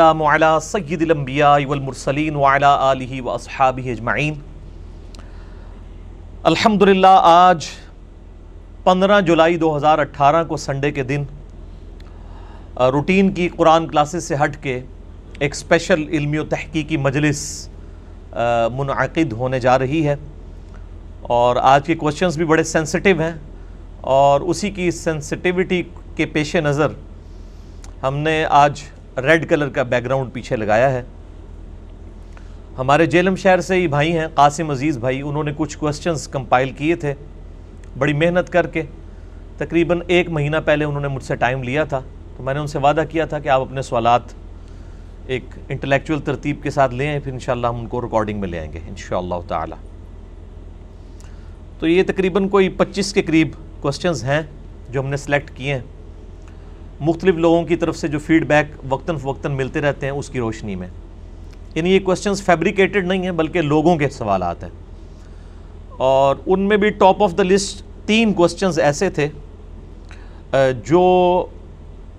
السلام علی سید الانبیاء والمرسلین وعلی آلہ واصحابہ اجمعین الحمدللہ، آج پندرہ جولائی دو ہزار اٹھارہ کو سنڈے کے دن روٹین کی قرآن کلاسز سے ہٹ کے ایک اسپیشل علمی و تحقیقی مجلس منعقد ہونے جا رہی ہے۔ اور آج کے کوشچنز بھی بڑے سینسٹیو ہیں۔ اور اسی کی سینسٹیوٹی کے پیش نظر ہم نے آج ریڈ کلر کا بیک گراؤنڈ پیچھے لگایا ہے۔ ہمارے جیلم شہر سے ہی بھائی ہیں، قاسم عزیز بھائی، انہوں نے کچھ کوشچنز کمپائل کیے تھے۔ بڑی محنت کر کے۔ تقریباً ایک مہینہ پہلے انہوں نے مجھ سے ٹائم لیا تھا۔ تو میں نے ان سے وعدہ کیا تھا کہ آپ اپنے سوالات ایک انٹلیکچول ترتیب کے ساتھ لے آئیں، پھر انشاءاللہ ہم ان کو ریکارڈنگ میں لے آئیں گے، انشاءاللہ تعالی۔ تو یہ تقریباً کوئی پچیس کے قریب کوشچنز ہیں جو ہم نے سلیکٹ کیے ہیں۔ مختلف لوگوں کی طرف سے جو فیڈ بیک وقتاً فوقتاً ملتے رہتے ہیں، اس کی روشنی میں۔ یعنی یہ کوشچنز فیبریکیٹڈ نہیں ہیں، بلکہ لوگوں کے سوالات ہیں۔ اور ان میں بھی ٹاپ آف دا لسٹ تین کوشچنز ایسے تھے جو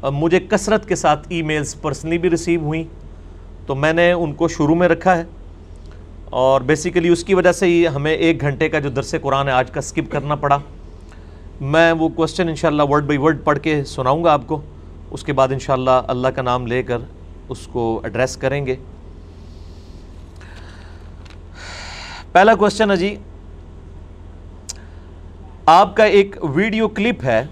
مجھے کثرت کے ساتھ ای میلز پرسنلی بھی ریسیو ہوئیں۔ تو میں نے ان کو شروع میں رکھا ہے۔ اور بیسیکلی اس کی وجہ سے ہی ہمیں ایک گھنٹے کا جو درس قرآن ہے، آج کا سکپ کرنا پڑا۔ میں وہ کوشچن انشاءاللہ ورڈ بائی ورڈ پڑھ کے سناؤں گا آپ کو۔ اس کے بعد انشاءاللہ اللہ کا نام لے کر اس کو ایڈریس کریں گے۔ پہلا کوشچن ہے جی آپ کا ایک ویڈیو کلپ ہے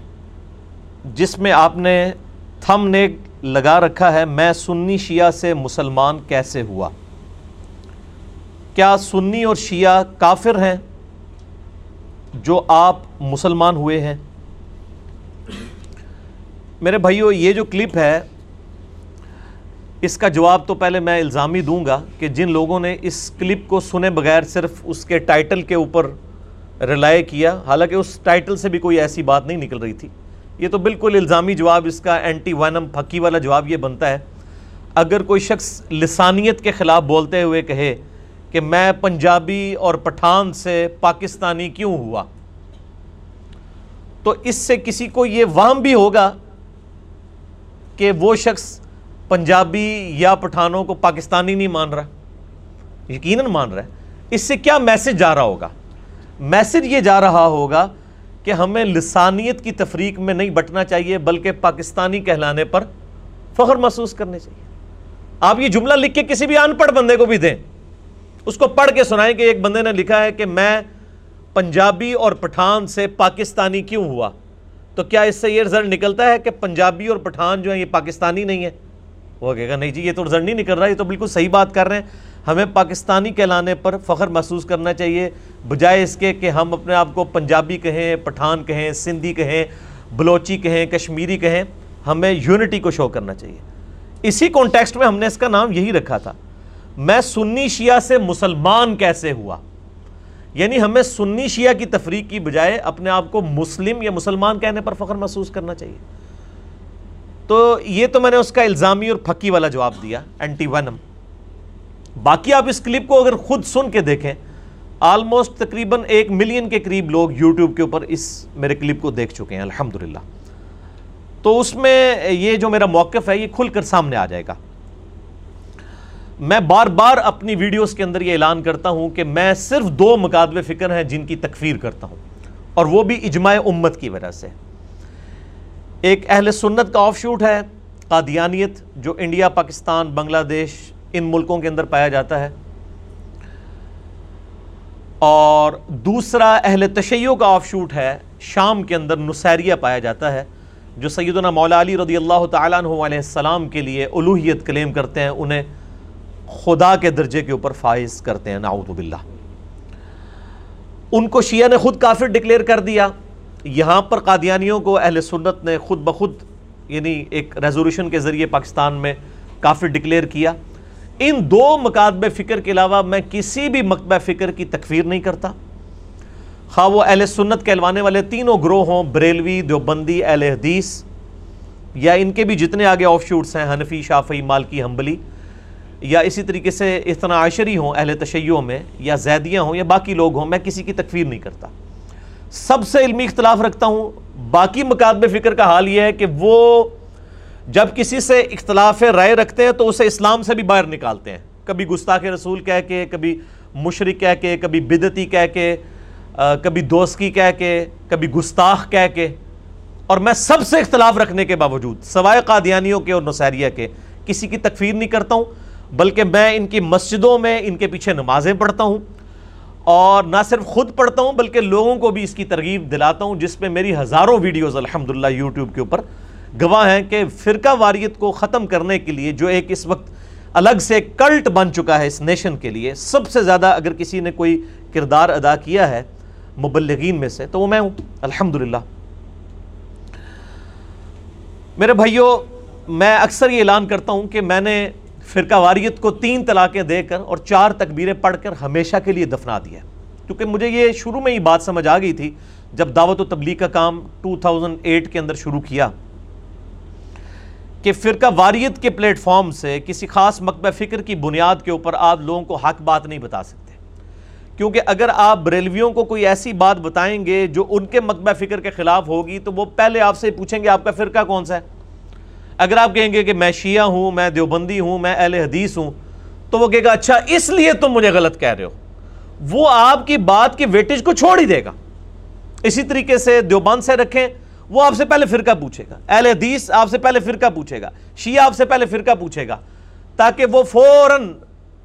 جس میں آپ نے تھم نے لگا رکھا ہے، میں سنی شیعہ سے مسلمان کیسے ہوا؟ کیا سنی اور شیعہ کافر ہیں جو آپ مسلمان ہوئے ہیں؟ میرے بھائیو، یہ جو کلپ ہے، اس کا جواب تو پہلے میں الزامی دوں گا کہ جن لوگوں نے اس کلپ کو سنے بغیر صرف اس کے ٹائٹل کے اوپر ریلائے کیا، حالانکہ اس ٹائٹل سے بھی کوئی ایسی بات نہیں نکل رہی تھی۔ یہ تو بالکل الزامی جواب، اس کا اینٹی وینم پھکی والا جواب یہ بنتا ہے۔ اگر کوئی شخص لسانیت کے خلاف بولتے ہوئے کہے کہ میں پنجابی اور پٹھان سے پاکستانی کیوں ہوا، تو اس سے کسی کو یہ وہم بھی ہوگا کہ وہ شخص پنجابی یا پٹھانوں کو پاکستانی نہیں مان رہا، یقیناً مان رہا ہے۔ اس سے کیا میسج جا رہا ہوگا؟ میسج یہ جا رہا ہوگا کہ ہمیں لسانیت کی تفریق میں نہیں بٹنا چاہیے، بلکہ پاکستانی کہلانے پر فخر محسوس کرنے چاہیے۔ آپ یہ جملہ لکھ کے کسی بھی ان پڑھ بندے کو بھی دیں۔ اس کو پڑھ کے سنائیں کہ ایک بندے نے لکھا ہے کہ میں پنجابی اور پٹھان سے پاکستانی کیوں ہوا؟ تو کیا اس سے یہ رزلٹ نکلتا ہے کہ پنجابی اور پٹھان جو ہیں یہ پاکستانی نہیں ہے وہ کہے گا، نہیں جی یہ تو رزلٹ نہیں نکل رہا، یہ تو بالکل صحیح بات کر رہے ہیں۔ ہمیں پاکستانی کہلانے پر فخر محسوس کرنا چاہیے، بجائے اس کے کہ ہم اپنے آپ کو پنجابی کہیں، پٹھان کہیں، سندھی کہیں، بلوچی کہیں، کشمیری کہیں، ہمیں یونٹی کو شو کرنا چاہیے۔ اسی کانٹیکسٹ میں ہم نے اس کا نام یہی رکھا تھا۔ میں سنی شیعہ سے مسلمان کیسے ہوا؟ یعنی ہمیں سنی شیعہ کی تفریق کی بجائے اپنے آپ کو مسلم یا مسلمان کہنے پر فخر محسوس کرنا چاہیے۔ تو یہ تو میں نے اس کا الزامی اور پھکی والا جواب دیا اینٹی ونم باقی آپ اس کلپ کو اگر خود سن کے دیکھیں آلموسٹ تقریباً ایک ملین کے قریب لوگ یوٹیوب کے اوپر اس میرے کلپ کو دیکھ چکے ہیں، الحمدللہ۔ تو اس میں یہ جو میرا موقف ہے، یہ کھل کر سامنے آ جائے گا۔ میں بار بار اپنی ویڈیوز کے اندر یہ اعلان کرتا ہوں کہ میں صرف دو مقادب فکر ہیں جن کی تکفیر کرتا ہوں، اور وہ بھی اجماع امت کی وجہ سے۔ ایک اہل سنت کا آف شوٹ ہے، قادیانیت، جو انڈیا، پاکستان، بنگلہ دیش ان ملکوں کے اندر پایا جاتا ہے۔ اور دوسرا اہل تشیع کا آف شوٹ ہے، شام کے اندر نصیریہ پایا جاتا ہے، جو سیدنا مولا علی رضی اللہ تعالیٰ عنہ علیہ السلام کے لیے الوحیت کلیم کرتے ہیں، انہیں خدا کے درجے کے اوپر فائز کرتے ہیں، نعوذ باللہ۔ ان کو شیعہ نے خود کافر ڈکلیئر کر دیا۔ یہاں پر قادیانیوں کو اہل سنت نے خود بخود یعنی ایک ریزولوشن کے ذریعے پاکستان میں کافر ڈکلیئر کیا۔ ان دو مکاتب فکر کے علاوہ میں کسی بھی مکتبہ فکر کی تکفیر نہیں کرتا۔ خواہ وہ اہل سنت کہلوانے والے تینوں گروہ ہوں، بریلوی، دیوبندی، اہل حدیث، یا ان کے بھی جتنے آگے آف شوٹس ہیں، حنفی، شافعی، مالکی، حنبلی۔ یا اسی طریقے سے اتنا عشری ہوں، اہل تشیعوں میں، یا زیدیاں ہوں، یا باقی لوگ ہوں، میں کسی کی تکفیر نہیں کرتا۔ سب سے علمی اختلاف رکھتا ہوں، باقی مکاتب فکر کا حال یہ ہے کہ وہ جب کسی سے اختلاف رائے رکھتے ہیں تو اسے اسلام سے بھی باہر نکالتے ہیں۔ کبھی گستاخ رسول کہہ کے، کبھی مشرق کہہ کے، کبھی بدتی کہہ کے کبھی دوستی کہہ کے، کبھی گستاخ کہہ کے۔ اور میں سب سے اختلاف رکھنے کے باوجود، سوائے قادیانیوں کے اور نصیریہ کے، کسی کی تکفیر نہیں کرتا ہوں۔ بلکہ میں ان کی مسجدوں میں ان کے پیچھے نمازیں پڑھتا ہوں اور نہ صرف خود پڑھتا ہوں بلکہ لوگوں کو بھی اس کی ترغیب دلاتا ہوں، جس پہ میری ہزاروں ویڈیوز الحمدللہ یوٹیوب کے اوپر گواہ ہیں کہ فرقہ واریت کو ختم کرنے کے لیے جو ایک اس وقت الگ سے کلٹ بن چکا ہے اس نیشن کے لیے، سب سے زیادہ اگر کسی نے کوئی کردار ادا کیا ہے مبلغین میں سے، تو وہ میں ہوں۔ الحمدللہ۔ میرے بھائیوں میں اکثر یہ اعلان کرتا ہوں کہ میں نے فرقہ واریت کو تین طلاقیں دے کر اور چار تکبیریں پڑھ کر ہمیشہ کے لیے دفنا دیا کیونکہ مجھے یہ شروع میں ہی بات سمجھ آ گئی تھی جب دعوت و تبلیغ کا کام 2008 کے اندر شروع کیا کہ فرقہ واریت کے پلیٹ فارم سے کسی خاص مکبہ فکر کی بنیاد کے اوپر آپ لوگوں کو حق بات نہیں بتا سکتے۔ کیونکہ اگر آپ بریلویوں کو کوئی ایسی بات بتائیں گے جو ان کے مکبہ فکر کے خلاف ہوگی تو وہ پہلے آپ سے پوچھیں گے آپ کا فرقہ کون سا ہے۔ اگر آپ کہیں گے کہ میں شیعہ ہوں، میں دیوبندی ہوں، میں اہل حدیث ہوں، تو وہ کہے گا اچھا اس لیے تم مجھے غلط کہہ رہے ہو۔ وہ آپ کی بات کی ویٹیج کو چھوڑ ہی دے گا۔ اسی طریقے سے دیوبند سے رکھیں، وہ آپ سے پہلے فرقہ پوچھے گا۔ اہل حدیث آپ سے پہلے فرقہ پوچھے گا۔ شیعہ آپ سے پہلے فرقہ پوچھے گا۔ تاکہ وہ فوراً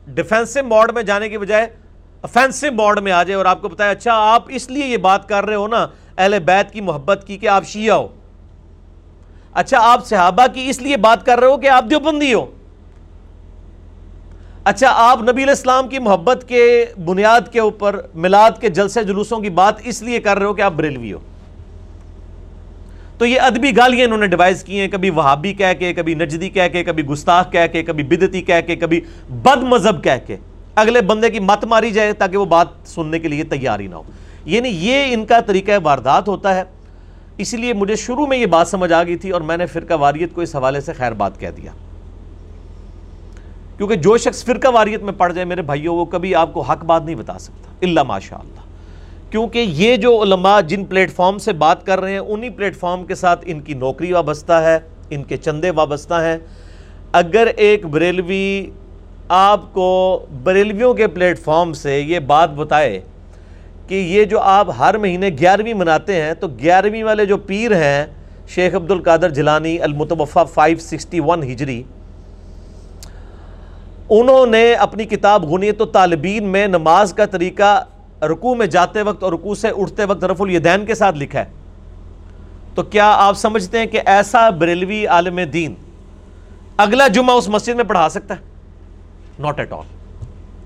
ڈیفینسو موڈ میں جانے کی بجائے افینسو موڈ میں آ جائے اور آپ کو بتایا اچھا آپ اس لیے یہ بات کر رہے ہو نا، اہل بیت کی محبت کی کہ آپ شیعہ ہو۔ اچھا آپ صحابہ کی اس لیے بات کر رہے ہو کہ آپ دیوبندی ہو۔ اچھا آپ نبی علیہ السلام کی محبت کے بنیاد کے اوپر میلاد کے جلسے جلوسوں کی بات اس لیے کر رہے ہو کہ آپ بریلوی ہو۔ تو یہ ادبی گالیاں انہوں نے ڈیوائز کی ہیں، کبھی وہابی کہہ کے، کبھی نجدی کہہ کے، کبھی گستاخ کہہ کے، کبھی بدتی کہہ کے، کبھی بد مذہب کہہ کے۔ اگلے بندے کی مت ماری جائے تاکہ وہ بات سننے کے لیے تیار ہی نہ ہو۔ یعنی یہ ان کا طریقہ واردات ہوتا ہے۔ اس لیے مجھے شروع میں یہ بات سمجھ آ گئی تھی اور میں نے فرقہ واریت کو اس حوالے سے خیر بات کہہ دیا۔ کیونکہ جو شخص فرقہ واریت میں پڑ جائے، میرے بھائیوں، وہ کبھی آپ کو حق بات نہیں بتا سکتا۔ اللہ ماشاء اللہ کیونکہ یہ جو علماء جن پلیٹ فارم سے بات کر رہے ہیں، انہی پلیٹ فارم کے ساتھ ان کی نوکری وابستہ ہے، ان کے چندے وابستہ ہیں۔ اگر ایک بریلوی آپ کو بریلویوں کے پلیٹ فارم سے یہ بات بتائے کہ یہ جو آپ ہر مہینے گیارہویں مناتے ہیں، تو گیارہویں والے جو پیر ہیں، شیخ عبد القادر جلانی المتوفہ 561 ہجری، انہوں نے اپنی کتاب غنیت و طالبین میں نماز کا طریقہ رکوع میں جاتے وقت اور رکوع سے اٹھتے وقت رف الیدین کے ساتھ لکھا ہے۔ تو کیا آپ سمجھتے ہیں کہ ایسا بریلوی عالم دین اگلا جمعہ اس مسجد میں پڑھا سکتا ہے؟ ناٹ ایٹ آل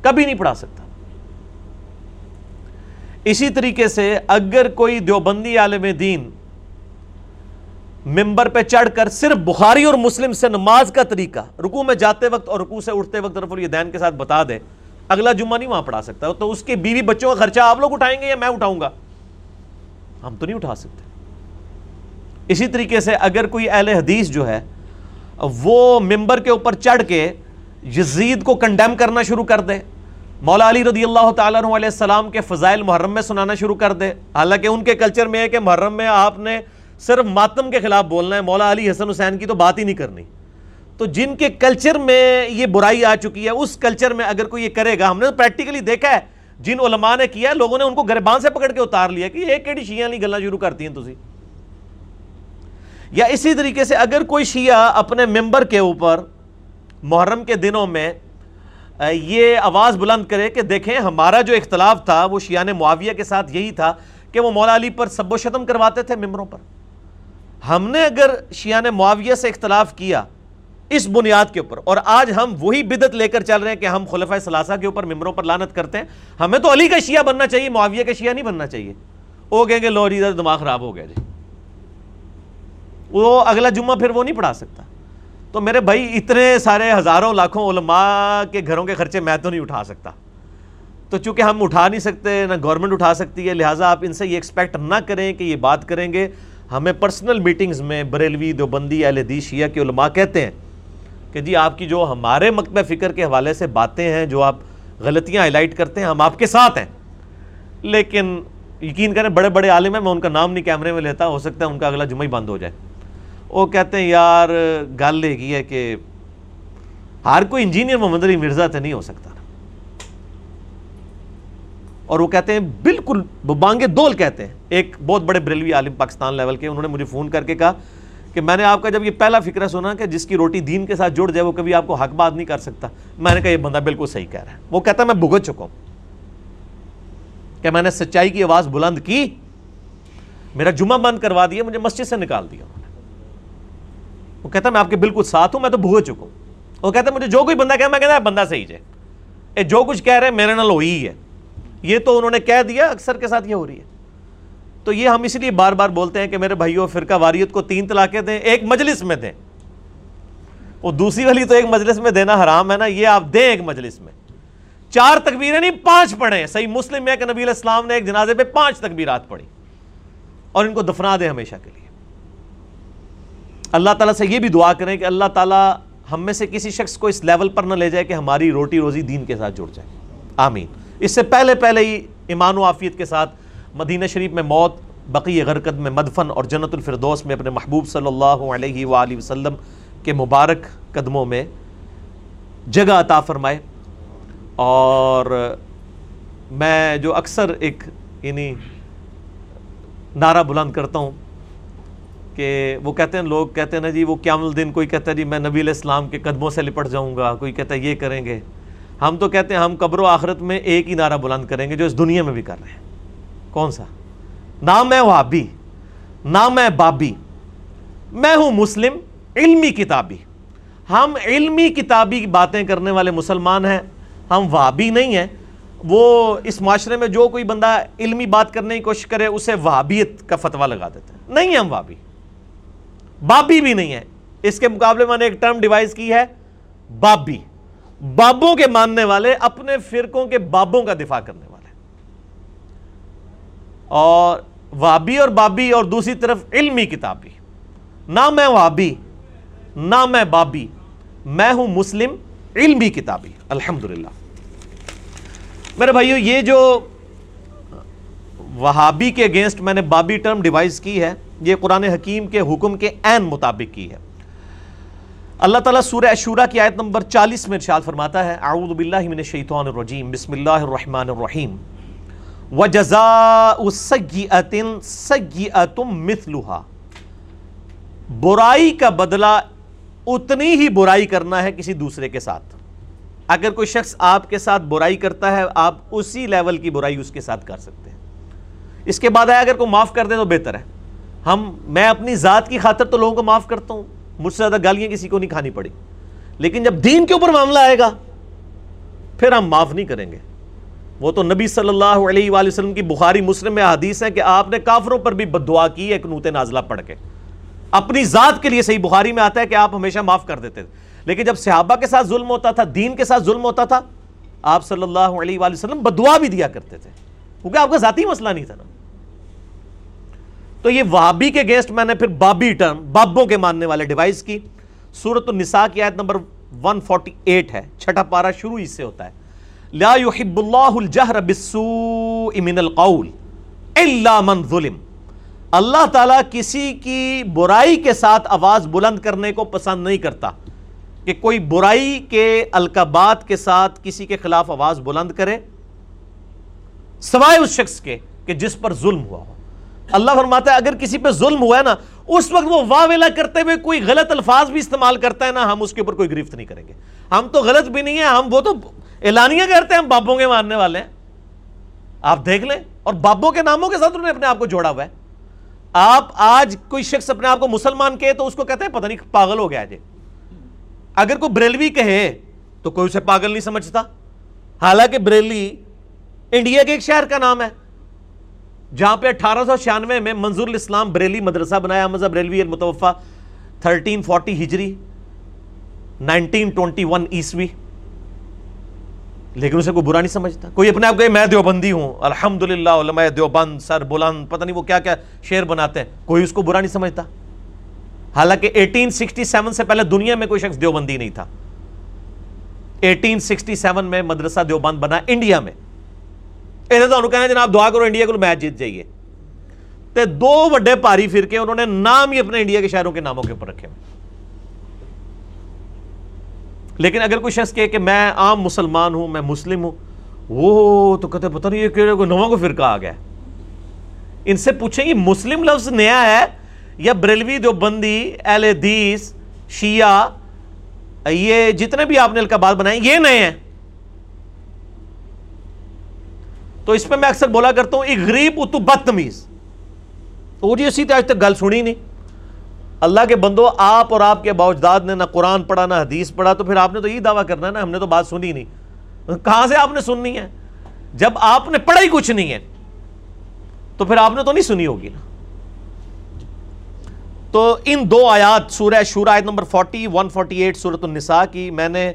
کبھی نہیں پڑھا سکتا۔ اسی طریقے سے اگر کوئی دیوبندی عالم دین ممبر پہ چڑھ کر صرف بخاری اور مسلم سے نماز کا طریقہ رکو میں جاتے وقت اور رکو سے اٹھتے وقت رف الیدین کے ساتھ بتا دے، اگلا جمعہ نہیں وہاں پڑھا سکتا، تو اس کے بیوی بچوں کا خرچہ آپ لوگ اٹھائیں گے یا میں اٹھاؤں گا؟ ہم تو نہیں اٹھا سکتے۔ اسی طریقے سے اگر کوئی اہل حدیث جو ہے، وہ ممبر کے اوپر چڑھ کے یزید کو کنڈیم کرنا شروع کر دے مولا علی رضی اللہ تعالیٰ علیہ السلام کے فضائل محرم میں سنانا شروع کر دے۔ حالانکہ ان کے کلچر میں ہے کہ محرم میں آپ نے صرف ماتم کے خلاف بولنا ہے، مولا علی حسن حسین کی تو بات ہی نہیں کرنی۔ تو جن کے کلچر میں یہ برائی آ چکی ہے، اس کلچر میں اگر کوئی یہ کرے گا، ہم نے تو پریکٹیکلی دیکھا ہے، جن علماء نے کیا ہے، لوگوں نے ان کو گربان سے پکڑ کے اتار لیا کہ یہ کیڑی شیعہ نہیں گلنا شروع کرتی ہیں تسی۔ یا اسی طریقے سے اگر کوئی شیعہ اپنے ممبر کے اوپر محرم کے دنوں میں یہ آواز بلند کرے کہ دیکھیں ہمارا جو اختلاف تھا، وہ شیان معاویہ کے ساتھ یہی تھا کہ وہ مولا علی پر سب و شتم کرواتے تھے ممبروں پر۔ ہم نے اگر شیان معاویہ سے اختلاف کیا اس بنیاد کے اوپر، اور آج ہم وہی بدت لے کر چل رہے ہیں کہ ہم خلفۂ ثلاثہ کے اوپر ممبروں پر لانت کرتے ہیں، ہمیں تو علی کا شیعہ بننا چاہیے، معاویہ کا شیعہ نہیں بننا چاہیے۔ وہ کہیں گے لو جی دماغ خراب ہو گیا جی۔ وہ اگلا جمعہ پھر وہ نہیں پڑھا سکتا۔ تو میرے بھائی، اتنے سارے ہزاروں لاکھوں علماء کے گھروں کے خرچے میں تو نہیں اٹھا سکتا۔ تو چونکہ ہم اٹھا نہیں سکتے، نہ گورنمنٹ اٹھا سکتی ہے، لہٰذا آپ ان سے یہ ایکسپیکٹ نہ کریں کہ یہ بات کریں گے۔ ہمیں پرسنل میٹنگز میں بریلوی، دیوبندی، اہل حدیث، شیعہ کے علماء کہتے ہیں کہ جی آپ کی جو ہمارے مکتبہ فکر کے حوالے سے باتیں ہیں، جو آپ غلطیاں ہائی لائٹ کرتے ہیں، ہم آپ کے ساتھ ہیں۔ لیکن یقین کریں، بڑے بڑے عالم ہیں، میں ان کا نام نہیں کیمرے میں لیتا، ہو سکتا ہے ان کا اگلا جمعہ ہی بند ہو جائے۔ وہ کہتے ہیں، یار، گل یہ ہے کہ ہر کوئی انجینئر محمد علی مرزا تو نہیں ہو سکتا۔ اور وہ کہتے ہیں، بالکل بانگے دول کہتے ہیں۔ ایک بہت بڑے بریلوی عالم پاکستان لیول کے، انہوں نے مجھے فون کر کے کہا کہ میں نے آپ کا جب یہ پہلا فکرہ سنا کہ جس کی روٹی دین کے ساتھ جڑ جائے، وہ کبھی آپ کو حق بات نہیں کر سکتا۔ میں نے کہا، یہ بندہ بالکل صحیح کہہ رہا ہے۔ وہ کہتا ہے، میں بھگت چکا ہوں۔ کہ میں نے سچائی کی آواز بلند کی، میرا جمعہ بند کروا دیا، مجھے مسجد سے نکال دیا۔ وہ کہتا ہے، میں آپ کے بالکل ساتھ ہوں، میں تو بھگت چکا ہوں. وہ کہتا ہے، مجھے جو کوئی بندہ کہہ میں کہتا ہے بندہ صحیح جائے اے، جو کچھ کہہ رہے ہیں، میرے نال ہوئی ہے۔ یہ تو انہوں نے کہہ دیا، اکثر کے ساتھ یہ ہو رہی ہے۔ تو یہ ہم اس لیے بار بار بولتے ہیں کہ میرے بھائیوں، فرقہ واریت کو تین طلاقیں دیں، ایک مجلس میں دیں۔ وہ دوسری والی تو ایک مجلس میں دینا حرام ہے نا، یہ آپ دیں ایک مجلس میں۔ چار تکبیریں نہیں، پانچ پڑھیں۔ صحیح مسلم ہے کہ نبی علیہ السلام نے ایک جنازے پہ پانچ تکبیرات پڑھی۔ اور ان کو دفنا دیں ہمیشہ کے لیے۔ اللہ تعالیٰ سے یہ بھی دعا کریں کہ اللہ تعالیٰ ہم میں سے کسی شخص کو اس لیول پر نہ لے جائے کہ ہماری روٹی روزی دین کے ساتھ جڑ جائے۔ آمین۔ اس سے پہلے پہلے ہی ایمان و عافیت کے ساتھ مدینہ شریف میں موت بقی غرکت میں مدفن اور جنت الفردوس میں اپنے محبوب صلی اللہ علیہ وآلہ وسلم کے مبارک قدموں میں جگہ عطا فرمائے۔ اور میں جو اکثر ایک یعنی نعرہ بلند کرتا ہوں کہ وہ کہتے ہیں، لوگ کہتے ہیں نا جی وہ قیام الدین کوئی کہتا ہے جی میں نبی علیہ السلام کے قدموں سے لپٹ جاؤں گا، کوئی کہتا ہے یہ کریں گے۔ ہم تو کہتے ہیں ہم قبر و آخرت میں ایک ہی نعرہ بلند کریں گے جو اس دنیا میں بھی کر رہے ہیں۔ کون سا؟ نام ہے وابی نام ہے بابی، میں ہوں مسلم، علمی کتابی۔ ہم علمی کتابی باتیں کرنے والے مسلمان ہیں، ہم وابی نہیں ہیں۔ وہ اس معاشرے میں جو کوئی بندہ علمی بات کرنے کی کوشش کرے، اسے وابیت کا فتویٰ لگا دیتے ہیں۔ نہیں ہم وابی بابی بھی نہیں ہے۔ اس کے مقابلے میں نے ایک ٹرم ڈیوائز کی ہے، بابی۔ بابوں کے ماننے والے اپنے فرقوں کے بابوں کا دفاع کرنے والے۔ اور وابی اور بابی اور دوسری طرف علمی کتابی نہ میں وابی، نہ میں بابی، میں ہوں مسلم، علمی کتابی۔ الحمدللہ۔ میرے بھائیو، یہ جو وہابی کے اگینسٹ میں نے بابی ٹرم ڈیوائز کی ہے، یہ قرآن حکیم کے حکم کے عین مطابق کی ہے۔ اللہ تعالیٰ سورہ اشورہ کی آیت نمبر چالیس میں ارشاد فرماتا ہے، اعوذ باللہ من الشیطان الرجیم، بسم اللہ الرحمن الرحیم۔ وَجَزَاءُ سَيِّئَةٍ سَيِّئَةٌ مِثْلُهَا۔ برائی کا بدلہ اتنی ہی برائی کرنا ہے کسی دوسرے کے ساتھ۔ اگر کوئی شخص آپ کے ساتھ برائی کرتا ہے، آپ اسی لیول کی برائی اس کے ساتھ کر سکتے ہیں۔ اس کے بعد ہے اگر کوئی معاف کر دیں تو بہتر ہے۔ ہم، میں اپنی ذات کی خاطر تو لوگوں کو معاف کرتا ہوں، مجھ سے زیادہ گالیاں کسی کو نہیں کھانی پڑی۔ لیکن جب دین کے اوپر معاملہ آئے گا، پھر ہم معاف نہیں کریں گے۔ وہ تو نبی صلی اللہ علیہ وآلہ وسلم کی بخاری مسلم میں حدیث ہے کہ آپ نے کافروں پر بھی بدعا کی، ایک نوت نازلہ پڑھ کے۔ اپنی ذات کے لیے صحیح بخاری میں آتا ہے کہ آپ ہمیشہ معاف کر دیتے تھے۔ لیکن جب صحابہ کے ساتھ ظلم ہوتا تھا، دین کے ساتھ ظلم ہوتا تھا، آپ صلی اللہ علیہ وآلہ وسلم بدعا بھی دیا کرتے تھے۔ کیونکہ آپ کا ذاتی مسئلہ نہیں تھا نا۔ تو یہ وہابی کے گیسٹ میں نے پھر بابی ٹرم بابوں کے ماننے والے ڈیوائس کی۔ سورت النساء کی آیت نمبر 148 ہے۔ چھٹا پارا شروع اس سے ہوتا ہے۔ لا يحب اللہ الجہر بالسوء من القول الا من ظلم۔ اللہ تعالیٰ کسی کی برائی کے ساتھ آواز بلند کرنے کو پسند نہیں کرتا۔ کہ کوئی برائی کے القابات کے ساتھ کسی کے خلاف آواز بلند کرے۔ سوائے اس شخص کے کہ جس پر ظلم ہوا ہو۔ اللہ فرماتا ہے، اگر کسی پہ ظلم ہوا ہے نا، اس وقت وہ واویلا کرتے ہوئے کوئی غلط الفاظ بھی استعمال کرتا ہے نا، ہم اس کے اوپر کوئی گرفت نہیں کریں گے۔ ہم تو غلط بھی نہیں ہیں، ہم وہ تو اعلانیہ کرتے ہیں، ہم بابوں کے ماننے والے ہیں۔ آپ دیکھ لیں، اور بابوں کے ناموں کے ساتھ انہوں نے اپنے آپ کو جوڑا ہوا ہے۔ آپ آج کوئی شخص اپنے آپ کو مسلمان کہے تو اس کو کہتے ہیں، پتہ نہیں پاگل ہو گیا جی۔ اگر کوئی بریلوی کہے تو کوئی اسے پاگل نہیں سمجھتا۔ حالانکہ بریلی انڈیا کے ایک شہر کا نام ہے۔ جہاں پہ اٹھارہ سو چھیانوے میں منظور الاسلام بریلی مدرسہ بنایا، مذہب بریلوی المتوفہ تھرٹین فورٹی ہجری، نائنٹین ٹونٹی ون عیسوی۔ لیکن اسے کوئی برا نہیں سمجھتا۔ کوئی اپنے آپ کو میں دیوبندی ہوں، الحمدللہ، علماء دیوبند، سر بلند، پتہ نہیں وہ کیا کیا شعر بناتے ہیں، کوئی اس کو برا نہیں سمجھتا۔ حالانکہ ایٹین سکسٹی سیون سے پہلے دنیا میں کوئی شخص دیوبندی نہیں تھا۔ ایٹین سکسٹی سیون میں مدرسہ دیوبند بنا انڈیا میں۔ ایسے تو کہنا جناب دعا کرو انڈیا کو میچ جیت جائیے تے دو وڈے پاری فرقے انہوں نے نام ہی اپنے انڈیا کے شہروں کے ناموں کے اوپر رکھے لیکن اگر کوئی شخص کہے کہ میں عام مسلمان ہوں میں مسلم ہوں وہ تو کہتے پتہ نہیں یہ کہ نواں کو فرقہ آ گیا ان سے پوچھیں گے مسلم لفظ نیا ہے یا بریلوی جو بندی اہل حدیث شیعہ یہ جتنے بھی آپ نے القابات بنائے یہ نئے ہیں تو اس پہ میں اکثر بولا کرتا ہوں، ایک غریب اتو بدتمیز. وہ جی اسی آج تک گل سنی نہیں۔ اللہ کے بندو، آپ اور آپ کے باوجداد نے نہ قرآن پڑھا، نہ حدیث پڑھا، تو پھر آپ نے تو یہ دعویٰ کرنا ہے نا، ہم نے تو بات سنی نہیں۔ کہاں سے آپ نے سننی ہے؟ جب آپ نے پڑھا ہی کچھ نہیں ہے، تو پھر آپ نے تو نہیں سنی ہوگی نا۔ تو ان دو آیات، سورہ شورہ آیت نمبر 40 148 سورت النساء کی میں نے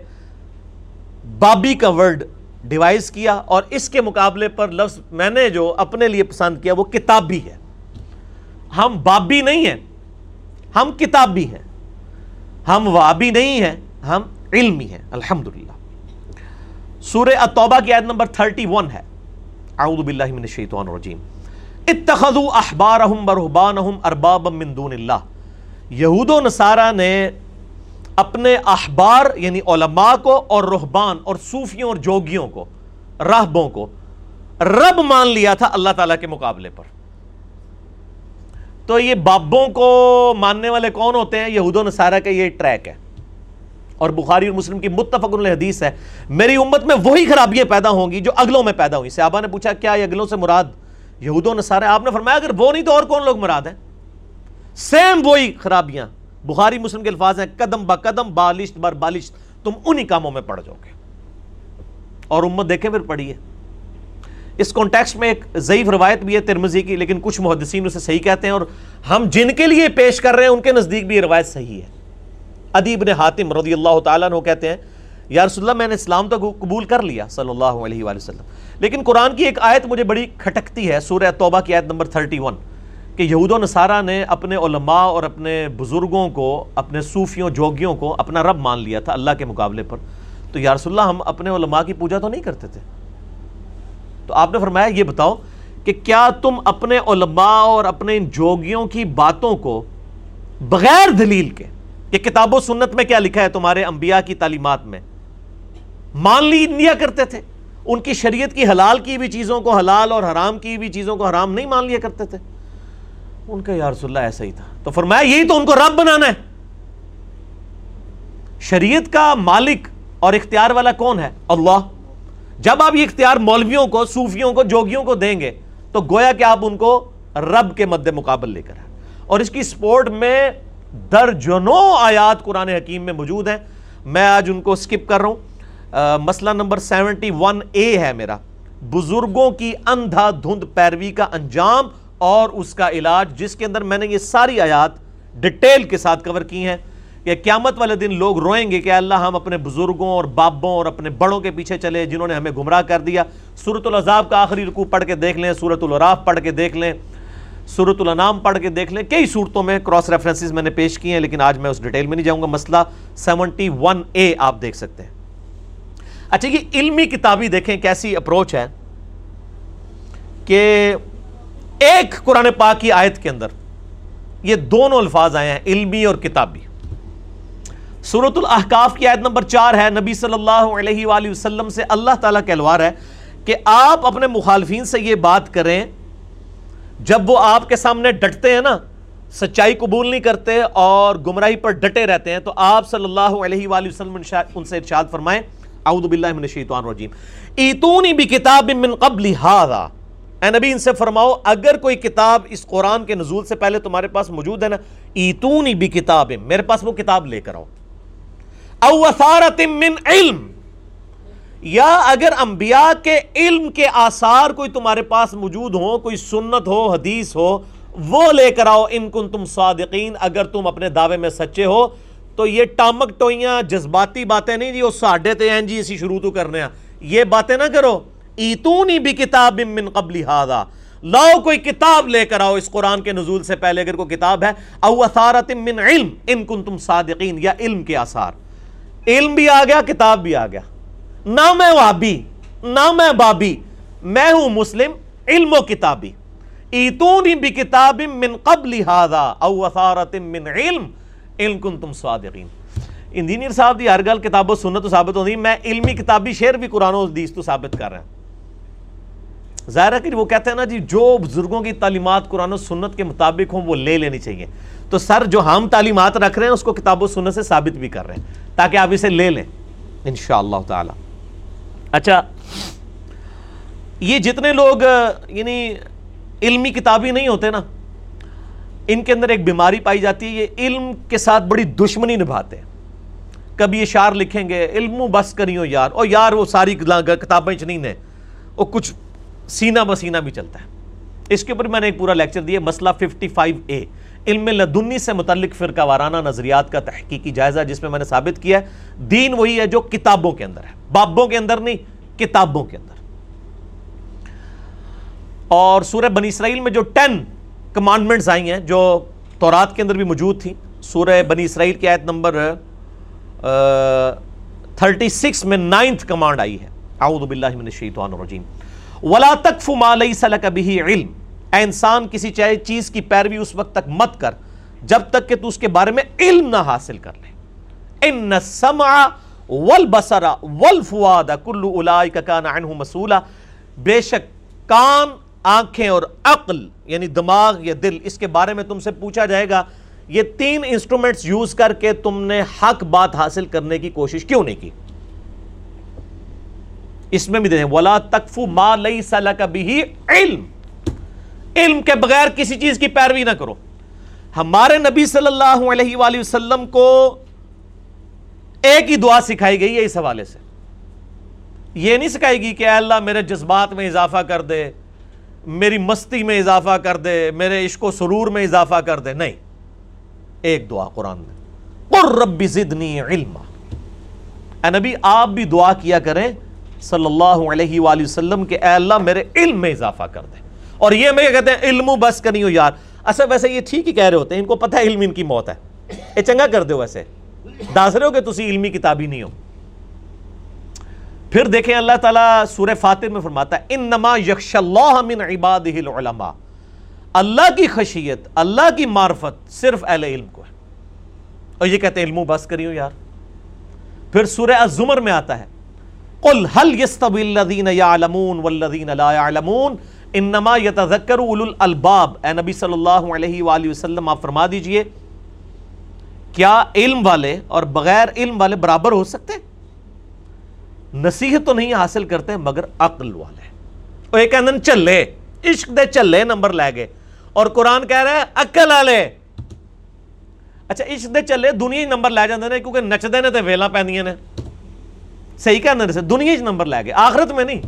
بابی کا ورڈ ڈیوائز کیا اور اس کے مقابلے پر لفظ میں نے جو اپنے لیے پسند کیا وہ کتابی ہے۔ ہم بابی نہیں ہیں، ہم کتابی ہیں۔ ہم وابی نہیں ہیں، ہم علمی ہیں۔ الحمدللہ۔ سورہ التوبہ کی آیت نمبر 31 ہے۔ اعوذ باللہ من الشیطان الرجیم۔ اتخذوا احبارهم ورهبانهم اربابا من دون اللہ۔ یہود و نصارہ نے اپنے احبار یعنی علماء کو اور رہبان اور صوفیوں اور جوگیوں کو راہبوں کو۔ رب مان لیا تھا اللہ تعالیٰ کے مقابلے پر۔ تو یہ بابوں کو ماننے والے کون ہوتے ہیں؟ یہود و نصارہ کا یہ ٹریک ہے۔ اور بخاری اور مسلم کی متفق حدیث ہے، میری امت میں وہی خرابیاں پیدا ہوں گی جو اگلوں میں پیدا ہوئی صحابہ نے پوچھا، کیا یہ اگلوں سے مراد یہود و نصارہ؟ آپ نے فرمایا، اگر وہ نہیں تو اور کون لوگ مراد ہیں؟ سیم وہی خرابیاں۔ بخاری مسلم کے الفاظ ہیں، قدم با قدم، بالشت بر بالشت، تم انہی کاموں میں پڑ جاؤ گے۔ اور امت دیکھیں پھر پڑھیے۔ اس کانٹیکس میں ایک ضعیف روایت بھی ہے ترمزی کی، لیکن کچھ محدثین اسے صحیح کہتے ہیں اور ہم جن کے لیے پیش کر رہے ہیں، ان کے نزدیک بھی یہ روایت صحیح ہے۔ ادیب نے حاتم رضی اللہ تعالیٰ نے کہتے ہیں، یا رسول اللہ، میں نے اسلام تو قبول کر لیا صلی اللہ علیہ وآلہ وسلم، لیکن قرآن کی ایک آیت مجھے بڑی کھٹکتی ہے، سورہ توبہ کی آیت نمبر 31 کہ یہود و نصارہ نے اپنے علماء اور اپنے بزرگوں کو، اپنے صوفیوں، جوگیوں کو اپنا رب مان لیا تھا اللہ کے مقابلے پر۔ تو یا رسول اللہ، ہم اپنے علماء کی پوجا تو نہیں کرتے تھے۔ تو آپ نے فرمایا، یہ بتاؤ کہ کیا تم اپنے علماء اور اپنے ان جوگیوں کی باتوں کو بغیر دلیل کے، کہ کتاب و سنت میں کیا لکھا ہے تمہارے انبیاء کی تعلیمات میں، مان لی لیا کرتے تھے؟ ان کی شریعت کی حلال کی بھی چیزوں کو حلال اور حرام کی بھی چیزوں کو حرام نہیں مان لیا کرتے تھے؟ ان کا یا رسول اللہ ایسا ہی تھا۔ تو فرمایا یہی تو ان کو رب بنانا ہے۔ شریعت کا مالک اور اختیار والا کون ہے؟ اللہ۔ جب آپ یہ اختیار مولویوں کو، صوفیوں کو، جوگیوں کو دیں گے، تو گویا کہ آپ ان کو رب کے مد مقابل لے کر اور اس کی سپورٹ میں درجنوں آیات قرآن حکیم میں موجود ہیں۔ میں آج ان کو سکپ کر رہا ہوں۔ مسئلہ نمبر سیونٹی ون اے ہے میرا۔ بزرگوں کی اندھا دھند پیروی کا انجام اور اس کا علاج جس کے اندر میں نے یہ ساری آیات ڈیٹیل کے ساتھ کور کی ہیں کہ قیامت والے دن لوگ روئیں گے کہ اللہ ہم اپنے بزرگوں اور بابوں اور اپنے بڑوں کے پیچھے چلے، جنہوں نے ہمیں گمراہ کر دیا۔ سورت العذاب کا آخری رکوع پڑھ کے دیکھ لیں سورت العراف پڑھ کے دیکھ لیں سورت الانام پڑھ کے دیکھ لیں۔ کئی صورتوں میں کراس ریفرنسز میں نے پیش کی ہیں، لیکن آج میں اس ڈیٹیل میں نہیں جاؤں گا۔ مسئلہ سیونٹی ون اے آپ دیکھ سکتے ہیں۔ اچھا یہ علمی کتابی دیکھیں کیسی اپروچ ہے کہ ایک قرآن پاک کی آیت کے اندر یہ دونوں الفاظ آئے ہیں، علمی اور کتابی۔ سورت الاحقاف کی آیت نمبر چار ہے، نبی صلی اللہ علیہ وآلہ وسلم سے اللہ تعالیٰ کہلوار ہے کہ آپ اپنے مخالفین سے یہ بات کریں، جب وہ آپ کے سامنے ڈٹتے ہیں نا، سچائی قبول نہیں کرتے اور گمراہی پر ڈٹے رہتے ہیں، تو آپ صلی اللہ علیہ وآلہ وسلم ان سے ارشاد فرمائیں، اعوذ باللہ من الشیطان الرجیم۔ ایتونی بکتاب من قبل هذا۔ اے نبی، ان سے فرماؤ، اگر کوئی کتاب اس قرآن کے نزول سے پہلے تمہارے پاس موجود ہے نا، ایتونی بھی کتاب میرے پاس وہ کتاب لے کر آؤ۔ او اثارت من علم، یا اگر انبیاء کے علم کے آثار کوئی تمہارے پاس موجود ہو، کوئی سنت ہو، حدیث ہو، وہ لے کر آؤ۔ ان کن تم صادقین، اگر تم اپنے دعوے میں سچے ہو، تو یہ ٹامک ٹوئیاں، جذباتی باتیں نہیں جی وہ ساڈے تے ہیں جی اسی شروع تو کرنے ہیں۔ یہ باتیں نہ کرو۔ ایتونی بھی کتاب من قبل ہادا لاؤ کوئی کتاب لے کر آؤ اس قرآن کے نزول سے پہلے، اگر کوئی کتاب ہے، او اثارت من علم، ان کن تم صادقین، یا علم کے آثار۔ علم بھی آ گیا، کتاب بھی آ گیا۔ نہ میں وابی نہ میں بابی، میں ہوں مسلم، علم و کتابی۔ ایتونی بکتاب من قبل هذا، او وثارت من علم، ان کنتم صادقین۔ انجینئر صاحب دی ہر گل، کتاب و سنت تو ثابت ہوندی۔ میں علمی کتابی شعر بھی قرآن و حدیث تو ثابت کر رہا ہوں۔ ظاہر ہے کہ وہ کہتے ہیں نا جی جو بزرگوں کی تعلیمات قرآن و سنت کے مطابق ہوں، وہ لے لینی چاہیے۔ تو سر، جو ہم تعلیمات رکھ رہے ہیں، اس کو کتاب و سنت سے ثابت بھی کر رہے ہیں، تاکہ آپ اسے لے لیں، انشاءاللہ تعالی۔ اچھا یہ جتنے لوگ یعنی علمی کتابی نہیں ہوتے نا، ان کے اندر ایک بیماری پائی جاتی ہے، یہ علم کے ساتھ بڑی دشمنی نبھاتے ہیں۔ کبھی یہ شعر لکھیں گے علم بس کریو یار، اور یار وہ ساری کتابیں چنین ہیں وہ کچھ سینہ بسینہ بھی چلتا ہے۔ اس کے اوپر میں نے ایک پورا لیکچر دیا مسئلہ 55 اے علم لدنی سے متعلق فرقہ وارانہ نظریات کا تحقیقی جائزہ، جس میں میں نے ثابت کیا ہے، دین وہی ہے جو کتابوں کے اندر ہے۔ بابوں کے اندر نہیں، کتابوں کے اندر۔ اور سورہ بنی اسرائیل میں جو ٹین کمانڈمنٹس آئی ہیں، جو تورات کے اندر بھی موجود تھیں، سورہ بنی اسرائیل کی آیت نمبر تھرٹی سکس میں نائنتھ کمانڈ آئی ہے۔ اعوذ باللہ من الشیطان الرجیم۔ ولا تکف ما لیس لک به علم۔ اے انسان، کسی چاہے چیز کی پیروی اس وقت تک مت کر، جب تک کہ تو اس کے بارے میں علم نہ حاصل کر لے۔ ان السمع والبصر والفؤاد كل اولئک کان عنه مسؤولا بے شک کان، آنکھیں اور عقل یعنی دماغ یا دل، اس کے بارے میں تم سے پوچھا جائے گا، یہ تین انسٹرومنٹس یوز کر کے تم نے حق بات حاصل کرنے کی کوشش کیوں نہیں کی؟ اس میں بھی دیکھیں ولا تکفو ما لیس لک به علم۔ علم کے بغیر کسی چیز کی پیروی نہ کرو۔ ہمارے نبی صلی اللہ علیہ وآلہ وسلم کو ایک ہی دعا سکھائی گئی ہے اس حوالے سے۔ یہ نہیں سکھائی گی کہ اے اللہ میرے جذبات میں اضافہ کر دے، میری مستی میں اضافہ کر دے، میرے عشق و سرور میں اضافہ کر دے۔ نہیں۔ ایک دعا قرآن میں۔ قر رب زدنی علما۔ اے نبی، آپ بھی دعا کیا کریں۔ صلی اللہ علیہ وآلہ وسلم کہ اے اللہ میرے علم میں اضافہ کر دے۔ اور یہ میں کہتے ہیں علم بس کرنی ہو یار۔ اصل ویسے یہ ٹھیک ہی کہہ رہے ہوتے ہیں، ان کو پتہ ہے علم ان کی موت ہے۔ یہ چنگا کر دو ویسے۔ داس رہے ہو کہ تسی علمی کتابی نہیں ہو۔ پھر دیکھیں اللہ تعالیٰ سورہ فاتر میں فرماتا ہے، انما یخش اللہ من عبادہ العلماء۔ اللہ کی خشیت، اللہ کی معرفت صرف اہل علم کو ہے۔ اور یہ کہتے ہیں علم بس کری ہو یار۔ پھر سورہ الزمر میں آتا ہے قل هل يستوي الذين يعلمون والذين لا يعلمون؟ انما يتذكر اولو الالباب اے نبی صلی اللہ علیہ وآلہ وسلم، آپ فرما دیجیے، کیا علم والے اور بغیر علم والے برابر ہو سکتے؟ نصیحت تو نہیں حاصل کرتے، مگر عقل والے۔ وہ ایک اندن چلے، عشق دے چلے نمبر لے گئے۔ اور قرآن کہہ رہے ہیں عقل والے۔ اچھا عشق دے چلے دنیا ہی نمبر لے جاندے نے، کیونکہ نچدے نے تے ویلا پیندیاں نے۔ صحیح کہنا سے دنیا نمبر لے گئے، آخرت میں نہیں۔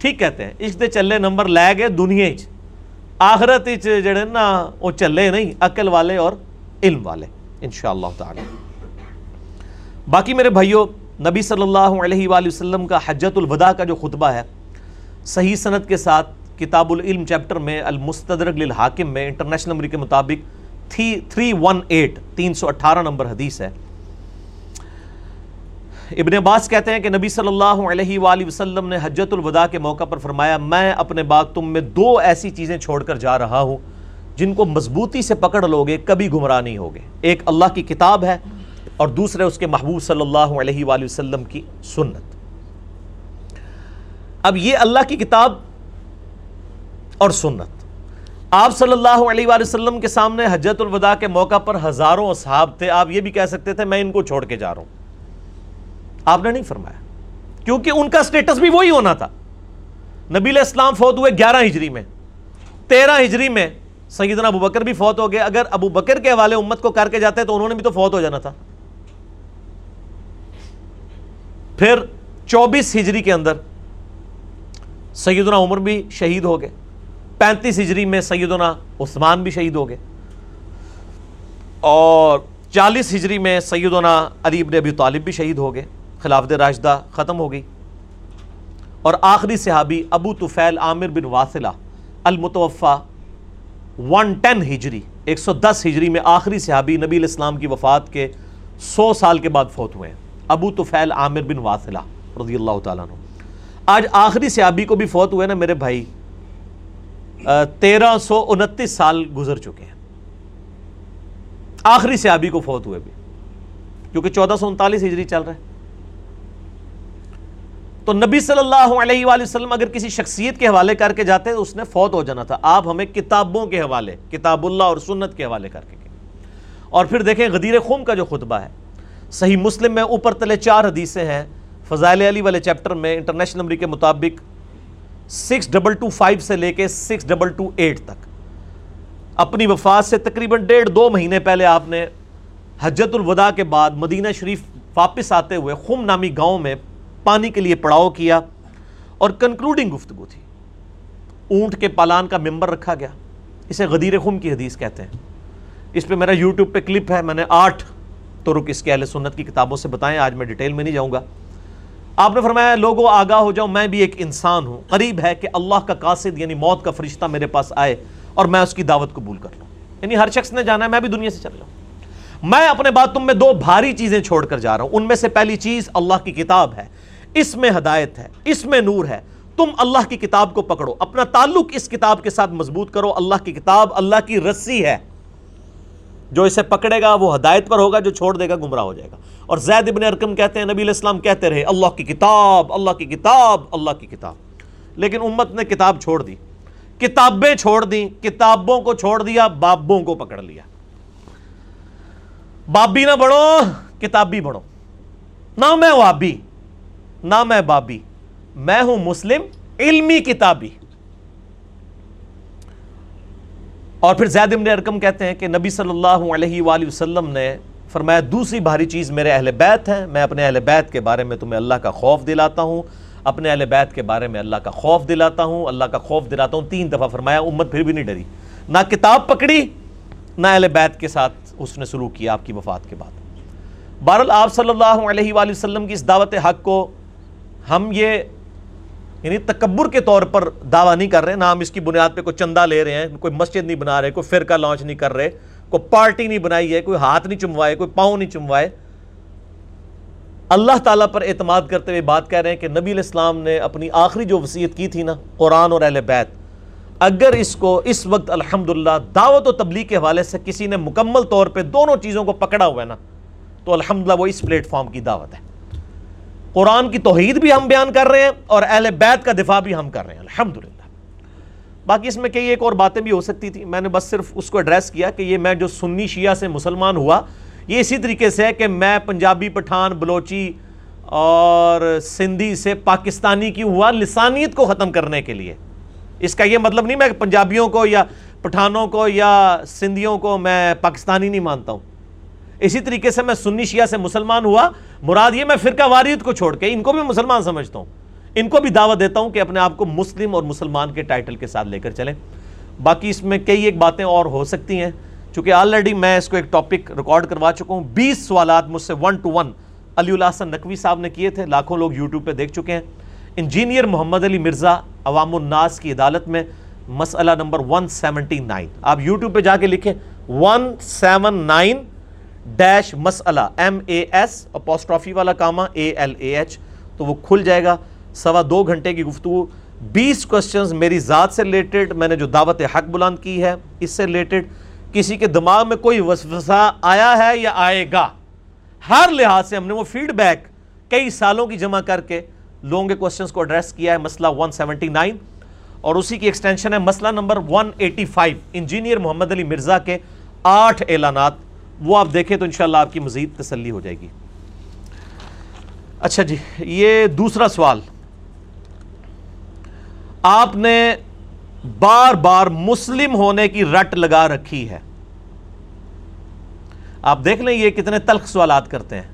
ٹھیک کہتے ہیں، اس دے چلے نمبر لے گئے دنیا آخرت جڑے نا، وہ چلے نہیں، عقل والے اور علم والے، انشاءاللہ تعالی۔ باقی میرے بھائیوں نبی صلی اللہ علیہ وآلہ وسلم کا حجت الوداع کا جو خطبہ ہے، صحیح سند کے ساتھ کتاب العلم چیپٹر میں، المستدرک للحاکم میں، انٹرنیشنل نمبر کے مطابق تھری ون ایٹ، تین سو اٹھارہ نمبر حدیث ہے۔ ابن عباس کہتے ہیں کہ نبی صلی اللہ علیہ وآلہ وسلم نے حجت الوداع کے موقع پر فرمایا، میں اپنے بعد تم میں دو ایسی چیزیں چھوڑ کر جا رہا ہوں، جن کو مضبوطی سے پکڑ لوگے، کبھی گمراہ نہیں ہوگے۔ ایک اللہ کی کتاب ہے اور دوسرے اس کے محبوب صلی اللہ علیہ وآلہ وسلم کی سنت۔ اب یہ اللہ کی کتاب اور سنت۔ آپ صلی اللہ علیہ وآلہ وسلم کے سامنے حجت الوداع کے موقع پر ہزاروں اصحاب تھے، آپ یہ بھی کہہ سکتے تھے، میں ان کو چھوڑ کے جا رہا ہوں۔ آپ نے نہیں فرمایا۔ کیونکہ ان کا سٹیٹس بھی وہی ہونا تھا۔ نبی علیہ السلام فوت ہوئے گیارہ ہجری میں۔ تیرہ ہجری میں سیدنا ابو بکر بھی فوت ہو گئے۔ اگر ابو بکر کے حوالے امت کو کر کے جاتے تو انہوں نے بھی تو فوت ہو جانا تھا۔ پھر چوبیس ہجری کے اندر سیدنا عمر بھی شہید ہو گئے۔ پینتیس ہجری میں سیدنا عثمان بھی شہید ہو گئے۔ اور چالیس ہجری میں سیدنا علی ابن ابی طالب بھی شہید ہو گئے۔ خلافت راشدہ ختم ہو گئی۔ اور آخری صحابی ابو طفیل عامر بن واصلہ المتوفہ ون ٹین ہجری، ایک سو دس ہجری میں آخری صحابی نبی الاسلام کی وفات کے سو سال کے بعد فوت ہوئے۔ ہیں ابو طفیل عامر بن واصلہ رضی اللہ تعالیٰ عنہ۔ آج آخری صحابی کو بھی فوت ہوئے نا میرے بھائی تیرہ سو انتیس سال گزر چکے ہیں۔ آخری صحابی کو فوت ہوئے بھی۔ کیونکہ چودہ سو انتالیس ہجری چل رہا ہے۔ تو نبی صلی اللہ علیہ وآلہ وسلم اگر کسی شخصیت کے حوالے کر کے جاتے تو اس نے فوت ہو جانا تھا۔ آپ ہمیں کتابوں کے حوالے، کتاب اللہ اور سنت کے حوالے کر کے اور پھر دیکھیں غدیر خم کا جو خطبہ ہے، صحیح مسلم میں اوپر تلے چار حدیثیں ہیں۔ فضائل علی والے چیپٹر میں انٹرنیشنل نمبر کے مطابق سکس ڈبل ٹو فائیو سے لے کے سکس ڈبل ٹو ایٹ تک۔ اپنی وفات سے تقریباً ڈیڑھ دو مہینے پہلے آپ نے حجت الوداع کے بعد مدینہ شریف واپس آتے ہوئے خم نامی گاؤں میں پانی کے لیے پڑاؤ کیا اور کنکلوڈنگ گفتگو تھی۔ اونٹ کے پالان کا ممبر رکھا گیا۔ اسے غدیر خم کی حدیث کہتے ہیں۔ اس پہ میرا یوٹیوب پہ کلپ ہے، میں نے آٹھ ترک اس کے اہل سنت کی کتابوں سے بتائیں، آج میں ڈیٹیل میں نہیں جاؤں گا۔ آپ نے فرمایا، لوگوں، آگاہ ہو جاؤں میں بھی ایک انسان ہوں۔ قریب ہے کہ اللہ کا قاصد یعنی موت کا فرشتہ میرے پاس آئے اور میں اس کی دعوت قبول کر لوں۔ یعنی ہر شخص نے جانا ہے، میں بھی دنیا سے چل جاؤں میں اپنے بات تم میں دو بھاری چیزیں چھوڑ کر جا رہا ہوں۔ ان میں سے پہلی چیز اللہ کی کتاب ہے۔ اس میں ہدایت ہے، اس میں نور ہے۔ تم اللہ کی کتاب کو پکڑو، اپنا تعلق اس کتاب کے ساتھ مضبوط کرو۔ اللہ کی کتاب، اللہ کی رسی ہے۔ جو اسے پکڑے گا، وہ ہدایت پر ہوگا، جو چھوڑ دے گا، گمراہ ہو جائے گا۔ اور زید ابن ارکم کہتے ہیں، نبی علیہ السلام کہتے رہے، اللہ کی کتاب، اللہ کی کتاب، اللہ کی کتاب۔ لیکن امت نے کتاب چھوڑ دی۔ کتابیں چھوڑ دی، کتابوں کو چھوڑ دیا، بابوں کو پکڑ لیا۔ بابی نہ بڑھو، کتابی بڑھو۔ نہ میں وابی۔ نہ میں بابی، میں ہوں مسلم، علمی کتابی۔ اور پھر زید ابن ارکم کہتے ہیں کہ نبی صلی اللہ علیہ وآلہ وسلم نے فرمایا، دوسری بھاری چیز میرے اہل بیت ہیں، میں اپنے اہل بیت کے بارے میں تمہیں اللہ کا خوف دلاتا ہوں۔ اپنے اہل بیت کے بارے میں اللہ کا خوف دلاتا ہوں۔ اللہ کا خوف دلاتا ہوں، تین دفعہ فرمایا، امت پھر بھی نہیں ڈری۔ نہ کتاب پکڑی، نہ اہل بیت کے ساتھ اس نے سلوک کیا آپ کی وفات کے بعد۔ بہرحال آپ صلی اللہ علیہ وآلہ وسلم کی اس دعوت حق کو ہم یہ یعنی تکبر کے طور پر دعویٰ نہیں کر رہے، نہ ہم اس کی بنیاد پہ کوئی چندہ لے رہے ہیں، کوئی مسجد نہیں بنا رہے، کوئی فرقہ لانچ نہیں کر رہے، کوئی پارٹی نہیں بنائی ہے، کوئی ہاتھ نہیں چموائے، کوئی پاؤں نہیں چموائے۔ اللہ تعالیٰ پر اعتماد کرتے ہوئے بات کہہ رہے ہیں کہ نبی علیہ السلام نے اپنی آخری جو وصیت کی تھی نا، قرآن اور اہل بیت، اگر اس کو اس وقت الحمدللہ دعوت و تبلیغ کے حوالے سے کسی نے مکمل طور پہ دونوں چیزوں کو پکڑا ہوا ہے نا، تو الحمدللہ وہ اس پلیٹ فارم کی دعوت ہے۔ قرآن کی توحید بھی ہم بیان کر رہے ہیں اور اہل بیت کا دفاع بھی ہم کر رہے ہیں۔ الحمدللہ۔ باقی اس میں کئی ایک اور باتیں بھی ہو سکتی تھی میں نے بس صرف اس کو ایڈریس کیا کہ یہ میں جو سنی شیعہ سے مسلمان ہوا، یہ اسی طریقے سے ہے کہ میں پنجابی پٹھان، بلوچی اور سندھی سے پاکستانی کی ہوا؟ لسانیت کو ختم کرنے کے لیے۔ اس کا یہ مطلب نہیں میں پنجابیوں کو یا پٹھانوں کو یا سندھیوں کو میں پاکستانی نہیں مانتا ہوں۔ اسی طریقے سے میں سنی شیعہ سے مسلمان ہوا۔ مراد یہ میں فرقہ واریت کو چھوڑ کے ان کو بھی مسلمان سمجھتا ہوں۔ ان کو بھی دعوت دیتا ہوں کہ اپنے آپ کو مسلم اور مسلمان کے ٹائٹل کے ساتھ لے کر چلیں۔ باقی اس میں کئی ایک باتیں اور ہو سکتی ہیں۔ چونکہ آلریڈی میں اس کو ایک ٹاپک ریکارڈ کروا چکا ہوں۔ بیس سوالات مجھ سے one two one Ali Allah Hasan Naqvi صاحب نے کیے تھے۔ لاکھوں لوگ یوٹیوب پہ دیکھ چکے ہیں۔ انجینئر محمد علی مرزا عوام الناس کی عدالت میں مسئلہ نمبر ون سیونٹی نائن آپ یوٹیوب پہ جا کے لکھیں۔ ون سیون نائن ڈیش مسئلہ ایم اے ایس اپوسٹرافی والا comma A L A H تو وہ کھل جائے گا. سوا دو گھنٹے کی گفتگو. بیس کوشچنز میری ذات سے ریلیٹڈ میں نے جو دعوت حق بلند کی ہے، اس سے ریلیٹڈ کسی کے دماغ میں کوئی وسوسہ آیا ہے یا آئے گا؟ ہر لحاظ سے ہم نے وہ فیڈ بیک کئی سالوں کی جمع کر کے لوگوں کے کوشچنز کو ایڈریس کیا ہے، مسئلہ 179 اور اسی کی ایکسٹینشن ہے مسئلہ نمبر 185 انجینئر محمد علی مرزا کے آٹھ اعلانات. وہ آپ دیکھیں تو انشاءاللہ آپ کی مزید تسلی ہو جائے گی۔ اچھا جی یہ دوسرا سوال۔ آپ نے بار بار مسلم ہونے کی رٹ لگا رکھی ہے۔ آپ دیکھ لیں یہ کتنے تلخ سوالات کرتے ہیں۔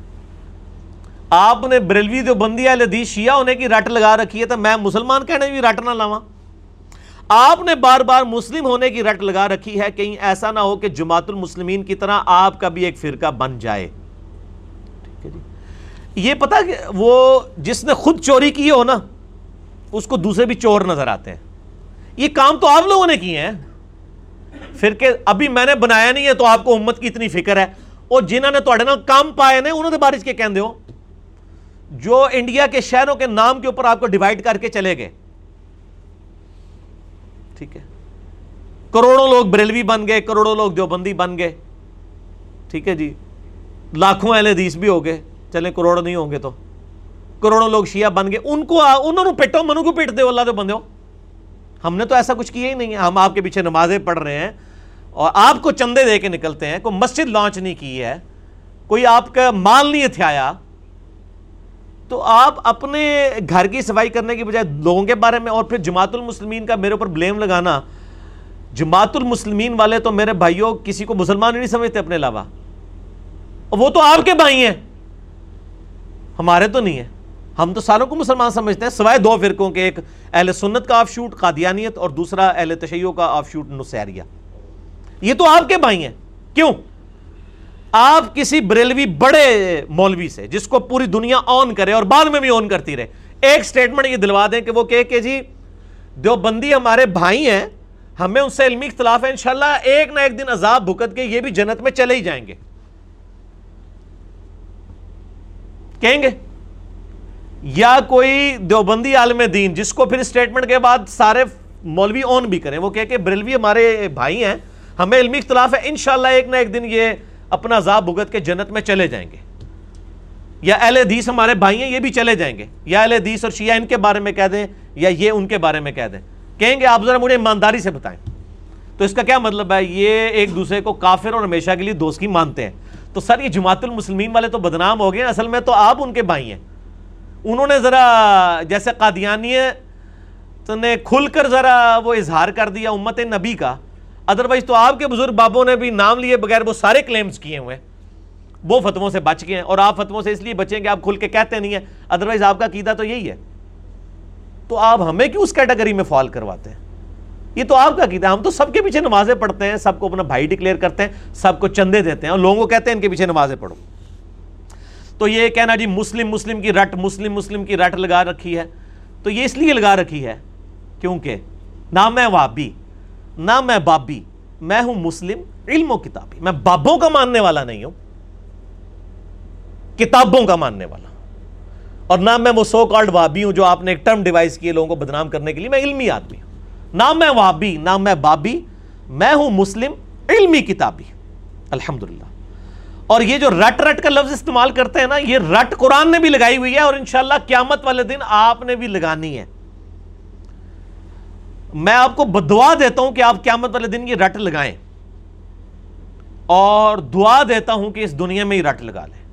آپ نے بریلوی جو بندی حدیث شیعہ ہونے کی رٹ لگا رکھی ہے تو میں مسلمان کہنے بھی رٹ نہ لاواں۔ آپ نے بار بار مسلم ہونے کی رٹ لگا رکھی ہے، کہیں ایسا نہ ہو کہ جماعت المسلمین کی طرح آپ کا بھی ایک فرقہ بن جائے۔ جی۔ یہ پتا کہ وہ جس نے خود چوری کی ہو نا، اس کو دوسرے بھی چور نظر آتے ہیں۔ یہ کام تو آپ لوگوں نے کیے ہیں۔ فرقے ابھی میں نے بنایا نہیں ہے تو آپ کو امت کی اتنی فکر ہے۔ اور جنہوں نے تو کام پائے نے، انہوں نے بارش کے کہنے ہو؟ جو انڈیا کے شہروں کے نام کے اوپر آپ کو ڈیوائیڈ کر کے چلے گئے۔ ٹھیک ہے۔ کروڑوں لوگ بریلوی بن گئے، کروڑوں لوگ دیوبندی بن گئے۔ ٹھیک ہے جی۔ لاکھوں اہل حدیث بھی ہو گئے۔ چلیں کروڑ نہیں ہوں گے تو۔ کروڑوں لوگ شیعہ بن گئے۔ ان کو انہوں نے پیٹو منو کو پیٹ دے، اللہ دے بندے ہو ہم نے تو ایسا کچھ کیا ہی نہیں ہے۔ ہم آپ کے پیچھے نمازیں پڑھ رہے ہیں اور آپ کو چندے دے کے نکلتے ہیں۔ کوئی مسجد لانچ نہیں کی ہے۔ کوئی آپ کا مال نہیں اتھیایا تو آپ اپنے گھر کی صفائی کرنے کی بجائے لوگوں کے بارے میں اور پھر جماعت المسلمین کا میرے اوپر بلیم لگانا، جماعت المسلمین والے تو میرے بھائیوں کسی کو مسلمان نہیں سمجھتے اپنے علاوہ۔ وہ تو آپ کے بھائی ہیں۔ ہمارے تو نہیں ہیں۔ ہم تو ساروں کو مسلمان سمجھتے ہیں، سوائے دو فرقوں کے، ایک اہل سنت کا آف شوٹ قادیانیت اور دوسرا اہل تشیعوں کا آف شوٹ نسیریہ یہ تو آپ کے بھائی ہیں۔ کیوں؟ آپ کسی بریلوی بڑے مولوی سے، جس کو پوری دنیا آن کرے اور بعد میں بھی آن کرتی رہے، ایک سٹیٹمنٹ یہ دلوا دیں کہ وہ کہ کہ جی دیوبندی ہمارے بھائی ہیں، ہمیں ان سے علمی اختلاف ہے، انشاءاللہ ایک نہ ایک دن عذاب بھکت کے یہ بھی جنت میں چلے ہی جائیں گے۔ کہیں گے؟ یا کوئی دیوبندی عالم دین جس کو پھر اسٹیٹمنٹ کے بعد سارے مولوی اون بھی کریں، وہ کہ بریلوی ہمارے بھائی ہیں، ہمیں علمی اختلاف ہے، انشاءاللہ ایک نہ ایک دن یہ اپنا عذاب بھگت کے جنت میں چلے جائیں گے۔ یا اہل حدیث ہمارے بھائی ہیں یہ بھی چلے جائیں گے۔ یا اہل حدیث اور شیعہ ان کے بارے میں کہہ دیں یا یہ ان کے بارے میں کہہ دیں۔ کہیں گے آپ ذرا مجھے ایمانداری سے بتائیں۔ تو اس کا کیا مطلب ہے؟ یہ ایک دوسرے کو کافر اور ہمیشہ کے لیے دوستی مانتے ہیں۔ تو سر، یہ جماعت المسلمین والے تو بدنام ہو گئے ہیں۔ اصل میں تو آپ ان کے بھائی ہیں۔ انہوں نے ذرا جیسے قادیانیت نے کھل کر ذرا وہ اظہار کر دیا امت نبی کا۔ ادروائز تو آپ کے بزرگ بابوں نے بھی نام لیے بغیر وہ سارے کلیمز کیے ہوئے وہ فتووں سے بچ گئے ہیں اور آپ فتووں سے اس لیے بچیں کہ آپ کھل کے کہتے نہیں ہیں۔ ادروائز آپ کا قیدہ تو یہی ہے۔ تو آپ ہمیں کیوں اس کیٹیگری میں فال کرواتے ہیں؟ یہ تو آپ کا قیدہ ہم تو سب کے پیچھے نمازیں پڑھتے ہیں، سب کو اپنا بھائی ڈکلیئر کرتے ہیں، سب کو چندے دیتے ہیں اور لوگوں کو کہتے ہیں ان کے پیچھے نمازیں پڑھو۔ تو یہ کہنا جی مسلم مسلم کی رٹ، مسلم مسلم کی رٹ لگا رکھی ہے۔ تو یہ اس لیے لگا رکھی ہے۔ کیونکہ نہ میں وابی۔ نہ میں بابی، میں ہوں مسلم، علم و کتابی۔ میں بابوں کا ماننے والا نہیں ہوں، کتابوں کا ماننے والا۔ اور نہ میں وہ سو کارڈ وابی ہوں جو آپ نے ایک ٹرم ڈیوائز کیے لوگوں کو بدنام کرنے کے لیے، میں علمی آدمی ہوں۔ نہ میں وابی نہ میں بابی، میں ہوں مسلم، علمی کتابی۔ الحمدللہ۔ اور یہ جو رٹ رٹ کا لفظ استعمال کرتے ہیں نا، یہ رٹ قرآن نے بھی لگائی ہوئی ہے اور انشاءاللہ قیامت والے دن آپ نے بھی لگانی ہے۔ میں آپ کو بدعا دیتا ہوں کہ آپ قیامت والے دن یہ رٹ لگائیں۔ اور دعا دیتا ہوں کہ اس دنیا میں ہی رٹ لگا لیں۔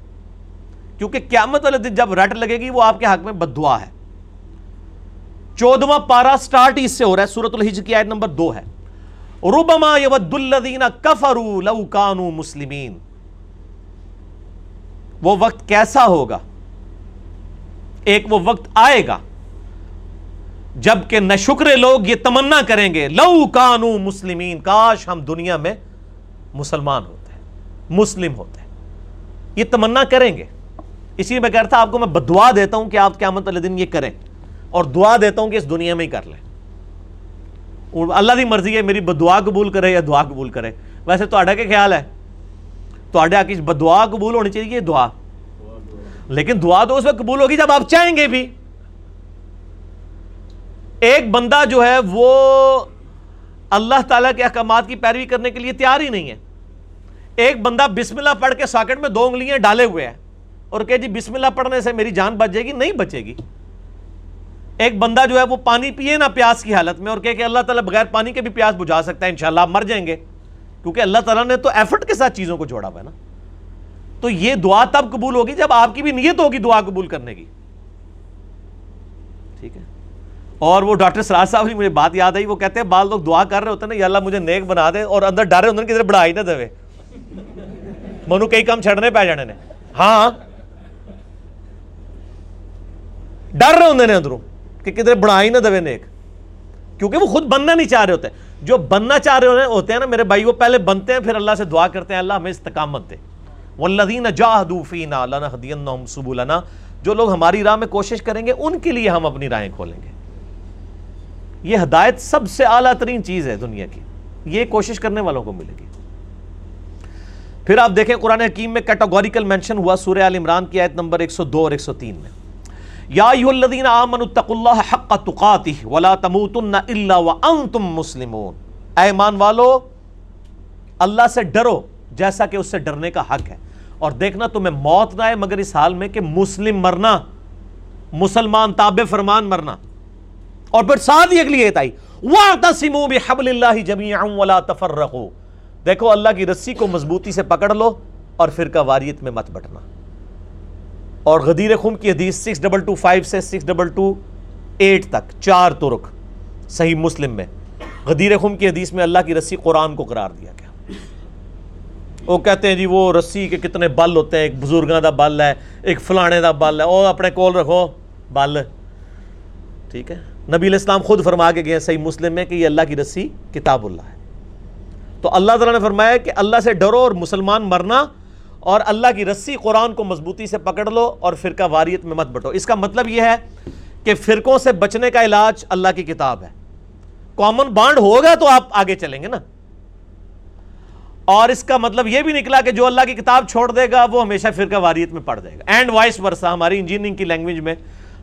کیونکہ قیامت والے دن جب رٹ لگے گی، وہ آپ کے حق میں بدعا ہے۔ چودواں پارا سٹارٹ اس سے ہو رہا ہے سورت الحج کی آیت نمبر دو ہے۔ ربما یود الذین کفروا لو کانوا مسلمین۔ وہ وقت کیسا ہوگا؟ ایک وہ وقت آئے گا۔ جبکہ نہ شکر لوگ، یہ تمنا کریں گے۔ لو کانو مسلمین، کاش ہم دنیا میں مسلمان ہوتے ہیں، مسلم ہوتے ہیں۔ یہ تمنا کریں گے۔ اسی لیے میں کہتا آپ کو میں بدعا دیتا ہوں کہ آپ قیامت والے دن یہ کریں اور دعا دیتا ہوں کہ اس دنیا میں ہی کر لیں۔ اللہ کی مرضی ہے، میری بدعا قبول کرے یا دعا قبول کرے۔ ویسے تو کیا خیال ہے؟ تو بدعا قبول ہونی چاہیے دعا؟ لیکن دعا تو اس وقت قبول ہوگی جب آپ چاہیں گے بھی۔ ایک بندہ جو ہے وہ اللہ تعالیٰ کے احکامات کی پیروی کرنے کے لیے تیار ہی نہیں ہے۔ ایک بندہ بسم اللہ پڑھ کے ساکٹ میں دو انگلیاں ڈالے ہوئے ہیں اور کہ جی بسم اللہ پڑھنے سے میری جان بچ جائے گی، نہیں بچے گی۔ ایک بندہ جو ہے وہ پانی پیے نہ پیاس کی حالت میں اور کہ اللہ تعالیٰ بغیر پانی کے بھی پیاس بجھا سکتا ہے، انشاءاللہ آپ مر جائیں گے۔ کیونکہ اللہ تعالیٰ نے تو ایفرٹ کے ساتھ چیزوں کو جوڑا ہوا ہے نا۔ تو یہ دعا تب قبول ہوگی جب آپ کی بھی نیت ہوگی دعا قبول کرنے کی۔ ٹھیک ہے؟ اور وہ ڈاکٹر سراج صاحب کی مجھے بات یاد آئی، وہ کہتے ہیں بعض لوگ دعا کر رہے ہوتے ہیں نا، یا اللہ مجھے نیک بنا دے اور اندر ڈر رہے کدھر بڑھا ہی نہ دے۔ منو کئی کام چھڑنے پہ جانے نے۔ ہاں۔ ڈر رہے ہوتے ہیں اندروں کہ کدھر بڑھا ہی نہ دے نیک۔ کیونکہ وہ خود بننا نہیں چاہ رہے ہوتے۔ جو بننا چاہ رہے ہوتے ہیں نا، میرے بھائی وہ پہلے بنتے ہیں، پھر اللہ سے دعا کرتے ہیں، اللہ ہمیں استقامت دے۔ والذین جاہدوا فینا لنہدینہم سبلنا۔ جو لوگ ہماری راہ میں کوشش کریں گے، ان کے لیے ہم اپنی راہیں کھولیں گے۔ یہ ہدایت سب سے اعلیٰ ترین چیز ہے دنیا کی۔ یہ کوشش کرنے والوں کو ملے گی۔ پھر آپ دیکھیں قرآن حکیم میں کیٹاگوریکل مینشن ہوا سورہ آل عمران کی آیت نمبر 102 اور 103 میں۔ یا ایہا الذین آمنوا اتقوا اللہ حق تقاتہ ولا تموتن الا وانتم مسلمون۔ اے ایمان والو، اللہ سے ڈرو، جیسا کہ اس سے ڈرنے کا حق ہے۔ اور دیکھنا تمہیں موت نہ آئے مگر اس حال میں کہ مسلم مرنا، مسلمان تاب فرمان مرنا۔ اور پھر ساتھ ہی اگلی ایت آئی، وَاعْتَصِمُوا بِحَبْلِ اللَّهِ جَمِيعًا وَلَا تَفَرَّقُوا۔ دیکھو، اللہ کی رسی کو مضبوطی سے پکڑ لو اور فرقہ واریت میں مت بٹنا۔ اور غدیر خم کی حدیث سکس ڈبل ٹو فائیو سے سکس ڈبل ٹو ایٹ تک، چار ترک صحیح مسلم میں۔ غدیر خم کی حدیث میں اللہ کی رسی قرآن کو قرار دیا گیا۔ وہ کہتے ہیں جی وہ رسی کے کتنے بل ہوتے ہیں، ایک بزرگاں دا بل ہے، ایک فلانے دا بل ہے وہ اپنے کول رکھو، بل۔ ٹھیک ہے؟ نبی علیہ السلام خود فرما کے گئے صحیح مسلم میں کہ یہ اللہ کی رسی کتاب اللہ ہے۔ تو اللہ تعالیٰ نے فرمایا کہ اللہ سے ڈرو اور مسلمان مرنا اور اللہ کی رسی قرآن کو مضبوطی سے پکڑ لو اور فرقہ واریت میں مت بٹو۔ اس کا مطلب یہ ہے کہ فرقوں سے بچنے کا علاج اللہ کی کتاب ہے۔ کامن بانڈ ہوگا تو آپ آگے چلیں گے نا۔ اور اس کا مطلب یہ بھی نکلا کہ جو اللہ کی کتاب چھوڑ دے گا وہ ہمیشہ فرقہ واریت میں پڑھ دے گا۔ اینڈ وائس ورسا ہماری انجینئرنگ کی لینگویج میں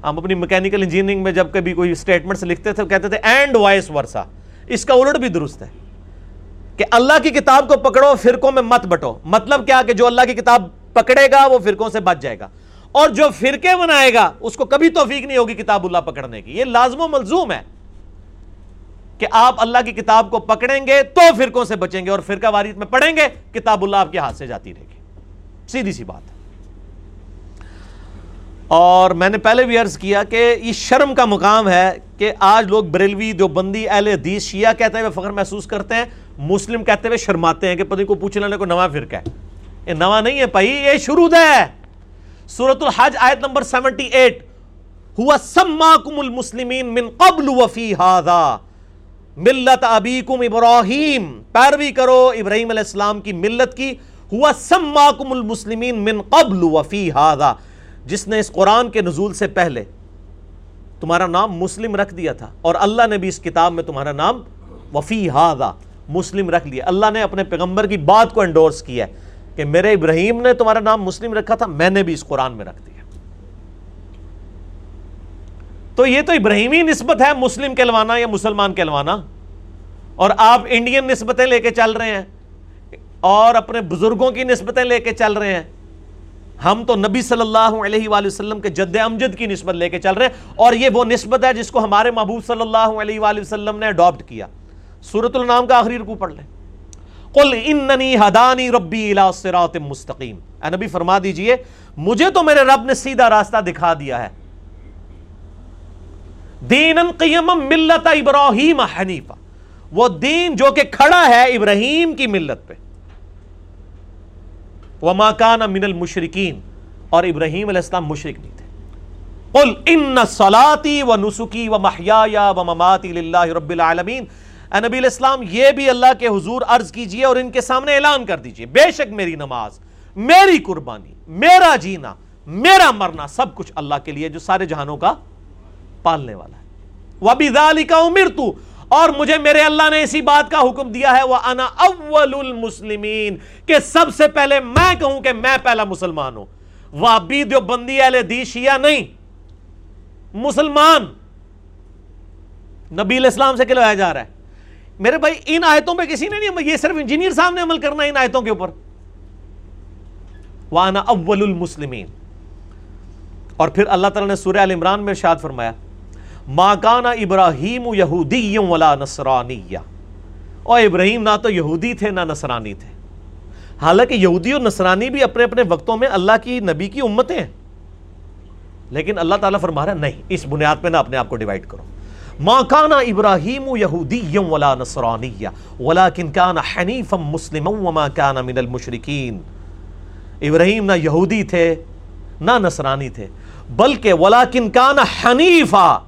ہم اپنی میکینیکل انجینئرنگ میں جب کبھی کوئی اسٹیٹمنٹس لکھتے تھے کہتے تھے اینڈ وائس ورسا اس کا الٹ بھی درست ہے کہ اللہ کی کتاب کو پکڑو، فرقوں میں مت بٹو۔ مطلب کیا کہ جو اللہ کی کتاب پکڑے گا، وہ فرقوں سے بچ جائے گا۔ اور جو فرقے بنائے گا، اس کو کبھی توفیق نہیں ہوگی کتاب اللہ پکڑنے کی۔ یہ لازم و ملزوم ہے کہ آپ اللہ کی کتاب کو پکڑیں گے تو فرقوں سے بچیں گے اور فرقہ واریت میں پڑھیں گے، کتاب اللہ آپ کے ہاتھ سے جاتی رہے گی۔ سیدھی سی بات ہے۔ اور میں نے پہلے بھی عرض کیا کہ یہ شرم کا مقام ہے کہ آج لوگ بریلوی جو بندی اہل حدیث شیعہ کہتے ہوئے فخر محسوس کرتے ہیں، مسلم کہتے ہوئے شرماتے ہیں کہ پتہ کو پوچھنے والے کو نواں فرقہ ہے۔ یہ نواں نہیں ہے بھائی، یہ شروع ہے۔ سورت الحج آیت نمبر سیونٹی ایٹ۔ ہوا سماکم المسلمین من قبل وفی ہاذا ملت ابیکم ابراہیم۔ پیروی کرو ابراہیم علیہ السلام کی ملت کی۔ ہوا سماکم المسلمین من قبل وفی ہاذا جس نے اس قرآن کے نزول سے پہلے تمہارا نام مسلم رکھ دیا تھا اور اللہ نے بھی اس کتاب میں تمہارا نام وفی ہاذا مسلم رکھ لیا۔ اللہ نے اپنے پیغمبر کی بات کو انڈورس کیا ہے کہ میرے ابراہیم نے تمہارا نام مسلم رکھا تھا، میں نے بھی اس قرآن میں رکھ دیا۔ تو یہ تو ابراہیمی نسبت ہے، مسلم کہلوانا یا مسلمان کہلوانا؟ اور آپ انڈین نسبتیں لے کے چل رہے ہیں اور اپنے بزرگوں کی نسبتیں لے کے چل رہے ہیں۔ ہم تو نبی صلی اللہ علیہ وآلہ وسلم کے جد امجد کی نسبت لے کے چل رہے ہیں اور یہ وہ نسبت ہے جس کو ہمارے محبوب صلی اللہ علیہ وآلہ وسلم نے اڈاپٹ کیا۔ سورت النام کا آخری رکو پڑھ لیں۔ قل اننی ہدانی ربی الى صراط مستقیم۔ اے نبی فرما دیجیے، مجھے تو میرے رب نے سیدھا راستہ دکھا دیا ہے۔ دین قیم ملت ابراہیم حنیفہ۔ وہ دین جو کہ کھڑا ہے ابراہیم کی ملت پہ۔ وما کان من المشرکین۔ اور ابراہیم علیہ السلام مشرک نہیں تھے۔ قل ان صلاتی و نسکی و محیا و مماتی للہ رب العالمین۔ اے نبی علیہ السلام، یہ بھی اللہ کے حضور عرض کیجیے اور ان کے سامنے اعلان کر دیجیے۔ بے شک میری نماز، میری قربانی، میرا جینا، میرا مرنا سب کچھ اللہ کے لیے جو سارے جہانوں کا پالنے والا ہے۔ وَبِذَالِكَ أُمِرْتُ اور مجھے میرے اللہ نے اسی بات کا حکم دیا ہے، وَأَنَا أَوَّلُ الْمُسْلِمِينَ، کہ سب سے پہلے میں کہوں کہ میں پہلا مسلمان ہوں۔ وابی دیو بندی اہل دی شیعہ نہیں۔ مسلمان۔ نبی علیہ السلام سے کلوایا جا رہا ہے۔ میرے بھائی، ان آیتوں پہ کسی نے نہیں یہ صرف انجینئر صاحب نے عمل کرنا ان آیتوں کے اوپر۔ وانا اول المسلمین اور پھر اللہ تعالیٰ نے سورہ عمران میں ارشاد فرمایا ما کانا ابراہیم یہودی ولا نصرانی۔ اور ابراہیم، نہ تو یہودی تھے، نہ نصرانی تھے۔ حالانکہ یہودی اور نصرانی بھی اپنے اپنے وقتوں میں اللہ کی نبی کی امتیں ہیں۔ لیکن اللہ تعالیٰ فرما رہا نہیں، اس بنیاد پہ نہ اپنے آپ کو ڈیوائڈ کرو۔ ما کانا ابراہیم یہودی ولا نصرانی ولیکن کانا حنیفا مسلم وما کانا من المشرکین۔ ابراہیم نہ یہودی تھے، نہ نصرانی تھے، بلکہ ولیکن کانا حنیفا۔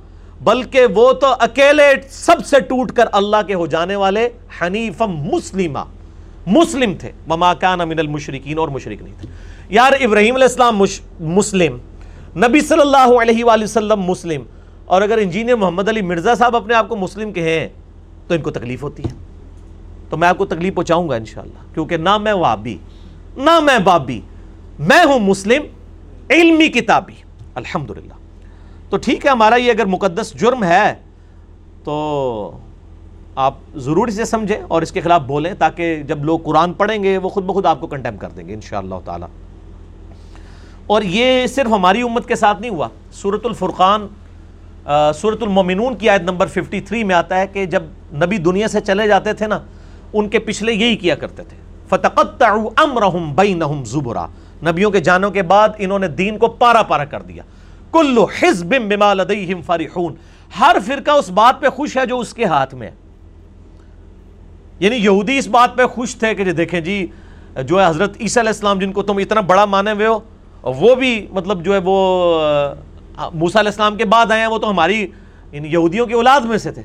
بلکہ وہ تو اکیلے سب سے ٹوٹ کر اللہ کے ہو جانے والے حنیفا مسلمہ، مسلم تھے۔ وما کانا من المشرکین اور مشرک نہیں تھے۔ یار ابراہیم علیہ السلام مسلم، نبی صلی اللہ علیہ وآلہ وسلم مسلم۔ اور اگر انجینئر محمد علی مرزا صاحب اپنے آپ کو مسلم کہیں تو ان کو تکلیف ہوتی ہے۔ تو میں آپ کو تکلیف پہنچاؤں گا انشاءاللہ، کیونکہ نہ میں وابی، نہ میں بابی، میں ہوں مسلم، علمی کتابی۔ الحمدللہ۔ تو ٹھیک ہے، ہمارا یہ اگر مقدس جرم ہے، تو آپ ضروری سے سمجھیں اور اس کے خلاف بولیں تاکہ جب لوگ قرآن پڑھیں گے، وہ خود بخود آپ کو کنٹیم کر دیں گے، انشاءاللہ تعالی۔ اور یہ صرف ہماری امت کے ساتھ نہیں ہوا۔ سورت الفرقان سورت المومنون کی آیت نمبر 53 میں آتا ہے کہ جب نبی دنیا سے چلے جاتے تھے نا، ان کے پچھلے یہی کیا کرتے تھے۔ فتقطعوا امرهم بینہم زبرا۔ نبیوں کے جانوں کے بعد انہوں نے دین کو پارا پارا کر دیا۔ کل حزب بما لدیہم فرحون۔ ہر فرقہ اس بات پہ خوش ہے جو اس کے ہاتھ میں۔ ہے یعنی یہودی اس بات پہ خوش تھے کہ جی دیکھیں جی جو ہے حضرت عیسیٰ علیہ السلام جن کو تم اتنا بڑا مانے ہوئے ہو، وہ بھی مطلب جو ہے وہ موسیٰ علیہ السلام کے بعد آئے ہیں، وہ تو ہماری ان یہودیوں کی اولاد میں سے تھے۔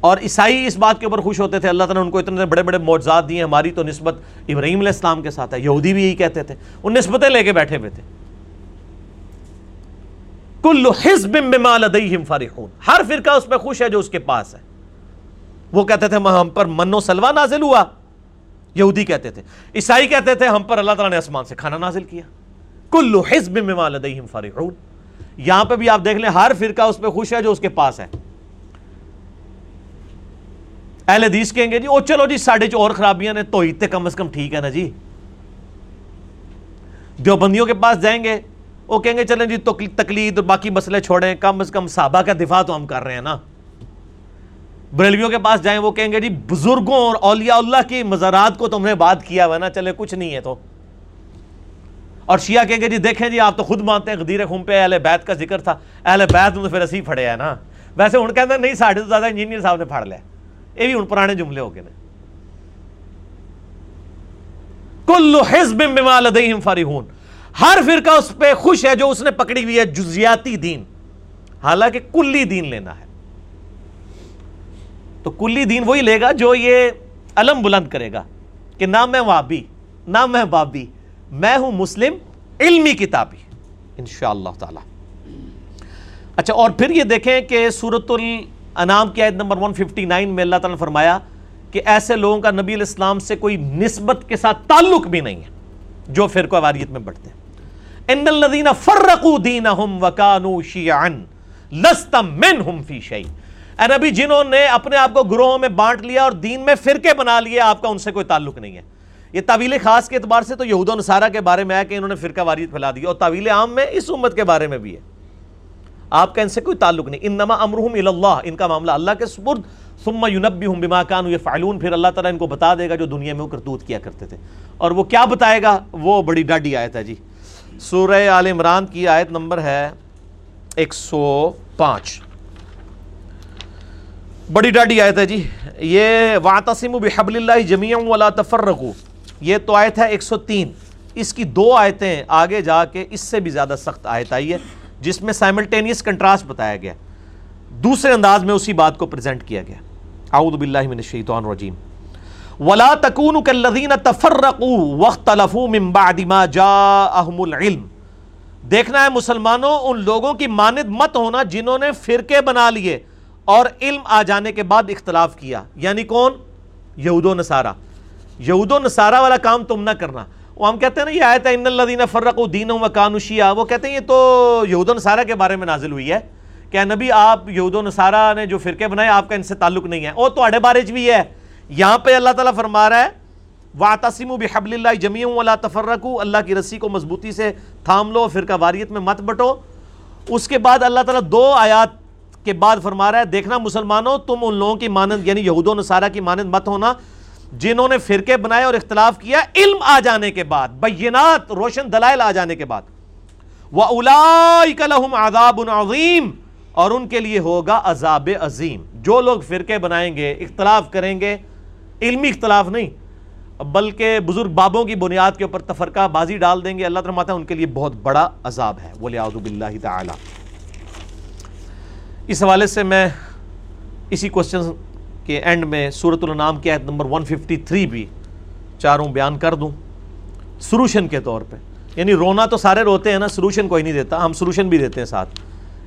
اور عیسائی اس بات کے اوپر خوش ہوتے تھے، اللہ تعالیٰ نے ان کو اتنے بڑے بڑے معجزات دیے، ہماری تو نسبت ابراہیم علیہ السلام کے ساتھ ہے، یہودی بھی یہی کہتے تھے۔ ان نسبتیں لے کے بیٹھے ہوئے تھے۔ کل حزب بما لدیہم فرحون۔ ہر فرقہ اس پہ خوش ہے جو اس کے پاس ہے۔ وہ کہتے تھے، ہم پر من و سلوا نازل ہوا۔ یہودی کہتے تھے، عیسائی کہتے تھے، ہم پر اللہ تعالیٰ نے آسمان سے کھانا نازل کیا۔ کل حزب بما لدیہم فرحون۔ یہاں پہ بھی آپ دیکھ لیں، ہر فرقہ اس پہ خوش ہے جو اس کے پاس ہے۔ اہل حدیث کہیں گے جی او چلو جی ساڑھے جو اور خرابیاں نے تو اتنے کم از کم ٹھیک ہے نا جی۔ دیوبندیوں کے پاس جائیں گے وہ کہیں گے چلیں جی تقلید اور باقی مسئلے چھوڑیں، کم از کم صحابہ کا دفاع تو ہم کر رہے ہیں نا۔ بریلویوں کے پاس جائیں، وہ کہیں گے جی بزرگوں اور اولیاء اللہ کی مزارات کو تم نے بات کیا ہوا نا، چلے کچھ نہیں ہے تو۔ اور شیعہ کہیں گے جی دیکھیں جی آپ تو خود مانتے ہیں، غدیر خون پہ اہل بیت کا ذکر تھا۔ اہل بیت تو پھر اسی پھڑے ہیں نا۔ ویسے ان کہتے ہیں، نہیں، ساڑھے تو زیادہ انجینئر صاحب نے پھڑ لیا۔ یہ بھی ان پرانے جملے ہو گئے کل حزب بما لدیہم فرحون۔ ہر فرقہ اس پہ خوش ہے جو اس نے پکڑی ہوئی ہے، جزیاتی دین۔ حالانکہ کلی دین لینا ہے۔ تو کلی دین وہی لے گا جو یہ علم بلند کرے گا کہ نہ میں وابی، نہ میں بابی، میں ہوں مسلم، علمی کتابی۔ انشاءاللہ تعالی۔ اچھا اور پھر یہ دیکھیں کہ سورت الانام کی آیت نمبر 159 میں اللہ تعالیٰ نے فرمایا کہ ایسے لوگوں کا نبی علیہ السلام سے کوئی نسبت کے ساتھ تعلق بھی نہیں ہے جو فرقہ واریت میں بڑھتے ہیں۔ ان الذين فرقوا دينهم وكانوا شيعا لست منهم في شيء اے نبی جنہوں نے اپنے آپ کو گروہوں میں بانٹ لیا اور دین میں فرقے بنا لیے، آپ کا ان سے کوئی تعلق نہیں ہے۔ یہ طویل خاص کے اعتبار سے تو یہود و نصارہ کے بارے میں ہے کہ انہوں نے فرقہ واریت پھیلا دی اور طویل عام میں اس امت کے بارے میں بھی ہے۔ آپ کا ان سے کوئی تعلق نہیں۔ انما امرهم الى اللہ ان کا معاملہ اللہ کے سپرد۔ ثم ينبئهم بما كانوا يفعلون پھر اللہ تعالیٰ ان کو بتا دے گا جو دنیا میں وہ کرتوت کیا کرتے تھے۔ اور وہ کیا بتائے گا؟ وہ بڑی ڈاڈی آیت ہے جی۔ سورہ آل عمران کی آیت نمبر ہے ایک سو پانچ۔ بڑی ڈاڈی آیت ہے جی۔ یہ واتسم بحبل اللہ جمیع ولا تفرقو یہ تو آیت ہے ایک سو تین۔ اس کی دو آیتیں آگے جا کے اس سے بھی زیادہ سخت آیت آئی ہے، جس میں سائملٹینیس کنٹراسٹ بتایا گیا۔ دوسرے انداز میں اسی بات کو پریزنٹ کیا گیا۔ اعوذ باللہ من الشیطان الرجیم۔ ولا تکون کالذین تفرقوا واختلفوا من بعد ما جاءهم العلم۔ دیکھنا ہے مسلمانوں، ان لوگوں کی مانند مت ہونا جنہوں نے فرقے بنا لیے اور علم آ جانے کے بعد اختلاف کیا۔ یعنی کون؟ یہود و نصارہ۔ یہود و نصارہ والا کام تم نہ کرنا۔ وہ ہم کہتے ہیں نا، یہ آیت ہے، ان الذین فرقوا دینهم وكانوا شیعا وہ کہتے ہیں، یہ تو یہود و نصارہ کے بارے میں نازل ہوئی ہے کہ نبی، آپ یہود و نصارہ نے جو فرقے بنائے، آپ کا ان سے تعلق نہیں ہے۔ وہ تو اڑے بارے بھی ہے۔ یہاں پہ اللہ تعالیٰ فرما رہا ہے وَعْتَسِمُوا بِحَبْلِ اللَّهِ جَمِيعٌ وَلَا تَفَرَّقُوا، اللہ کی رسی کو مضبوطی سے تھام لو فرقہ واریت میں مت بٹو۔ اس کے بعد اللہ تعالیٰ دو آیات کے بعد فرما رہا ہے، دیکھنا مسلمانوں، تم ان لوگوں کی مانند یعنی یہود و نصارہ کی مانند مت ہونا، جنہوں نے فرقے بنائے اور اختلاف کیا، علم آ جانے کے بعد، بینات، روشن دلائل آ جانے کے بعد۔ وَأُولَئِكَ لَهُمْ عَذَابٌ عَظِيمٌ، اور ان کے لیے ہوگا عذاب عظیم۔ جو لوگ فرقے بنائیں گے، اختلاف کریں گے علمی اختلاف نہیں، بلکہ بزرگ بابوں کی بنیاد کے اوپر تفرقہ بازی ڈال دیں گے۔ اللہ تعالیٰ ان کے لیے بہت بڑا عذاب ہے۔ باللہ تعالی۔ اس حوالے سے میں اسی کوشچن کے اینڈ میں سورت النام کی آیت نمبر 153 بھی چاروں بیان کر دوں۔ سلوشن کے طور پہ یعنی رونا تو سارے روتے ہیں نا سلوشن کوئی نہیں دیتا۔ ہم سلوشن بھی دیتے ہیں ساتھ،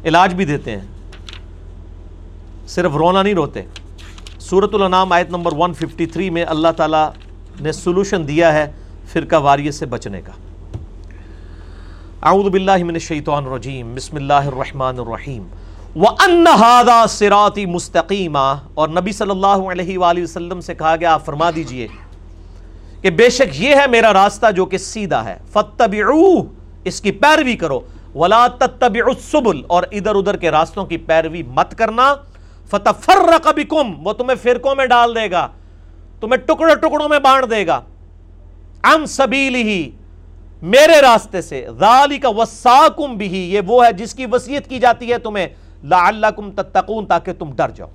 علاج بھی دیتے ہیں۔ صرف رونا نہیں روتے۔ سورت الانام آیت نمبر 153 میں اللہ تعالیٰ نے سلوشن دیا ہے فرقہ واریت سے بچنے کا۔ اعوذ باللہ من الشیطان الرجیم، بسم اللہ الرحمن الرحیم۔ وَأَنَّ هَذَا سِرَاطِ مُسْتَقِيمًا۔ اور نبی صلی اللہ علیہ وآلہ وسلم سے کہا گیا، آپ فرما دیجیے کہ بے شک یہ ہے میرا راستہ جو کہ سیدھا ہے۔ فَاتَّبِعُوهُ، اس کی پیروی کرو۔ وَلَا تَتَّبِعُ السُّبُلْ، اور ادھر ادھر کے راستوں کی پیروی مت کرنا۔ فَتَفَرَّقَ بِكُمْ، وہ تمہیں فرقوں میں ڈال دے گا، تمہیں ٹکڑوں ٹکڑوں میں بانٹ دے گا۔ ام سبیل ہی میرے راستے سے، ذالک وساکم بھی یہ وہ ہے جس کی وصیت کی جاتی ہے تمہیں۔ لعلکم تتقون، تاکہ تم ڈر جاؤ۔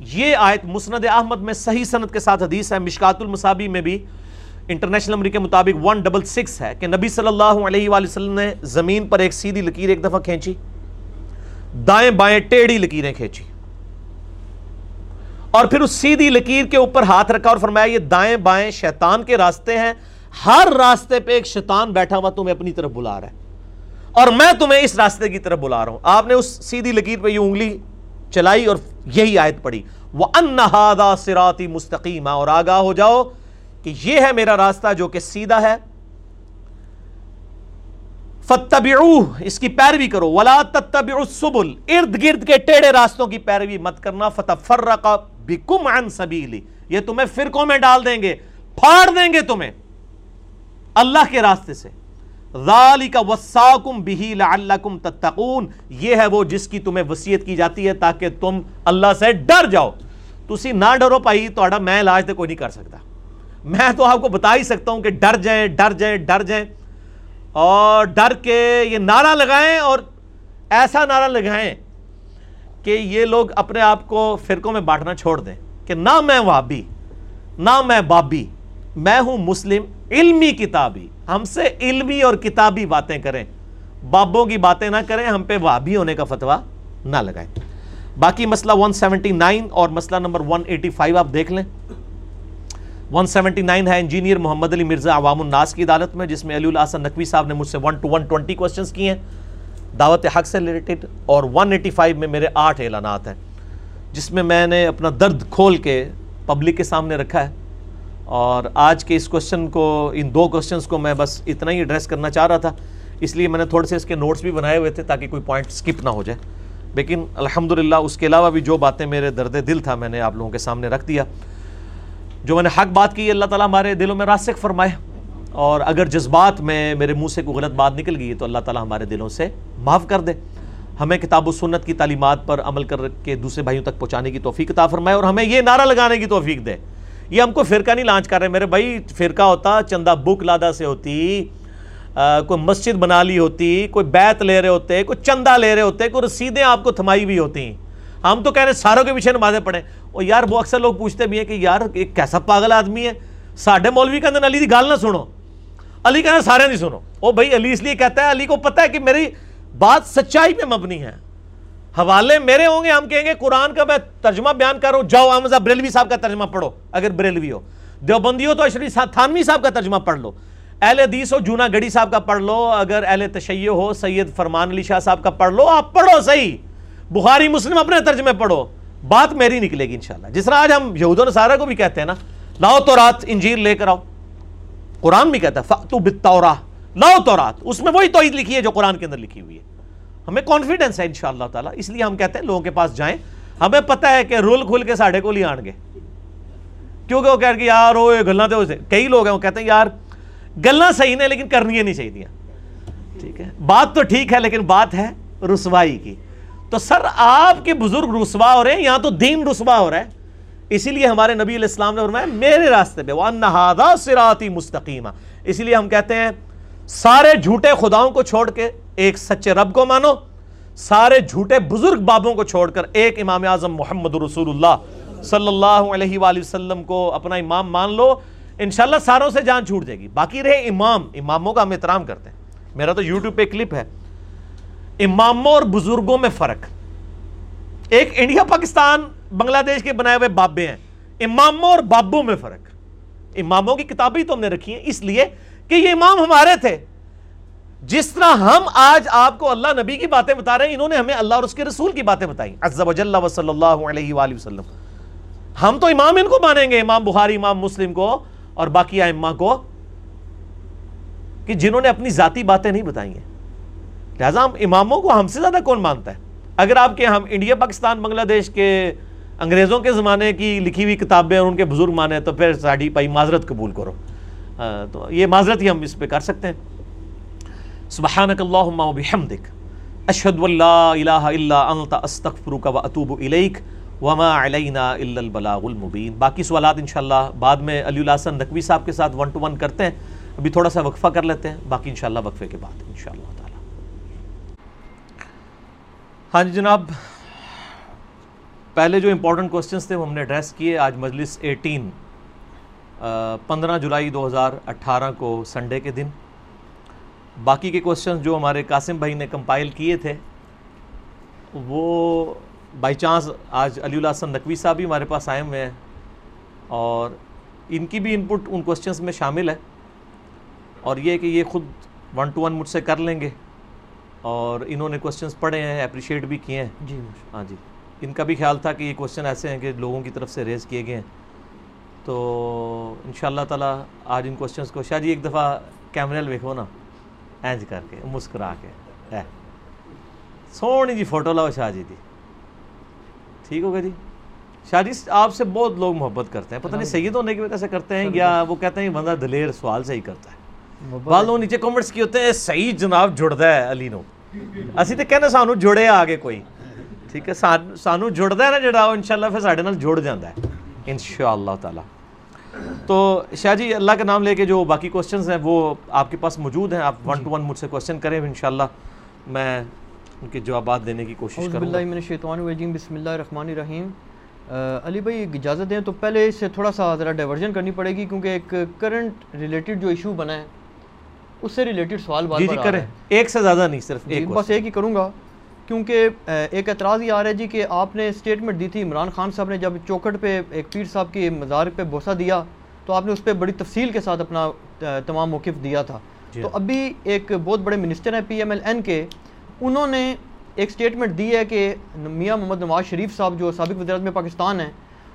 یہ آیت مسند احمد میں صحیح سند کے ساتھ حدیث ہے، مشکات المصابی میں بھی۔ انٹرنیشنل امریکہ کے مطابق ون ڈبل سکس ہے کہ نبی صلی اللہ علیہ وآلہ وسلم نے زمین پر ایک سیدھی لکیر ایک دفعہ کھینچی، دائیں بائیں ٹیڑھی لکیریں کھینچی۔ اور پھر اس سیدھی لکیر کے اوپر ہاتھ رکھا اور فرمایا، یہ دائیں بائیں شیطان کے راستے ہیں۔ ہر راستے پہ ایک شیطان بیٹھا ہوا تمہیں اپنی طرف بلا رہا ہے۔ اور میں تمہیں اس راستے کی طرف بلا رہا ہوں۔ آپ نے اس سیدھی لکیر پہ یہ انگلی چلائی اور یہی آیت پڑی وہ انہادا سراتی مستقیمہ اور آگاہ ہو جاؤ کہ یہ ہے میرا راستہ جو کہ سیدھا ہے۔ فتبعوہ اس کی پیروی کرو۔ ولا تتبعوا السبل۔ ارد گرد کے ٹیڑے راستوں کی پیروی مت کرنا۔ فتفرق بکم عن سبیلی یہ تمہیں فرقوں میں ڈال دیں گے، پھاڑ دیں گے تمہیں۔ اللہ کے راستے سے۔ ذالک وساکم بہی لعلکم تتقون۔ یہ ہے وہ جس کی تمہیں وسیعت کی جاتی ہے تاکہ تم اللہ سے ڈر جاؤ۔ تسی نہ ڈرو پائی تو اڑا میں علاج تو کوئی نہیں کر سکتا۔ میں تو آپ کو بتا ہی سکتا ہوں کہ ڈر جائیں ڈر جائیں ڈر جائیں۔ اور ڈر کے یہ نعرہ لگائیں اور ایسا نعرہ لگائیں کہ یہ لوگ اپنے آپ کو فرقوں میں بانٹنا چھوڑ دیں کہ نہ میں وابی نہ میں بابی، میں ہوں مسلم، علمی کتابی۔ ہم سے علمی اور کتابی باتیں کریں۔ بابوں کی باتیں نہ کریں، ہم پہ وابی ہونے کا فتویٰ نہ لگائیں۔ باقی مسئلہ 179 اور مسئلہ نمبر 185 آپ دیکھ لیں۔ 179 ہے انجینئر محمد علی مرزا عوام الناس کی عدالت میں، جس میں علی الحسن نقوی صاحب نے مجھ سے 1 ٹو 120 کوسچنز کی ہیں۔ دعوت حق سے ریلیٹڈ اور 185 میں میرے آٹھ اعلانات ہیں، جس میں میں نے اپنا درد کھول کے پبلک کے سامنے رکھا ہے۔ اور آج کے اس کوشچن کو، ان دو کوشچنز کو میں بس اتنا ہی ایڈریس کرنا چاہ رہا تھا۔ اس لیے میں نے تھوڑے سے اس کے نوٹس بھی بنائے ہوئے تھے تاکہ کوئی پوائنٹ سکپ نہ ہو جائے۔ لیکن الحمدللہ اس کے علاوہ بھی جو باتیں میرے درد دل تھا، میں نے آپ لوگوں کے سامنے رکھ دیا۔ جو میں نے حق بات کی، اللہ تعالیٰ ہمارے دلوں میں راسک فرمائے۔ اور اگر جذبات میں میرے منہ سے کوئی غلط بات نکل گئی تو اللہ تعالیٰ ہمارے دلوں سے معاف کر دے۔ ہمیں کتاب و سنت کی تعلیمات پر عمل کر کے دوسرے بھائیوں تک پہنچانے کی توفیق عطا فرمائے اور ہمیں یہ نعرہ لگانے کی توفیق دے۔ یہ ہم کو فرقہ نہیں لانچ کر رہے، میرے بھائی، فرقہ ہوتا، چندہ بک لادا سے ہوتی کوئی مسجد بنا لی ہوتی، کوئی بیت لے رہے ہوتے، کوئی چندہ لے رہے ہوتے، کوئی رسیدیں آپ کو تھمائی بھی ہوتی۔ ہم تو کہہ رہے ساروں کے پیچھے نمازیں پڑھیں۔ اور یار، وہ اکثر لوگ پوچھتے بھی ہیں کہ یار، ایک کیسا پاگل آدمی ہے؟ ساڈے مولوی کے اندر علی دی گال نہ سنو۔ علی کہنا سارے نہیں سنو۔ وہ بھائی علی اس لیے کہتا ہے، علی کو پتہ ہے کہ میری بات سچائی پہ مبنی ہے۔ حوالے میرے ہوں گے، ہم کہیں گے، قرآن کا میں ترجمہ بیان کر رہا ہوں۔ جاؤ احمد بریلوی صاحب کا ترجمہ پڑھو، اگر بریلوی ہو۔ دیوبندی ہو تو اشری تھانوی صاحب کا ترجمہ پڑھ لو۔ اہل حدیث ہو، جونا گڑی صاحب کا پڑھ لو۔ اگر اہل تشیع ہو، سید فرمان علی شاہ صاحب کا پڑھ لو۔ آپ پڑھو صحیح۔ بخاری مسلم اپنے ترجمے پڑھو۔ بات میری نکلے گی انشاءاللہ۔ جس طرح آج ہم یہود و نصارہ کو بھی کہتے ہیں نا، لاؤ تو رات انجیر لے کر آؤ۔ قرآن بھی کہتا ہے فَأْتُو بِالتَّوْرَا لاؤ تورات۔ اس میں وہی توحید لکھی ہے جو قرآن کے اندر لکھی ہوئی ہے۔ ہمیں کانفیڈنس ہے انشاءاللہ تعالی۔ اس لیے ہم کہتے ہیں لوگوں کے پاس جائیں۔ ہمیں پتہ ہے کہ رول کھل کے ساڑھے کو لی آن گے۔ کیونکہ وہ کہہ کہ یار، وہ گلنا تو کئی لوگ ہیں، وہ کہتے ہیں یار، گلنا صحیح نہیں، لیکن کرنی نہیں چاہیے ٹھیک ہے؟ بات تو ٹھیک ہے، لیکن بات ہے رسوائی کی۔ تو سر، آپ کے بزرگ رسوا ہو رہے ہیں یہاں تو دین رسوا ہو رہا ہے؟ اسی لیے ہمارے نبی علیہ السلام نے فرمایا، میرے راستے پہ، وَأَنَّ سِرَاطِ مُسْتَقِيمًا۔ اسی لیے ہم کہتے ہیں، سارے جھوٹے خداؤں کو چھوڑ کے ایک سچے رب کو مانو، سارے جھوٹے بزرگ بابوں کو چھوڑ کر ایک امام اعظم محمد رسول اللہ صلی اللہ علیہ وآلہ وسلم کو اپنا امام مان لو، انشاءاللہ ساروں سے جان چھوٹ جائے گی۔ باقی رہے امام، اماموں کا ہم احترام کرتے ہیں۔ میرا تو یوٹیوب پہ کلپ ہے۔ اماموں اور بزرگوں میں فرق۔ ایک انڈیا، پاکستان بنگلہ دیش کے بنائے ہوئے بابے ہیں۔ اماموں اور بابوں میں فرق۔ اماموں کی کتابیں تو ہم نے رکھی ہیں، اس لیے کہ یہ امام ہمارے تھے۔ جس طرح ہم آج آپ کو اللہ نبی کی باتیں بتا رہے ہیں، انہوں نے ہمیں اللہ اور اس کے رسول کی باتیں بتائی عز و و صلی اللہ علیہ وآلہ وسلم۔ ہم تو امام ان کو مانیں گے، امام بخاری، امام مسلم کو اور باقی ائمہ کو، کہ جنہوں نے اپنی ذاتی باتیں نہیں بتائی ہیں۔ لہذا ہم اماموں کو ہم سے زیادہ کون مانتا ہے؟ اگر آپ کے ہم انڈیا، پاکستان، بنگلہ دیش کے انگریزوں کے زمانے کی لکھی ہوئی کتابیں اور ان کے بزرگ مانے تو پھر ساڑھی پائی معذرت قبول کرو۔ تو یہ معذرت ہی ہم اس پہ کر سکتے ہیں۔ سبحانک اللہم و بحمدک، اشہد واللہ الہ الا انت، استغفرک و اتوب الیک وما علینا الا البلاغ المبین۔ باقی سوالات انشاءاللہ بعد میں علی اللہ نقوی صاحب کے ساتھ ون ٹو ون کرتے ہیں۔ ابھی تھوڑا سا وقفہ کر لیتے ہیں، باقی انشاءاللہ وقفے کے بعد انشاءاللہ تعالی۔ ہاں جی جناب پہلے جو امپورٹنٹ کوسچنس تھے وہ ہم نے ایڈریس کیے. آج مجلس ایٹین پندرہ جولائی دو ہزار اٹھارہ کو سنڈے کے دن. باقی کے کوسچنس جو ہمارے قاسم بھائی نے کمپائل کیے تھے وہ بائی چانس آج علی اللہ حسن نقوی صاحب بھی ہمارے پاس آئے ہوئے ہیں اور ان کی بھی انپٹ ان کوسچنس میں شامل ہے. اور یہ کہ یہ خود ون ٹو ون مجھ سے کر لیں گے اور انہوں نے کوسچنس پڑھے ہیں اپریشیٹ بھی کیے ہیں. جی ہاں جی۔ ان کا بھی خیال تھا کہ یہ کوسچن ایسے ہیں کہ لوگوں کی طرف سے ریز کیے گئے ہیں۔ تو ان شاء اللہ تعالیٰ آج ان کوسچنس کو شاہ جی ایک دفعہ کیمرے ویکھو نا۔ اینج کر کے مسکرا کے۔ سونی جی فوٹو لاؤ شاہ جی دی۔ ٹھیک ہوگا جی؟ شاہ جی آپ سے بہت لوگ محبت کرتے ہیں۔ پتہ نہیں سید ہونے کی وجہ سے کرتے ہیں یا وہ کہتے ہیں بندہ دلیر سوال سے ہی کرتا ہے۔ بعض لوگ نیچے کومنٹس کی ہوتے ہیں صحیح جناب جڑتا ہے علی نو۔ اسی تو کہنے سانو جڑے آگے کوئی۔ ٹھیک ہے سانو جڑتا ہے نا جڑا وہ انشاءاللہ پھر ساڑھے نال جڑ جاندہ ہے انشاءاللہ تعالی تو شاہ جی اللہ کا نام لے کے جو باقی کوسچنز ہیں وہ آپ کے پاس موجود ہیں آپ ون ٹو ون مجھ سے کوسچن کریں انشاءاللہ میں ان کے جوابات دینے کی کوشش کروں گا۔ من الشیطان الرجیم بسم اللہ الرحمن الرحیم۔ علی بھائی اجازت دیں تو پہلے اس سے تھوڑا سا ذرا ڈائیورژن کرنی پڑے گی کیونکہ ایک کرنٹ ریلیٹڈ جو ایشو بنا ہے اس سے ریلیٹڈ سوال بار جی جی کریں۔ ایک سے زیادہ نہیں صرف ایک بس ایک ہی کروں گا۔ کیونکہ ایک اعتراض یہ آ رہا ہے جی کہ آپ نے اسٹیٹمنٹ دی تھی عمران خان صاحب نے جب چوکٹ پہ ایک پیر صاحب کی مزار پہ بوسہ دیا تو آپ نے اس پہ بڑی تفصیل کے ساتھ اپنا تمام موقف دیا تھا جی۔ تو ابھی ایک بہت بڑے منسٹر ہیں پی ایم ایل این کے انہوں نے ایک اسٹیٹمنٹ دی ہے کہ میاں محمد نواز شریف صاحب جو سابق وزارت میں پاکستان ہیں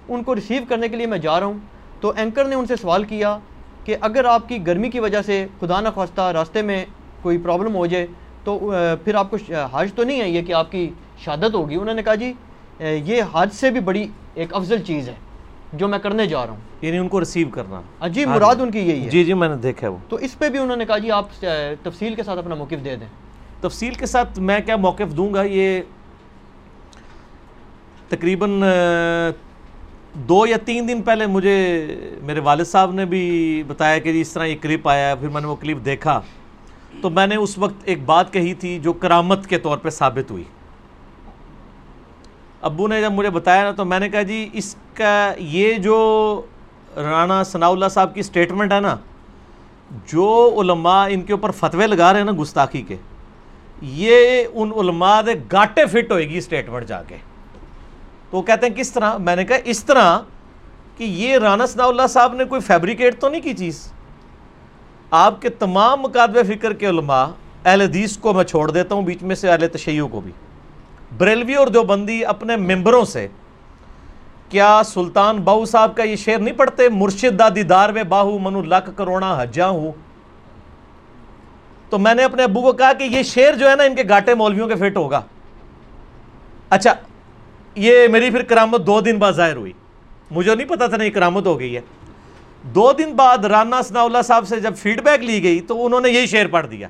ان کو ریسیو کرنے کے لیے میں جا رہا ہوں تو اینکر نے ان سے سوال کیا کہ اگر آپ کی گرمی کی وجہ سے خدا نہ خواستہ راستے میں کوئی پرابلم ہو جائے تو پھر آپ کو حج تو نہیں ہے یہ کہ آپ کی شہادت ہوگی؟ انہوں نے کہا جی یہ حج سے بھی بڑی ایک افضل چیز ہے جو میں کرنے جا رہا ہوں۔ یعنی ان کو ریسیو کرنا۔ جی مراد ان کی یہی ہے۔ جی جی میں نے دیکھا وہ۔ تو اس پہ بھی انہوں نے کہا جی آپ تفصیل کے ساتھ اپنا موقف دے دیں۔ تفصیل کے ساتھ میں کیا موقف دوں گا؟ یہ تقریباً دو یا تین دن پہلے مجھے میرے والد صاحب نے بھی بتایا کہ جی اس طرح یہ کلپ آیا پھر میں نے وہ کلپ دیکھا۔ تو میں نے اس وقت ایک بات کہی تھی جو کرامت کے طور پہ ثابت ہوئی۔ ابو نے جب مجھے بتایا نا تو میں نے کہا جی اس کا یہ جو رانا ثناء اللہ صاحب کی سٹیٹمنٹ ہے نا، جو علماء ان کے اوپر فتوے لگا رہے ہیں نا گستاخی کے، یہ ان علماء دے گاٹے فٹ ہوئے گی سٹیٹمنٹ جا کے۔ تو وہ کہتے ہیں کس طرح؟ میں نے کہا اس طرح کہ یہ رانا ثناء اللہ صاحب نے کوئی فیبریکیٹ تو نہیں کی چیز؟ آپ کے تمام مقادب فکر کے علماء اہل حدیث کو میں چھوڑ دیتا ہوں، بیچ میں سے اہل تشیعوں کو بھی۔ بریلوی اور دیوبندی اپنے ممبروں سے، کیا سلطان باہو صاحب کا یہ شعر نہیں پڑھتے، مرشد دا دیدار میں باہو، منو لک کروڑا حجا ہوں۔ تو میں نے اپنے ابو کو کہا کہ یہ شعر جو ہے نا، ان کے گاٹے مولویوں کے فٹ ہوگا۔ اچھا یہ میری پھر کرامت دو دن بعد ظاہر ہوئی۔ مجھے نہیں پتا تھا نہیں کرامت ہو گئی ہے۔ دو دن بعد رانا ثناء اللہ صاحب سے جب فیڈ بیک لی گئی تو انہوں نے یہی شعر پڑھ دیا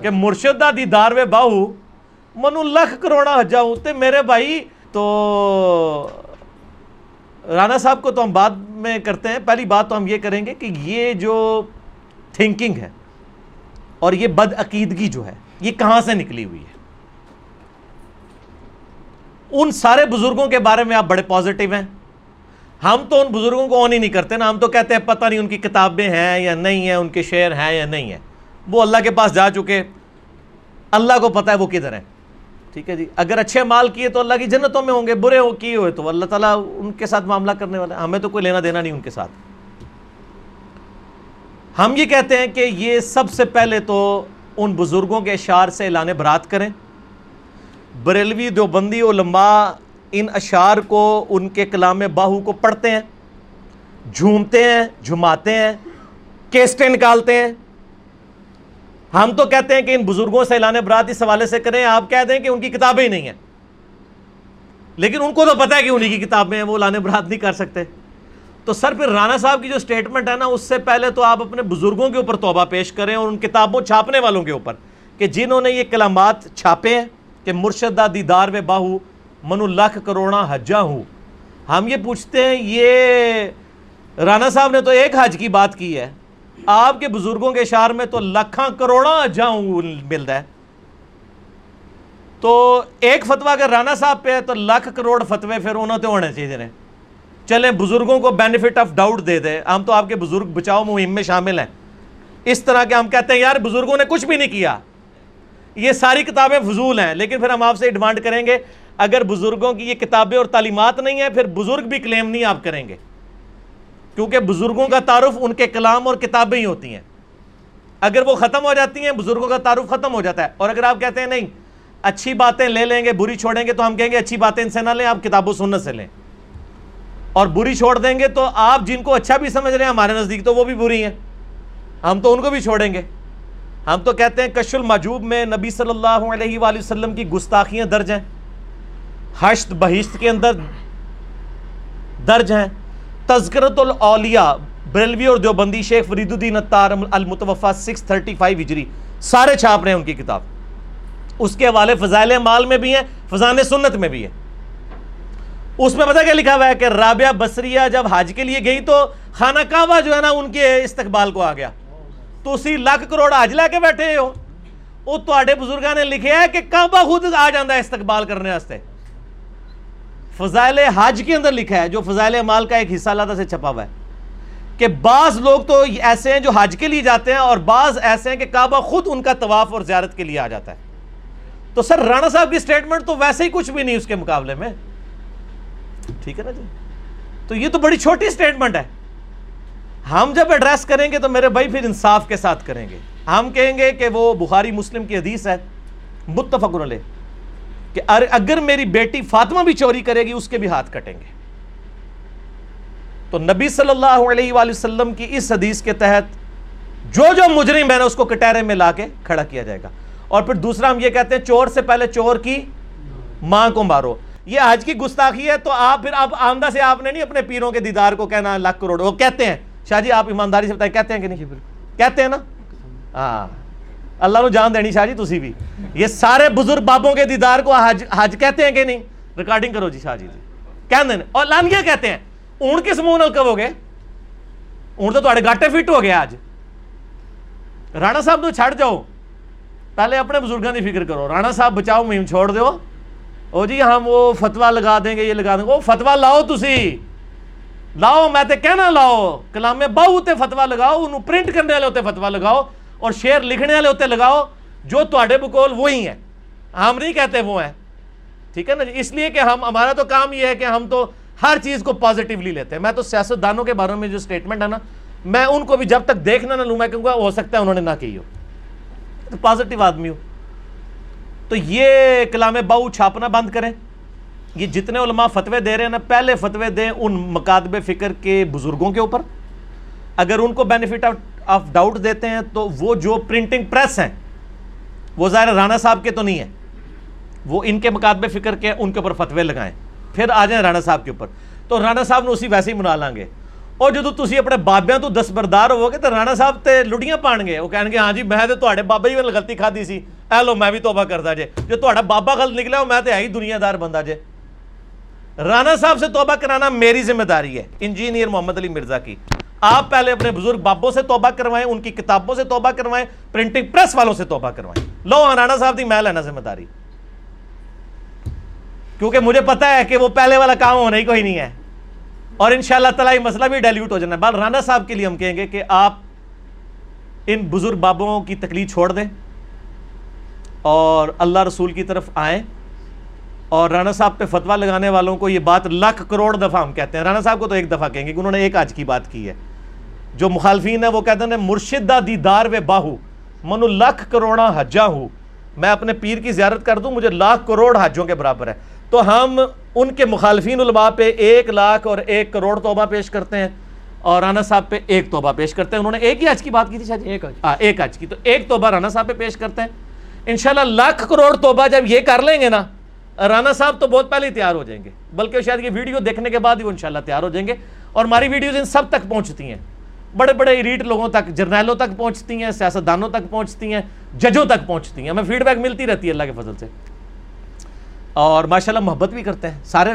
کہ مرشدہ دی دار میں باہو منو لکھ کروڑا حجا ہوں تے میرے بھائی تو رانا صاحب کو تو ہم بعد میں کرتے ہیں۔ پہلی بات تو ہم یہ کریں گے کہ یہ جو تھنکنگ ہے اور یہ بد عقیدگی جو ہے یہ کہاں سے نکلی ہوئی ہے؟ ان سارے بزرگوں کے بارے میں آپ بڑے پازیٹیو ہیں۔ ہم تو ان بزرگوں کو آن ہی نہیں کرتے نا، ہم تو کہتے ہیں پتہ نہیں ان کی کتابیں ہیں یا نہیں ہیں، ان کے شعر ہیں یا نہیں ہیں۔ وہ اللہ کے پاس جا چکے، اللہ کو پتہ ہے وہ کدھر ہیں۔ ٹھیک ہے جی اگر اچھے مال کیے تو اللہ کی جنتوں میں ہوں گے، برے ہو، کیے ہوئے تو اللہ تعالیٰ ان کے ساتھ معاملہ کرنے والے ہمیں تو کوئی لینا دینا نہیں ان کے ساتھ۔ ہم یہ کہتے ہیں کہ یہ سب سے پہلے تو ان بزرگوں کے اشعار سے اعلان برات کریں۔ بریلوی دیوبندی علماء ان اشعار کو، ان کے کلام باہو کو پڑھتے ہیں، جھومتے ہیں، جھماتے ہیں کیسٹیں نکالتے ہیں۔ ہم تو کہتے ہیں کہ ان بزرگوں سے اعلان برات اس حوالے سے کریں، آپ کہہ دیں کہ ان کی کتابیں ہی نہیں ہیں۔ لیکن ان کو تو پتہ ہے کہ انہیں کی کتابیں ہیں، وہ لانے برات نہیں کر سکتے۔ تو سر پھر رانا صاحب کی جو سٹیٹمنٹ ہے نا، اس سے پہلے تو آپ اپنے بزرگوں کے اوپر توبہ پیش کریں اور ان کتابوں چھاپنے والوں کے اوپر کہ جنہوں نے یہ کلامات چھاپے ہیں کہ مرشدہ دیدار و باہو منو لکھ کروڑا حجہ ہوں۔ ہم یہ پوچھتے ہیں، یہ رانا صاحب نے تو ایک حج کی بات کی ہے۔ آپ کے بزرگوں کے اشار میں تو لکھاں کروڑا حجہ ہوں ملتا ہے۔ تو ایک فتوہ اگر رانا صاحب پہ ہے تو لاکھ کروڑ فتوے پھر انہوں تو ہونے چاہیے رہے چلیں، بزرگوں کو بینیفٹ آف ڈاؤٹ دے دیں۔ ہم تو آپ کے بزرگ بچاؤ مہم میں شامل ہیں۔ اس طرح کے ہم کہتے ہیں، یار، بزرگوں نے کچھ بھی نہیں کیا۔ یہ ساری کتابیں فضول ہیں، لیکن پھر ہم آپ سے ڈیمانڈ کریں گے۔ اگر بزرگوں کی یہ کتابیں اور تعلیمات نہیں ہیں، پھر بزرگ بھی کلیم نہیں آپ کریں گے۔ کیونکہ بزرگوں کا تعارف ان کے کلام اور کتابیں ہی ہوتی ہیں۔ اگر وہ ختم ہو جاتی ہیں، بزرگوں کا تعارف ختم ہو جاتا ہے۔ اور اگر آپ کہتے ہیں نہیں، اچھی باتیں لے لیں گے، بری چھوڑیں گے، تو ہم کہیں گے اچھی باتیں ان سے نہ لیں، آپ کتاب و سنت سے لیں۔ اور بری چھوڑ دیں گے تو آپ جن کو اچھا بھی سمجھ رہے ہیں، ہمارے نزدیک تو وہ بھی بری ہیں۔ ہم تو ان کو بھی چھوڑیں گے۔ ہم تو کہتے ہیں کش المجوب میں نبی صلی اللہ علیہ وآلہ وسلم کی گستاخیاں درج ہیں۔ حشت بہشت کے اندر درج ہیں۔ تذکرت الاولیاء، بریلوی اور دیوبندی شیخ فرید الدین اتار المتوفہ سکس تھرٹی فائیو ہجری۔ سارے چھاپ رہے ہیں ان کی کتاب۔ اس کے حوالے فضائل مال میں بھی ہیں، فضان سنت میں بھی ہیں۔ اس میں پتہ کیا لکھا ہوا ہے کہ رابعہ بصریہ جب حج کے لیے گئی تو خانہ کعبہ جو ہے نا، ان کے استقبال کو آ گیا۔ تو اسی لاکھ کروڑ حج لے کے بیٹھے ہو۔ وہ تے بزرگاں نے لکھا ہے کہ کعبہ خود آ جانا ہے استقبال کرنے واسطے۔ فضائل حج کے اندر لکھا ہے، جو فضائل مال کا ایک حصہ اللہ سے چھپا ہوا ہے۔ کہ بعض لوگ تو ایسے ہیں جو حج کے لیے جاتے ہیں اور بعض ایسے ہیں کہ کعبہ خود ان کا طواف اور زیارت کے لیے آ جاتا ہے۔ تو سر، رانا صاحب کی سٹیٹمنٹ تو ویسے ہی کچھ بھی نہیں اس کے مقابلے میں۔ ٹھیک ہے نا جی؟ تو یہ تو بڑی چھوٹی سٹیٹمنٹ ہے۔ ہم جب ایڈریس کریں گے تو میرے بھائی پھر انصاف کے ساتھ کریں گے۔ ہم کہیں گے کہ وہ بخاری مسلم کی حدیث ہے۔ متفق علیہ۔ کہ اگر میری بیٹی فاطمہ بھی چوری کرے گی اس کے بھی ہاتھ کٹیں گے۔ تو نبی صلی اللہ علیہ وآلہ وسلم کی اس حدیث کے تحت جو جو مجرم ہے نا اس کو کٹہرے میں لا کے کھڑا کیا جائے گا۔ اور پھر دوسرا ہم یہ کہتے ہیں چور سے پہلے چور کی ماں کو مارو۔ یہ حج کی گستاخی ہے تو آپ پھر اب آمدہ سے آپ نے نہیں اپنے پیروں کے دیدار کو کہنا لاکھ کروڑ۔ وہ کہتے ہیں شاہ جی آپ ایمانداری سے بتائیں کہتے ہیں کہ نہیں؟ جی، کہتے ہیں نا؟ ہاں۔ اللہ نو جان دینی شاہ جی تسی بھی۔ یہ سارے بزرگ بابوں کے دیدار کو حج حج کہتے ہیں کہ نہیں؟ ریکارڈنگ کرو جی شاہ جی, جی۔ کہہ دیں۔ اور لانگیا کہتے ہیں۔ اون کس منہ نل کہو گے؟ اون تو تھوڑے گاٹے فٹ ہو گیا آج۔ رانا صاحب تو چھڑ جاؤ۔ پہلے اپنے بزرگوں کی فکر کرو۔ رانا صاحب بچاؤ، مہم چھوڑ دو او جی ہم وہ فتوا لگا دیں گے، یہ لگا دیں گے۔ وہ فتوا لاؤ تسی۔ لاؤ، میں تے کہنا لاؤ، کلام باہو تے فتوا لگاؤ انہوں پرنٹ کرنے والے ہوتے فتوا لگاؤ۔ اور شعر لکھنے والے ہوتے لگاؤ جو تے بکول وہی ہیں۔ ہم نہیں کہتے وہ ہیں۔ ٹھیک ہے نا جی؟ اس لیے کہ ہم، ہمارا تو کام یہ ہے کہ ہم تو ہر چیز کو پازیٹیولی لیتے ہیں۔ میں تو سیاست دانوں کے بارے میں جو سٹیٹمنٹ ہے نا، میں ان کو بھی جب تک دیکھنا نہ لوں، میں کہوں گا ہو سکتا ہے انہوں نے نہ کی ہو۔ تو پازیٹیو آدمی ہو۔ تو یہ کلام باؤ چھاپنا بند کریں۔ یہ جتنے علماء فتوے دے رہے ہیں نا، پہلے فتوے دیں ان مکاتب فکر کے بزرگوں کے اوپر۔ اگر ان کو بینیفٹ آف ڈاؤٹ دیتے ہیں تو وہ جو پرنٹنگ پریس ہیں، وہ ظاہر رانا صاحب کے تو نہیں ہیں. وہ ان کے مکاتب فکر کے ان کے اوپر فتوے لگائیں. پھر آ جائیں رانا صاحب کے اوپر. تو رانا صاحب نے اسی ویسے ہی منا لیں گے. اور جو تسی اپنے بابیاں تو دستبردار ہو گے تو رانا صاحب تے لڑیاں پان گے وہ کہیں گے ہاں جی میں تو تے بابا ہی غلطی کھادی سی. اے لو، میں بھی توبہ کرتا جے. جو تا بابا غلط نکلا میں تو ہے ہی دنیا دار بندہ جے. رانا صاحب سے توبہ کرانا میری ذمہ داری ہے. انجینئر محمد علی مرزا کی. آپ پہلے اپنے بزرگ بابوں سے توبہ کروائیں، ان کی کتابوں سے توبہ کروائیں پرنٹنگ پریس والوں سے توبہ کروائیں۔ لو رانا صاحب دی میں لینا ذمہ داری۔ کیونکہ مجھے پتا ہے کہ وہ پہلے والا کام ہونا ہی کوئی نہیں ہے۔ اور ان شاء اللہ تعالیٰ یہ مسئلہ بھی ڈیلیوٹ ہو جانا ہے۔ بال رانا صاحب کے لیے ہم کہیں گے کہ آپ ان بزرگ بابوں کی تکلیف چھوڑ دیں اور اللہ رسول کی طرف آئیں۔ اور رانا صاحب پہ فتویٰ لگانے والوں کو یہ بات لاکھ کروڑ دفعہ ہم کہتے ہیں۔ رانا صاحب کو تو ایک دفعہ کہیں گے کہ انہوں نے ایک آج کی بات کی ہے۔ جو مخالفین ہے وہ کہتے ہیں مرشدہ دیدار و باہو منو لاکھ کروڑا حجا ہوں۔ میں اپنے پیر کی زیارت کر دوں مجھے لاکھ کروڑ حجوں کے برابر ہے تو ہم ان کے مخالفین علماء پہ ایک لاکھ اور ایک کروڑ توبہ پیش کرتے ہیں اور رانا صاحب پہ ایک توبہ پیش کرتے ہیں۔ انہوں نے ایک ہی آج کی بات کی تھی شاید؟ ایک آج ایک آج کی۔ تو ایک توبہ رانا صاحب پہ پیش کرتے ہیں۔ انشاءاللہ لاکھ کروڑ توبہ جب یہ کر لیں گے نا رانا صاحب تو بہت پہلے ہی تیار ہو جائیں گے۔ بلکہ شاید یہ ویڈیو دیکھنے کے بعد ہی وہ انشاءاللہ تیار ہو جائیں گے۔ اور ہماری ویڈیوز ان سب تک پہنچتی ہیں۔ بڑے بڑے ایریٹ لوگوں تک، جرنیلوں تک پہنچتی ہیں، سیاستدانوں تک پہنچتی ہیں، ججوں تک پہنچتی ہیں۔ ہمیں فیڈ بیک ملتی رہتی ہے اللہ کے فضل سے۔ اور ماشاءاللہ محبت بھی کرتے ہیں۔ سارے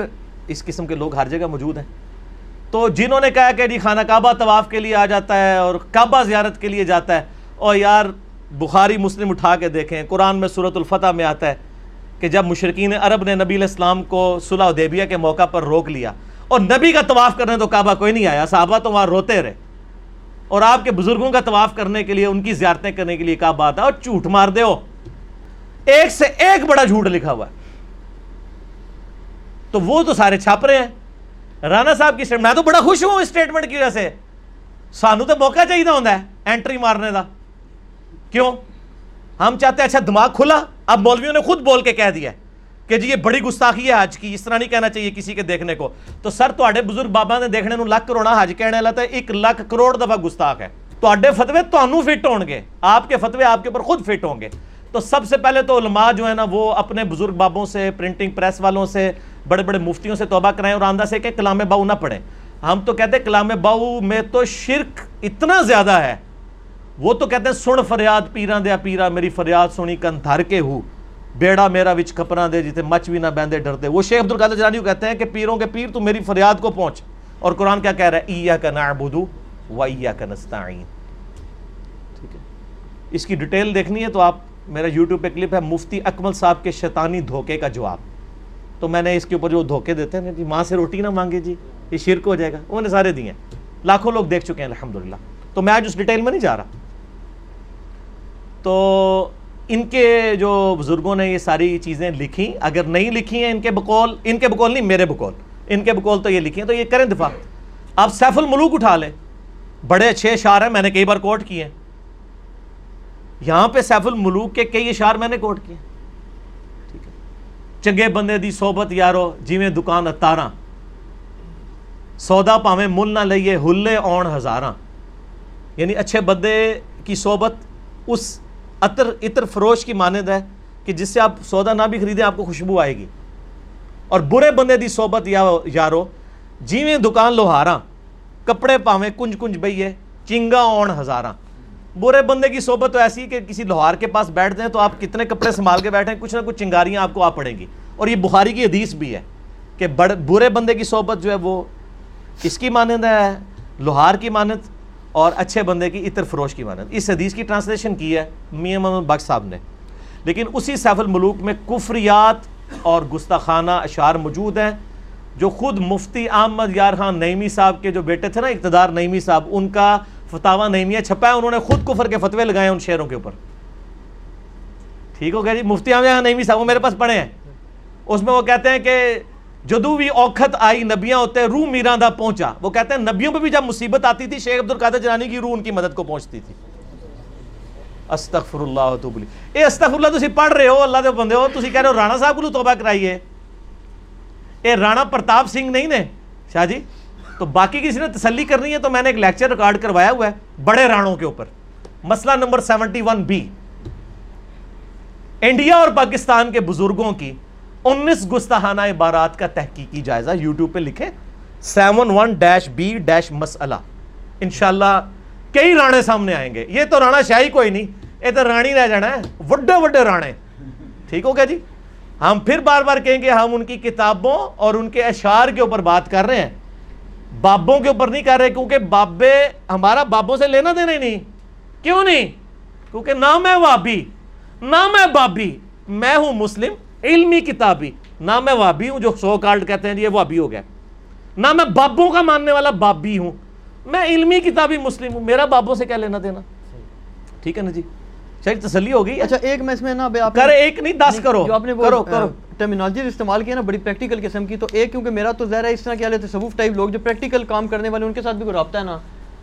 اس قسم کے لوگ ہر جگہ موجود ہیں۔ تو جنہوں نے کہا کہ جی خانہ کعبہ طواف کے لیے آ جاتا ہے اور کعبہ زیارت کے لیے جاتا ہے۔ اور یار بخاری، مسلم اٹھا کے دیکھیں، قرآن میں صورت الفتح میں آتا ہے کہ جب مشرقین عرب نے نبی علیہ السلام کو صلح دیبیہ کے موقع پر روک لیا اور نبی کا طواف کرنے تو کعبہ کوئی نہیں آیا، صحابہ تو وہاں روتے رہے۔ اور آپ کے بزرگوں کا طواف کرنے کے لیے، ان کی زیارتیں کرنے کے لیے کعبہ آتا ہے، اور جھوٹ مار دے ہو۔ ایک سے ایک بڑا جھوٹ لکھا ہوا ہے۔ تو وہ تو سارے چھاپ رہے ہیں۔ رانا صاحب کی میں تو بڑا خوش ہوں اسٹیٹمنٹ کی وجہ سے۔ سانو تو موقع چاہیے ہوتا ہے اینٹری مارنے کا کیوں؟ ہم چاہتے ہیں اچھا دماغ کھلا۔ اب مولویوں نے خود بول کے کہہ دیا کہ جی یہ بڑی گستاخی ہے حج کی، اس طرح نہیں کہنا چاہیے کسی کے دیکھنے کو۔ تو سر تو بزرگ بابا نے دیکھنے نو لاکھ کروڑا حج کہنے والا تھا ایک لاکھ کروڑ دفعہ گستاخ ہے۔ تو فتوے تو فٹ ہون گے۔ آپ کے فتوے آپ کے اوپر خود فٹ ہوں گے۔ تو سب سے پہلے تو علماء جو ہے نا، وہ اپنے بزرگ بابوں سے، پرنٹنگ پریس والوں سے، بڑے بڑے مفتیوں سے توبہ کرائیں اور آندہ سے کہ کلام باؤ نہ پڑھیں۔ ہم تو کہتے ہیں کلام باؤ میں تو شرک اتنا زیادہ ہے۔ وہ تو کہتے ہیں سن فریاد پیران دیا پیرا میری فریاد سنی کن دھر کے ہو بیڑا میرا وچ کپران دے جیتے مچ بھی نہ بیندے ڈرتے۔ وہ شیخ عبدالقادر جلانی کہتے ہیں کہ پیروں کے پیر تو میری فریاد کو پہنچ۔ اور قرآن کیا کہہ رہا ہے؟ ایاک نعبدو و ایاک نستعین ٹھیک ہے۔ اس کی ڈیٹیل دیکھنی ہے تو آپ، میرا یوٹیوب پہ کلپ ہے، مفتی اکمل صاحب کے شیطانی دھوکے کا جواب۔ تو میں نے اس کے اوپر جو دھوکے دیتے ہیں جی ماں سے روٹی نہ مانگے جی یہ شرک ہو جائے گا انہوں نے سارے دیے ہیں۔ لاکھوں لوگ دیکھ چکے ہیں، الحمدللہ۔ تو میں آج اس ڈیٹیل میں نہیں جا رہا۔ تو ان کے جو بزرگوں نے یہ ساری چیزیں لکھی، اگر نہیں لکھی ہیں ان کے بقول، ان کے بقول نہیں، میرے بقول، ان کے بقول تو یہ لکھی ہیں، تو یہ کریں دفاع۔ آپ سیف الملوک اٹھا لیں۔ بڑے اچھے اشار ہیں، میں نے کئی بار کوٹ کیے ہیں۔ یہاں پہ سیف الملوک کے کئی اشار میں نے کوٹ کیے ٹھیک ہے۔ چنگے بندے دی صحبت یارو جی میں دکان اتارا سودا پاویں مل نہ لئیے، ہلے اون ہزاراں۔ یعنی اچھے بندے کی صحبت اس عطر عطر فروش کی مانند ہے کہ جس سے آپ سودا نہ بھی خریدیں، آپ کو خوشبو آئے گی۔ اور برے بندے دی صحبت یا یارو، جیویں دکان لوہاراں، کپڑے پاویں کنج کنج بئیے، چنگا اون ہزاراں۔ برے بندے کی صحبت تو ایسی کہ کسی لوہار کے پاس بیٹھ دیں تو آپ کتنے کپڑے سنبھال کے بیٹھیں، کچھ نہ کچھ چنگاریاں آپ کو آ پڑیں گی۔ اور یہ بخاری کی حدیث بھی ہے کہ برے بندے کی صحبت جو ہے وہ کس کی مانند ہے، لوہار کی مانند اور اچھے بندے کی عطر فروش کی مانند۔ اس حدیث کی ٹرانسلیشن کی ہے، میاں محمد بخش صاحب نے۔ لیکن اسی سیف الملوک میں کفریات اور گستاخانہ اشعار موجود ہیں، جو خود مفتی احمد یار خان نعیمی صاحب کے جو بیٹے تھے نا، اقتدار نعیمی صاحب، ان کا فتح نعیمیہ چھپا ہے، انہوں نے خود کفر کے فتوے لگائے ان شعروں کے اوپر۔ ٹھیک ہو گیا جی؟ مفتی احمد یار نعیمی صاحب وہ میرے پاس پڑھے ہیں۔ اس میں وہ کہتے ہیں کہ جدو بھی اوکھت آئی نبیاں ہوتے روح میران دا پہنچا وہ کہتے ہیں نبیوں پہ بھی جب مصیبت آتی تھی شیخ عبدالقادر جنانی کی روح ان کی مدد کو پہنچتی تھی استغفر اللہ تو بلی اے استغفر اللہ تسی پڑھ رہے ہو اللہ دے بندے ہو تسی کہہ رہے ہو رانا صاحب کو توبہ کرائیے اے رانا پرتاپ سنگھ نہیں نے شاہ جی تو باقی کسی نے تسلی کرنی ہے تو میں نے ایک لیکچر ریکارڈ کروایا ہوا ہے بڑے رانوں کے اوپر مسئلہ number seventy one B India اور پاکستان کے بزرگوں کی انیس گستہانہ عبارات کا تحقیقی جائزہ یوٹیوب پہ لکھیں۔ Seven one dash B dash مسئلہ۔ انشاءاللہ کئی رانے سامنے آئیں گے۔ یہ تو رانا شاہی کوئی نہیں، یہ تو رانی رہ جانا ہے۔ وڈے وڈے رانے۔ ٹھیک ہو گیا جی؟ ہم پھر بار بار کہیں گے ہم ان کی کتابوں اور ان کے اشعار کے اوپر بات کر رہے ہیں۔ بابوں کے اوپر نہیں کر رہے، کیونکہ بابے ہمارا بابوں سے لینا دینا ہی نہیں۔ کیوں نہیں؟ کیونکہ نہ میں وابی نہ میں بابی۔ میں ہوں مسلم علمی کتابی نہ میں وابی ہوں جو سو کارڈ کہتے ہیں یہ وابی ہو گیا۔ نہ میں بابوں کا ماننے والا بابی ہوں۔ میں علمی کتابی مسلم ہوں۔ میرا بابوں سے کیا لینا دینا؟ ٹھیک ہے نا جی؟ شاید تسلی ہو گئی۔ اچھا ایک میں اس میں نا کر ایک نہیں دس کرو۔ جو آپ نے کرو کرو۔ ٹرمینالوجی استعمال کیا نا بڑی پریکٹیکل قسم کی۔ تو ایک کیونکہ میرا تو ظاہر ہے اس طرح کیا لیتے تصوف ٹائپ لوگ جو پریکٹیکل کام کرنے والے ان کے ساتھ بھی کوئی رابطہ ہے نا؟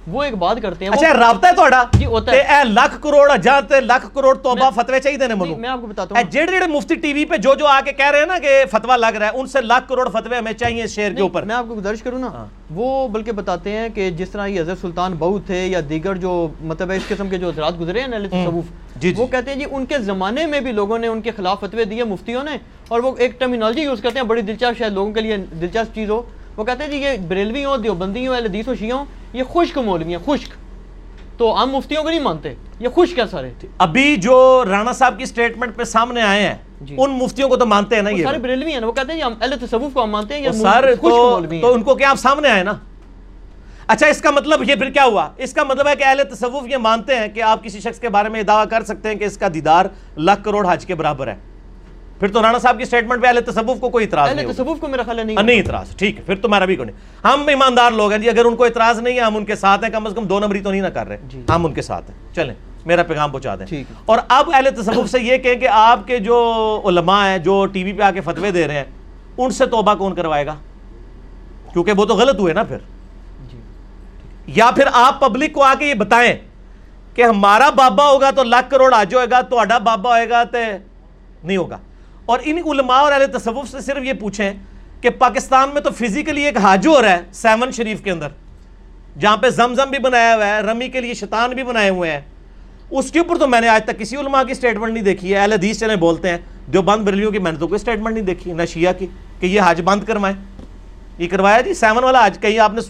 وہ ایک بات کرتے ہیں اچھا رابطہ ہے توڑا جی ہوتا ہے۔ اے لاکھ کروڑ جہاں تے لاکھ کروڑ توبہ فتوے چاہیے دینے منو میں آپ کو بتاتا ہوں۔ جیڑے جیڑے مفتی ٹی وی پہ جو جو آکے کہہ رہے ہیں نا کہ فتوہ لگ رہا ہے ان سے لاکھ کروڑ فتوے ہمیں چاہیے شیر کے اوپر۔ میں آپ کو گزارش کروں نا۔ ہاں۔ وہ بلکہ بتاتے ہیں کہ جس طرح یہ حضرت سلطان بہو تھے یا دیگر جو مطلب ہے اس قسم کے جو حضرات گزرے ہیں نا تصوف جی، جی۔ وہ کہتے ہیں جی ان کے زمانے میں بھی لوگوں نے ان کے خلاف فتوے دیے مفتیوں نے اور وہ ایک ٹرمینالوجی یوز کرتے ہیں بڑی دلچسپ شاید لوگوں کے لیے دلچسپ چیز ہو۔ وہ کہتے ہیں جی یہ بریلوی ہوں دیوبندی ہوں اہل حدیث ہوں شیعہ ہوں یہ خشک مولوی ہیں خشک۔ تو ہم مفتیوں کو نہیں مانتے یہ خشک ہے سارے۔ ابھی جو رانا صاحب کی سٹیٹمنٹ پہ سامنے آئے ہیں جی۔ ان مفتیوں کو تو مانتے ہیں نا یہ۔ سارے بریلوی ہیں وہ کہتے ہیں جی ہم اہل تصوف کو ہم مانتے ہیں سر خشک تو ان کو کیا آپ سامنے آئے نا؟ اچھا اس کا مطلب یہ پھر کیا ہوا؟ اس کا مطلب ہے کہ اہل تصوف یہ مانتے ہیں کہ آپ کسی شخص کے بارے میں یہ دعویٰ کر سکتے ہیں کہ اس کا دیدار لاکھ کروڑ حج کے برابر ہے۔ پھر تو رانا صاحب کی سٹیٹمنٹ پہ اہل تصوف کو کوئی اعتراض نہیں تصوف کو میرا خیال ہے ہاں، نہیں نہیں اعتراض ٹھیک ہے پھر تمہارا بھی کوئی نہیں۔ ہم ایماندار لوگ ہیں جی اگر ان کو اعتراض نہیں ہے ہم ان کے ساتھ ہیں کم از کم دو نمبری تو نہیں نہ کر رہے۔ جی۔ ہم ان کے ساتھ ہیں۔ چلیں میرا پیغام پہنچا دیں۔ اور اب اہل تصوف سے یہ کہیں کہ آپ کے جو علماء ہیں جو ٹی وی پہ آ کے فتوے دے رہے ہیں ان سے توبہ کون کروائے گا؟ کیونکہ وہ تو غلط ہوئے نا پھر۔ جی۔ یا پھر آپ پبلک کو آ کے یہ بتائیں کہ ہمارا بابا ہوگا تو لاکھ کروڑ آج ہوئے گا تو بابا ہوئے گا تو نہیں ہوگا۔ اور ان علماء اور اہل تصوف سے صرف یہ پوچھیں کہ پاکستان میں تو فزیکلی ایک حاج ہو رہا ہے سیون شریف کے اندر جہاں پہ زمزم بھی بنایا ہوا ہے رمی کے لیے شیطان بھی بنائے ہوئے ہیں۔ اس کے اوپر تو میں نے آج تک کسی علماء کی سٹیٹمنٹ نہیں دیکھی ہے۔ اہل حدیث چلے بولتے ہیں دیوبند بریلیوں کی میں نے تو کوئی سٹیٹمنٹ نہیں دیکھی نہ شیعہ کی کہ یہ حج بند کروائیں۔ یہ کروایا جی سیون والا حج کہیں آپ نے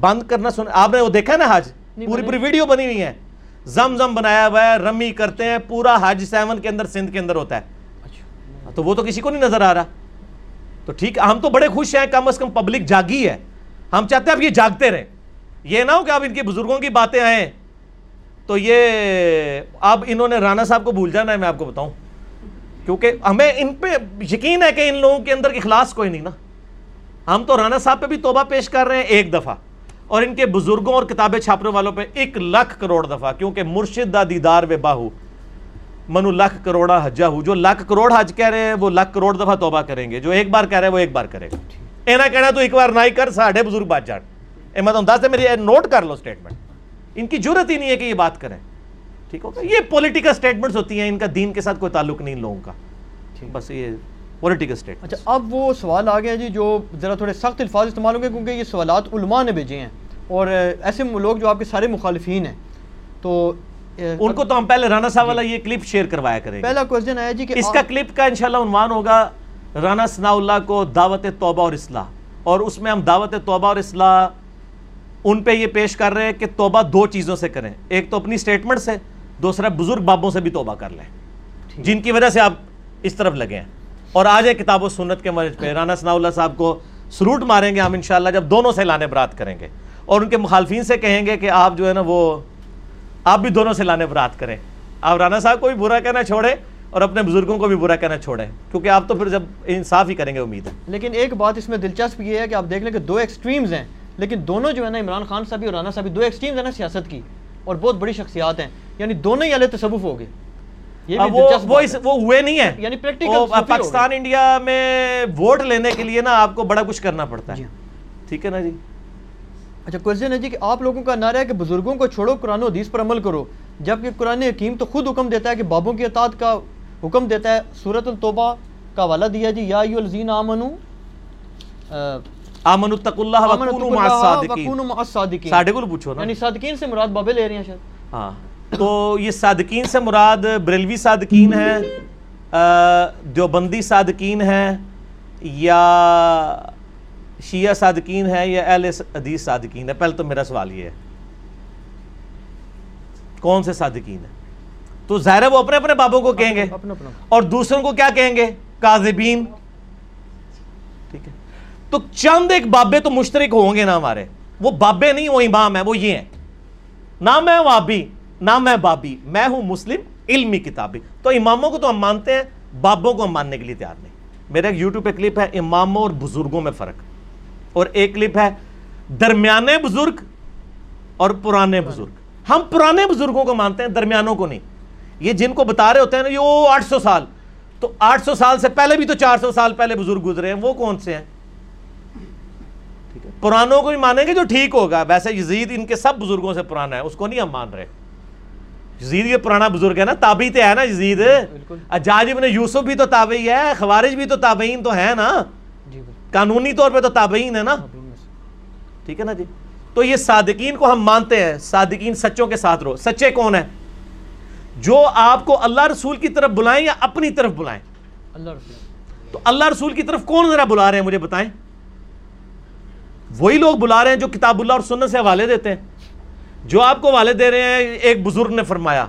بند کرنا سن آپ نے وہ دیکھا ہے نا حج پوری۔ پوری ویڈیو بنی ہوئی ہے زم زم بنایا ہوا ہے رمی کرتے ہیں پورا حج سیون کے اندر سندھ کے اندر ہوتا ہے۔ تو وہ تو کسی کو نہیں نظر آ رہا۔ تو ٹھیک ہے ہم تو بڑے خوش ہیں، کم از کم پبلک جاگی ہے۔ ہم چاہتے ہیں اب یہ جاگتے رہیں۔ یہ نہ ہو کہ اب ان کے بزرگوں کی باتیں آئیں۔ تو یہ اب انہوں نے رانا صاحب کو بھول جانا ہے، میں آپ کو بتاؤں۔ کیونکہ ہمیں ان پہ یقین ہے کہ ان لوگوں کے اندر اخلاص کوئی نہیں نا۔ ہم تو رانا صاحب پہ بھی توبہ پیش کر رہے ہیں ایک دفعہ۔ اور ان کے بزرگوں اور کتابیں چھاپنے والوں پہ ایک لاکھ کروڑ دفعہ، کیونکہ مرشد دا دیدار و باہو۔ منو لاکھ کروڑا حجا ہو جو لاکھ کروڑ حج کہہ رہے ہیں وہ لاکھ کروڑ دفعہ توبہ کریں گے۔ جو ایک بار کہہ رہے ہیں وہ ایک بار کرے۔ گا اینا کہنا تو ایک بار نہ ہی کر ساڑھے بزرگ بات جان۔ اے میں تو انداز سے میری نوٹ کر لو سٹیٹمنٹ ان کی جرت ہی نہیں ہے کہ یہ بات کریں۔ ٹھیک ہوگا؟ یہ پولیٹیکل سٹیٹمنٹس ہوتی ہیں ان کا دین کے ساتھ کوئی تعلق نہیں ان لوگوں کا۔ بس یہ پولیٹیکل سٹیٹمنٹ اچھا اب وہ سوال آ گیا جی جو ذرا تھوڑے سخت الفاظ استعمال ہوں گے کیونکہ یہ سوالات علماء نے بھیجے ہیں۔ اور ایسے لوگ جو آپ کے سارے مخالفین ہیں تو ان کو تو ہم پہلے رانا صاحب والا یہ کلپ شیئر کروایا کریں پہلا کوشچن آیا جی کہ اس کا کلپ کا انشاءاللہ عنوان ہوگا رانا ثناء اللہ کو دعوت توبہ اور اصلاح۔ اور اس میں ہم دعوت توبہ اور اصلاح ان پہ یہ پیش کر رہے ہیں کہ توبہ دو چیزوں سے کریں۔ ایک تو اپنی سٹیٹمنٹ سے دوسرا بزرگ بابوں سے بھی توبہ کر لیں۔ جن کی وجہ سے آپ اس طرف لگے ہیں۔ اور آ جائیں کتاب و سنت کے مرض پہ۔ رانا ثناء اللہ صاحب کو سلوٹ ماریں گے ہم انشاءاللہ جب دونوں سے لانے برات کریں گے۔ اور ان کے مخالفین سے کہیں گے کہ آپ جو ہے نا وہ آپ بھی دونوں سے لانے برات کریں۔ آپ رانا صاحب کو بھی برا کہنا چھوڑیں اور اپنے بزرگوں کو بھی برا کہنا چھوڑیں کیونکہ آپ تو پھر جب انصاف ہی کریں گے امید ہے۔ لیکن ایک بات اس میں دلچسپ یہ ہے کہ آپ دیکھ لیں کہ دو ایکسٹریمز ہیں لیکن دونوں جو ہے نا عمران خان صاحب اور رانا صاحب دو ایکسٹریمز ہیں نا سیاست کی اور بہت بڑی شخصیات ہیں۔ یعنی دونوں ہی اہل تصوف ہو گئے۔ وہ ہوئے نہیں ہیں۔ یعنی گئے۔ پاکستان انڈیا میں ووٹ لینے کے لیے نا آپ کو بڑا کچھ کرنا پڑتا جی ہے۔ ہاں۔ ٹھیک ہے نا جی؟ اچھا کوشچن ہے جی کہ آپ لوگوں کا نعرہ ہے کہ بزرگوں کو چھوڑو قرآن و حدیث پر عمل کرو۔ جبکہ قرآن حکیم تو خود حکم دیتا ہے کہ بابوں کی اطاعت کا حکم دیتا ہے۔ سورت التوبہ کا حوالہ دیا جی یا ایو الذین آمنو آمن اتق اللہ وکونوا مع الصادقین۔ کو پوچھو نا۔ یعنی صادقین سے مراد بابے لے رہے ہیں شاید۔ ہاں تو یہ صادقین سے مراد بریلوی صادقین ہیں دیوبندی صادقین ہیں یا شیعہ صادقین ہیں یا اہل حدیث صادقین ہے پہلے تو میرا سوال یہ ہے کون سے صادقین ہیں؟ تو ظاہر ہے وہ اپنے اپنے بابوں کو کہیں گے اور دوسروں کو کیا کہیں گے؟ کاذبین۔ ٹھیک ہے۔ تو چند ایک بابے تو مشترک ہوں گے نا ہمارے۔ وہ بابے نہیں وہ امام ہیں وہ یہ ہیں۔ نہ میں وابی نہ میں بابی میں ہوں مسلم علمی کتابی۔ تو اماموں کو تو ہم مانتے ہیں بابوں کو ہم ماننے کے لیے تیار نہیں۔ میرا ایک یوٹیوب پہ کلپ ہے اماموں اور بزرگوں میں فرق۔ اور ایک کلپ ہے درمیانے بزرگ اور پرانے بزرگ۔ ہم پرانے بزرگوں کو مانتے ہیں درمیانوں کو نہیں۔ یہ جن کو بتا رہے ہوتے ہیں نا یہ آٹھ سو سال۔ تو آٹھ سو سال سے پہلے بھی تو چار سو سال پہلے بزرگ گزرے ہیں وہ کون سے ہیں؟ پرانوں کو بھی مانیں گے جو ٹھیک ہوگا۔ ویسے یزید ان کے سب بزرگوں سے پرانا ہے اس کو نہیں ہم مان رہے۔ یزید یہ پرانا بزرگ ہے نا تابعی تو ہے نا یزید۔ اجاج ابن یوسف بھی تو تابعی ہے خوارج بھی تو تابعین تو ہے نا۔ قانونی طور پہ تو تابعین ہے نا؟ ٹھیک ہے نا جی؟ تو یہ صادقین کو ہم مانتے ہیں صادقین سچوں کے ساتھ رہو سچے کون ہیں؟ جو آپ کو اللہ رسول کی طرف بلائیں یا اپنی طرف بلائیں؟ اللہ رسول۔ تو اللہ رسول کی طرف کون ذرا بلا رہے ہیں؟ مجھے بتائیں۔ وہی لوگ بلا رہے ہیں جو کتاب اللہ اور سنت سے حوالے دیتے ہیں۔ جو آپ کو حوالے دے رہے ہیں ایک بزرگ نے فرمایا۔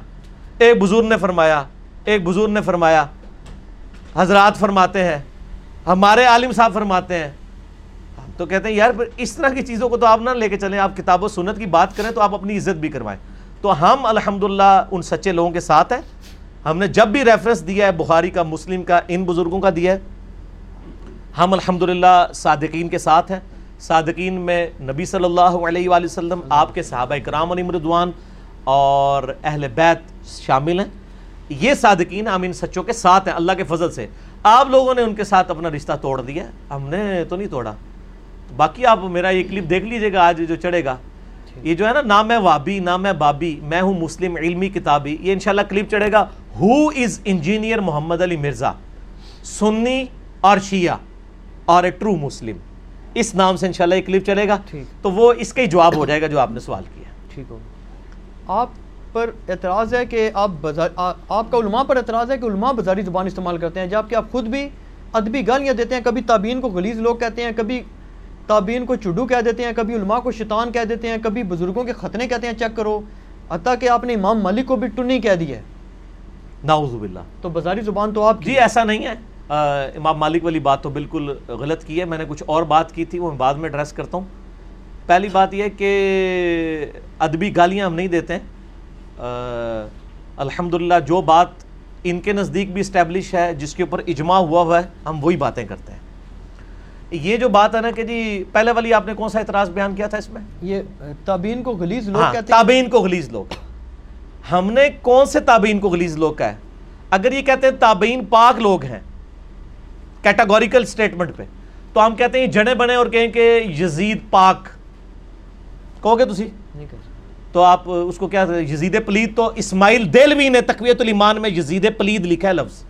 ایک بزرگ نے فرمایا۔ ایک بزرگ نے فرمایا۔ حضرات فرماتے ہیں ہمارے عالم صاحب فرماتے ہیں۔ ہم تو کہتے ہیں، یار پھر اس طرح کی چیزوں کو تو آپ نہ لے کے چلیں، آپ کتاب و سنت کی بات کریں تو آپ اپنی عزت بھی کروائیں۔ تو ہم الحمدللہ ان سچے لوگوں کے ساتھ ہیں۔ ہم نے جب بھی ریفرنس دیا ہے، بخاری کا، مسلم کا، ان بزرگوں کا دیا ہے۔ ہم الحمدللہ صادقین کے ساتھ ہیں۔ صادقین میں نبی صلی اللہ علیہ وآلہ وسلم، آپ کے صحابہ اکرام علی مردوان اور اہل بیت شامل ہیں۔ یہ صادقین ہم ان سچوں کے ساتھ ہیں، اللہ کے فضل سے۔ آپ لوگوں نے ان کے ساتھ اپنا رشتہ توڑ دیا ہم نے تو نہیں توڑا باقی آپ میرا یہ کلپ دیکھ لیجیے گا آج جو چڑھے گا۔ یہ جو ہے نا نہ میں وابی نہ میں بابی میں ہوں مسلم علمی کتابی۔ یہ انشاءاللہ کلپ چڑھے گا۔ ہو از انجینئر محمد علی مرزا؟ سنی اور شیعہ اور اے ٹرو مسلم اس نام سے انشاءاللہ یہ کلپ چلے گا۔ تو وہ اس کا ہی جواب ہو جائے گا جو آپ نے سوال کیا۔ ٹھیک ہوگا آپ پر اعتراض ہے کہ آپ آپ کا علماء پر اعتراض ہے کہ علماء بازاری زبان استعمال کرتے ہیں جبکہ آپ خود بھی ادبی گالیاں دیتے ہیں کبھی تابعین کو غلیظ لوگ کہتے ہیں کبھی تابعین کو چڈو کہہ دیتے ہیں کبھی علماء کو شیطان کہہ دیتے ہیں کبھی بزرگوں کے ختنے کہتے ہیں چیک کرو حتیٰ کہ آپ نے امام مالک کو بھی ٹنی کہہ دی ہے۔ نعوذ باللہ۔ تو بازاری زبان تو آپ جی ایسا نہیں ہے۔ امام مالک والی بات تو بالکل غلط کی ہے۔ میں نے کچھ اور بات کی تھی وہ میں بعد میں ایڈریس کرتا ہوں۔ پہلی بات یہ ہے کہ ادبی گالیاں ہم نہیں دیتے ہیں۔ الحمدللہ جو بات ان کے نزدیک بھی اسٹیبلش ہے جس کے اوپر اجماع ہوا ہوا ہے ہم وہی باتیں کرتے ہیں۔ یہ جو بات ہے نا کہ جی پہلے والی آپ نے کون سا اعتراض بیان کیا تھا اس میں؟ یہ تابعین کو غلیظ لوگ ہاں کہتے ہیں؟ تابعین کو غلیظ لوگ۔ ہم نے کون سے تابعین کو غلیظ لوگ کہا ہے؟ اگر یہ کہتے ہیں تابعین پاک لوگ ہیں کیٹاگوریکل سٹیٹمنٹ پہ تو ہم کہتے ہیں جڑے بنے اور کہیں کہ یزید پاک۔ کہو گے تسی؟ نہیں تو آپ، اس کو کیا یزید پلید تو اسماعیل دیلوی نے تقویت الایمان میں یزید پلید لکھا ہے لفظ،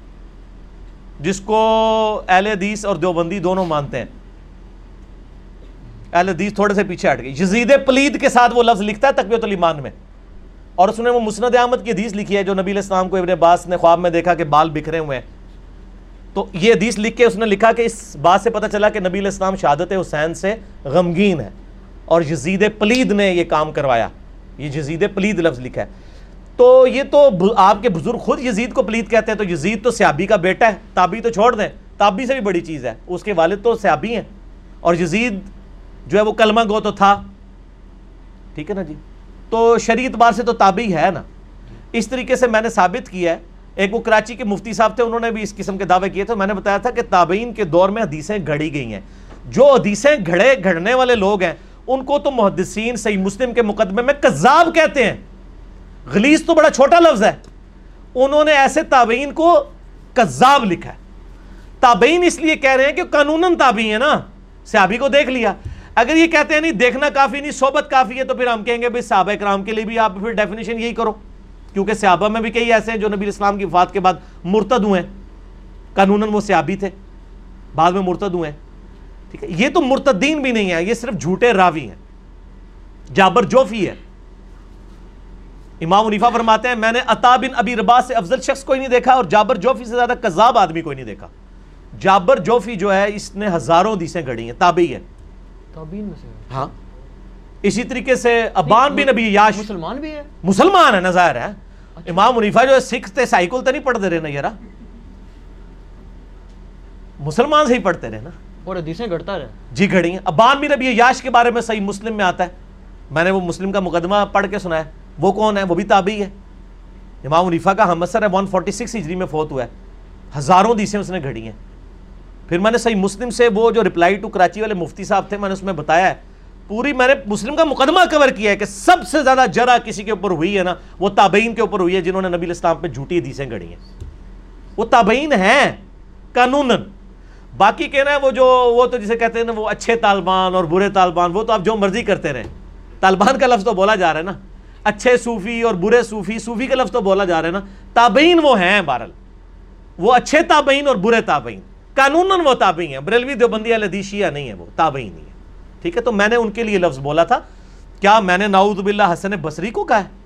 جس کو اہل حدیث اور دیوبندی دونوں مانتے ہیں۔ اہل حدیث تھوڑے سے پیچھے ہٹ گئی یزید پلید کے ساتھ وہ لفظ لکھتا ہے تقویت الایمان میں۔ اور اس نے وہ مسند احمد کی حدیث لکھی ہے، جو نبی علیہ السلام کو ابن عباس نے خواب میں دیکھا کہ بال بکھرے ہوئے ہیں۔ تو یہ حدیث لکھ کے اس نے لکھا کہ اس بات سے پتہ چلا کہ نبی علیہ السلام شہادت حسین سے غمگین ہے اور یزید پلید نے یہ کام کروایا۔ یہ یزید پلید لفظ لکھا ہے۔ تو یہ تو آپ کے بزرگ خود یزید کو پلید کہتے ہیں، تو یزید تو سیابی کا بیٹا ہے، تابی تو چھوڑ دیں۔ تابی سے بھی بڑی چیز ہے، اس کے والد تو سیابی ہیں۔ اور یزید جو ہے وہ کلمہ گو تو تھا۔ ٹھیک ہے نا جی؟ تو شریع اعتبار سے تو تابعی ہے نا۔ اس طریقے سے میں نے ثابت کیا ہے۔ ایک وہ کراچی کے مفتی صاحب تھے، انہوں نے بھی اس قسم کے دعوے کیے تھے۔ میں نے بتایا تھا کہ تابعین کے دور میں حدیثیں گھڑی گئی ہیں۔ جو حدیثیں گھڑے، گھڑنے والے لوگ ہیں ان کو تو محدثین صحیح مسلم کے مقدمے میں کذاب کہتے ہیں۔ غلیظ تو بڑا چھوٹا لفظ ہے۔ انہوں نے ایسے تابعین کو کذاب لکھا ہے۔ تابعین اس لیے کہہ رہے ہیں کہ قانوناً تابعی ہیں نا۔ صحابی کو دیکھ لیا۔ اگر یہ کہتے ہیں نہیں، دیکھنا کافی نہیں، صحبت کافی ہے تو پھر ہم کہیں گے بھائی صحابہ کرام کے لیے بھی آپ پھر ڈیفینیشن یہی کرو۔ کیونکہ صحابہ میں بھی کئی ایسے ہیں جو نبی علیہ السلام کی وفات کے بعد مرتد ہوئے۔ ہیں قانوناً وہ صحابی تھے۔ بعد میں مرتد ہوئے۔ ہیں ٹھیک ہے؟ یہ تو مرتدین بھی نہیں ہے یہ صرف جھوٹے راوی ہیں۔ جابر جوفی ہے۔ امام عنیفہ فرماتے ہیں میں نے عطا بن ابی ربا سے افضل شخص کوئی نہیں دیکھا اور جابر جوفی سے زیادہ کذاب آدمی کوئی نہیں دیکھا۔ جابر جوفی جو ہے اس نے ہزاروں حدیثیں گھڑی ہیں تابعی ہے تابعین میں سے۔ ہے۔ ہاں۔ اسی طریقے سے ابان بن ابی یاش۔ مسلمان بھی ہے۔ مسلمان ہے نظائر ہے۔ امام منیفہ جو ہے سکھ تھے سائیکل تو نہیں پڑھتے رہے نا یارا۔ مسلمان سے ہی پڑھتے رہے نا۔ اور حدیثیں گھڑتا رہے جی گھڑی ہیں۔ ابان بن ابی یاش کے بارے میں صحیح مسلم میں آتا ہے۔ میں نے وہ مسلم کا مقدمہ پڑھ کے سنا ہے۔ وہ کون ہے؟ وہ بھی تابعی ہے۔ امام منیفہ کا ہم اثر ہے 146 ہجری میں فوت ہوا ہے۔ ہزاروں حدیثیں اس نے گھڑی ہیں۔ پھر میں نے صحیح مسلم سے وہ جو رپلائی ٹو کراچی والے مفتی صاحب تھے، میں نے اس میں بتایا ہے۔ پوری میں نے مسلم کا مقدمہ کور کیا ہے کہ سب سے زیادہ جرا کسی کے اوپر ہوئی ہے نا، وہ تابعین کے اوپر ہوئی ہے جنہوں نے نبی الاسلام پہ جھوٹی حدیثیں گھڑی ہیں۔ وہ تابعین ہیں، قانوناً۔ باقی کہنا ہے وہ جو وہ تو جسے کہتے ہیں نا وہ اچھے طالبان اور برے طالبان، وہ تو آپ جو مرضی کرتے رہیں طالبان کا لفظ تو بولا جا رہا ہے نا۔ اچھے صوفی اور برے صوفی صوفی کا لفظ تو بولا جا رہا ہے نا۔ تابعین وہ ہیں بہرحال۔ وہ اچھے تابعین اور برے تابعین۔ قانوناً وہ تابعین ہیں۔ بریلوی دیوبندی علیہ شیعہ نہیں ہے وہ، تابعین ہی ہے ٹھیک ہے، تو میں نے ان کے لیے لفظ بولا تھا۔ کیا میں نے نعوذ باللہ حسن بصری کو کہا ہے؟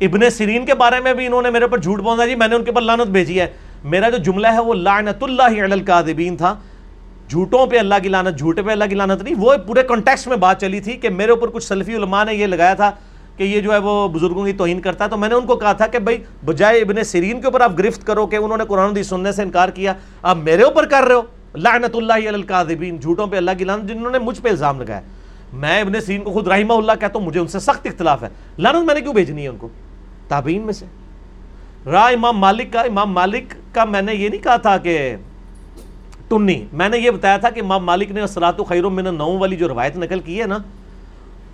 ابن سیرین کے بارے میں بھی انہوں نے میرے پر جھوٹ بولا جی میں نے ان کے پر لانت بھیجی ہے۔ میرا جو جملہ ہے وہ لعنت اللہ علی القاذبین تھا۔ جھوٹوں پہ اللہ کی لانت جھوٹے پہ اللہ کی لانت نہیں، وہ پورے کنٹیکس میں بات چلی تھی کہ میرے اوپر کچھ سلفی علماء نے یہ لگایا تھا کہ یہ جو ہے وہ بزرگوں کی توہین کرتا ہے۔ تو میں نے ان کو کہا تھا کہ بھائی، بجائے ابن سیرین کے اوپر آپ گرفت کرو کہ انہوں نے قرآن دی سننے سے انکار کیا، آپ میرے اوپر کر رہے ہو۔ لعنت اللہ علی القاذبین جھوٹوں پہ اللہ کی لانت جنہوں نے مجھ پہ الزام لگایا۔ میں ابن سیرین کو خود رحمہ اللہ کہتا ہوں، مجھے ان سے سخت اختلاف ہے۔ لانت میں نے کیوں بھیجنی ہے ان کو؟ تابعین میں سے۔ راہ امام مالک کا امام مالک کا میں نے یہ نہیں کہا تھا کہ ٹنی میں نے یہ بتایا تھا کہ امام مالک نے سلاط و خیر من نو والی جو روایت نقل کی ہے نا،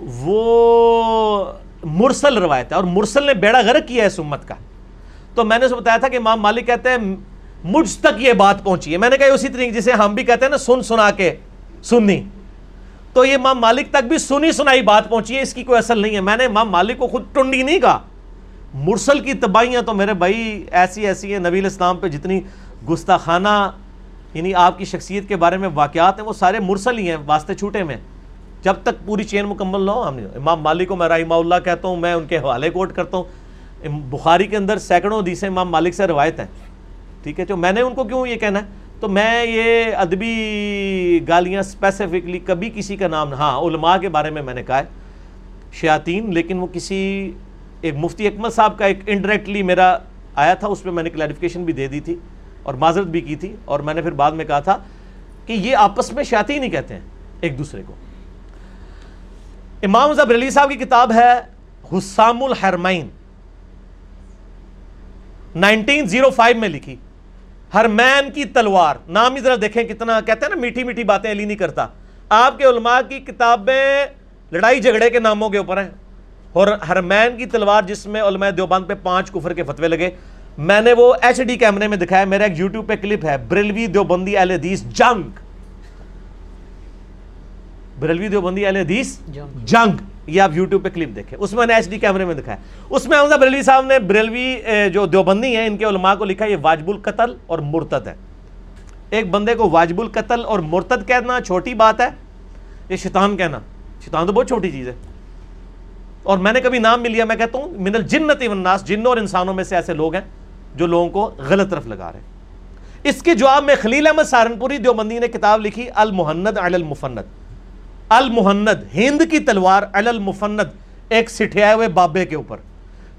وہ مرسل روایت ہے اور مرسل نے بیڑا غرق کیا ہے اس امت کا۔ تو میں نے اسے بتایا تھا کہ امام مالک کہتے ہیں، مجھ تک یہ بات پہنچی ہے۔ میں نے کہا اسی طریقے جسے ہم بھی کہتے ہیں نا، سن سنا کے سننی تو یہ امام مالک تک بھی سنی سنائی بات پہنچی ہے، اس کی کوئی اصل نہیں ہے۔ میں نے امام مالک کو خود ٹنڈی نہیں کہا۔ مرسل کی تباہیاں تو میرے بھائی ایسی ایسی ہیں، نبی اسلام پہ جتنی گستاخانہ یعنی آپ کی شخصیت کے بارے میں واقعات ہیں، وہ سارے مرسل ہی ہیں، واسطے چھوٹے میں۔ جب تک پوری چین مکمل نہ ہو، ہم نہیں، امام مالک کو میں رحمہ اللہ کہتا ہوں، میں ان کے حوالے کوٹ کرتا ہوں۔ بخاری کے اندر سینکڑوں حدیثیں امام مالک سے روایت ہیں۔ ٹھیک ہے جو میں نے ان کو کیوں یہ کہنا ہے؟ تو میں یہ ادبی گالیاں اسپیسیفکلی کبھی کسی کا نام ہاں علماء کے بارے میں میں نے کہا ہے، شیاطین، لیکن وہ کسی ایک مفتی اکمل صاحب کا ایک انڈائریکٹلی میرا آیا تھا، اس پہ میں نے کلیریفیکیشن بھی دے دی تھی اور معذرت بھی کی تھی اور میں نے پھر بعد میں کہا تھا کہ یہ آپس میں شیاطین ہی کہتے ہیں ایک دوسرے کو۔ امام زبر علی صاحب کی کتاب ہے Husam al Haramain. Nineteen zero five میں لکھی ہرمین کی تلوار۔ نام ہی ذرا دیکھیں کتنا، کہتے ہیں نا، میٹھی میٹھی باتیں علی نہیں کرتا۔ آپ کے علماء کی کتابیں لڑائی جھگڑے کے ناموں کے اوپر ہیں۔ اور ہرمین کی تلوار جس میں علماء دیوبند پہ پانچ کفر کے فتوے لگے میں نے وہ ایچ ڈی کیمرے میں دکھایا میرا ایک یوٹیوب پہ کلپ ہے بریلوی دیوبندی اہل حدیث جنگ۔ بریلوی دیوبندی اہل حدیث جنگ۔ یہ آپ یوٹیوب پہ کلپ دیکھیں۔ اس میں نے ایچ ڈی کیمرے میں دکھایا۔ اس میں حمزہ بریلوی صاحب نے بریلوی جو دیوبندی ہیں ان کے علماء کو لکھا یہ واجب القتل اور مرتد ہے۔ ایک بندے کو واجب القتل اور مرتد کہنا چھوٹی بات ہے یہ شیطان کہنا۔ شیطان تو بہت چھوٹی چیز ہے۔ اور میں نے کبھی نام مل لیا، میں کہتا ہوں من الجنت والناس، جنوں اور انسانوں میں سے ایسے لوگ ہیں جو لوگوں کو غلط طرف لگا رہے ہیں۔ اس کے جواب میں خلیل احمد سہارنپوری، دیوبندی نے کتاب لکھی، المحند علی المفند۔ المحند، ہند کی تلوار علی المفند، ایک سٹھیائے ہوئے بابے کے اوپر۔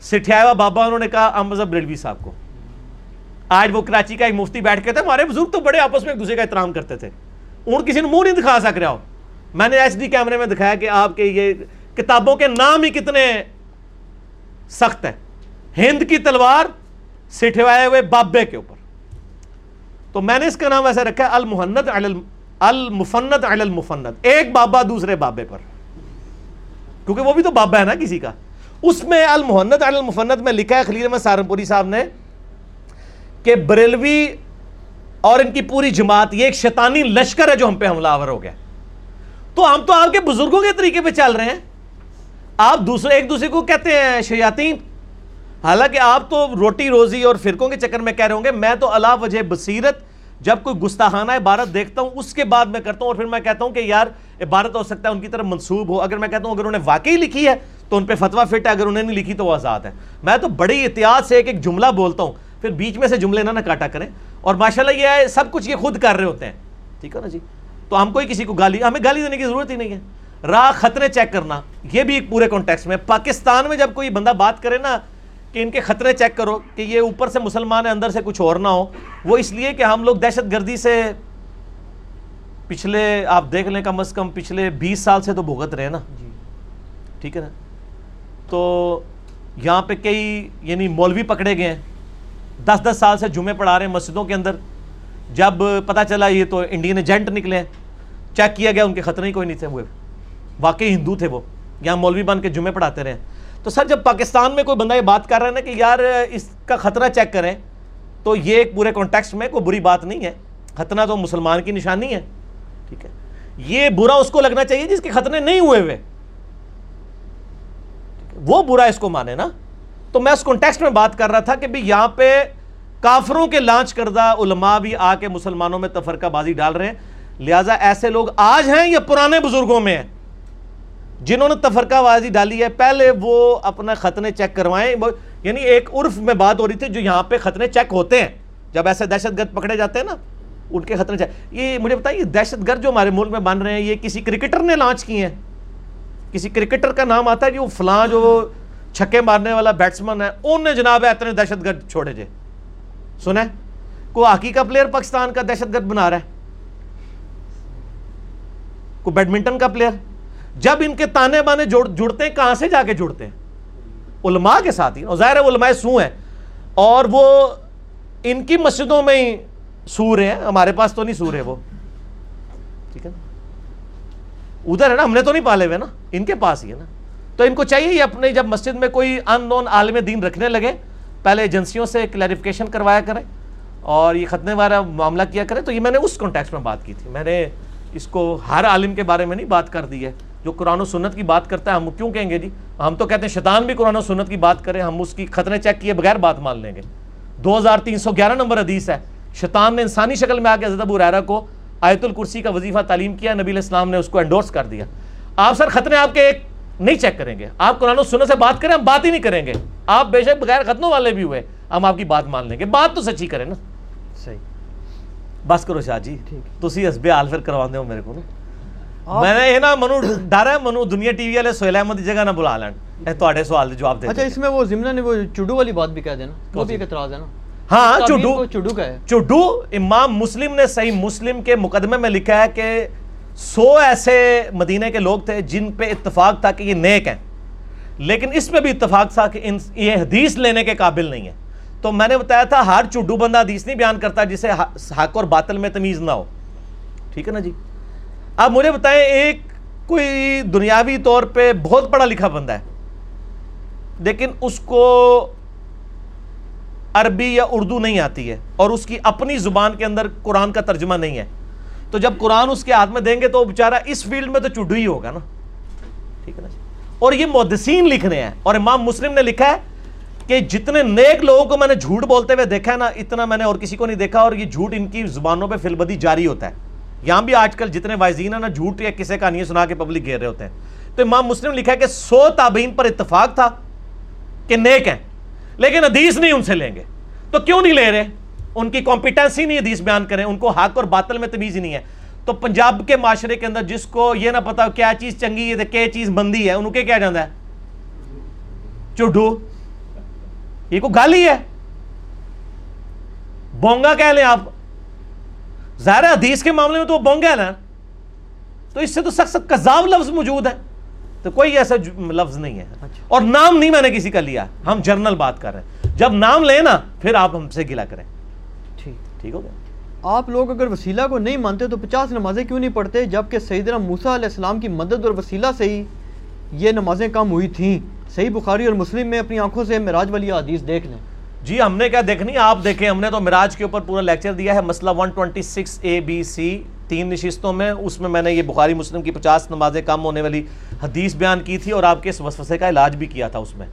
سٹھیائے ہوا بابا، انہوں نے کہا امزب ریڈوی صاحب کو۔ آج وہ کراچی کا ایک مفتی بیٹھ کے تھے، ہمارے بزرگ تو بڑے آپس میں ایک دوسرے کا احترام کرتے تھے۔ ان کسی نے منہ نہیں دکھا سک رہا ہو میں نے ایچ ڈی کیمرے میں دکھایا کہ آپ کے یہ کتابوں کے نام ہی کتنے سخت ہیں۔ ہند کی تلوار سٹھوائے ہوئے بابے کے اوپر۔ تو میں نے اس کا نام ویسے رکھا ہے، المحند المفند علی المفند۔ ایک بابا دوسرے بابے پر۔ کیونکہ وہ بھی تو بابا ہے نا کسی کا۔ اس میں المحند علی المفند میں لکھا ہے، خلیل احمد سہارنپوری صاحب نے، کہ بریلوی اور ان کی پوری جماعت، یہ ایک شیطانی لشکر ہے جو ہم پہ حملہ آور ہو گیا۔ تو ہم تو آپ کے بزرگوں کے طریقے پہ چل رہے ہیں۔ آپ دوسرے ایک دوسرے کو کہتے ہیں شیاطین حالانکہ آپ تو روٹی روزی اور فرقوں کے چکر میں کہہ رہے ہوں گے، میں تو اللہ وجہ بصیرت جب کوئی گستاخانہ عبارت دیکھتا ہوں، اس کے بعد میں کرتا ہوں اور پھر میں کہتا ہوں کہ یار، عبارت ہو سکتا ہے، ان کی طرف منسوب ہو۔ اگر میں کہتا ہوں، اگر انہیں واقعی لکھی ہے، تو ان پہ فتویٰ فٹ ہے، اگر انہیں نہیں لکھی تو وہ آزاد ہے میں تو بڑی احتیاط سے ایک ایک جملہ بولتا ہوں، پھر بیچ میں سے جملے نہ نہ کاٹا کریں۔ اور ماشاءاللہ یہ ہے، سب کچھ یہ خود کر رہے ہوتے ہیں۔ ٹھیک ہے نا جی؟ تو ہم کوئی کسی کو گالی ہمیں گالی دینے کی ضرورت ہی نہیں ہے۔ راہ خطرے چیک کرنا یہ بھی ایک پورے کانٹیکس میں پاکستان میں جب کوئی بندہ بات کرے نا کہ ان کے خطرے چیک کرو کہ یہ اوپر سے مسلمان ہے اندر سے کچھ اور نہ ہو وہ اس لیے کہ ہم لوگ دہشت گردی سے پچھلے آپ دیکھ لیں کم از کم پچھلے بیس سال سے تو بھگت رہے نا۔ جی۔ ٹھیک ہے نا؟ تو یہاں پہ کئی یعنی مولوی پکڑے گئے ہیں۔ دس دس سال سے جمعے پڑھا رہے ہیں مسجدوں کے اندر۔ جب پتہ چلا یہ تو انڈین ایجنٹ نکلے ہیں چیک کیا گیا ان کے خطرے ہی کوئی نہیں تھے۔ وہ واقعی ہندو تھے وہ، یہاں مولوی بن کے جمعے پڑھاتے رہے۔ تو سر، جب پاکستان میں کوئی بندہ یہ بات کر رہا ہے نا کہ یار، اس کا خطرہ چیک کریں، تو یہ ایک پورے کانٹیکسٹ میں کوئی بری بات نہیں ہے۔ خطرہ تو مسلمان کی نشانی ہے، ٹھیک ہے۔ یہ برا اس کو لگنا چاہیے جس کے خطرے نہیں ہوئے ہوئے۔ وہ برا اس کو مانے نا۔ تو میں اس کانٹیکسٹ میں بات کر رہا تھا کہ بھی یہاں پہ کافروں کے لانچ کردہ علماء بھی آ کے مسلمانوں میں تفرقہ بازی ڈال رہے ہیں۔ لہٰذا ایسے لوگ آج ہیں یا پرانے بزرگوں میں ہیں؟ جنہوں نے تفرقہ بازی ڈالی ہے، پہلے وہ اپنا ختنے چیک کروائیں۔ یعنی ایک عرف میں بات ہو رہی تھی جو یہاں پہ ختنے چیک ہوتے ہیں۔ جب ایسے دہشت گرد پکڑے جاتے ہیں نا، ان کے خطرے چیک یہ مجھے بتائیے دہشت گرد جو ہمارے ملک میں بن رہے ہیں، یہ کسی کرکٹر نے لانچ کی ہیں؟ کسی کرکٹر کا نام آتا ہے جو فلاں جو چھکے مارنے والا بیٹسمن ہے، ان نے جناب ہے اتنے دہشت گرد چھوڑے جے۔ سنیں؟ کوئی ہاکی کا پلیئر پاکستان کا دہشت گرد بنا رہا ہے؟ کوئی بیڈمنٹن کا پلیئر جب ان کے تانے بانے جڑتے ہیں، کہاں سے جا کے جڑتے ہیں؟ علماء کے ساتھ ہی۔ ظاہر ہے علماء سو ہیں۔ اور وہ ان کی مسجدوں میں ہی سور ہیں۔ ہمارے پاس تو نہیں سور ہے وہ۔ ٹھیک ہے نا؟ ادھر ہے نا، ہم نے تو نہیں پالے ہوئے نا۔ ان کے پاس ہی ہے نا۔ تو ان کو چاہیے یہ اپنے جب مسجد میں کوئی ان نون عالم دین رکھنے لگے، پہلے ایجنسیوں سے کلیریفکیشن کروایا کریں اور یہ ختنے والا معاملہ کیا کریں تو یہ میں نے اس کانٹیکس میں بات کی تھی۔ میں نے اس کو ہر عالم کے بارے میں نہیں بات کر دی ہے۔ جو قرآن و سنت کی بات کرتا ہے ہم کیوں کہیں گے جی؟ ہم تو کہتے ہیں شیطان بھی قرآن و سنت کی بات کریں ہم اس کی خطرے چیک کیے بغیر بات مان لیں گے۔ دو ہزار تین سو گیارہ نمبر حدیث ہے شیطان نے انسانی شکل میں آ کے حضرت ابو ریرا کو آیت الکرسی کا وظیفہ تعلیم کیا نبی الاسلام نے اس کو انڈورس کر دیا۔ آپ سر خطرے آپ کے ایک نہیں چیک کریں گے۔ آپ قرآن و سنت سے بات کریں ہم بات ہی نہیں کریں گے۔ آپ بے شک بغیر ختموں والے بھی ہوئے ہم آپ کی بات مان لیں گے۔ بات تو سچی کریں نا۔ صحیح۔ بس کرو شاہ جی تھی حسب حال پھر کروا دو میرے کو میں نے یہ نا منو ڈر ہے منو دنیا ٹی وی والے سہیل احمد کی جگہ نہ بلا لین تے سوال جواب دے اچھا اس میں وہ زمنا نے وہ چوڈو والی بات بھی کہہ دینا وہ بھی ایک اعتراض ہے نا ہاں چوڈو چوڈو کا ہے چوڈو امام مسلم نے صحیح مسلم کے مقدمے میں لکھا ہے کہ سو ایسے مدینہ کے لوگ تھے جن پہ اتفاق تھا کہ یہ نیک ہیں لیکن اس پہ بھی اتفاق تھا کہ یہ حدیث لینے کے قابل نہیں ہے تو میں نے بتایا تھا ہر چوڈو بندہ حدیث نہیں بیان کرتا جسے حق اور باطل میں تمیز نہ ہو ٹھیک ہے نا جی اب مجھے بتائیں، ایک کوئی دنیاوی طور پہ بہت پڑھا لکھا بندہ ہے، لیکن اس کو عربی یا اردو نہیں آتی ہے اور اس کی اپنی زبان کے اندر قرآن کا ترجمہ نہیں ہے۔ تو جب قرآن اس کے ہاتھ میں دیں گے تو وہ بیچارہ اس فیلڈ میں تو چڈو ہی ہوگا نا۔ ٹھیک ہے نا جی؟ اور یہ محدثین لکھنے ہیں، اور امام مسلم نے لکھا ہے کہ جتنے نیک لوگوں کو میں نے جھوٹ بولتے ہوئے دیکھا ہے نا، اتنا میں نے اور کسی کو نہیں دیکھا اور یہ جھوٹ ان کی زبانوں پہ فلبدی جاری ہوتا ہے۔ یہاں بھی آج کل جتنے وائزین ہیں نا، جھوٹ یا کسی کا سنا کے پبلک گھیر رہے ہوتے ہیں۔ تو امام مسلم لکھا ہے کہ سو تابعین پر اتفاق تھا کہ نیک ہیں، لیکن حدیث نہیں ان سے لیں گے۔ تو کیوں نہیں لے رہے؟ ان کی کمپیٹنسی نہیں حدیث بیان کریں۔ ان کو حق اور باطل میں تمیز ہی نہیں ہے۔ تو پنجاب کے معاشرے کے اندر جس کو یہ نہ پتا کیا چیز چنگی ہے، کیا چیز بندی ہے، انہوں کے کیا جانا ہے؟ چڈو۔ یہ کو گالی ہے؟ بونگا کہہ لیں آپ۔ ظاہر حدیث کے معاملے میں تو وہ بونگا ہے نا۔ تو اس سے تو سخت سخت کذاب لفظ موجود ہے تو کوئی ایسا لفظ نہیں ہے۔ اچھا۔ اور نام نہیں میں نے کسی کا لیا۔ ہم جرنل بات کر رہے ہیں۔ جب نام لیں نا پھر آپ ہم سے گلا کریں۔ ٹھیک۔ ہو گیا۔ آپ لوگ اگر وسیلہ کو نہیں مانتے تو پچاس نمازیں کیوں نہیں پڑھتے؟ جبکہ سیدنا موسیٰ علیہ السلام کی مدد اور وسیلہ سے ہی یہ نمازیں کم ہوئی تھیں۔ صحیح بخاری اور مسلم میں اپنی آنکھوں سے مراج والی حدیث دیکھ لیں۔ جی ہم نے کیا دیکھنی آپ دیکھیں ہم نے تو مراج کے اوپر پورا لیکچر دیا ہے مسئلہ 126 اے بی سی تین نشستوں میں اس میں میں نے یہ بخاری مسلم کی پچاس نمازیں کم ہونے والی حدیث بیان کی تھی اور آپ کے اس وسوسے کا علاج بھی کیا تھا اس میں۔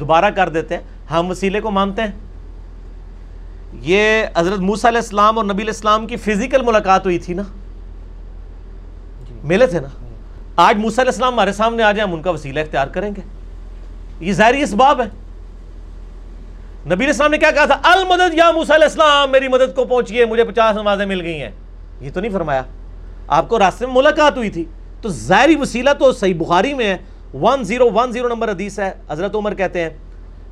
دوبارہ کر دیتے ہیں ہم وسیلے کو مانتے ہیں۔ یہ حضرت موسیٰ علیہ السلام اور نبی علیہ السلام کی فزیکل ملاقات ہوئی تھی نا؟ جی۔ ملے تھے نا؟ آج موسیٰ علیہ السلام ہمارے سامنے آ جائیں ہم ان کا وسیلہ اختیار کریں گے۔ یہ ظاہری اسباب ہے نبی علیہ السلام نے کیا کہا تھا؟ المدد یا موسیٰ علیہ السلام، میری مدد کو پہنچیے، مجھے پچاس نمازیں مل گئی ہیں. یہ تو نہیں فرمایا۔ آپ کو راستے میں ملاقات ہوئی تھی۔ تو ظاہری وسیلہ تو صحیح بخاری میں ہے۔ One zero one zero number حدیث ہے۔ حضرت عمر کہتے ہیں،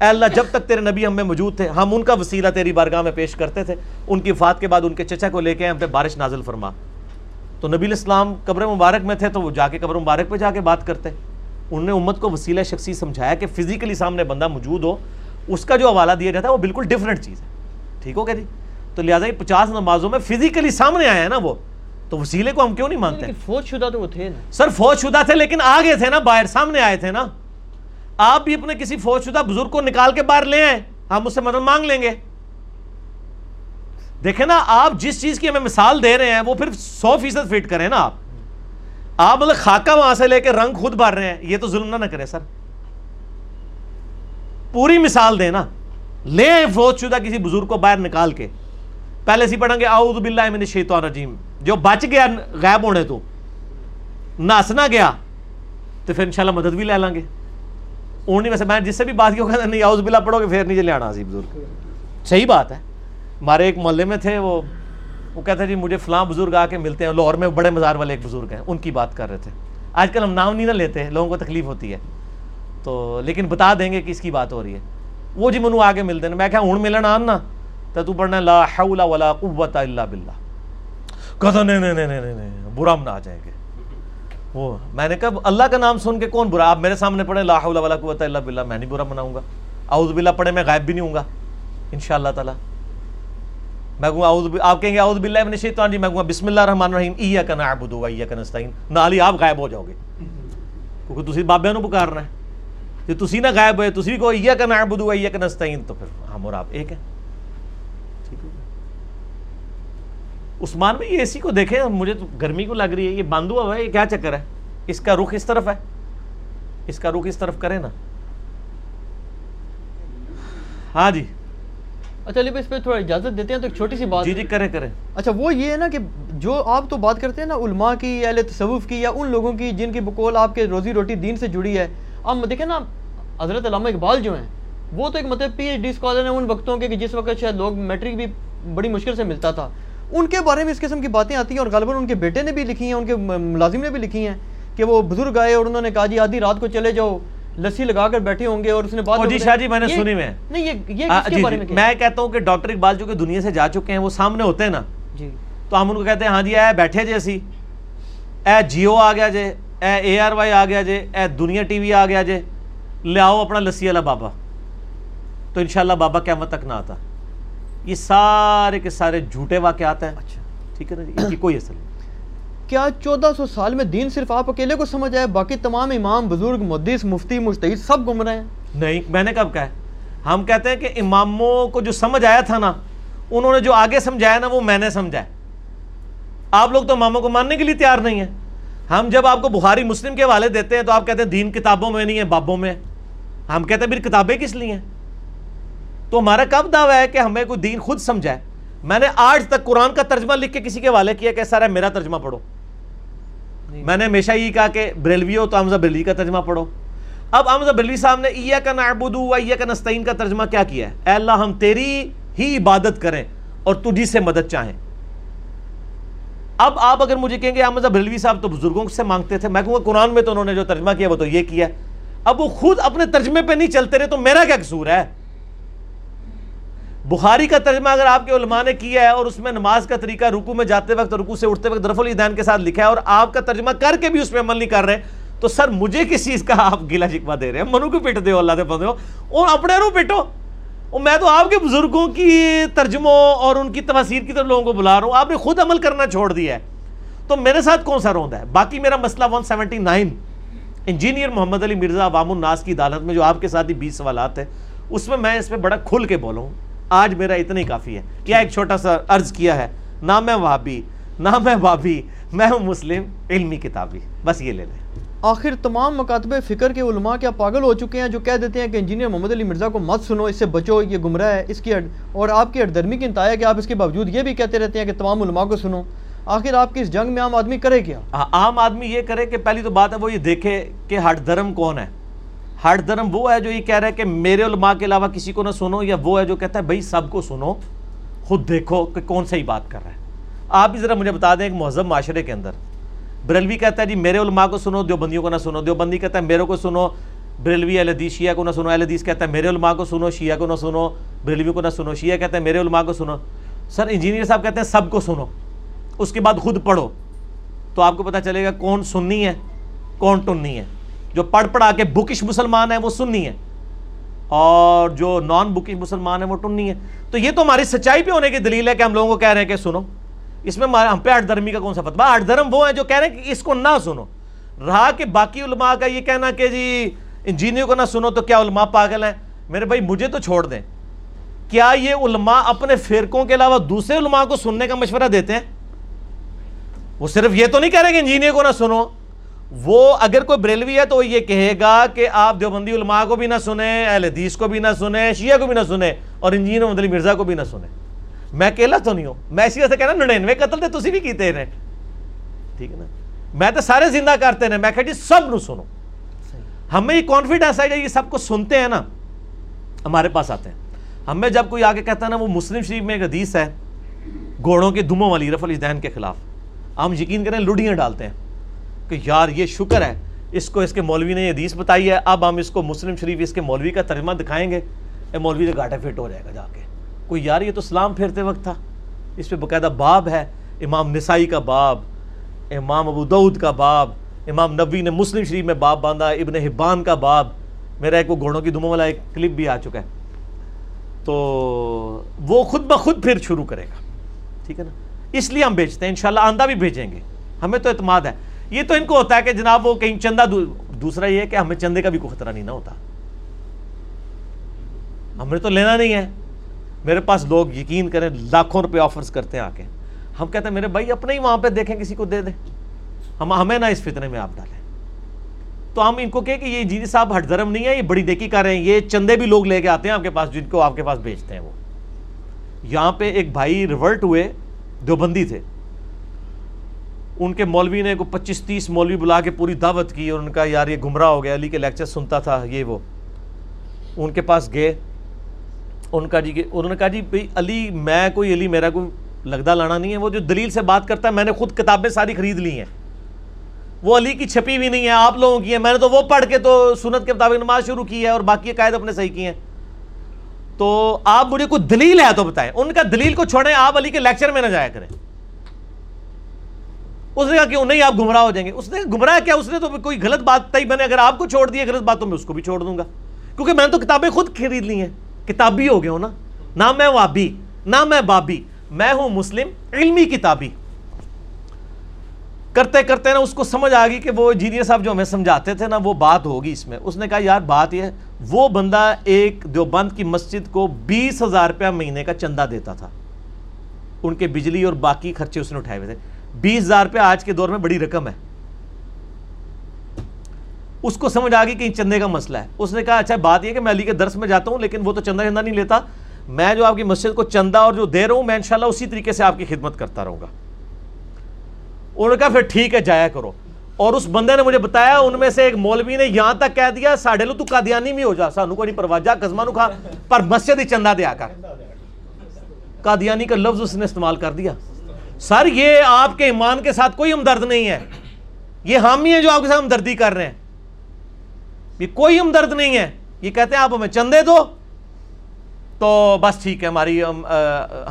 اے اللہ، جب تک تیرے نبی ہم میں موجود تھے، ہم ان کا وسیلہ تیری بارگاہ میں پیش کرتے تھے۔ ان کی فات کے بعد ان کے چچا کو لے کے ہم پہ بارش نازل فرما۔ تو نبی الاسلام قبر مبارک میں تھے، تو وہ جا کے قبر مبارک پہ جا کے بات کرتے۔ انہوں نے امت کو وسیلہ شخصی سمجھایا کہ فزیکلی سامنے بندہ موجود ہو۔ اس کا جو حوالہ دیا جاتا ہے وہ بالکل ڈفرینٹ چیز ہے۔ ٹھیک ہو گیا جی؟ تو لہٰذا یہ پچاس نمازوں میں فزیکلی سامنے آیا ہے نا وہ تو وسیلے کو ہم کیوں نہیں مانتے؟ فوج شدہ تو وہ تھے نا۔ سر فوج شدہ تھے لیکن آگے تھے نا باہر سامنے آئے تھے نا۔ آپ بھی اپنے کسی فوج شدہ بزرگ کو نکال کے باہر لے آئے ہم اس سے مدد مانگ لیں گے۔ دیکھیں نا آپ جس چیز کی ہمیں مثال دے رہے ہیں وہ پھر سو فیصد فٹ کریں نا آپ۔ آپ مطلب خاکہ وہاں سے لے کے رنگ خود بھر رہے ہیں یہ تو ظلم نہ کرے سر۔ پوری مثال دیں نا لے فوج شدہ کسی بزرگ کو باہر نکال کے۔ پہلے سی پڑھیں گے، اعوذ باللہ من الشیطان الرجیم۔ جو بچ گیا غیب ہونے تو۔ ناسنا گیا، تو پھر انشاءاللہ مدد بھی لے لیں گے۔ اور نہیں ویسے میں جس سے بھی بات کی کہتا نہیں آؤز بلا پڑھو گے، پھر نہیں چلے آنا سی بزرگ۔ صحیح بات ہے۔ ہمارے ایک محلے میں تھے، وہ وہ کہتے جی مجھے فلاں بزرگ آ کے ملتے ہیں، لاہور میں بڑے مزار والے ایک بزرگ ہیں، ان کی بات کر رہے تھے۔ آج کل ہم نام نہیں نہ لیتے، لوگوں کو تکلیف ہوتی ہے۔ تو لیکن بتا دیں گے کہ اس کی بات ہو رہی ہے۔ وہ جی منو آگے ملتے ہیں، میں کہا ہوں، ملن آن نا۔ تو تو پڑھنا لا حول ولا قوت الا باللہ۔ کہتا نہیں نہیں نہیں نہیں نہیں برا نہ آ جائیں گے۔ وہ، میں نے کہا، اللہ کا نام سن کے کون برا؟ آپ میرے سامنے پڑھیں، لا حول ولا قوت الا باللہ، میں نہیں برا مناؤں گا۔ اعوذ باللہ پڑھے میں غائب بھی نہیں ہوں گا۔ انشاءاللہ تعالی۔ میں کہوں، اعوذ آپ کہیں گے، اعوذ باللہ من الشیطان جی میں کہوں، بسم اللہ الرحمن الرحیم، ایاک نعبد و ایاک نستعین۔ نال ہی آپ غائب ہو جاؤ گے۔ کیونکہ تسی بابیاں نو پکارنا ہے۔ جی تسی نہ غائب ہوئے تسی کو ایاک نعبد و ایاک نستعین تو پھر ہم اور آپ ایک ہیں۔ عثمان میں یہ اسی کو دیکھیں مجھے تو گرمی کو لگ رہی ہے یہ بند ہوا ہے یہ کیا چکر ہے؟ اس کا رخ اس طرف ہے۔ اس کا رخ اس طرف کرے نا۔ ہاں جی۔ اچھا بھائی اس پہ تھوڑا اجازت دیتے ہیں تو ایک چھوٹی سی بات۔ جی جی کریں کریں۔ اچھا وہ یہ ہے نا کہ جو آپ تو بات کرتے ہیں نا علماء کی اہل تصوف کی یا ان لوگوں کی جن کی بقول آپ کے روزی روٹی دین سے جڑی ہے۔ اب دیکھیں نا حضرت علامہ اقبال جو ہیں وہ تو ایک مطلب پی ایچ ڈی اسکالر ہیں ان وقتوں کے کہ جس وقت شاید لوگ میٹرک بھی بڑی مشکل سے ملتا تھا۔ ان کے بارے میں اس قسم کی باتیں آتی ہیں اور غالباً ان کے بیٹے نے بھی لکھی ہیں ان کے ملازم نے بھی لکھی ہیں کہ وہ بزرگ آئے اور انہوں نے کہا جی آدھی رات کو چلے جاؤ لسی لگا کر بیٹھے ہوں گے اور اس نے بات جی شاہ جی میں نے سنی میں۔ نہیں یہ کس جی، کے بارے جی، میں میں کہتا ہوں کہ ڈاکٹر اقبال جو کہ دنیا سے جا چکے ہیں وہ سامنے ہوتے ہیں نا۔ جی۔ تو ہم ان کو کہتے ہیں ہاں جی اے بیٹھے جے اسی۔ اے جیو آ گیا جے اے اے آر وائی آ گیا جے اے دنیا ٹی وی آ گیا جے۔ لے آؤ اپنا لسی والا بابا۔ تو انشاءاللہ بابا قیامت تک نہ آتا۔ یہ سارے کے سارے جھوٹے واقعات ہیں۔ اچھا۔ ٹھیک ہے نا جی؟ ان کی کوئی اصل نہیں۔ کیا چودہ سو سال میں دین صرف آپ اکیلے کو سمجھ آئے باقی تمام امام بزرگ محدث مفتی مجتہد سب گم رہے ہیں؟ نہیں میں نے کب کہا ہے؟ ہم کہتے ہیں کہ اماموں کو جو سمجھ آیا تھا نا انہوں نے جو آگے سمجھایا نا وہ میں نے سمجھا ہے آپ لوگ تو اماموں کو ماننے کے لیے تیار نہیں ہیں۔ ہم جب آپ کو بخاری مسلم کے حوالے دیتے ہیں تو آپ کہتے ہیں دین کتابوں میں نہیں ہے بابوں میں ہم کہتے ہیں پھر کتابیں کس لیے ہیں؟ تو ہمارا کب دعویٰ ہے کہ ہمیں کوئی دین خود سمجھائے؟ میں نے آج تک قرآن کا ترجمہ لکھ کے کسی کے حوالے کیا کہ سارا میرا ترجمہ پڑھو۔ میں نے ہمیشہ یہ کہا کہ بریلوی ہو تو حمزہ بریلوی کا ترجمہ پڑھو۔ اب حمزہ بریلوی صاحب نے ایا کا نعبدو و ایا کا نستعین کا ترجمہ کیا کیا ہے؟ اے اللہ ہم تیری ہی عبادت کریں اور تجھی سے مدد چاہیں۔ اب آپ اگر مجھے کہیں گے حمزہ بریلوی صاحب تو بزرگوں سے مانگتے تھے میں کہوں گا قرآن میں تو انہوں نے جو ترجمہ کیا وہ تو یہ کیا ہے۔ اب وہ خود اپنے ترجمے پہ نہیں چلتے رہے تو میرا کیا قصور ہے؟ بخاری کا ترجمہ اگر آپ کے علماء نے کیا ہے اور اس میں نماز کا طریقہ رکو میں جاتے وقت رکو سے اٹھتے وقت درف الدین کے ساتھ لکھا ہے اور آپ کا ترجمہ کر کے بھی اس میں عمل نہیں کر رہے، تو سر مجھے کس چیز کا آپ گلا شکوا دے رہے ہیں؟ منو کو پیٹ دے اللہ دے بندے ہو۔ اور اپنے رو پیٹو۔ اور میں تو آپ کے بزرگوں کی ترجموں اور ان کی تفاصیر کی طرف لوگوں کو بلا رہا ہوں۔ آپ نے خود عمل کرنا چھوڑ دیا ہے۔ تو میرے ساتھ کون سا روند ہے؟ باقی میرا مسئلہ 179 انجینئر محمد علی مرزا عوام الناس کی عدالت میں جو آپ کے ساتھ ہی بیس سوالات ہیں، اس میں میں اس پہ بڑا کھل کے بولوں، آج میرا اتنا ہی کافی ہے۔ کیا ایک چھوٹا سا عرض کیا ہے؟ نہ میں وابی نہ میں وابی میں ہوں مسلم، علمی کتابی۔ بس یہ لے لیں۔ آخر تمام مکاتب فکر کے علماء کیا پاگل ہو چکے ہیں جو کہہ دیتے ہیں کہ انجینئر محمد علی مرزا کو مت سنو، اس سے بچو، یہ گمراہ ہے۔ اس کی اور آپ کی اردرمی کی انتہا ہے کہ آپ اس کے باوجود یہ بھی کہتے رہتے ہیں کہ تمام علماء کو سنو۔ آخر آپ کی اس جنگ میں عام آدمی کرے کیا؟ ہاں، عام آدمی یہ کرے کہ پہلی تو بات ہے وہ یہ دیکھے کہ ہٹ دھرم کون ہے۔ ہٹ دھرم وہ ہے جو یہ کہہ رہا ہے کہ میرے علماء کے علاوہ کسی کو نہ سنو یا وہ ہے جو کہتا ہے بھائی سب کو سنو، خود دیکھو کہ کون صحیح بات کر رہا ہے۔ آپ بھی ذرا مجھے بتا دیں ایک مہذب معاشرے کے اندر۔ بریلوی کہتا ہے جی میرے علماء کو سنو، دیوبندیوں کو نہ سنو۔ دیوبندی کہتا ہے میرے کو سنو، بریلوی اہل حدیث، شیعہ کو نہ سنو۔ اہل حدیث کہتا ہے میرے علماء کو سنو، شیعہ کو نہ سنو، بریلوی کو نہ سنو، شیعہ کہتا ہے میرے علماء کو سنو۔ سر انجینئر صاحب کہتے ہیں سب کو سنو۔ اس کے بعد خود پڑھو۔ تو آپ کو پتہ چلے گا کون سننی ہے، کون ٹننی ہے۔ جو پڑھ پڑھا کے بکش مسلمان ہے وہ سننی ہے اور جو نان بکش مسلمان ہے وہ ٹننی ہے تو یہ تو ہماری سچائی پہ ہونے کی دلیل ہے کہ ہم لوگوں کو کہہ رہے ہیں کہ سنو۔ اس میں ہم پہ آٹھ دھرمی کا کون سا فتوا آٹھ دھرم وہ ہیں جو کہہ رہے ہیں کہ اس کو نہ سنو۔ رہا کہ باقی علماء کا یہ کہنا کہ جی انجینئر کو نہ سنو تو کیا علماء پاگل ہیں؟ میرے بھائی، مجھے تو چھوڑ دیں۔ کیا یہ علماء اپنے فرقوں کے علاوہ دوسرے علماء کو سننے کا مشورہ دیتے ہیں؟ وہ صرف یہ تو نہیں کہہ رہے کہ انجینئر کو نہ سنو۔ وہ اگر کوئی بریلوی ہے تو وہ یہ کہے گا کہ آپ دیوبندی علماء کو بھی نہ سنیں اہل حدیث کو بھی نہ سنیں شیعہ کو بھی نہ سنیں اور انجینئر محمد علی مرزا کو بھی نہ سنیں۔ میں اکیلا تو نہیں ہوں۔ میں اسی وجہ سے کہنا نڑینوے قتل تھے تسی بھی کیتے ہیں ٹھیک ہے نا؟ میں تو سارے زندہ کرتے ہیں میں کہا جی سب نو سنو۔ ہمیں یہ کانفیڈنس آئے گا یہ سب کو سنتے ہیں نا۔ ہمارے پاس آتے ہیں۔ ہمیں جب کوئی آگے کہتا ہے نا وہ مسلم شریف میں ایک حدیث ہے گھوڑوں کے دموں والی رف الدین کے خلاف۔ ہم یقین کریں لڈیاں ڈالتے ہیں کہ یار یہ شکر ہے، اس کو اس کے مولوی نے یہ حدیث بتائی ہے، اب ہم اس کو مسلم شریف اس کے مولوی کا ترجمہ دکھائیں گے۔ اے مولوی سے گاٹا فٹ ہو جائے گا جا کے۔ کوئی یار، یہ تو سلام پھیرتے وقت تھا۔ اس پہ باقاعدہ باب ہے، امام نسائی کا باب، امام ابو دعود کا باب، امام نبی نے مسلم شریف میں باب باندھا، ابن حبان کا باب۔ میرا ایک وہ گھوڑوں کی دموں والا ایک کلپ بھی آ چکا ہے۔ تو وہ خود بخود پھر شروع کرے گا۔ ٹھیک ہے نا؟ اس لیے ہم بیچتے ہیں، انشاءاللہ آندہ بھی بھیجیں گے۔ ہمیں تو اعتماد ہے۔ یہ تو ان کو ہوتا ہے کہ جناب وہ کہیں چندہ دوسرا یہ ہے کہ ہمیں چندے کا بھی کوئی خطرہ نہیں نہ ہوتا۔ ہمیں تو لینا نہیں ہے۔ میرے پاس لوگ یقین کریں، لاکھوں روپے آفرز کرتے ہیں آ کے ہم کہتے ہیں، میرے بھائی، اپنے ہی وہاں پہ دیکھیں، کسی کو دے دیں۔ ہم ہمیں نہ اس فتنے میں آپ ڈالیں۔ تو ہم ان کو کہیں کہ یہ جی صاحب، ہٹ دھرم نہیں ہے، یہ بڑی دیکھی کر رہے ہیں۔ یہ چندے بھی لوگ لے کے آتے ہیں، آپ کے پاس جن کو آپ کے پاس بیچتے ہیں وہ۔ یہاں پہ ایک بھائی ریورٹ ہوئے۔ دیوبندی تھے۔ ان کے مولوی نے کو پچیس تیس مولوی بلا کے پوری دعوت کی اور ان کا یار یہ گمراہ ہو گیا، علی کے لیکچر سنتا تھا، یہ وہ۔ ان کے پاس گئے۔ ان کا جی انہوں نے کہا جی بھائی علی، میں کوئی علی، میرا کوئی لگدا لانا نہیں ہے۔ وہ جو دلیل سے بات کرتا ہے، میں نے خود کتابیں ساری خرید لی ہیں۔ وہ علی کی چھپی ہوئی نہیں ہے، آپ لوگوں کی ہے میں نے تو وہ پڑھ کے تو سنت کے مطابق نماز شروع کی ہے اور باقی قائد اپنے صحیح کی ہیں۔ تو آپ مجھے کوئی دلیل ہے تو بتائیں۔ ان کا دلیل کو چھوڑیں، آپ علی کے لیکچر میں نہ جایا کریں۔ اس نے کہا کہ نہیں آپ گمراہ ہو جائیں گے۔ اس نے گمراہ کیا؟ اس نے تو کوئی غلط بات تھی میں نے اگر آپ کو چھوڑ دیا غلط بات تو میں اس کو بھی چھوڑ دوں گا۔ کیونکہ میں نے تو کتابیں خود خرید لی ہیں۔ کتابی ہو گئے ہو نا۔ نہ میں وابی نہ میں بابی، میں ہوں مسلم علمی کتابی۔ کرتے کرتے نا اس کو سمجھ آ گئی کہ وہ انجینئر صاحب جو ہمیں سمجھاتے تھے نا وہ بات ہوگی اس میں۔ اس نے کہا، یار، بات یہ وہ بندہ ایک دیوبند کی مسجد کو بیس ہزار روپیہ مہینے کا چندہ دیتا تھا۔ ان کے بجلی اور باقی خرچے اس نے اٹھائے ہوئے تھے۔ بیس ہزار روپیہ آج کے دور میں بڑی رقم ہے۔ اس کو سمجھ آ گئی کہ چندے کا مسئلہ ہے۔ اس نے کہا اچھا بات یہ کہ میں علی کے درس میں جاتا ہوں، لیکن وہ تو چندہ چندہ نہیں لیتا۔ میں جو آپ کی مسجد کو چندہ اور جو دے رہا ہوں، میں انشاءاللہ اسی طریقے سے آپ کی خدمت کرتا رہوں گا۔ انہوں نے کہا پھر ٹھیک ہے، جایا کرو۔ اور اس بندے نے مجھے بتایا، ان میں سے ایک مولوی نے یہاں تک کہہ دیا ساڑھے لو تو قادیانی میں ہو جا، سانو کو نہیں پرواہ، جا قزمانو کھا، پر مسجد ہی چندہ دیا کر۔ قادیانی کا لفظ اس نے استعمال کر دیا۔ سر، یہ آپ کے ایمان کے ساتھ کوئی ہمدرد نہیں ہے۔ یہ حامی ہیں جو آپ کے ساتھ ہمدردی کر رہے ہیں۔ یہ کوئی ہمدرد نہیں ہے۔ یہ کہتے ہیں، آپ ہمیں چندے دو۔ تو بس ٹھیک ہے، ہماری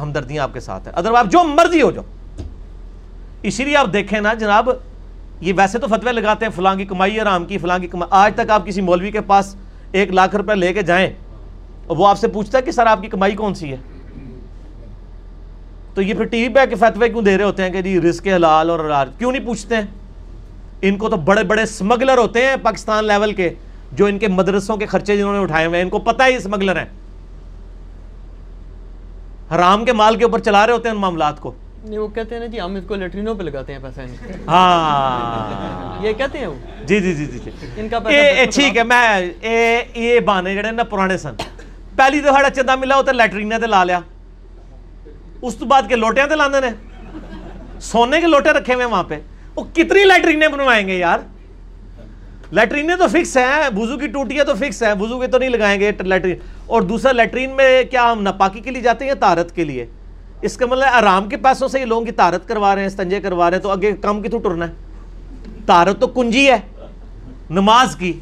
ہمدردیاں آپ کے ساتھ ہیں۔ ادر آپ جو مرضی ہو جاؤ۔ اسی لیے آپ دیکھیں نا جناب، یہ ویسے تو فتوے لگاتے ہیں، فلاں کی کمائی آرام کی، فلاں کی کمائی۔ آج تک آپ کسی مولوی کے پاس ایک لاکھ روپے لے کے جائیں اور وہ آپ سے پوچھتا ہے کہ سر آپ کی کمائی کون سی ہے؟ تو یہ پھر ٹی وی پہ کے فتوے کیوں دے رہے ہوتے ہیں کہ جی رزق حلال اور کیوں نہیں پوچھتے ہیں؟ ان کو تو بڑے بڑے سمگلر ہوتے ہیں پاکستان لیول کے، جو ان کے مدرسوں کے خرچے جنہوں نے اٹھائے ہوئے ہیں، ان کو پتہ ہے یہ سمگلر ہیں۔ حرام کے مال کے اوپر چلا رہے ہوتے ہیں ان معاملات کو۔ وہ کہتے ہیں نا جی ہم اس کو لیٹرینوں پہ لگاتے ہیں پیسہ ہاں۔ یہ کہتے ہیں وہ؟ جی جی جی جی ان کا ٹھیک ہے میں یہ بانے جڑے نا پرانے سن۔ پہلی دفعہ چندہ ملا وہ تو لیٹرینے تے لا لیا۔ اس تو بعد کے لوٹیاں تے لاندے نے۔ سونے کے لوٹے رکھے ہوئے وہاں پہ۔ وہ کتنی لیٹرینے بنوائیں گے یار؟ لیٹرینے تو فکس ہیں بوزو کی ٹوٹیاں تو فکس ہیں بوزو کے تو نہیں لگائیں گے لیٹرین۔ اور دوسرا لیٹرین میں کیا ہم نپاکی کے لیے جاتے ہیں تارت کے لیے؟ اس کا مطلب آرام کے پیسوں سے یہ لوگوں کی تارت کروا رہے ہیں استنجے کروا رہے ہیں، تو آگے کم کی تو ٹرنا ہے؟ تارت تو کنجی ہے، نماز کی۔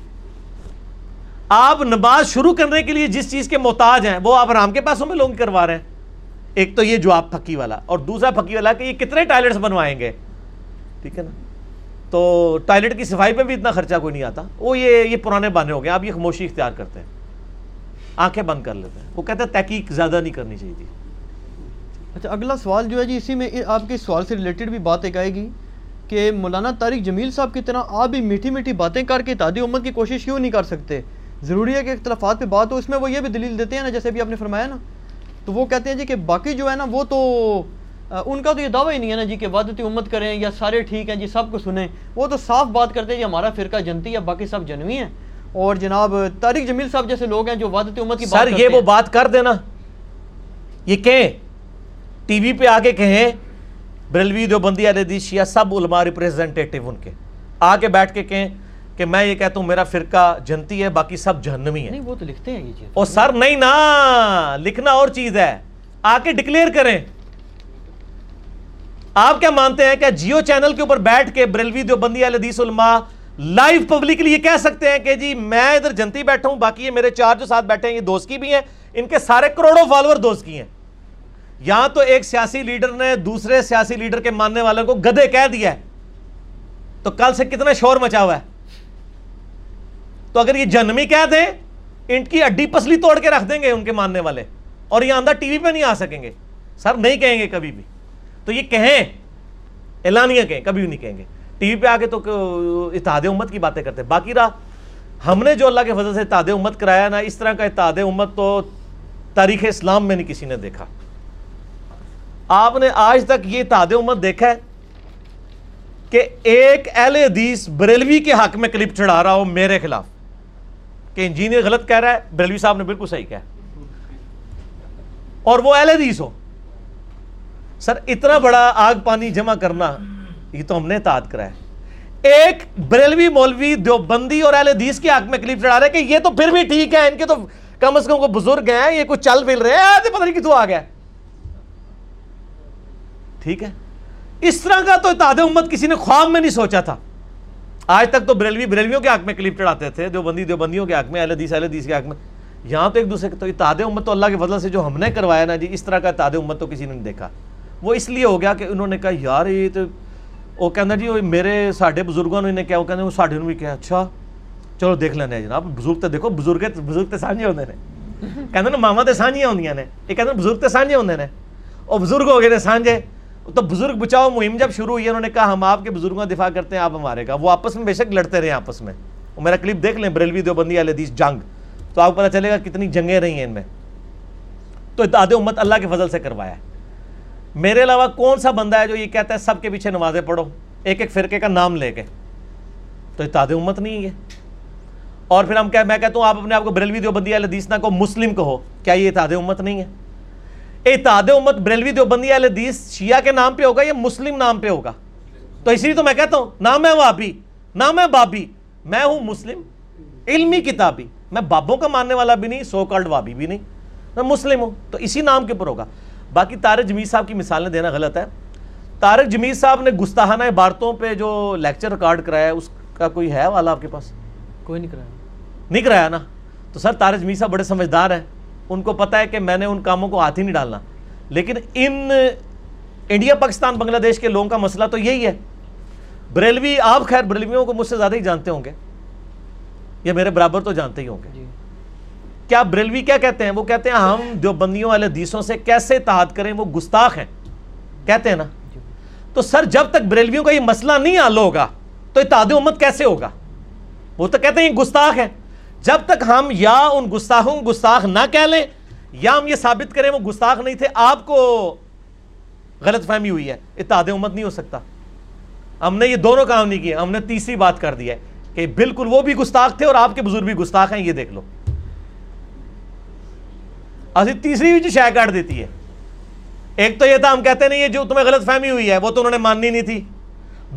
آپ نماز شروع کرنے کے لیے جس چیز کے محتاج ہیں، وہ آپ آرام کے پیسوں میں لوگ کروا رہے ہیں۔ ایک تو یہ جواب پھکی والا، اور دوسرا پھکی والا کہ یہ کتنے ٹائلٹس بنوائیں گے؟ ٹھیک ہے نا؟ تو ٹوائلٹ کی صفائی پہ بھی اتنا خرچہ کوئی نہیں آتا۔ وہ یہ یہ پرانے بانے ہو گئے، آپ یہ خاموشی اختیار کرتے ہیں۔ آنکھیں بند کر لیتے ہیں۔ وہ کہتے ہیں تحقیق زیادہ نہیں کرنی چاہیے تھی۔ اچھا اگلا سوال جو ہے جی اسی میں آپ کے سوال سے ریلیٹڈ بھی بات ایک آئے گی کہ مولانا طارق جمیل صاحب کی طرح آپ بھی میٹھی میٹھی باتیں کر کے تعدی امت کی کوشش کیوں نہیں کر سکتے؟ ضروری ہے کہ اختلافات پہ بات ہو اس میں وہ یہ بھی دلیل دیتے ہیں نا جیسے بھی آپ نے فرمایا نا تو وہ کہتے ہیں جی کہ باقی جو ہے نا وہ تو ان کا تو یہ دعویٰ ہی نہیں ہے نا جی کہ وادتی امت کریں یا سارے ٹھیک ہیں جی سب کو سنیں۔ وہ تو صاف بات کرتے ہیں جی ہمارا فرقہ جنتی ہے باقی سب جنوی ہیں۔ اور جناب طارق جمیل صاحب جیسے لوگ ہیں جو وادتی امت کی سر یہ وہ بات کر دینا۔ یہ کہیں؟ ٹی وی پہ آگے کہیں بریلوی دیوبندی علیہ شیعہ سب علماء ریپریزنٹیٹیو ان کے۔ آ کے بیٹھ کے کہیں کہ میں یہ کہتا ہوں میرا فرقہ جنتی ہے باقی سب جہنمی ہے نہیں وہ تو لکھتے ہیں یہ چیز۔ اور سر نہیں نا لکھنا اور چیز ہے۔ آ کے ڈکلیئر کریں۔ آپ کیا مانتے ہیں کہ جیو چینل کے اوپر بیٹھ کے بریلوی دیوبندی حدیث علماء لائیو پبلکلی یہ کہہ سکتے ہیں کہ جی میں ادھر جنتی بیٹھا ہوں باقی یہ میرے چار جو ساتھ بیٹھے ہیں یہ دوست کی بھی ہیں۔ ان کے سارے کروڑوں فالوور دوست کی ہیں۔ یہاں تو ایک سیاسی لیڈر نے دوسرے سیاسی لیڈر کے ماننے والوں کو گدے کہہ دیا ہے۔ تو کل سے کتنا شور مچا ہوا ہے۔ تو اگر یہ جنمی کہہ دیں انٹ کی اڈی پسلی توڑ کے رکھ دیں گے ان کے ماننے والے۔ اور یہ اندر ٹی وی پہ نہیں آ سکیں گے۔ سر، نہیں کہیں گے کبھی بھی۔ تو یہ کہیں اعلانیہ کہیں، کبھی بھی نہیں کہیں گے۔ ٹی وی پہ آ کے تو اتحاد امت کی باتیں کرتے۔ باقی رہا، ہم نے جو اللہ کے فضل سے اتحاد امت کرایا نا، اس طرح کا اتحاد امت تو تاریخ اسلام میں نہیں کسی نے دیکھا۔ آپ نے آج تک یہ اتحاد امت دیکھا ہے کہ ایک اہل حدیث بریلوی کے حق میں کلپ چڑھا رہا ہو میرے خلاف کہ انجینئر غلط کہہ رہا ہے، بریلوی صاحب نے بالکل صحیح کہا اور وہ اہل حدیث ہو۔ سر، اتنا بڑا آگ پانی جمع کرنا، یہ تو ہم نے اتحاد کرا ہے۔ ایک بریلوی مولوی دیوبندی اور اہل حدیث کے حق میں کلپ چڑھا رہے کہ یہ تو پھر بھی ٹھیک ہے، ان کے تو کم از کم کو بزرگ ہیں، یہ کچھ چل پھر رہے ہیں پتہ نہیں کتوں آ گیا۔ ٹھیک ہے؟ اس طرح کا تو اتحاد امت کسی نے خواب میں نہیں سوچا تھا۔ آج تک تو بریلوی بریلویوں کے حق میں کلپ چڑھاتے تھے، دیوبندی دیوبندیوں کے حق میں، اہل حدیث اہل حدیث کے حق میں۔ یہاں تو ایک دوسرے تو اتحاد امت تو اللہ کے فضل سے جو ہم نے کروایا نا جی اس طرح کا اتحاد امت تو کسی نے نہیں دیکھا۔ وہ اس لیے ہو گیا کہ انہوں نے کہا، یار، یہ تو وہ کہنا جی میرے ساڈے بزرگوں نے کیا، وہ کہتے جی، وہ ساڈے بھی کیا۔ اچھا چلو دیکھ لینا جناب۔ بزرگ تو دیکھو، بزرگ بزرگ تو سانجے ہوتے ہیں کہتے نا ماما تو سانجیاں ہوندیاں نے۔ یہ کہتے ہیں جی، بزرگ تو سانجے ہوتے ہیں اور بزرگ ہو گئے نے سانجے۔ تو بزرگ بچاؤ، مہم جب شروع ہوئی انہوں نے کہا، ہم آپ کے بزرگوں کا دفاع کرتے ہیں، آپ ہمارے کا۔ وہ آپس میں بے شک لڑتے رہے آپس میں۔ وہ میرا کلپ دیکھ لیں، بریلوی دیوبندی علیہ جنگ۔ تو آپ کو پتہ چلے گا کتنی جنگیں رہی ہیں ان میں۔ تو اتحاد امت اللہ کے فضل سے کروایا ہے۔ میرے علاوہ کون سا بندہ ہے جو یہ کہتا ہے، سب کے پیچھے نمازیں پڑھو، ایک ایک فرقے کا نام لے کے۔ تو اتحاد امت نہیں ہے۔ اور پھر ہم کیا میں کہتا ہوں، آپ اپنے آپ کو بریلوی دیوبندی علیہ نہ کو مسلم کہو، کیا یہ اتحاد امت نہیں ہے؟ اتحاد امت بریلوی دیوبندی علیہ حدیث شیعہ کے نام پہ ہوگا یا مسلم نام پہ ہوگا؟ تو اسی لیے تو میں کہتا ہوں نام ہے وابی نام ہے بابی میں ہوں مسلم علمی کتابی۔ میں بابوں کا ماننے والا بھی نہیں سو کالڈ وابی بھی نہیں۔ میں مسلم ہوں تو اسی نام کے اوپر ہوگا۔ باقی طارق جمیل صاحب کی مثالیں دینا غلط ہے۔ طارق جمیل صاحب نے گستاحانہ عبارتوں پہ جو لیکچر ریکارڈ کرایا اس کا کوئی ہے والا آپ کے پاس؟ کوئی نہیں کرایا۔ نہیں کرایا نا؟ تو سر طارق جمیل صاحب بڑے سمجھدار ہیں۔ ان کو پتہ ہے کہ میں نے ان کاموں کو ہاتھ ہی نہیں ڈالنا۔ لیکن ان انڈیا پاکستان بنگلہ دیش کے لوگوں کا مسئلہ تو یہی ہے۔ بریلوی آپ خیر بریلویوں کو مجھ سے زیادہ ہی جانتے ہوں گے۔ یا میرے برابر تو جانتے ہی ہوں گے۔ جی۔ کیا بریلوی کیا کہتے ہیں؟ وہ کہتے ہیں ہم جو بندیوں والے دیسوں سے کیسے اتحاد کریں؟ وہ گستاخ ہیں۔ کہتے ہیں نا۔ جی۔ تو سر جب تک بریلویوں کا یہ مسئلہ نہیں حل ہوگا تو اتحاد امت کیسے ہوگا؟ وہ تو کہتے ہیں یہ گستاخ ہے جب تک ہم یا ان گستاخوں گستاخ نہ کہہ لیں، یا ہم یہ ثابت کریں وہ گستاخ نہیں تھے، آپ کو غلط فہمی ہوئی ہے، اتحاد امت نہیں ہو سکتا۔ ہم نے یہ دونوں کام نہیں کیے، ہم نے تیسری بات کر دی ہے کہ بالکل وہ بھی گستاخ تھے اور آپ کے بزرگ بھی گستاخ ہیں، یہ دیکھ لو۔ اسی تیسری بھی شائع کاٹ دیتی ہے۔ ایک تو یہ تھا ہم کہتے نہیں یہ جو تمہیں غلط فہمی ہوئی ہے، وہ تو انہوں نے ماننی نہیں تھی۔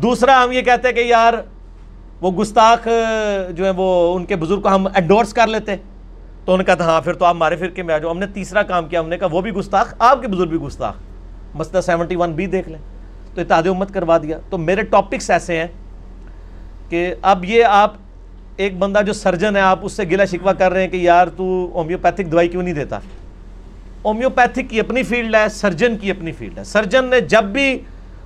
دوسرا ہم یہ کہتے ہیں کہ یار وہ گستاخ جو ہے وہ ان کے بزرگ کو ہم انڈورس کر لیتے تو انہوں نے کہا تھا ہاں پھر تو آپ ہمارے فرقے میں آ جاؤ ہم نے تیسرا کام کیا، ہم نے کہا وہ بھی گستاخ، آپ کے بزرگ بھی گستاخ۔ مسئلہ سیونٹی ون بھی دیکھ لیں۔ تو اتحاد امت کروا دیا۔ تو میرے ٹاپکس ایسے ہیں کہ اب یہ آپ ایک بندہ جو سرجن ہے، آپ اس سے گلا شکوا کر رہے ہیں کہ یار تو ہومیوپیتھک دوائی کیوں نہیں دیتا؟ ہومیوپیتھک کی اپنی فیلڈ ہے سرجن کی اپنی فیلڈ ہے۔ سرجن نے جب بھی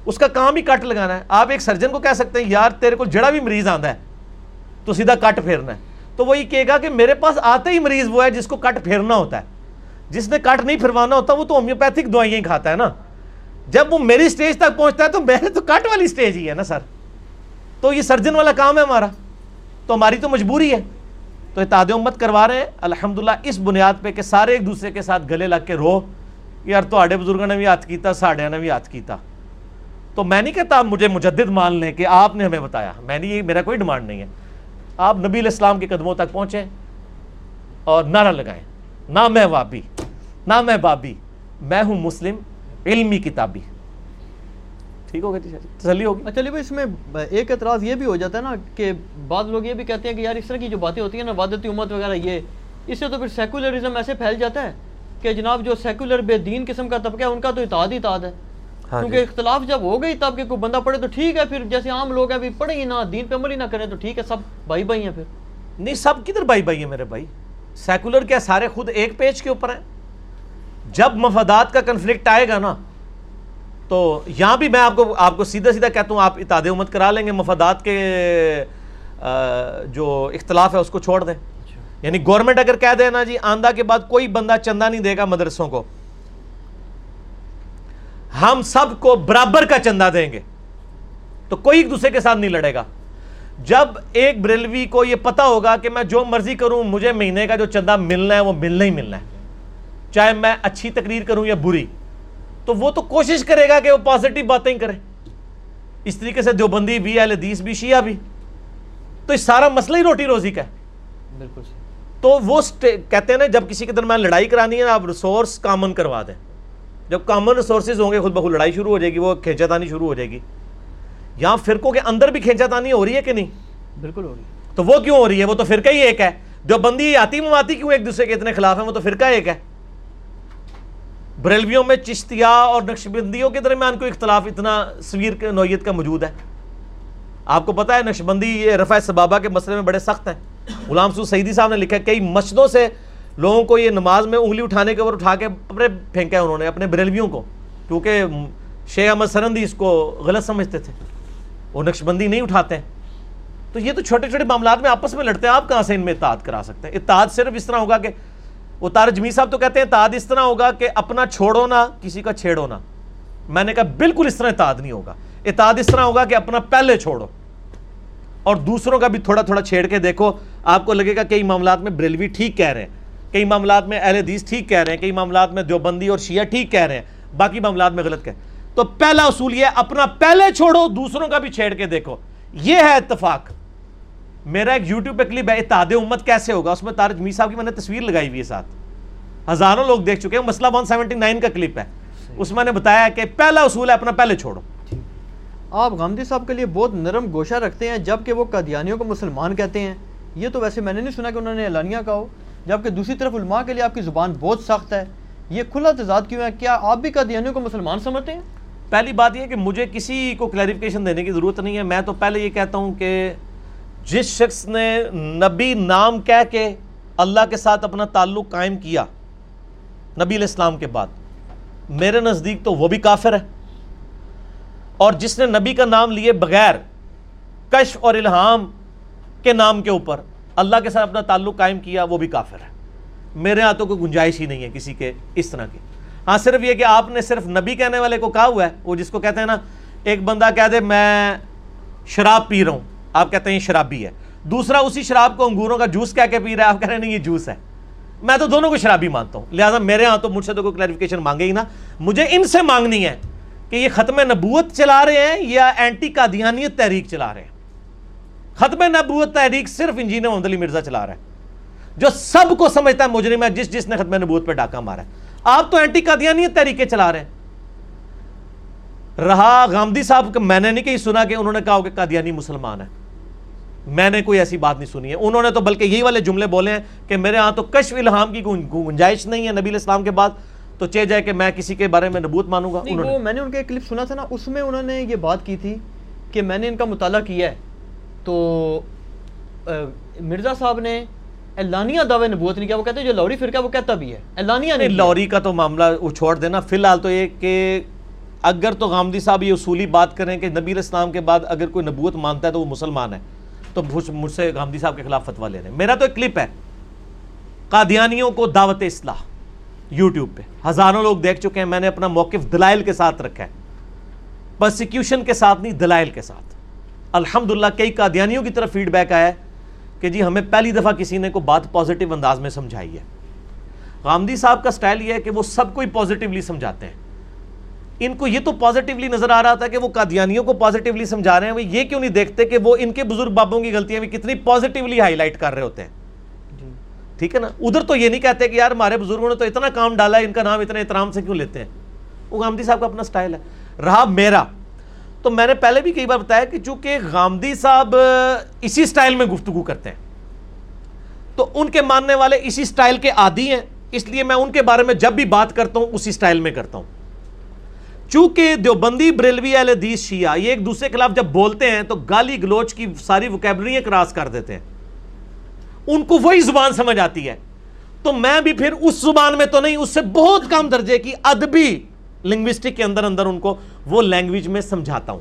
اس کا کام ہی کٹ لگانا ہے۔ آپ ایک سرجن کو کہہ سکتے ہیں، یار، تیرے کو جڑا بھی مریض آتا ہے، تو سیدھا کٹ پھیرنا ہے۔ تو وہ یہ کہے گا کہ میرے پاس آتے ہی مریض وہ ہے جس کو کٹ پھیرنا ہوتا ہے۔ جس نے کٹ نہیں پھروانا ہوتا، وہ تو ہومیوپیتھک دوائیاں ہی کھاتا ہے نا۔ جب وہ میری سٹیج تک پہنچتا ہے، تو میرے تو کٹ والی سٹیج ہی ہے نا، سر۔ تو یہ سرجن والا کام ہے ہمارا۔ تو ہماری تو مجبوری ہے۔ تو اتحاد امت کروا رہے ہیں۔ الحمدللہ، اس بنیاد پہ کہ سارے ایک دوسرے کے ساتھ گلے لگ کے رو۔ یار، تو بزرگوں نے بھی ہاتھ کیتا ساڑھے نے بھی ہاتھ کیتا۔ تو میں نہیں کہتا آپ مجھے مجدد مان لیں کہ آپ نے ہمیں بتایا۔ میں نے یہ میرا کوئی ڈیمانڈ نہیں ہے۔ آپ نبی علیہ السلام کے قدموں تک پہنچیں اور نعرہ لگائیں۔ نہ میں وابی، نہ میں بابی، میں ہوں مسلم، علمی کتابی۔ ٹھیک ٹھیک ہو گیا جی؟ تسلی ہوگی؟ اچھا، اس میں ایک اعتراض یہ بھی ہو جاتا ہے نا کہ بعض لوگ یہ بھی کہتے ہیں کہ یار، اس طرح کی جو باتیں ہوتی ہیں نا، وادتی امت وغیرہ، یہ، اس سے تو پھر سیکولرزم ایسے پھیل جاتا ہے کہ جناب جو سیکولر بے دین قسم کا طبقہ ہے، ان کا تو اتحاد ہی اتحاد ہے۔ کیونکہ اختلاف جب ہو گئی تب کہ کوئی بندہ پڑھے تو ٹھیک ہے پھر جیسے عام لوگ ہیں بھی پڑھیں ہی نہ دین پہ عمل ہی نہ کریں تو ٹھیک ہے سب بھائی بھائی ہیں پھر۔ نہیں سب کدھر بھائی بھائی ہیں میرے بھائی؟ سیکولر کیا سارے خود ایک پیج کے اوپر ہیں؟ جب مفادات کا کنفلکٹ آئے گا نا تو یہاں بھی میں آپ کو آپ کو سیدھا سیدھا کہتا ہوں آپ اتحاد امت کرا لیں گے مفادات کے جو اختلاف ہے اس کو چھوڑ دیں۔ یعنی گورنمنٹ اگر کہہ دے نا جی آندہ کے بعد کوئی بندہ چندہ نہیں دے گا مدرسوں کو ہم سب کو برابر کا چندہ دیں گے۔ تو کوئی ایک دوسرے کے ساتھ نہیں لڑے گا۔ جب ایک بریلوی کو یہ پتا ہوگا کہ میں جو مرضی کروں مجھے مہینے کا جو چندہ ملنا ہے وہ ملنا ہی ملنا ہے۔ چاہے میں اچھی تقریر کروں یا بری تو وہ تو کوشش کرے گا کہ وہ پازیٹیو باتیں ہی کرے۔ اس طریقے سے دیوبندی بھی اہل حدیث بھی شیعہ بھی۔ تو اس سارا مسئلہ ہی روٹی روزی کا ہے۔ بالکل تو وہ کہتے ہیں نا جب کسی کے درمیان لڑائی کرانی ہے آپ ریسورس کامن کروا دیں۔ جب کامن ریسورسز ہوں گے خود بخود لڑائی شروع ہو جائے گی وہ کھینچا تانی شروع ہو جائے گی۔ یہاں فرقوں کے اندر بھی کھینچا تانی ہو رہی ہے کہ نہیں؟ بالکل ہو رہی ہے۔ تو وہ کیوں ہو رہی ہے؟ وہ تو فرقہ ہی ایک ہے۔ جو بندی آتی مواتی کیوں ایک دوسرے کے اتنے خلاف ہیں؟ وہ تو فرقہ ایک ہے۔ بریلویوں میں چشتیا اور نقشبندیوں کے درمیان کوئی اختلاف اتنا سویر نوعیت کا موجود ہے۔ آپ کو پتا ہے نقشبندی یہ رفع سبابہ کے مسئلے میں بڑے سخت ہیں۔ غلام سو سعیدی صاحب نے لکھا ہے کئی مسجدوں سے لوگوں کو یہ نماز میں انگلی اٹھانے کے اوپر اٹھا کے اپنے پھینکا ہے انہوں نے، اپنے بریلویوں کو، کیونکہ شیخ احمد سرندی اس کو غلط سمجھتے تھے۔ وہ نقش بندی نہیں اٹھاتے تو یہ تو چھوٹے چھوٹے معاملات میں آپس میں لڑتے ہیں، آپ کہاں سے ان میں اتحاد کرا سکتے ہیں؟ اتحاد صرف اس طرح ہوگا کہ وہ تار جمی صاحب تو کہتے ہیں اتحاد اس طرح ہوگا کہ اپنا چھوڑو نہ، کسی کا چھیڑو نہ۔ میں نے کہا بالکل اس طرح اتحاد نہیں ہوگا۔ اتحاد اس طرح ہوگا کہ اپنا پہلے چھوڑو۔ اور دوسروں کا بھی تھوڑا تھوڑا چھیڑ کے دیکھو۔ آپ کو لگے گا کئی معاملات میں بریلوی ٹھیک کہہ رہے ہیں۔ کئی معاملات میں اہل حدیث ٹھیک کہہ رہے ہیں کئی معاملات میں دیوبندی اور شیعہ ٹھیک کہہ رہے ہیں باقی معاملات میں غلط کہہ تو پہلا اصول یہ اپنا پہلے چھوڑو دوسروں کا بھی چھیڑ کے دیکھو۔ یہ ہے اتفاق۔ میرا ایک یوٹیوب پہ کلپ ہے اتحاد امت کیسے ہوگا؟ اس میں تارج می صاحب کی میں نے تصویر لگائی ہوئی ہے ساتھ۔ ہزاروں لوگ دیکھ چکے ہیں مسئلہ ون سیونٹی نائن کا کلپ ہے۔ اس میں نے بتایا کہ پہلا اصول ہے اپنا پہلے چھوڑو۔ آپ غامدی صاحب کے لیے بہت نرم گوشہ رکھتے ہیں جبکہ وہ قادیانیوں کو مسلمان کہتے ہیں۔ یہ تو ویسے میں نے نہیں سنا کہ انہوں نے اعلانیہ کہا ہو۔ جبکہ دوسری طرف علماء کے لیے آپ کی زبان بہت سخت ہے۔ یہ کھلا تضاد کیوں ہے؟ کیا آپ بھی قادیانیوں کو مسلمان سمجھتے ہیں؟ پہلی بات یہ ہے کہ مجھے کسی کو کلیریفکیشن دینے کی ضرورت نہیں ہے۔ میں تو پہلے یہ کہتا ہوں کہ جس شخص نے نبی نام کہہ کے اللہ کے ساتھ اپنا تعلق قائم کیا نبی علیہ السلام کے بعد، میرے نزدیک تو وہ بھی کافر ہے۔ اور جس نے نبی کا نام لیے بغیر کشف اور الہام کے نام کے اوپر اللہ کے ساتھ اپنا تعلق قائم کیا، وہ بھی کافر ہے۔ میرے ہاں تو کوئی گنجائش ہی نہیں ہے کسی کے اس طرح کی۔ ہاں صرف یہ کہ آپ نے صرف نبی کہنے والے کو کہا ہوا ہے، وہ جس کو کہتے ہیں نا، ایک بندہ کہہ دے، میں شراب پی رہا ہوں۔ آپ کہتے ہیں یہ شرابی ہے۔ دوسرا، اسی شراب کو انگوروں کا جوس کہہ کے پی رہا ہے۔ آپ کہہ رہے ہیں، نہیں، یہ جوس ہے۔ میں تو دونوں کو شرابی مانتا ہوں۔ لہٰذا میرے ہاں تو مجھ سے تو کوئی کلیریفکیشن مانگے ہی نا مجھے ان سے مانگنی ہے کہ یہ ختم نبوت چلا رہے ہیں یا اینٹی قادیانیت تحریک چلا رہے ہیں۔ ختم نبوت تحریک صرف انجینئر محمد علی مرزا چلا رہا ہے جو سب کو سمجھتا ہے مجرم ہے جس جس نے ختم نبوت پہ ڈاکہ مارا ہے۔ آپ تو اینٹی قادیانیت تحریکیں چلا رہے ہیں۔ رہا غامدی صاحب کا میں نے نہیں کہیں سنا کہ انہوں نے کہا کہ قادیانی مسلمان ہے میں نے کوئی ایسی بات نہیں سنی ہے۔ انہوں نے تو بلکہ یہی والے جملے بولے ہیں کہ میرے ہاں تو کشف الہام کی گنجائش نہیں ہے نبی الاسلام کے بعد۔ تو چہ جائے کہ میں کسی کے بارے میں نبوت مانوں گا۔ میں نے ان کے کلپ سنا تھا نا اس میں انہوں نے یہ بات کی تھی کہ میں نے ان کا مطالعہ کیا ہے۔ تو مرزا صاحب نے اعلانیہ دعوے نبوت نہیں کیا وہ کہتے ہیں جو لوری فرقہ وہ کہتا بھی ہے۔ اعلانیہ نہیں لوری کا تو معاملہ وہ چھوڑ دینا۔ فی الحال تو یہ کہ اگر تو غامدی صاحب یہ اصولی بات کریں کہ نبی اسلام کے بعد اگر کوئی نبوت مانتا ہے تو وہ مسلمان ہے تو مجھ سے غامدی صاحب کے خلاف فتویٰ لے رہے ہیں۔ میرا تو ایک کلپ ہے قادیانیوں کو دعوت اصلاح یوٹیوب پہ۔ ہزاروں لوگ دیکھ چکے ہیں میں نے اپنا موقف دلائل کے ساتھ رکھا ہے۔ پرسیکیوشن کے ساتھ نہیں دلائل کے ساتھ۔ الحمدللہ کئی قادیانیوں کی طرف فیڈ بیک آیا ہے کہ جی ہمیں پہلی دفعہ کسی نے کو بات پازیٹیو انداز میں سمجھائی ہے۔ غامدی صاحب کا سٹائل یہ ہے کہ وہ سب کو ہی پازیٹیولی سمجھاتے ہیں۔ ان کو یہ تو پازیٹیولی نظر آ رہا تھا کہ وہ قادیانیوں کو پازیٹیولی سمجھا رہے ہیں۔ وہ یہ کیوں نہیں دیکھتے کہ وہ ان کے بزرگ بابوں کی غلطیاں بھی کتنی پازیٹیولی ہائی لائٹ کر رہے ہوتے ہیں؟ جی۔ ٹھیک ہے نا؟ ادھر تو یہ نہیں کہتے کہ یار ہمارے بزرگوں نے تو اتنا کام ڈالا ہے ان کا نام اتنے احترام سے کیوں لیتے ہیں؟ وہ غامدی صاحب کا اپنا سٹائل ہے۔ رہا میرا۔ تو میں نے پہلے بھی کئی بار بتایا کہ چونکہ غامدی صاحب اسی سٹائل میں گفتگو کرتے ہیں، تو ان کے ماننے والے اسی سٹائل کے عادی ہیں، اس لیے میں ان کے بارے میں جب بھی بات کرتا ہوں، اسی سٹائل میں کرتا ہوں۔ چونکہ دیوبندی بریلوی اہل حدیث شیعہ، یہ ایک دوسرے کے خلاف جب بولتے ہیں، تو گالی گلوچ کی ساری وکیبلریاں کراس کر دیتے ہیں۔ ان کو وہی زبان سمجھ آتی ہے۔ تو میں بھی پھر اس زبان میں تو نہیں، اس سے بہت کم درجے کی ادبی لنگوسٹک کے اندر اندر ان کو وہ لینگویج میں سمجھاتا ہوں۔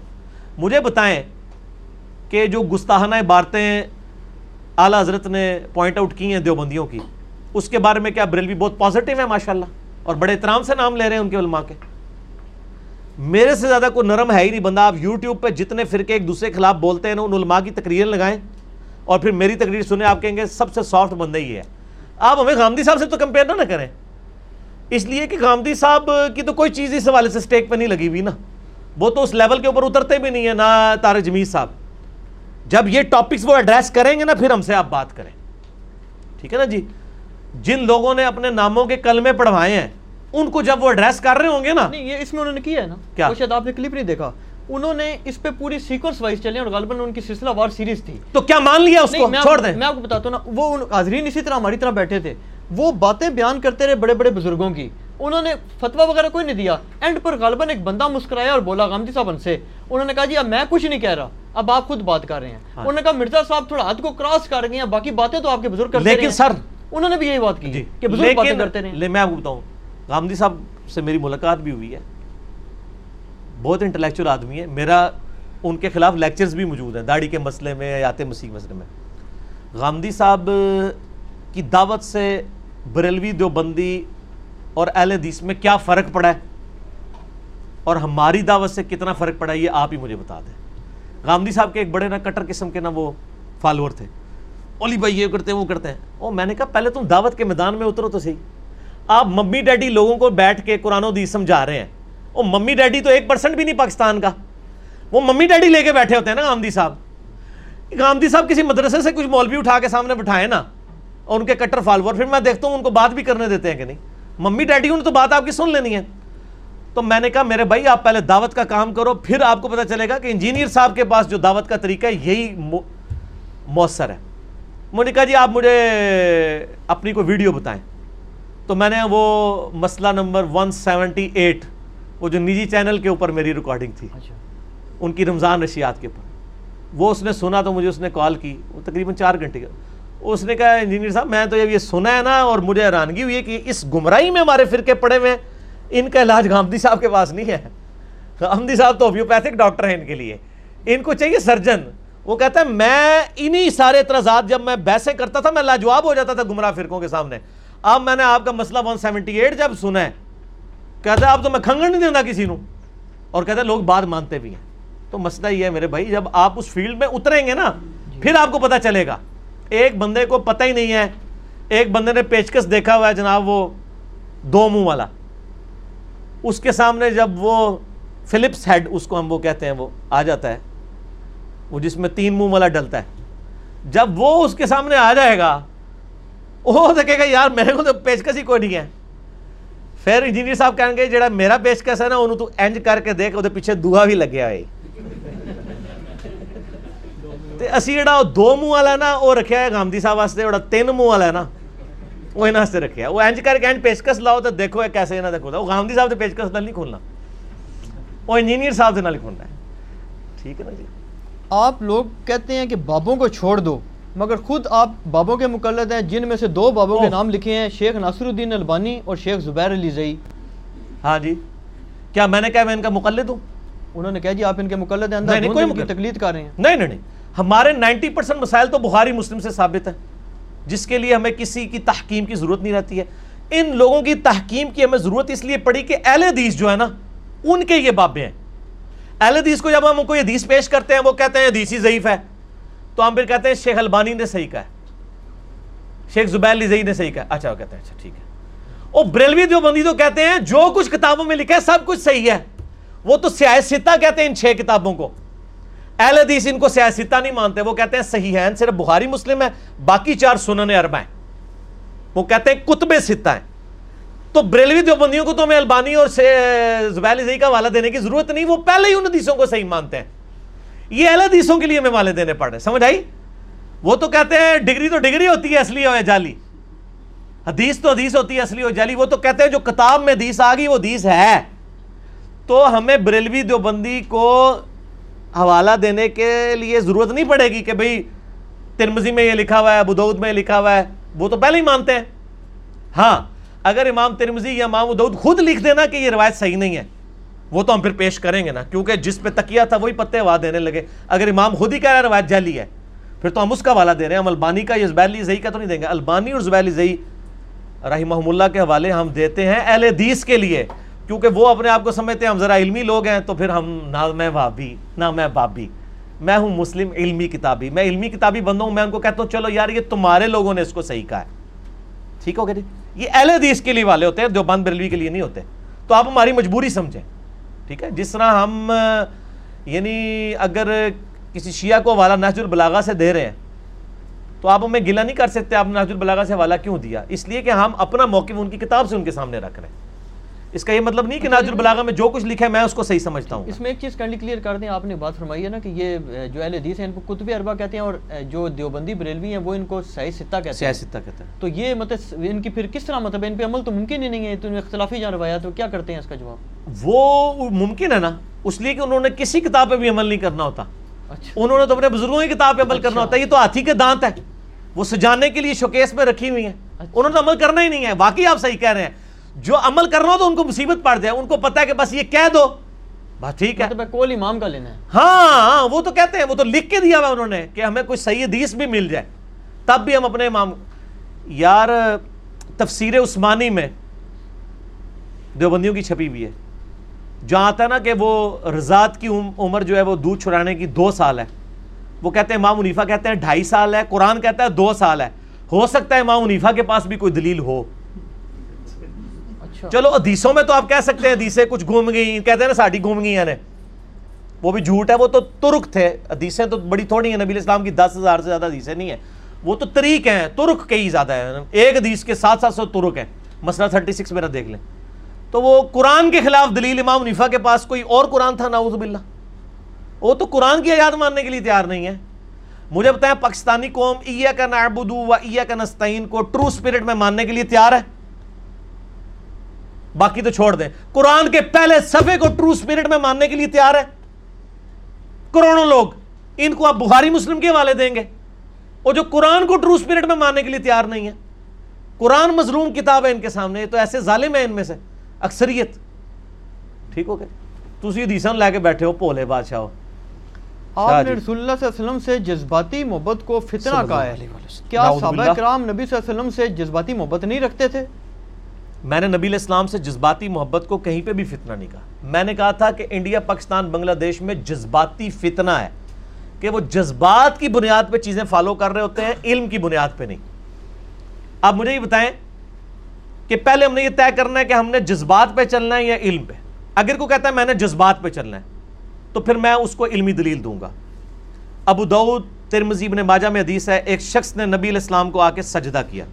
مجھے بتائیں کہ جو گستاحانہ بارتیں اعلیٰ حضرت نے پوائنٹ آؤٹ کی ہیں دیوبندیوں کی، اس کے بارے میں کیا بریلوی بہت پازیٹیو ہے ماشاءاللہ؟ اور بڑے احترام سے نام لے رہے ہیں ان کے علماء کے۔ میرے سے زیادہ کوئی نرم ہے ہی نہیں بندہ، آپ یوٹیوب پہ جتنے فرقے ایک دوسرے کے خلاف بولتے ہیں نا ان علماء کی تقریر لگائیں۔ اور پھر میری تقریر سنیں، آپ کہیں گے سب سے سافٹ بندہ ہی ہے۔ آپ ہمیں غامدی صاحب سے تو کمپیئر نہ کریں۔ اس لیے کہ غامدی صاحب کی تو کوئی چیز اس حوالے سے سٹیک پہ نہیں لگی ہوئی نا۔ وہ تو اس لیول کے اوپر اترتے بھی نہیں ہیں نہ تارے جمیز صاحب۔ جب یہ ٹاپکس وہ ایڈریس کریں گے نا پھر ہم سے آپ بات کریں۔ ٹھیک ہے نا جی؟ جن لوگوں نے اپنے ناموں کے کلمے پڑھوائے ہیں ان کو جب وہ ایڈریس کر رہے ہوں گے نا۔ نہیں یہ اس میں انہوں نے کیا ہے نا۔ کیا؟ شاید آپ نے کلپ نہیں دیکھا۔ انہوں نے اس پہ پوری سیکوینس وائز چلے اور غالباً ان کی سلسلہ وار سیریز تھی۔ تو کیا مان لیا اس کو؟ چھوڑ دیں۔ میں آپ کو بتاتا ہوں نا وہ حاضرین اسی طرح ہماری طرح بیٹھے تھے۔ وہ باتیں بیان کرتے رہے بڑے بڑے بزرگوں کی۔ انہوں نے فتویٰ وغیرہ کوئی نہیں دیا۔ اینڈ پر غالباً ایک بندہ مسکرایا اور بولا غامدی صاحب ان سے۔ انہوں نے کہا جی اب میں کچھ نہیں کہہ رہا۔ اب آپ خود بات کر رہے ہیں۔ ہاں۔ انہوں نے کہا مرزا صاحب تھوڑا حد کو کراس کر گئے ہیں باقی باتیں تو آپ کے بزرگ کرتے لیکن۔ سر انہوں نے بھی یہی بات کی جی کہ بزرگ باتیں کرتے رہے۔ میں آپ کو بتاؤں غامدی صاحب سے میری ملاقات بھی ہوئی ہے۔ بہت انٹلیکچوئل آدمی ہے۔ میرا ان کے خلاف لیکچرز بھی موجود ہیں داڑھی کے مسئلے میں آتے مسیح مسئلے میں۔ غامدی صاحب کی دعوت سے بریلوی دیوبندی اور اہل حدیث میں کیا فرق پڑا ہے؟ اور ہماری دعوت سے کتنا فرق پڑا ہے؟ یہ آپ ہی مجھے بتا دیں۔ غامدی صاحب کے ایک بڑے نا کٹر قسم کے نا وہ فالوور تھے۔ اولی بھائی یہ کرتے ہیں، وہ کرتے ہیں۔ او، میں نے کہا، پہلے تم دعوت کے میدان میں اترو تو صحیح۔ آپ ممی ڈیڈی لوگوں کو بیٹھ کے قرآن و حدیث سمجھا رہے ہیں۔ او، ممی ڈیڈی تو ایک پرسنٹ بھی نہیں پاکستان کا۔ وہ ممی ڈیڈی لے کے بیٹھے ہوتے ہیں نا، غامدی صاحب۔ غامدی صاحب کسی مدرسے سے کچھ مولوی اٹھا کے سامنے بٹھائے نا۔ اور ان کے کٹر فالوور پھر میں دیکھتا ہوں ان کو بات بھی کرنے دیتے ہیں کہ نہیں۔ ممی ڈیڈی انہوں نے تو بات آپ کی سن لینی ہے تو میں نے کہا میرے بھائی آپ پہلے دعوت کا کام کرو پھر آپ کو پتہ چلے گا کہ انجینئر صاحب کے پاس جو دعوت کا طریقہ ہے یہی مؤثر ہے۔ مجھے کہا جی آپ مجھے اپنی کوئی ویڈیو بتائیں۔ تو میں نے وہ مسئلہ نمبر 178 وہ جو نجی چینل کے اوپر میری ریکارڈنگ تھی اچھا۔ ان کی رمضان نشیات کے اوپر۔ وہ اس نے سنا تو مجھے اس نے کال کی وہ تقریباً چار گھنٹے۔ کا اس نے کہا انجینئر صاحب میں تو جب یہ سنا ہے نا اور مجھے حیرانگی ہوئی ہے کہ اس گمراہی میں ہمارے فرقے پڑے ہوئے ہیں ان کا علاج غامدی صاحب کے پاس نہیں ہے۔ غامدی صاحب تو ہومیوپیتھک ڈاکٹر ہیں ان کے لیے۔ ان کو چاہیے سرجن۔ وہ کہتا ہے میں انہی سارے اعتراضات جب میں بحثیں کرتا تھا میں لاجواب ہو جاتا تھا گمراہ فرقوں کے سامنے۔ اب میں نے آپ کا مسئلہ 178 جب سنا ہے کہتا ہے اب تو میں کھنگڑ نہیں دینا کسی نو اور کہتا ہے لوگ بات مانتے بھی ہیں۔ تو مسئلہ یہ ہے میرے بھائی جب آپ اس فیلڈ میں اتریں گے نا پھر آپ کو پتہ چلے گا۔ ایک بندے کو پتہ ہی نہیں ہے۔ ایک بندے نے پیچکس دیکھا ہوا ہے جناب وہ دو منہ والا۔ اس کے سامنے جب وہ فلپس ہیڈ اس کو ہم وہ کہتے ہیں وہ آ جاتا ہے۔ وہ جس میں تین منہ والا ڈلتا ہے۔ جب وہ اس کے سامنے آ جائے گا، وہ تو کہے گا، یار میرے کو تو پیچکس ہی کوئی نہیں ہے۔ پھر انجینئر صاحب کہیں گے جڑا میرا پیچکس ہے نا انہوں تو انج کر کے دیکھ وہ پیچھے دعا بھی لگیا ہوئے تے اسی جڑا وہ دو منہ والا ہے نا وہ رکھیا ہے گامدی صاحب واسطے جڑا تین منہ والا ہے نا وہ انہاں واسطے رکھیا ہے وہ انج کر کے انج پیچکس لاؤ تو دیکھو یہ کیسے انہاں دیکھو وہ گامدی صاحب تے پیچکس نال نہیں کھولنا وہ انجینئر صاحب دے نال کھولنا ہے ٹھیک ہے نا جی آپ لوگ کہتے ہیں کہ بابوں کو چھوڑ دو مگر خود آپ بابوں کے مقلد ہیں جن میں سے دو بابوں کے۔ نام لکھے ہیں شیخ ناصر الدین البانی اور شیخ زبیر علی زئی ہاں جی کیا میں نے کہا میں ان کا مقلد ہوں انہوں نے کہا جی آپ ان کے مقلد ہیں اندر کوئی۔ تقلید کر رہے ہیں نہیں نہیں نہیں ہمارے نائنٹی پرسنٹ مسائل تو بخاری مسلم سے ثابت ہیں۔ جس کے لیے ہمیں کسی کی تحکیم کی ضرورت نہیں رہتی ہے۔ ان لوگوں کی تحکیم کی ہمیں ضرورت اس لیے پڑی کہ اہل حدیث جو ہے نا، ان کے یہ بابے ہیں۔ اہل حدیث کو جب ہم کوئی حدیث پیش کرتے ہیں، وہ کہتے ہیں حدیث ہی ضعیف ہے۔ تو ہم پھر کہتے ہیں شیخ البانی نے صحیح کہا ہے۔ شیخ زبیر علی زئی نے صحیح کہا اچھا وہ کہتے ہیں اچھا ٹھیک ہے۔ اور بریلوی دیوبندی تو کہتے ہیں، جو کچھ کتابوں میں لکھا ہے، سب کچھ صحیح ہے۔ وہ تو سیاستہ کہتے ہیں ان چھ کتابوں کو۔ اہل حدیث ان کو سیاستہ نہیں مانتے، وہ کہتے ہیں صحیح ہے صرف بخاری مسلم ہے، باقی چار سنن اربع ہیں۔ وہ کہتے ہیں کتب ستہ ہیں۔ تو بریلوی دیوبندیوں کو تو ہمیں البانی اور زبیل زئی کا حوالہ دینے کی ضرورت نہیں، وہ پہلے ہی ان حدیثوں کو صحیح مانتے ہیں۔ یہ اہل حدیثوں کے لیے ہمیں والے دینے پڑ رہے سمجھ آئی؟ وہ تو کہتے ہیں ڈگری تو ڈگری ہوتی ہے اصلی اور جعلی حدیث تو حدیث ہوتی ہے اصلی اور جعلی وہ تو کہتے ہیں جو کتاب میں حدیث آ گئی، وہ حدیث ہے۔ تو ہمیں بریلوی دیوبندی کو حوالہ دینے کے لیے ضرورت نہیں پڑے گی کہ بھئی ترمزی میں یہ لکھا ہوا ہے ابودود میں یہ لکھا ہوا ہے، وہ تو پہلے ہی مانتے ہیں۔ ہاں اگر امام ترمزی یا امام ابودود خود لکھ دینا کہ یہ روایت صحیح نہیں ہے، وہ تو ہم پھر پیش کریں گے نا، کیونکہ جس پہ تکیہ تھا وہی پتے ہوا دینے لگے۔ اگر امام خود ہی کہہ رہا ہے روایت جعلی ہے، پھر تو ہم اس کا حوالہ دے رہے ہیں۔ ہم البانی کا یا زبیلی زئی کا تو نہیں دیں گے۔ البانی اور زبیلی زئی رحمہ اللہ کے حوالے ہم دیتے ہیں اہل حدیث کے لیے۔ کیونکہ وہ اپنے آپ کو سمجھتے ہیں، ہم ذرا علمی لوگ ہیں، تو پھر ہم، نہ میں بھابی نہ میں بابی میں ہوں مسلم علمی کتابی۔ میں علمی کتابی بندوں ہوں، میں ان کو کہتا ہوں، چلو یار، یہ تمہارے لوگوں نے اس کو صحیح کہا ہے۔ ٹھیک ہو گیا جی؟ یہ اہل حدیث کے لیے والے ہوتے ہیں، جو بند بریلوی کے لیے نہیں ہوتے۔ تو آپ ہماری مجبوری سمجھیں۔ ٹھیک ہے؟ جس طرح ہم یعنی اگر کسی شیعہ کو حوالہ نحج البلاغہ سے دے رہے ہیں، تو آپ ہمیں گلا نہیں کر سکتے، آپ نے نحج البلاغہ سے حوالہ کیوں دیا؟ اس لیے کہ ہم اپنا موقف ان کی کتاب سے ان کے سامنے رکھ رہے ہیں۔ اس کا یہ مطلب نہیں کہ ناج البلاغہ میں جو کچھ لکھا ہے میں اس کو صحیح سمجھتا ہوں۔ اس میں ایک چیز کنڈی کلیئر کر دیں آپ نے بات فرمائی ہے نا کہ یہ جو اہل حدیث ہیں ان کو کتب اربا کہتے ہیں اور جو دیوبندی بریلوی ہیں وہ ان کو صحیح ستہ کہتے ہیں۔ صحیح ستہ کہتے ہیں۔ تو یہ مطلب ان کی پھر کس طرح مطلب ان پہ عمل تو ممکن ہی نہیں ہے تو اختلافی جان روایات تو کیا کرتے ہیں اس کا جواب؟ وہ ممکن ہے نا اس لیے کہ انہوں نے کسی کتاب پہ بھی عمل نہیں کرنا ہوتا۔ اچھا۔ انہوں نے تو اپنے بزرگوں کی کتاب پہ عمل کرنا ہوتا ہے یہ تو ہاتھی کے دانت ہے وہ سجانے کے لیے شوکیس میں رکھی ہوئی ہیں۔ انہوں نے عمل کرنا ہی نہیں ہے واقعی آپ صحیح کہہ رہے ہیں۔ جو عمل کرنا ہو تو ان کو مصیبت پڑ جائے ان کو پتا ہے کہ بس یہ کہہ دو۔ بات ٹھیک ہے۔ مطلب کول امام کا لینا ہے۔ ہاں وہ تو کہتے ہیں وہ تو لکھ کے دیا ہوا انہوں نے کہ ہمیں کوئی صحیح حدیث بھی مل جائے۔ تب بھی ہم اپنے امام یار تفسیر عثمانی میں دیوبندیوں کی چھپی ہوئی ہے۔ جہاں آتا ہے نا کہ وہ رضات کی عمر جو ہے وہ دودھ چھڑانے کی دو سال ہے۔ وہ کہتے ہیں امام منیفہ کہتے ہیں ڈھائی سال ہے قرآن کہتا ہے دو سال ہے۔ ہو سکتا ہے امام منیفہ کے پاس بھی کوئی دلیل ہو۔ اچھا۔ چلو، حدیثوں میں تو آپ کہہ سکتے ہیں، حدیثیں کچھ گھوم گئی کہتے ہیں نا ساڑھی گھوم گئی ہیں وہ بھی جھوٹ ہے، وہ تو ترک تھے۔ حدیثیں تو بڑی تھوڑی ہیں، نبی اسلام کی دس ہزار سے زیادہ حدیثیں نہیں ہیں۔ وہ تو طریق ہیں، ترک کئی زیادہ ہیں۔ ایک حدیث کے سات سات سو ترک ہیں۔ مسئلہ تھرٹی سکس میرا دیکھ لیں۔ تو وہ قرآن کے خلاف دلیل امام نیفا کے پاس کوئی اور قرآن تھا ناؤز باللہ۔ وہ تو قرآن کی آیات ماننے کے لیے تیار نہیں ہے مجھے بتائیں پاکستانی قوم ایہ کا نعبدو و ایہ کا نستعین کو ٹرو سپیرٹ میں ماننے کے لیے تیار ہے۔ باقی تو چھوڑ دیں۔ قرآن کے پہلے صفحے کو ٹرو سپیرٹ میں ماننے کے لیے تیار ہے۔ کروڑوں لوگ ان کو آپ بخاری مسلم کے حوالے دیں گے۔ اور جو قرآن کو ٹرو سپیرٹ میں ماننے کے لیے تیار نہیں ہے۔ قرآن مظلوم کتاب ہے ان کے سامنے تو ایسے ظالم ہیں ان میں سے۔ اکثریت۔ ٹھیک ہو گئے تھی دیسن لے کے بیٹھے ہو پولے بادشاہ ہو آپ نے رسول اللہ صلی اللہ علیہ وسلم سے جذباتی محبت کو فتنہ کہا ہے۔ کیا صحابہ کرام نبی صلی اللہ علیہ وسلم سے جذباتی محبت نہیں رکھتے تھے؟ میں نے نبی الاسلام سے جذباتی محبت کو کہیں پہ بھی فتنہ نہیں کہا۔ میں نے کہا تھا کہ انڈیا، پاکستان، بنگلہ دیش میں جذباتی فتنہ ہے کہ وہ جذبات کی بنیاد پہ چیزیں فالو کر رہے ہوتے ہیں، علم کی بنیاد پہ نہیں۔ آپ مجھے یہ بتائیں کہ پہلے ہم نے یہ طے کرنا ہے کہ ہم نے جذبات پہ چلنا ہے یا علم پہ۔ اگر کو کہتا ہے میں نے جذبات پہ چلنا ہے، تو پھر میں اس کو علمی دلیل دوں گا۔ ابو دعود ترمزی بن ماجہ میں حدیث ہے، ایک شخص نے نبی الاسلام کو آ کے سجدہ کیا۔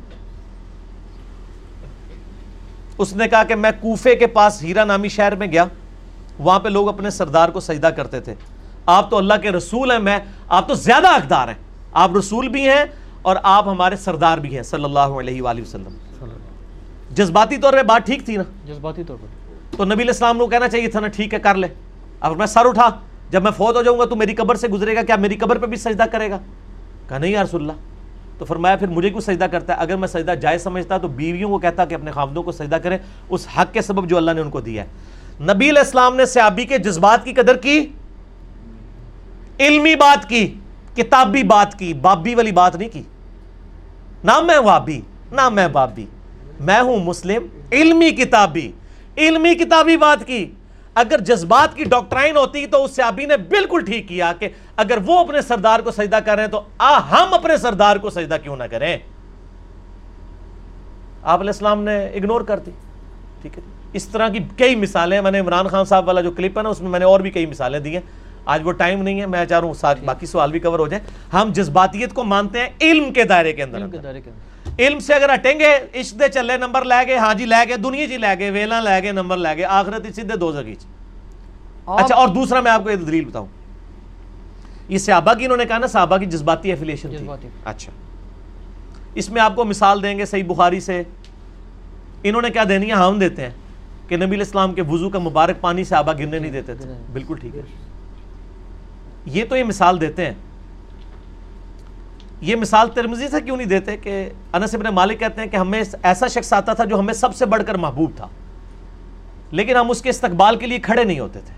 اس نے کہا کہ میں کوفے کے پاس ہیرا نامی شہر میں گیا۔ وہاں پہ لوگ اپنے سردار کو سجدہ کرتے تھے۔ آپ تو اللہ کے رسول ہیں میں آپ تو زیادہ حقدار ہیں۔ آپ رسول بھی ہیں اور آپ ہمارے سردار بھی ہیں صلی اللہ علیہ وآلہ وسلم۔ جذباتی طور پہ بات ٹھیک تھی نا؟ جذباتی طور پر تو نبی الاسلام کو کہنا چاہیے تھا نا ٹھیک ہے کر لے۔ اب میں سر اٹھا جب میں فوت ہو جاؤں گا تو میری قبر سے گزرے گا کیا میری قبر پہ بھی سجدہ کرے گا؟ کہا نہیں یا رسول اللہ۔ تو فرمایا پھر مجھے کیوں سجدہ کرتا ہے؟ اگر میں سجدہ جائز سمجھتا تو بیویوں کو کہتا کہ اپنے خامدوں کو سجدہ کریں، اس حق کے سبب جو اللہ نے ان کو دیا ہے۔ نبی علیہ السلام نے صحابی کے جذبات کی قدر کی، علمی بات کی، کتابی بات کی، بابی والی بات نہیں کی۔ نہ میں وابی، نہ میں بابی، میں ہوں مسلم، علمی کتابی علمی کتابی بات کی۔ اگر جذبات کی ڈاکٹرائن ہوتی تو اس صحابی نے بالکل ٹھیک کیا کہ اگر وہ اپنے سردار کو سجدہ کر رہے ہیں تو آ ہم اپنے سردار کو سجدہ کیوں نہ کریں؟ آپ علیہ السلام نے اگنور کر دی۔ ٹھیک ہے۔ اس طرح کی کئی مثالیں میں نے عمران خان صاحب والا جو کلپ ہے نا اس میں میں نے اور بھی کئی مثالیں دی ہیں۔ آج وہ ٹائم نہیں ہے۔ میں چاہ رہا ہوں باقی سوال بھی کور ہو جائیں ہم جذباتیت کو مانتے ہیں علم کے دائرے کے اندر۔ علم سے اگر ہٹیں گے عشق دے چلے نمبر لے گئے ہاں جی لے گئے دنیا جی لے گئے ویلا لے گئے نمبر لے گئے آخرت سیدھے دو زگی اچھا اور دوسرا میں آپ کو یہ دلیل بتاؤں۔ یہ صحابہ کی انہوں نے کہا نا صحابہ کی جذباتی ایفیلیشن تھی۔ اچھا۔ اس میں آپ کو مثال دیں گے صحیح بخاری سے۔ انہوں نے کیا دینی ہے؟ ہم دیتے ہیں کہ نبی علیہ السلام کے وضو کا مبارک پانی صحابہ گرنے نہیں دیتے تھے۔ بالکل ٹھیک ہے۔ یہ تو یہ مثال دیتے ہیں۔ یہ مثال ترمزی سے کیوں نہیں دیتے کہ انس ابن مالک کہتے ہیں کہ ہمیں ایسا شخص آتا تھا جو ہمیں سب سے بڑھ کر محبوب تھا۔ لیکن ہم اس کے استقبال کے لیے کھڑے نہیں ہوتے تھے،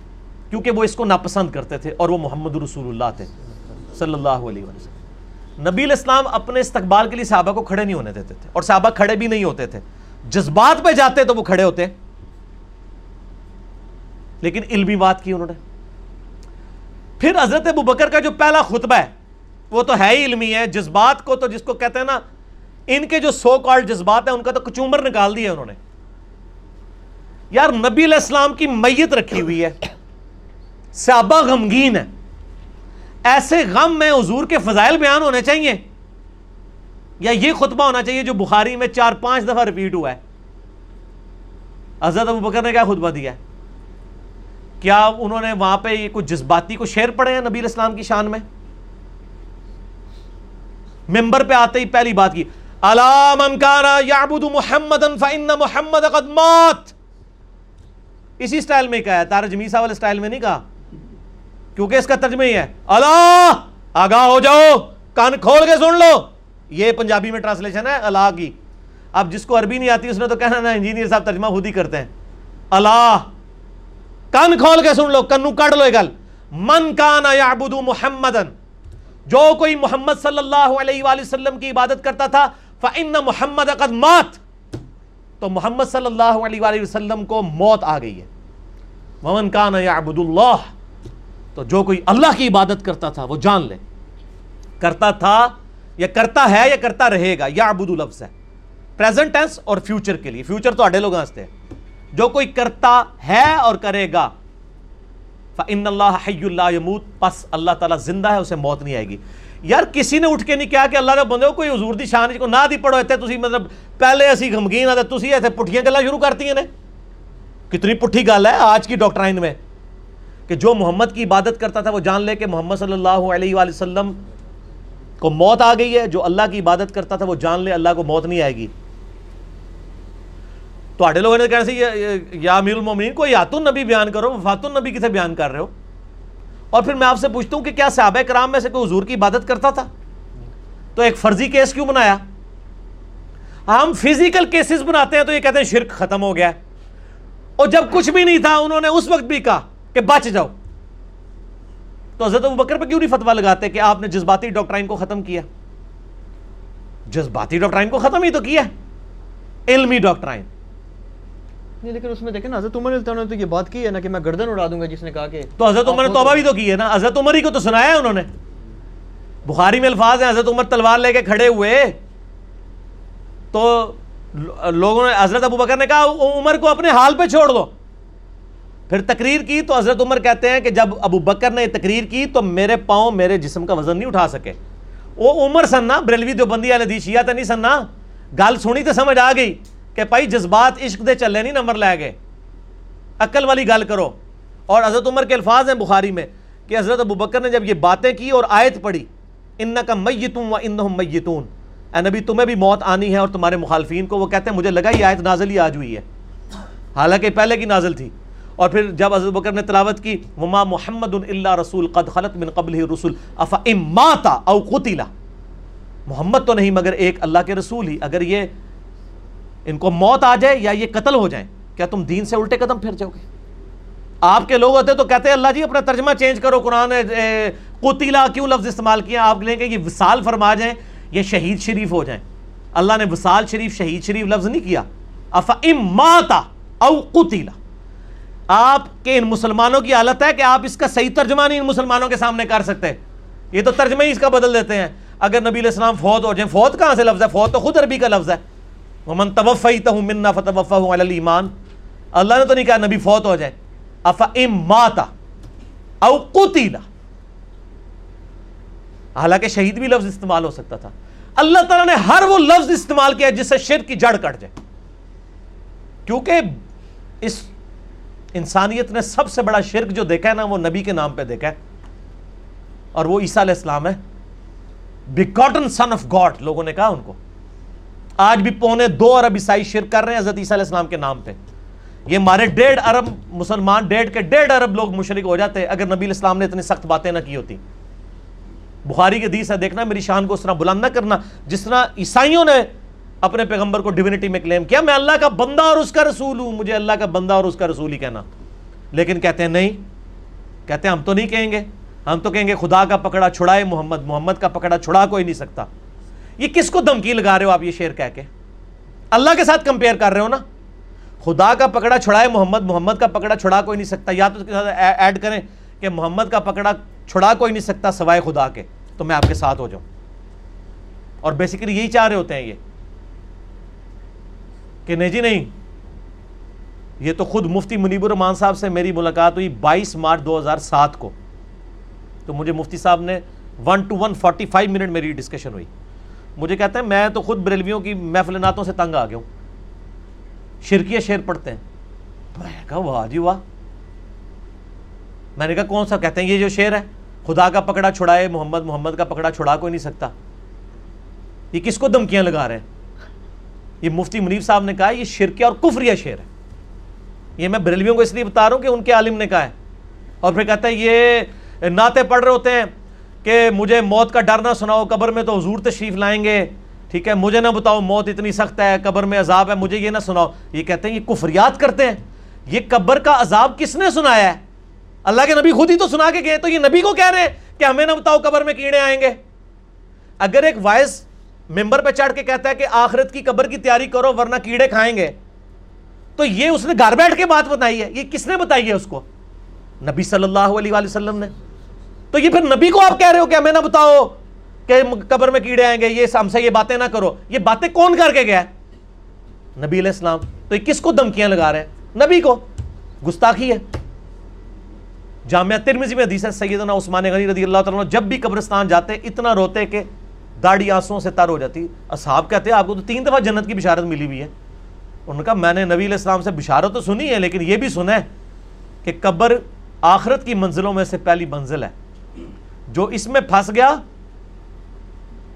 کیونکہ وہ اس کو ناپسند کرتے تھے اور وہ محمد رسول اللہ تھے، صلی اللہ علیہ وسلم۔ نبی الاسلام اپنے استقبال کے لیے صحابہ کو کھڑے نہیں ہونے دیتے تھے، اور صحابہ کھڑے بھی نہیں ہوتے تھے۔ جذبات پہ جاتے تو وہ کھڑے ہوتے، لیکن علمی بات کی انہوں نے۔ پھر حضرت ابو بکر کا جو پہلا خطبہ ہے وہ تو ہے ہی علمی ہے جذبات کو تو جس کو کہتے ہیں نا، ان کے جو سو کالڈ جذبات ہیں، ان کا تو کچومر نکال دیا انہوں نے۔ یار، نبی علیہ السلام کی میت رکھی ہوئی ہے۔ صحابہ غمگین ہے ایسے غم میں حضور کے فضائل بیان ہونے چاہیے۔ یا یہ خطبہ ہونا چاہیے جو بخاری میں چار پانچ دفعہ ریپیٹ ہوا ہے۔ حضرت ابو بکر نے کیا خطبہ دیا ہے؟ کیا انہوں نے وہاں پہ یہ کچھ جذباتی کو شعر پڑھے ہیں نبی علیہ السلام کی شان میں؟ ممبر پہ آتے ہی پہلی بات کی، الا من کان یعبد محمدا فان محمد قد مات. اسی سٹائل میں کہا ہے تارا جمیسا والے سٹائل میں نہیں کہا؟ کیونکہ اس کا ترجمہ ہی ہے اللہ آگاہ ہو جاؤ، کان کھول کے سن لو. یہ پنجابی میں ٹرانسلیشن ہے اللہ کی. اب جس کو عربی نہیں آتی، اس نے تو کہنا نا، انجینئر صاحب ترجمہ خود ہی کرتے ہیں. اللہ کان کھول کے سن لو، کنو کٹ لو یہ گل. من کان یعبد محمدن جو کوئی محمد صلی اللہ علیہ وآلہ وسلم کی عبادت کرتا تھا، فَإِنَّ محمد قد مات۔ تو محمد صلی اللہ علیہ وآلہ وسلم کو موت آ گئی ہے۔ وَمَنْ كَانَ يَعْبُدُ اللَّهِ، تو جو کوئی اللہ کی عبادت کرتا تھا، وہ جان لے۔ کرتا تھا یا کرتا ہے یا کرتا رہے گا یعبد لفظ ہے پریزنٹ ٹینس اور فیوچر کے لیے۔ فیوچر تو اڈے لوگ ہنستے ہیں۔ جو کوئی کرتا ہے اور کرے گا فَإِنَّ اللَّهَ حَيُّ اللَّهَ يَمُوت۔ پس اللہ تعالیٰ زندہ ہے، اسے موت نہیں آئے گی۔ یار، کسی نے اٹھ کے نہیں کہا کہ اللہ نے بندے کوئی حضور دی شان کو نہ دی پڑھو ایتھے تسی مطلب پہلے اسی غمگین آتے تسی ایتھے پٹھیاں گلاں شروع کرتی ہیں نے۔ کتنی پٹھی گل ہے آج کی ڈاکٹرائن میں کہ جو محمد کی عبادت کرتا تھا، وہ جان لے کہ محمد صلی اللہ علیہ وآلہ وسلم کو موت آ گئی ہے، جو اللہ کی عبادت کرتا تھا، وہ جان لے اللہ کو موت نہیں آئے گی۔ تو لوگوں نے کہنا سی یا امیر المومنین کو یات النبی بیان کرو وفات النبی کسے بیان کر رہے ہو اور پھر میں آپ سے پوچھتا ہوں کہ کیا صحابہ کرام میں سے کوئی حضور کی عبادت کرتا تھا تو ایک فرضی کیس کیوں بنایا ہم فزیکل کیسز بناتے ہیں تو یہ کہتے ہیں شرک ختم ہو گیا ہے اور جب کچھ بھی نہیں تھا انہوں نے اس وقت بھی کہا کہ بچ جاؤ تو حضرت ابو بکر پہ کیوں نہیں فتویٰ لگاتے کہ آپ نے جذباتی ڈاکٹرائن کو ختم کیا؟ جذباتی ڈاکٹرائن کو ختم ہی تو کیا علمی ڈاکٹرائن نہیں لیکن اس میں دیکھیں نا حضرت عمر نے تو یہ بات کی ہے نا کہ میں گردن اڑا دوں گا جس نے کہا کہ تو حضرت عمر نے توبہ بھی تو کی ہے نا؟ حضرت عمر ہی کو تو سنایا ہے انہوں نے۔ بخاری میں الفاظ ہیں حضرت عمر تلوار لے کے کھڑے ہوئے۔ تو لوگوں نے حضرت ابو بکر نے کہا عمر کو اپنے حال پہ چھوڑ دو۔ پھر تقریر کی تو حضرت عمر کہتے ہیں کہ جب ابو بکر نے تقریر کی تو میرے پاؤں میرے جسم کا وزن نہیں اٹھا سکے۔ وہ عمر سننا بریلوی دیوبندی والے دی شیعہ تو نہیں سننا۔ گل سنی تو سمجھ آ گئی۔ کہ بھائی جذبات عشق دے چلے نہیں نمبر لے گئے۔ عقل والی گل کرو۔ اور حضرت عمر کے الفاظ ہیں بخاری میں کہ حضرت ابو بکر نے جب یہ باتیں کی اور آیت پڑھی ان کا میتوں و ان میتون۔ اے نبی، تمہیں بھی موت آنی ہے اور تمہارے مخالفین کو وہ کہتے ہیں، مجھے لگا یہ آیت نازل ہی آج ہوئی ہے۔ حالانکہ پہلے کی نازل تھی۔ اور پھر جب حضرت بکر نے تلاوت کی، وما محمد اللہ رسول قد خلط من قبل رسول افا اماتا او قتلا محمد تو نہیں، مگر ایک اللہ کے رسول ہی۔ اگر یہ ان کو موت آ جائے یا یہ قتل ہو جائیں کیا تم دین سے الٹے قدم پھر جاؤ گے؟ آپ کے لوگ ہوتے تو کہتے ہیں اللہ جی اپنا ترجمہ چینج کرو، قرآن قتیلا کیوں لفظ استعمال کیا؟ آپ لیں کہ یہ وصال فرما جائیں، یہ شہید شریف ہو جائیں۔ اللہ نے وصال شریف، شہید شریف لفظ نہیں کیا۔ افا ماتا او قتیلا آپ کے ان مسلمانوں کی حالت ہے کہ آپ اس کا صحیح ترجمہ نہیں ان مسلمانوں کے سامنے کر سکتے۔ یہ تو ترجمہ ہی اس کا بدل دیتے ہیں۔ اگر نبی علیہ السلام فوت ہو جائیں، فوت کہاں سے لفظ ہے؟ فوت تو خود عربی کا لفظ ہے۔ ومن توفیتہ منا فتوفہ علی اللہ نے تو نہیں کہا نبی فوت ہو جائے۔ افا ام ماتا او قتیلا حالانکہ شہید بھی لفظ استعمال ہو سکتا تھا۔ اللہ تعالیٰ نے ہر وہ لفظ استعمال کیا جس سے شرک کی جڑ کٹ جائے۔ کیونکہ اس انسانیت نے سب سے بڑا شرک جو دیکھا ہے نا، وہ نبی کے نام پہ دیکھا ہے۔ اور وہ عیسیٰ علیہ السلام ہے۔ بیکاٹن سن آف گاڈ لوگوں نے کہا ان کو۔ آج بھی پونے دو ارب عیسائی شرک کر رہے ہیں، حضرت عیسیٰ علیہ السلام کے نام پہ۔ یہ ہمارے ڈیڑھ ارب مسلمان، ڈیڑھ کے ڈیڑھ ارب لوگ مشرک ہو جاتے اگر نبی الاسلام نے اتنی سخت باتیں نہ کی ہوتی۔ بخاری کے دیس ہے، دیکھنا میری شان کو اس طرح بلند نہ کرنا۔ جس طرح عیسائیوں نے اپنے پیغمبر کو ڈیونٹی میں کلیم کیا، میں اللہ کا بندہ اور اس کا رسول ہوں، مجھے اللہ کا بندہ اور اس کا رسول ہی کہنا۔ لیکن کہتے ہیں نہیں، کہتے ہیں ہم تو نہیں کہیں گے۔ ہم تو کہیں گے خدا کا پکڑا چھڑائے، محمد محمد کا پکڑا چھڑا کوئی نہیں سکتا۔ یہ کس کو دھمکی لگا رہے ہو آپ یہ شعر کہہ کے؟ اللہ کے ساتھ کمپیئر کر رہے ہو نا؟ خدا کا پکڑا چھڑائے محمد محمد کا پکڑا چھڑا کوئی نہیں سکتا۔ یا تو اس کے ساتھ ایڈ کریں کہ محمد کا پکڑا چھڑا کوئی نہیں سکتا سوائے خدا کے۔ تو میں آپ کے ساتھ ہو جاؤں۔ اور بیسیکلی یہی چاہ رہے ہوتے ہیں یہ۔ کہ نہیں جی نہیں، یہ تو خود مفتی منیب الرحمان صاحب سے میری ملاقات ہوئی بائیس مارچ دو ہزار سات کو۔ تو مجھے مفتی صاحب نے one two one forty five minute میری ڈسکشن ہوئی۔ مجھے کہتے ہیں، میں تو خود بریلویوں کی محفل ناتوں سے تنگ آ گیا ہوں۔ شرکیہ شیر پڑھتے ہیں۔ میں نے کہا، واہ جی واہ۔ میں نے کہا، کون سا؟ کہتے ہیں، یہ جو شعر ہے، خدا کا پکڑا چھڑائے، محمد محمد کا پکڑا چھڑا، کوئی نہیں سکتا۔ یہ کس کو دھمکیاں لگا رہے ہیں؟ یہ مفتی منیف صاحب نے کہا، یہ شرکیہ اور کفریہ شعر ہے۔ یہ میں بریلویوں کو اس لیے بتا رہا ہوں کہ ان کے عالم نے کہا ہے۔ اور پھر کہتا ہے یہ نعتیں پڑھ رہے ہوتے ہیں کہ مجھے موت کا ڈر نہ سناؤ، قبر میں تو حضور تشریف لائیں گے۔ ٹھیک ہے، مجھے نہ بتاؤ موت اتنی سخت ہے، قبر میں عذاب ہے، مجھے یہ نہ سناؤ۔ یہ کہتے ہیں یہ کفریات کرتے ہیں۔ یہ قبر کا عذاب کس نے سنایا ہے؟ اللہ کے نبی خود ہی تو سنا کے گئے، تو یہ نبی کو کہہ رہے ہیں کہ ہمیں نہ بتاؤ قبر میں کیڑے آئیں گے۔ اگر ایک وائس ممبر پہ چڑھ کے کہتا ہے کہ آخرت کی قبر کی تیاری کرو، ورنہ کیڑے کھائیں گے۔ تو یہ اس نے گھر بیٹھ کے بات بتائی ہے۔ یہ کس نے بتائی ہے اس کو؟ نبی صلی اللہ علیہ وسلم نے۔ تو یہ پھر نبی کو آپ کہہ رہے ہو کہ ہمیں نہ بتاؤ کہ قبر میں کیڑے آئیں گے، یہ ہم سے یہ باتیں نہ کرو۔ یہ باتیں کون کر کے گیا؟ ہے نبی علیہ السلام۔ تو یہ کس کو دھمکیاں لگا رہے ہیں؟ نبی کو۔ گستاخی ہے۔ جامعہ ترمزی میں حدیث ہے، سیدنا عثمان غنی رضی اللہ تعالیٰ جب بھی قبرستان جاتے، اتنا روتے کہ داڑھی آنسوں سے تر ہو جاتی۔ اصحاب کہتے ہیں، آپ کو تو تین دفعہ جنت کی بشارت ملی ہوئی ہے۔ انہوں نے کہا میں نے نبی علیہ السلام سے بشارت تو سنی ہے، لیکن یہ بھی سنا ہے کہ قبر آخرت کی منزلوں میں سے پہلی منزل ہے۔ جو اس میں پھنس گیا،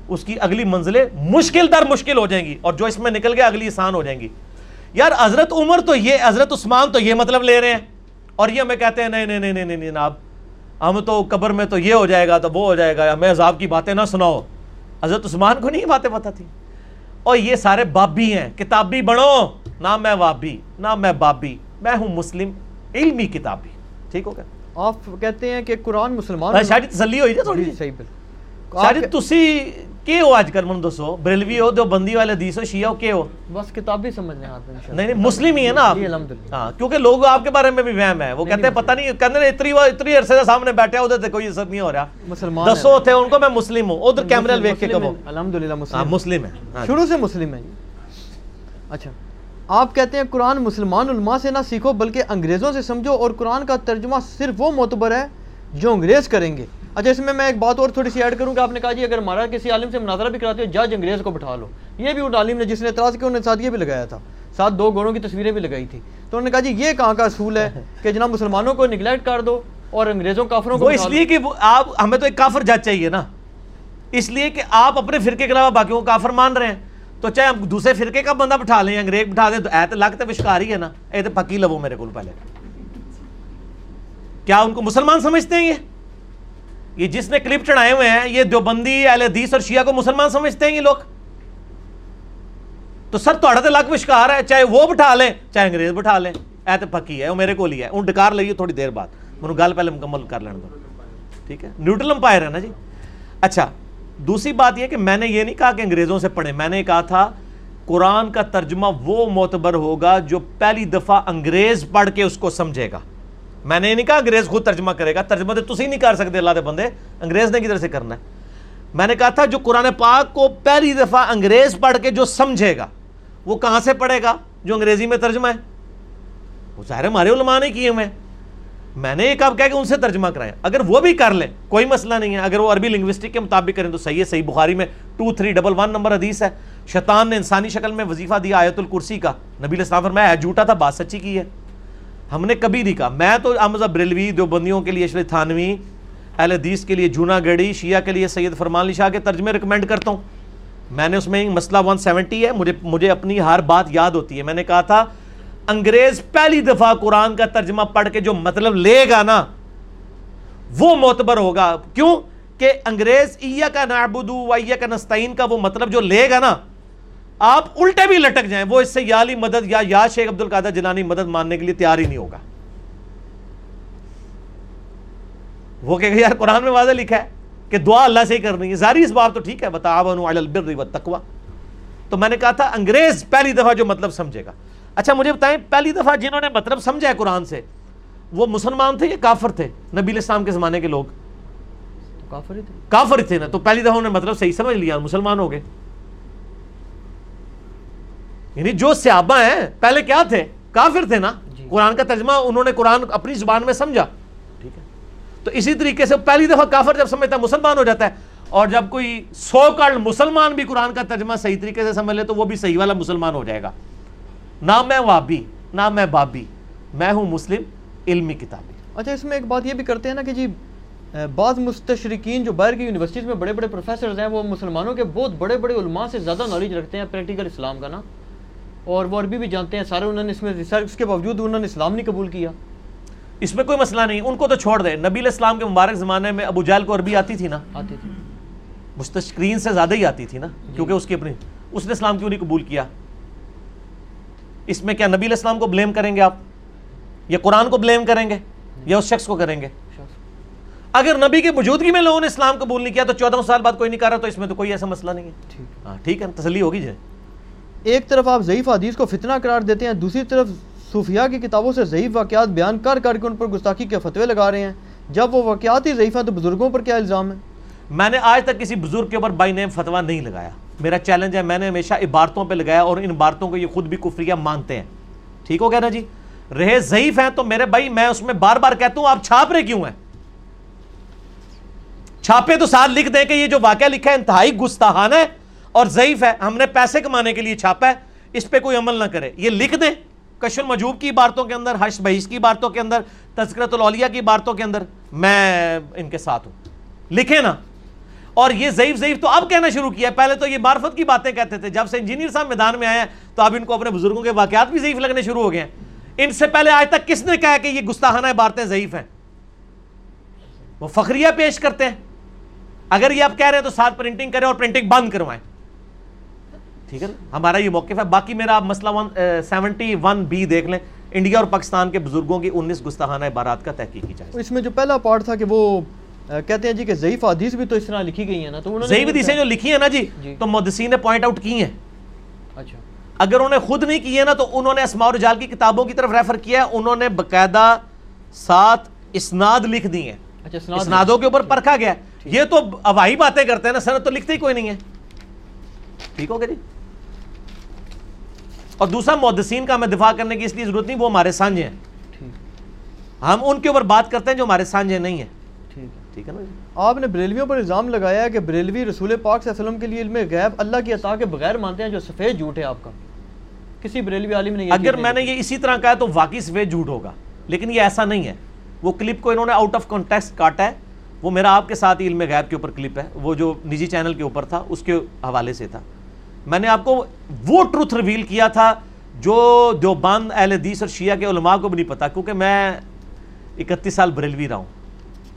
اس کی اگلی منزلیں مشکل در مشکل ہو جائیں گی اور جو اس میں نکل گیا، اگلی آسان ہو جائیں گی۔ یار، حضرت عمر تو یہ، حضرت عثمان تو یہ مطلب لے رہے ہیں۔ اور یہ ہمیں کہتے ہیں، نہیں نہیں نہیں نہیں نہیں جناب، ہم تو قبر میں تو یہ ہو جائے گا تو وہ ہو جائے گا۔ ہمیں عذاب کی باتیں نہ سناؤ۔ حضرت عثمان کو نہیں باتیں پتہ تھی اور یہ سارے بابی ہیں، کتابی بڑھو نہ میں وابی، نہ میں بابی، میں ہوں مسلم، علمی کتابی۔ ٹھیک ہو گیا۔ آپ کہتے ہیں کہ قرآن مسلمان شاید تسلی ہوئی تھوڑی۔ صحیح بالکل۔ شاید تسی کی ہو آج کل من دسو؟ بریلوی ہو دو بندی والے حدیث ہو شیعہ ہو کے ہو؟ بس کتابی سمجھنے ہاتھ میں نہیں نہیں مسلم ہی ہے نا آپ؟ جی ہاں کیونکہ لوگ آپ کے بارے میں بھی وہم ہے وہ کہتے ہیں پتہ نہیں کہتے ہیں اتنی اتنی عرصے سے سامنے بیٹھے ادھر سے کوئی اثر نہیں ہو رہا۔ مسلمان دسو تھے ان کو میں مسلم ہوں۔ ادھر کیمرے دیکھ کے کہو۔ الحمدللہ ہاں مسلم مسلم ہے ہاں جی۔ شروع سے مسلم ہے اچھا۔ آپ کہتے ہیں قرآن مسلمان علماء سے نہ سیکھو بلکہ انگریزوں سے سمجھو اور قرآن کا ترجمہ صرف وہ معتبر ہے جو انگریز کریں گے۔ اچھا اس میں میں ایک بات اور تھوڑی سی ایڈ کروں کہ آپ نے کہا جی اگر ہمارا کسی عالم سے مناظرہ بھی کراتے ہو جج انگریز کو بٹھا لو۔ یہ بھی ان عالم نے جس نے اعتراض کیا انہوں نے ساتھ یہ بھی لگایا تھا۔ ساتھ دو گھوڑوں کی تصویریں بھی لگائی تھی تو انہوں نے کہا جی یہ کہاں کا اصول ہے کہ جناب مسلمانوں کو نگلیکٹ کر دو اور انگریزوں کافروں کو اس۔ لیے کہ آپ ہمیں تو ایک کافر جج چاہیے نا۔ اس لیے کہ آپ اپنے فرقے کے علاوہ باقیوں کو کافر مان رہے ہیں۔ تو چاہے ہم دوسرے فرقے کا بندہ بٹھا لیں، انگریز بٹھا دیں، تو ایت لگتے وشکار ہی ہے نا، اے تو پکی لو میرے کو پہلے۔ کیا ان کو مسلمان سمجھتے ہیں یہ؟ یہ جس نے کلپ چڑھائے ہوئے ہیں، یہ دیوبندی اہل حدیث اور شیعہ کو مسلمان سمجھتے ہیں یہ لوگ۔ تو سر تھوڑا تو لگ وشکار ہے، چاہے وہ بٹھا لیں، چاہے انگریز بٹھا لیں۔ اے تو پکی ہے وہ میرے کو لیا ہے۔ ان ڈکار لئیے تھوڑی دیر بعد۔ منو گل پہلے مکمل کر لینا دو۔ ٹھیک ہے؟ نیوٹرل امپائر ہے نا جی؟ اچھا۔ دوسری بات یہ کہ میں نے یہ نہیں کہا کہ انگریزوں سے پڑھیں، میں نے کہا تھا قرآن کا ترجمہ وہ معتبر ہوگا جو پہلی دفعہ انگریز پڑھ کے اس کو سمجھے گا۔ میں نے یہ نہیں کہا انگریز خود ترجمہ کرے گا، ترجمہ تو تسی نہیں کر سکتے اللہ دے بندے، انگریز نے کدھر سے کرنا ہے؟ میں نے کہا تھا جو قرآن پاک کو پہلی دفعہ انگریز پڑھ کے جو سمجھے گا، وہ کہاں سے پڑھے گا جو انگریزی میں ترجمہ ہے؟ وہ ظاہر ہمارے علماء نے کیے ہوئے ہیں۔ میں نے ایک اب کہا کہ ان سے ترجمہ کرائیں اگر وہ بھی کر لیں، کوئی مسئلہ نہیں ہے۔ اگر وہ عربی لنگوسٹک کے مطابق کریں تو صحیح ہے۔ صحیح بخاری میں ٹو تھری ڈبل ون نمبر حدیث ہے۔ شیطان نے انسانی شکل میں وظیفہ دیا آیت الکرسی کا۔ نبی السلام فرمایا جھوٹا تھا، بات سچی کی ہے۔ ہم نے کبھی نہیں کہا۔ میں تو احمد بریلوی دیوبندیوں کے لیے اشرف تھانوی، اہل حدیث کے لیے، جونا گڑی شیعہ کے لیے، سید فرمان علی شاہ کے ترجمے ریکمینڈ کرتا ہوں۔ میں نے اس میں مسئلہ ون سیونٹی ہے۔ مجھے مجھے اپنی ہر بات یاد ہوتی ہے۔ میں نے کہا تھا انگریز پہلی دفعہ قرآن کا ترجمہ پڑھ کے جو مطلب لے گا نا، وہ معتبر ہوگا۔ کیوں؟ کہ انگریز ایا کا نعبدو و ایا کا نستعین کا وہ مطلب جو لے گا نا، آپ الٹے بھی لٹک جائیں، وہ اس سے یا علی مدد یا یا شیخ عبد القادر جلانی مدد ماننے کے لیے تیار ہی نہیں ہوگا۔ وہ کہ یار قرآن میں واضح لکھا ہے کہ دعا اللہ سے ہی کرنی ہے۔ ظاہری اس بات تو ٹھیک ہے۔ بتاؤ البر تو میں نے کہا تھا، انگریز پہلی دفعہ جو مطلب سمجھے گا۔ اچھا مجھے بتائیں پہلی دفعہ جنہوں نے مطلب سمجھا ہے قرآن سے وہ مسلمان تھے یا کافر تھے؟ نبی الاسلام کے زمانے کے لوگ۔ کافر ہی تھے۔ کافر تھے نا تو پہلی دفعہ انہوں نے مطلب صحیح سمجھ لیا مسلمان ہو گئے۔ یعنی جو صحابہ ہیں پہلے کیا تھے؟ کافر تھے نا؟ جی۔ قرآن کا ترجمہ انہوں نے قرآن اپنی زبان میں سمجھا۔ ٹھیک ہے۔ تو اسی طریقے سے پہلی دفعہ کافر جب سمجھتا ہے مسلمان ہو جاتا ہے۔ اور جب کوئی سو کال مسلمان بھی قرآن کا ترجمہ صحیح طریقے سے سمجھ لے تو وہ بھی صحیح والا مسلمان ہو جائے گا۔ نہ میں وابی نہ میں بابی میں ہوں مسلم علمی کتابی۔ اچھا اس میں ایک بات یہ بھی کرتے ہیں نا کہ جی بعض مستشرقین جو باہر کی یونیورسٹیز میں بڑے بڑے پروفیسرز ہیں وہ مسلمانوں کے بہت بڑے بڑے علماء سے زیادہ نالج رکھتے ہیں پریکٹیکل اسلام کا نا۔ اور وہ عربی بھی جانتے ہیں سارے انہوں نے اس میں ریسرچ اس کے باوجود انہوں نے اسلام نہیں قبول کیا۔ اس میں کوئی مسئلہ نہیں ان کو تو چھوڑ دے نبی علیہ السلام کے مبارک زمانے میں ابو جہل کو عربی آتی تھی نا؟ آتے تھے مستشکرین سے زیادہ ہی آتی تھی نا کیونکہ اس کی اپنی اس نے اسلام کیوں نہیں قبول کیا؟ اس میں کیا نبی علیہ السلام کو بلیم کریں گے آپ؟ یا قرآن کو بلیم کریں گے؟ یا اس شخص کو کریں گے؟ اگر نبی کی موجودگی میں لوگوں نے اسلام قبول نہیں کیا تو چودہ سال بعد کوئی نہیں کر رہا تو اس میں تو کوئی ایسا مسئلہ نہیں ہے۔ ہاں ٹھیک ہے تسلی ہوگی جی۔ ایک طرف آپ ضعیف حدیث کو فتنہ قرار دیتے ہیں دوسری طرف صوفیاء کی کتابوں سے ضعیف واقعات بیان کر کر کے ان پر گستاخی کے فتوے لگا رہے ہیں۔ جب وہ واقعات ہی ضعیف ہیں تو بزرگوں پر کیا الزام ہے؟ میں نے آج تک کسی بزرگ کے اوپر بائی نیم فتوا نہیں لگایا۔ میرا چیلنج ہے، میں نے ہمیشہ عبارتوں پہ لگایا اور ان عبارتوں کو یہ خود بھی کفریہ مانتے ہیں۔ ٹھیک ہو گیا نا جی؟ رہے ضعیف ہیں تو میرے بھائی، میں اس میں بار بار کہتا ہوں، آپ چھاپ رہے کیوں ہیں؟ چھاپے تو ساتھ لکھ دیں کہ یہ جو واقعہ لکھا ہے انتہائی گستاحانہ ہے اور ضعیف ہے۔ ہم نے پیسے کمانے کے لیے چھاپا ہے۔ اس پہ کوئی عمل نہ کرے۔ یہ لکھ دیں کش المجوب کی بارتوں کے اندر حش بحیش کی بارتوں کے اندر تذکرت الاولیاء کی بارتوں کے اندر۔ میں ان کے ساتھ ہوں۔ لکھیں نا۔ اور یہ ضعیف ضعیف تو اب کہنا شروع کیا ہے۔ پہلے تو یہ معرفت کی باتیں کہتے تھے۔ جب سے انجینئر صاحب میدان میں آئے ہیں، تو اب ان کو اپنے بزرگوں کے واقعات بھی ضعیف لگنے شروع ہو گئے ہیں۔ ان سے پہلے آج تک کس نے کہا کہ یہ گستاحانہ باتیں ضعیف ہیں؟ وہ فخریہ پیش کرتے ہیں۔ اگر یہ آپ کہہ رہے ہیں تو ساتھ پرنٹنگ کریں اور پرنٹنگ بند کروائیں۔ ٹھیک ہے نا؟ ہمارا یہ موقف ہے۔ باقی میرا آپ مسئلہ ون سیونٹی ون بی دیکھ لیں۔ انڈیا اور پاکستان کے بزرگوں کی انیس گستاحانہ عبارات کا تحقیق کی جائے۔ اس میں جو پہلا پارٹ تھا کہ وہ کہتے ہیں جی کہ ضعیف حدیث بھی تو اس طرح لکھی گئی ہیں نا تو انہوں نے ضعیف حدیثیں جو لکھی ہیں نا جی تو محدثین نے پوائنٹ آؤٹ کی ہیں اچھا اگر انہوں نے خود نہیں کی ہے نا تو انہوں نے اسماء رجال کی کتابوں کی طرف ریفر کیا ہے انہوں نے باقاعدہ ساتھ اسناد لکھ دی ہیں اچھا اسناد اسنادوں کے اوپر پرکھا گیا ہے یہ تو ہوائی باتیں کرتے ہیں نا سند تو لکھتے ہی کوئی نہیں ہے ٹھیک ہو گیا جی اور دوسرا محدثین کا ہمیں دفاع کرنے کی اس لیے ضرورت نہیں وہ ہمارے سانجے ہیں ہم ان کے اوپر بات کرتے ہیں جو ہمارے سانجے نہیں ہیں۔ ٹھیک ہے نا جی؟ آپ نے بریلویوں پر الزام لگایا ہے کہ بریلوی رسول پاک صلی اللہ علیہ وسلم کے لیے علم غیب اللہ کی عطا کے بغیر مانتے ہیں جو سفید جھوٹ ہے آپ کا۔ کسی بریلوی عالم نے اگر میں نے یہ اسی طرح کہا تو واقعی سفید جھوٹ ہوگا لیکن یہ ایسا نہیں ہے۔ وہ کلپ کو انہوں نے آؤٹ آف کانٹیکسٹ کاٹا ہے۔ وہ میرا آپ کے ساتھ علم غیب کے اوپر کلپ ہے۔ وہ جو نجی چینل کے اوپر تھا اس کے حوالے سے تھا۔ میں نے آپ کو وہ ٹروتھ ریویل کیا تھا جو دیوبند اہل حدیث اور شیعہ کے علماء کو بھی نہیں پتا کیونکہ میں اکتیس سال بریلوی رہا ہوں۔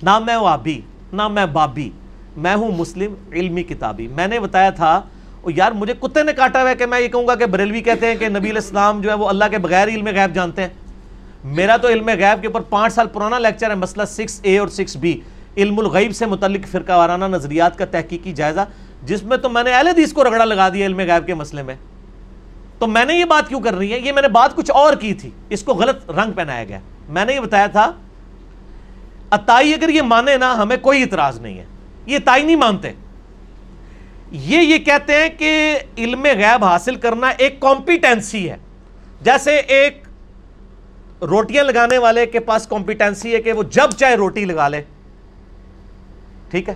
نہ میں وابی نہ میں بابی، میں ہوں مسلم علمی کتابی۔ میں نے بتایا تھا یار مجھے کتے نے کاٹا ہوا ہے کہ میں یہ کہوں گا کہ بریلوی کہتے ہیں کہ نبی علیہ السلام جو ہے وہ اللہ کے بغیر علم غیب جانتے ہیں۔ میرا تو علم غیب کے اوپر پانچ سال پرانا لیکچر ہے، مسئلہ سکس اے اور سکس بی علم الغیب سے متعلق فرقہ وارانہ نظریات کا تحقیقی جائزہ، جس میں تو میں نے اہل حدیث کو رگڑا لگا دیا علم غیب کے مسئلے میں۔ تو میں نے یہ بات کیوں کر رہی ہے؟ یہ میں نے بات کچھ اور کی تھی، اس کو غلط رنگ پہنایا گیا۔ میں نے یہ بتایا تھا اتائی اگر یہ مانے نا، ہمیں کوئی اعتراض نہیں ہے۔ یہ اتائی نہیں مانتے۔ یہ یہ کہتے ہیں کہ علم غیب حاصل کرنا ایک کمپیٹنسی ہے۔ جیسے ایک روٹیاں لگانے والے کے پاس کمپیٹنسی ہے کہ وہ جب چاہے روٹی لگا لے۔ ٹھیک ہے؟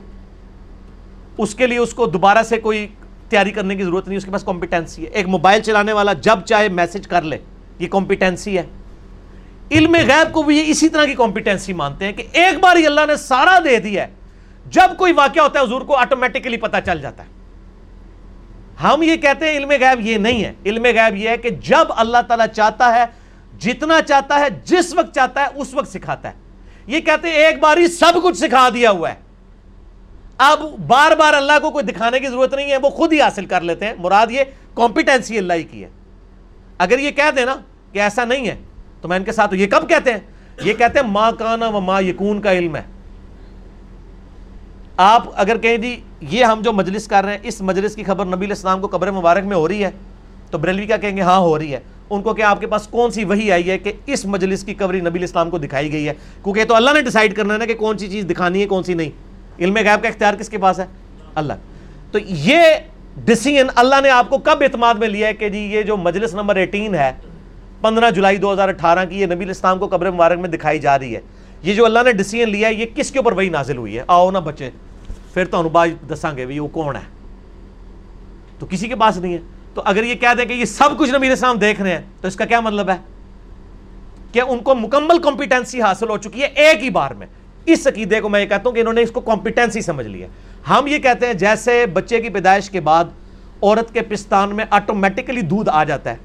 اس کے لیے اس کو دوبارہ سے کوئی تیاری کرنے کی ضرورت نہیں، اس کے پاس کمپیٹنسی ہے۔ ایک موبائل چلانے والا جب چاہے میسج کر لے، یہ کمپیٹنسی ہے۔ علم غیب کو بھی یہ اسی طرح کی کمپیٹنسی مانتے ہیں کہ ایک بار ہی اللہ نے سارا دے دیا ہے، جب کوئی واقعہ ہوتا ہے، حضور کو آٹومیٹکلی پتا چل جاتا ہے۔ ہم یہ کہتے ہیں علم غیب یہ نہیں ہے۔ علم غیب یہ ہے کہ جب اللہ تعالیٰ چاہتا ہے، جتنا چاہتا ہے، جس وقت چاہتا ہے، اس وقت سکھاتا ہے۔ یہ کہتے ہیں ایک بار ہی سب کچھ سکھا دیا ہوا ہے۔ اب بار بار اللہ کو کوئی دکھانے کی ضرورت نہیں ہے، وہ خود ہی حاصل کر لیتے ہیں۔ مراد یہ کمپیٹنسی اللہ ہی کی ہے۔ اگر یہ کہہ دیں نا کہ ایسا نہیں ہے تو میں ان کے ساتھ یہ کب کہتے ہیں؟ یہ کہتے ہیں ماں کانا و ماں یکون کا علم ہے. آپ اگر کہیں جی یہ ہم جو مجلس کر رہے ہیں، اس مجلس کی خبر نبی الاسلام کو قبر مبارک میں ہو رہی ہے، تو بریلوی کیا کہیں گے؟ ہاں ہو رہی ہے. ان کو کہ آپ کے پاس کون سی وہی آئی ہے کہ اس مجلس کی کبری نبی الاسلام کو دکھائی گئی ہے؟ کیونکہ تو اللہ نے ڈیسائیڈ کرنا ہے نا کہ کون سی چیز دکھانی ہے، کون سی نہیں. علم غیب کا اختیار کس کے پاس ہے؟ اللہ. تو یہ ڈسیزن اللہ نے آپ کو کب اعتماد میں لیا ہے کہ جی یہ جو مجلس نمبر ایٹین ہے پندرہ جولائی دو ہزار اٹھارہ کی یہ نبی الاسلام کو قبر مبارک میں دکھائی جا رہی ہے۔ یہ جو اللہ نے ڈسیزن لیا ہے، یہ کس کے اوپر وہی نازل ہوئی ہے؟ آؤ نا بچے، پھر تو انوبا دساں گے بھی وہ کون ہے۔ تو کسی کے پاس نہیں ہے۔ تو اگر یہ کہہ دیں کہ یہ سب کچھ نبی الاسلام دیکھ رہے ہیں، تو اس کا کیا مطلب ہے؟ کہ ان کو مکمل کمپیٹنسی حاصل ہو چکی ہے ایک ہی بار میں۔ اس عقیدے کو میں یہ کہتا ہوں کہ انہوں نے اس کو کمپیٹنسی سمجھ لیا ہم یہ کہتے ہیں جیسے بچے کی پیدائش کے بعد عورت کے پستان میں آٹومیٹکلی دودھ آ جاتا ہے۔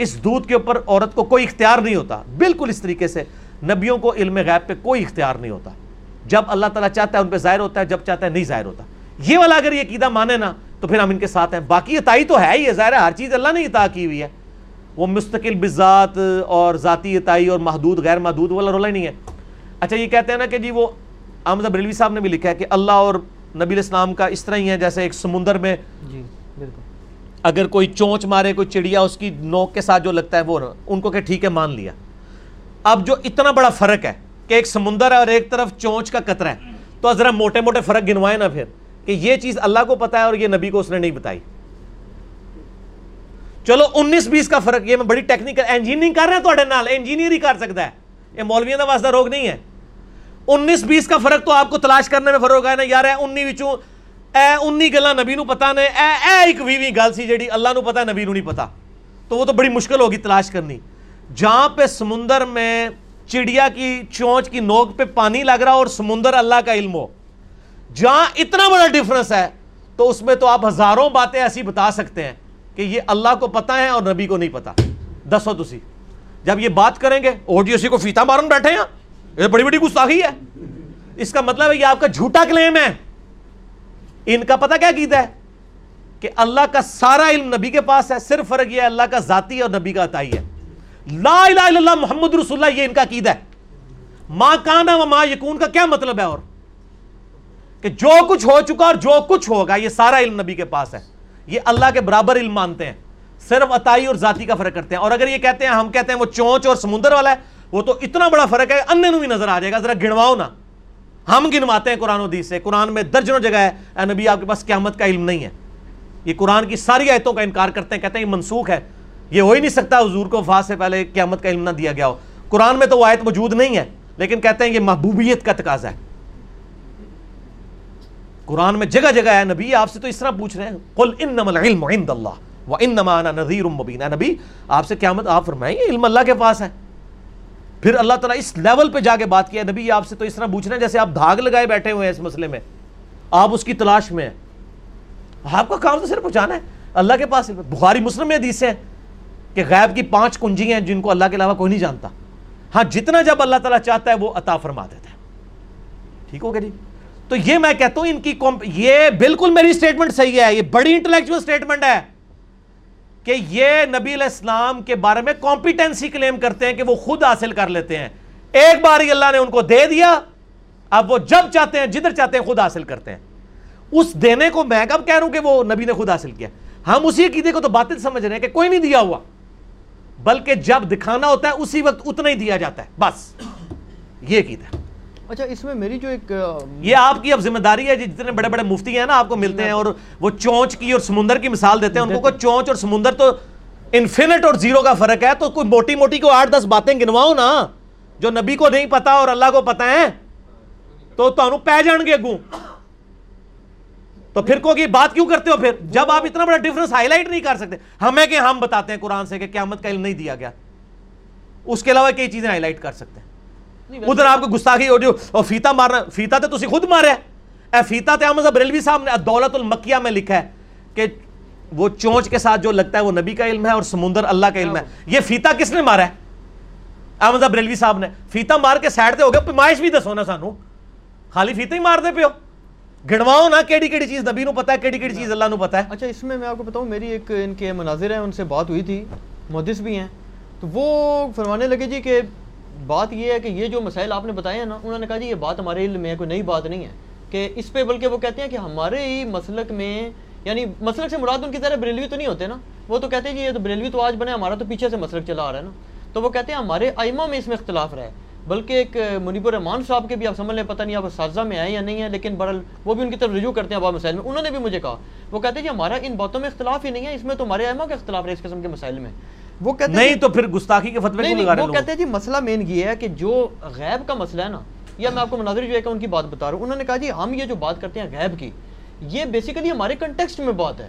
اس دودھ کے اوپر عورت کو کوئی اختیار نہیں ہوتا۔ بالکل اس طریقے سے نبیوں کو علم غیب پہ کوئی اختیار نہیں ہوتا۔ جب اللہ تعالیٰ چاہتا ہے ان پہ ظاہر ہوتا ہے، جب چاہتا ہے نہیں ظاہر ہوتا۔ یہ والا اگر یہ عقیدہ مانے نا، تو پھر ہم ان کے ساتھ ہیں۔ باقی عطائی تو ہے ہی ظاہر ہے، ہر چیز اللہ نے عطا کی ہوئی ہے۔ وہ مستقل بذات اور ذاتی عطائی اور محدود، غیر محدود والا رولا ہی نہیں ہے۔ اچھا یہ کہتے ہیں نا کہ جی وہ احمد بریلوی صاحب نے بھی لکھا ہے کہ اللہ اور نبی الاسلام کا اس طرح ہی ہے جیسے ایک سمندر میں۔ جی بالکل۔ اگر کوئی چونچ مارے، کوئی چڑیا اس کی نوک کے ساتھ جو لگتا ہے وہ، ان کو کہ ٹھیک ہے، مان لیا۔ اب جو اتنا بڑا فرق ہے کہ ایک سمندر ہے اور ایک طرف چونچ کا قطرہ ہے، تو ذرا موٹے موٹے فرق گنوائے نا پھر کہ یہ چیز اللہ کو پتا ہے اور یہ نبی کو اس نے نہیں بتائی۔ چلو انیس بیس کا فرق، یہ میں بڑی ٹیکنیکل انجینئرنگ کر رہے ہیں تو نال انجینئر ہی کر سکتا ہے۔ یہ مولویوں کا واسطہ روگ نہیں ہے۔ انیس بیس کا فرق تو آپ کو تلاش کرنے میں فرق ہے نا، یار، اے انی اے انی گلا نبی نو پتا نے اے اے ایک وی وی گل سی جیڑی اللہ نو پتا نبی نو نہیں پتا تو وہ تو بڑی مشکل ہوگی تلاش کرنی جہاں پہ سمندر میں چڑیا کی چونچ کی نوک پہ پانی لگ رہا اور سمندر اللہ کا علم ہو جہاں اتنا بڑا ڈیفرنس ہے تو اس میں تو آپ ہزاروں باتیں ایسی بتا سکتے ہیں کہ یہ اللہ کو پتا ہے اور نبی کو نہیں پتا دسو تسی جب یہ بات کریں گے او جی اسی کو فیتا مارن بیٹھے ہیں یہ بڑی بڑی گستاخی ہے اس کا مطلب ہے یہ آپ کا جھوٹا کلیم ہے ان کا پتہ کیا کیتا ہے؟ کہ اللہ کا سارا علم نبی کے پاس ہے، صرف فرق یہ ہے اللہ کا ذاتی اور نبی کا عطائی ہے۔ لا الہ الا اللہ محمد رسول اللہ، یہ ان کا عقیدہ ہے۔ ماں کانا و ماں یکون کا کیا مطلب ہے اور؟ کہ جو کچھ ہو چکا اور جو کچھ ہوگا، یہ سارا علم نبی کے پاس ہے۔ یہ اللہ کے برابر علم مانتے ہیں۔ صرف عطائی اور ذاتی کا فرق کرتے ہیں۔ اور اگر یہ کہتے ہیں، ہم کہتے ہیں وہ چونچ اور سمندر والا ہے، وہ تو اتنا بڑا فرق ہے انے بھی نظر آ جائے گا۔ ذرا گنواؤ نا۔ ہم گنواتے ہیں قرآن و حدیث سے۔ قرآن میں درجنوں جگہ ہے۔ اے نبی، آپ کے پاس قیامت کا علم نہیں ہے۔ یہ قرآن کی ساری آیتوں کا انکار کرتے ہیں، کہتے ہیں یہ منسوخ ہے۔ یہ ہو ہی نہیں سکتا حضور کو وفات سے پہلے قیامت کا علم نہ دیا گیا ہو۔ قرآن میں تو وہ آیت موجود نہیں ہے، لیکن کہتے ہیں یہ محبوبیت کا تقاضا ہے۔ قرآن میں جگہ جگہ ہے۔ نبی، آپ سے تو اس طرح پوچھ رہے ہیں۔ قل انما العلم عند اللہ، وانما انا نذیر مبین۔ نبی، آپ سے قیامت، آپ فرمائیں، یہ علم اللہ کے پاس ہے۔ پھر اللہ تعالیٰ اس لیول پہ جا کے بات کیا نبی آپ سے تو اس طرح پوچھ رہے ہیں جیسے آپ دھاگ لگائے بیٹھے ہوئے ہیں اس مسئلے میں۔ آپ اس کی تلاش میں ہیں۔ آپ کا کام تو صرف پہنچانا ہے۔ اللہ کے پاس بخاری مسلم میں حدیث ہیں کہ غیب کی پانچ کنجی ہیں جن کو اللہ کے علاوہ کوئی نہیں جانتا۔ ہاں جتنا جب اللہ تعالیٰ چاہتا ہے وہ عطا فرما دیتا ہے۔ ٹھیک ہو گیا جی؟ تو یہ میں کہتا ہوں ان کی یہ بالکل میری سٹیٹمنٹ صحیح ہے۔ یہ بڑی انٹلیکچوئل سٹیٹمنٹ ہے۔ کہ یہ نبی علیہ السلام کے بارے میں کمپیٹنسی کلیم کرتے ہیں کہ وہ خود حاصل کر لیتے ہیں۔ ایک بار ہی اللہ نے ان کو دے دیا، اب وہ جب چاہتے ہیں، جدھر چاہتے ہیں، خود حاصل کرتے ہیں۔ اس دینے کو میں کب کہہ رہا ہوں کہ وہ نبی نے خود حاصل کیا۔ ہم اسی عقیدے کو تو باطل سمجھ رہے ہیں کہ کوئی نہیں دیا ہوا۔ بلکہ جب دکھانا ہوتا ہے، اسی وقت اتنا ہی دیا جاتا ہے۔ بس، یہ عقیدہ اچھا اس میں میری جو ایک یہ آپ کی اب ذمہ داری ہے جتنے بڑے بڑے مفتی ہیں نا آپ کو ملتے ہیں اور وہ چونچ کی اور سمندر کی مثال دیتے ہیں ان کو چونچ اور سمندر تو انفینٹ اور زیرو کا فرق ہے تو کوئی موٹی موٹی کو آٹھ دس باتیں گنواؤ نا جو نبی کو نہیں پتا اور اللہ کو پتا ہے تو تمہوں پہ جان گے اگوں۔ تو پھر کو بات کیوں کرتے ہو پھر؟ جب آپ اتنا بڑا ڈفرنس ہائی لائٹ نہیں کر سکتے ہمیں کہ ہم بتاتے ہیں قرآن سے کہ قیامت کا علم نہیں دیا گیا۔ اس کے علاوہ کئی چیزیں ہائی لائٹ کر سکتے ہیں۔ ادھر آپ کو گستاخی ہو جو اور فیتا مارنا فیتا تو تسی خود مارے اے فیتا تے احمد بریلوی صاحب نے دولت المکیہ میں لکھا ہے کہ وہ چونچ کے ساتھ جو لگتا ہے وہ نبی کا علم ہے اور سمندر اللہ کا علم ہے۔ یہ فیتا کس نے مارا ہے؟ احمد بریلوی صاحب نے۔ فیتا مار کے سائڈ دے ہو گیا پیمائش بھی دسو نا سانو۔ خالی فیتا ہی مار دے پیو۔ گھڑواؤ نا کیڑی کیڑی چیز نبی نو پتا ہے کیڑی کیڑی چیز اللہ نو پتا ہے۔ اچھا اس میں میں آپ کو بتاؤں میری ایک ان کے مناظر ہیں ان سے بات ہوئی تھی محدث بھی ہیں۔ تو وہ فرمانے لگے جی کہ بات یہ ہے کہ یہ جو مسائل آپ نے بتائے ہیں نا، انہوں نے کہا جی یہ بات ہمارے علم میں ہے، کوئی نئی بات نہیں ہے۔ کہ اس پہ بلکہ وہ کہتے ہیں کہ ہمارے ہی مسلک میں یعنی مسلک سے مراد ان کی طرح بریلوی تو نہیں ہوتے نا۔ وہ تو کہتے ہیں کہ یہ تو بریلوی تو آج بنے ہمارا تو پیچھے سے مسلک چلا آ رہا ہے نا۔ تو وہ کہتے ہیں ہمارے آئمہ میں اس میں اختلاف رہا ہے۔ بلکہ ایک منیب الرحمان صاحب کے بھی آپ سمجھ لیں، پتہ نہیں آپ سازہ میں آئے یا نہیں ہے لیکن برل وہ بھی ان کی طرف رجوع کرتے ہیں ابا مسائل میں۔ انہوں نے بھی مجھے کہا، وہ کہتے ہیں کہ ہمارا ان باتوں میں اختلاف ہی نہیں ہے، اس میں تو ہمارے ائمہ کا اختلاف ہے اس قسم کے مسائل میں۔ وہ کہتے نہیں تو پھر گستاخی کے فتوے نہیں وہ کہتے ہیں جی مسئلہ مین یہ ہے کہ جو غیب کا مسئلہ ہے نا یا میں آپ کو مناظر جو ہے کہ ان کی بات بتا رہا ہوں انہوں نے کہا جی ہم یہ جو بات کرتے ہیں غیب کی یہ بیسیکلی ہمارے کنٹیکسٹ میں بات ہے۔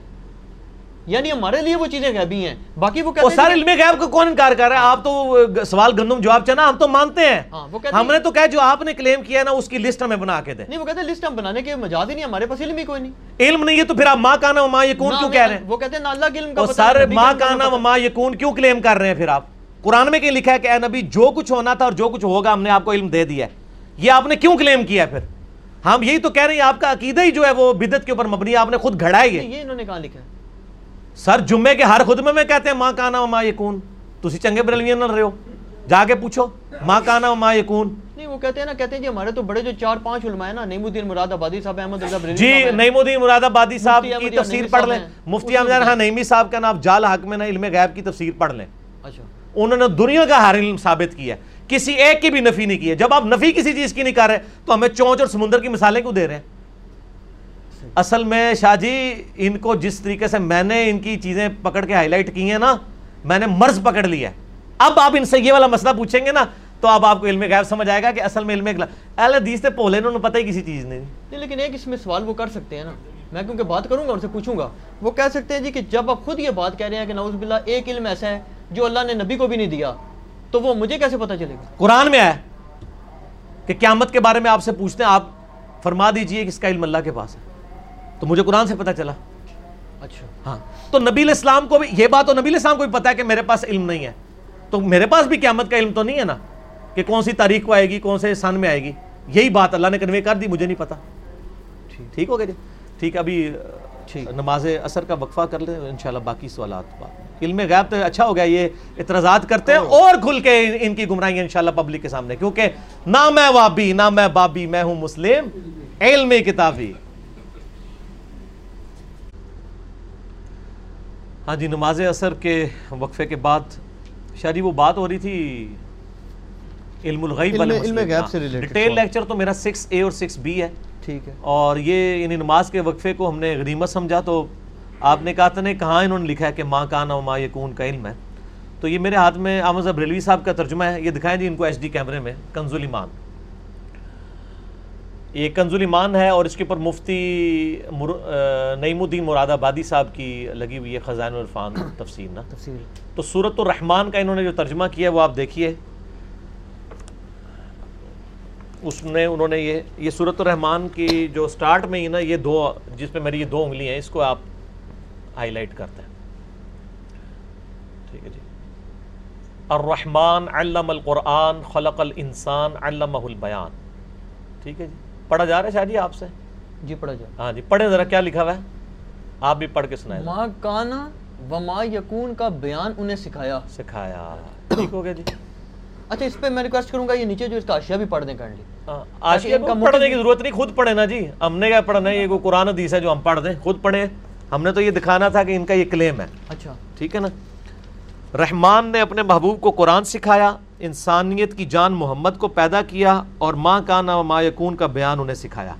یعنی ہمارے لیے وہ چیزیں غیبی ہیں۔ باقی وہ سارے علم غیب کو کون انکار کر رہا ہے؟ آپ تو سوال گندم جواب چنا ہم تو مانتے ہیں۔ ہاں، ہم نے تو کہا جو آپ نے کلیم کیا نا اس کی لسٹ ہمیں بنا کے دیں۔ نہیں وہ کہتے ہیں لسٹ ہم بنانے کے مجاز ہی نہیں ہمارے پاس علم ہی کوئی نہیں۔ علم نہیں ہے تو پھر آپ ماں کانا ماں یکون کیوں کہہ رہے ہیں؟ وہ کہتے ہیں اللہ کے علم کا سارے ماں کانا ماں یکون کیوں کلیم کر رہے ہیں پھر آپ؟ قرآن میں کہیں لکھا ہے کہ اے نبی جو کچھ ہونا تھا اور جو کچھ ہوگا ہم نے آپ کو علم دے دیا ہے۔ یہ آپ نے کیوں کلیم کیا پھر؟ ہم یہی تو کہہ رہے ہیں آپ کا عقیدہ ہی جو ہے وہ بدت کے اوپر مبنی آپ نے خود گھڑا ہی ہے یہ انہوں نے کہاں لکھا ہے؟ سر جمعے کے ہر خدمے میں کہتے ہیں ماں کانا ماں یکون تسی چنگے بریلویاں نہ رہے ہو۔ جا کے پوچھو ماں کانا ماں یکون نہیں وہ کہتے ہیں نا کہتے ہیں جی ہمارے تو بڑے جو چار پانچ علماء ہیں نا نعیم الدین مراد آبادی صاحب احمد رضا بریلوی جی نعیم الدین مراد آبادی صاحب کی تفسیر پڑھ لیں۔ مفتی احمد ہاں نعیمی صاحب کا نام جال حق میں نا علم غیب کی تفسیر پڑھ لیں۔ اچھا۔ انہوں نے دنیا کا ہر علم ثابت کیا ہے۔ کسی ایک کی بھی نفی نہیں کی ہے۔ جب آپ نفی کسی چیز کی نہیں کر رہے تو ہمیں چونچ اور سمندر کی مثالیں کیوں دے رہے ہیں؟ اصل میں شاہ جی ان کو جس طریقے سے میں نے ان کی چیزیں پکڑ کے ہائی لائٹ کی ہیں نا میں نے مرض پکڑ لیا ہے۔ اب آپ ان سے یہ والا مسئلہ پوچھیں گے نا تو اب آپ کو علم غیب سمجھ آئے گا کہ اصل میں علم اہل حدیث سے پولے انہوں نے پتہ ہی کسی چیز نہیں۔ نہیں لیکن ایک اس میں سوال وہ کر سکتے ہیں نا۔ میں کیونکہ بات کروں گا ان سے پوچھوں گا۔ وہ کہہ سکتے ہیں جی کہ جب آپ خود یہ بات کہہ رہے ہیں کہ نعوذ باللہ ایک علم ایسا ہے جو اللہ نے نبی کو بھی نہیں دیا تو وہ مجھے کیسے پتہ چلے گا؟ قرآن میں آیا کہ قیامت کے بارے میں آپ سے پوچھتے ہیں آپ فرما دیجیے کہ اس کا علم اللہ کے پاس ہے۔ تو مجھے قرآن سے پتا چلا۔ اچھا۔ ہاں۔ تو نبی الاسلام کو بھی یہ بات تو نبی الاسلام کو بھی پتا ہے کہ میرے پاس علم نہیں ہے۔ تو میرے پاس بھی قیامت کا علم تو نہیں ہے نا کہ کون سی تاریخ کو آئے گی کون سے سن میں آئے گی۔ یہی بات اللہ نے کنوے کر دی مجھے نہیں پتا ٹھیک۔ ہو گیا جی؟ ٹھیک ابھی نماز اثر کا وقفہ کر لیں انشاءاللہ باقی سوالات بات علم غیب تو اچھا ہو گیا یہ اعتراضات کرتے ہیں اور کھل کے ان کی گمراہی انشاءاللہ پبلک کے سامنے کیونکہ نہ میں وابی نہ میں بابی میں ہوں مسلم۔ علم کتابی۔ ہاں جی نماز اثر کے وقفے کے بعد شاہ جی وہ بات ہو رہی تھی علم الغیب والے علم غیب سے ریلیٹڈ ڈیٹیل لیکچر تو میرا سکس اے اور سکس بی ہے۔ ٹھیک ہے۔ اور یہ یعنی نماز کے وقفے کو ہم نے غنیمت سمجھا تو آپ نے کہا تھا نہیں کہاں انہوں نے لکھا ہے کہ ماں کانا و ماں یکون کا علم ہے؟ تو یہ میرے ہاتھ میں احمد بریلوی صاحب کا ترجمہ ہے۔ یہ دکھائیں جی ان کو ایچ ڈی کیمرے میں کنز الایمان یہ کنز الایمان ہے اور اس کے اوپر مفتی نعیم الدین مراد آبادی صاحب کی لگی ہوئی ہے خزان الرفان تفسیر نا؟ تفسیر تو صورت الرحمان کا انہوں نے جو ترجمہ کیا ہے وہ آپ دیکھیے۔ اس نے انہوں نے یہ یہ صورت الرحمان کی جو سٹارٹ میں ہی نا یہ دو جس پہ میری یہ دو انگلی ہیں اس کو آپ ہائی لائٹ کرتے ہیں۔ ٹھیک ہے جی۔ الرحمن علم القرآن خلق الانسان علمہ البیان۔ ٹھیک ہے جی۔ پڑھا جا رہا ہے شاہ جی آپ سے؟ جی پڑھا جا ہاں جی پڑھے ذرا کیا لکھا ہوا ہے؟ آپ بھی پڑھ کے سنائیں۔ ما کانا و ما یکون کا بیان انہیں سکھایا۔ سکھایا۔ ٹھیک ہو گیا جی۔ اچھا اس پہ میں ریکویسٹ کروں گا یہ نیچے جو اس کا اشیاء بھی پڑھ دیں کرنٹلی ہاں، آشیاء کو پڑھنے کی ضرورت نہیں خود پڑھے نا جی۔ ہم نے کیا پڑھنا ہے یہ کوئی قرآن حدیث ہے جو ہم پڑھ دیں۔ خود پڑھے ہم نے تو یہ دکھانا تھا کہ ان کا یہ کلیم ہے۔ اچھا۔ ٹھیک ہے نا؟ رحمان نے اپنے محبوب کو قرآن سکھایا۔ انسانیت کی جان محمد کو پیدا کیا اور ماں کانا و ما یکون کا بیان انہیں سکھایا۔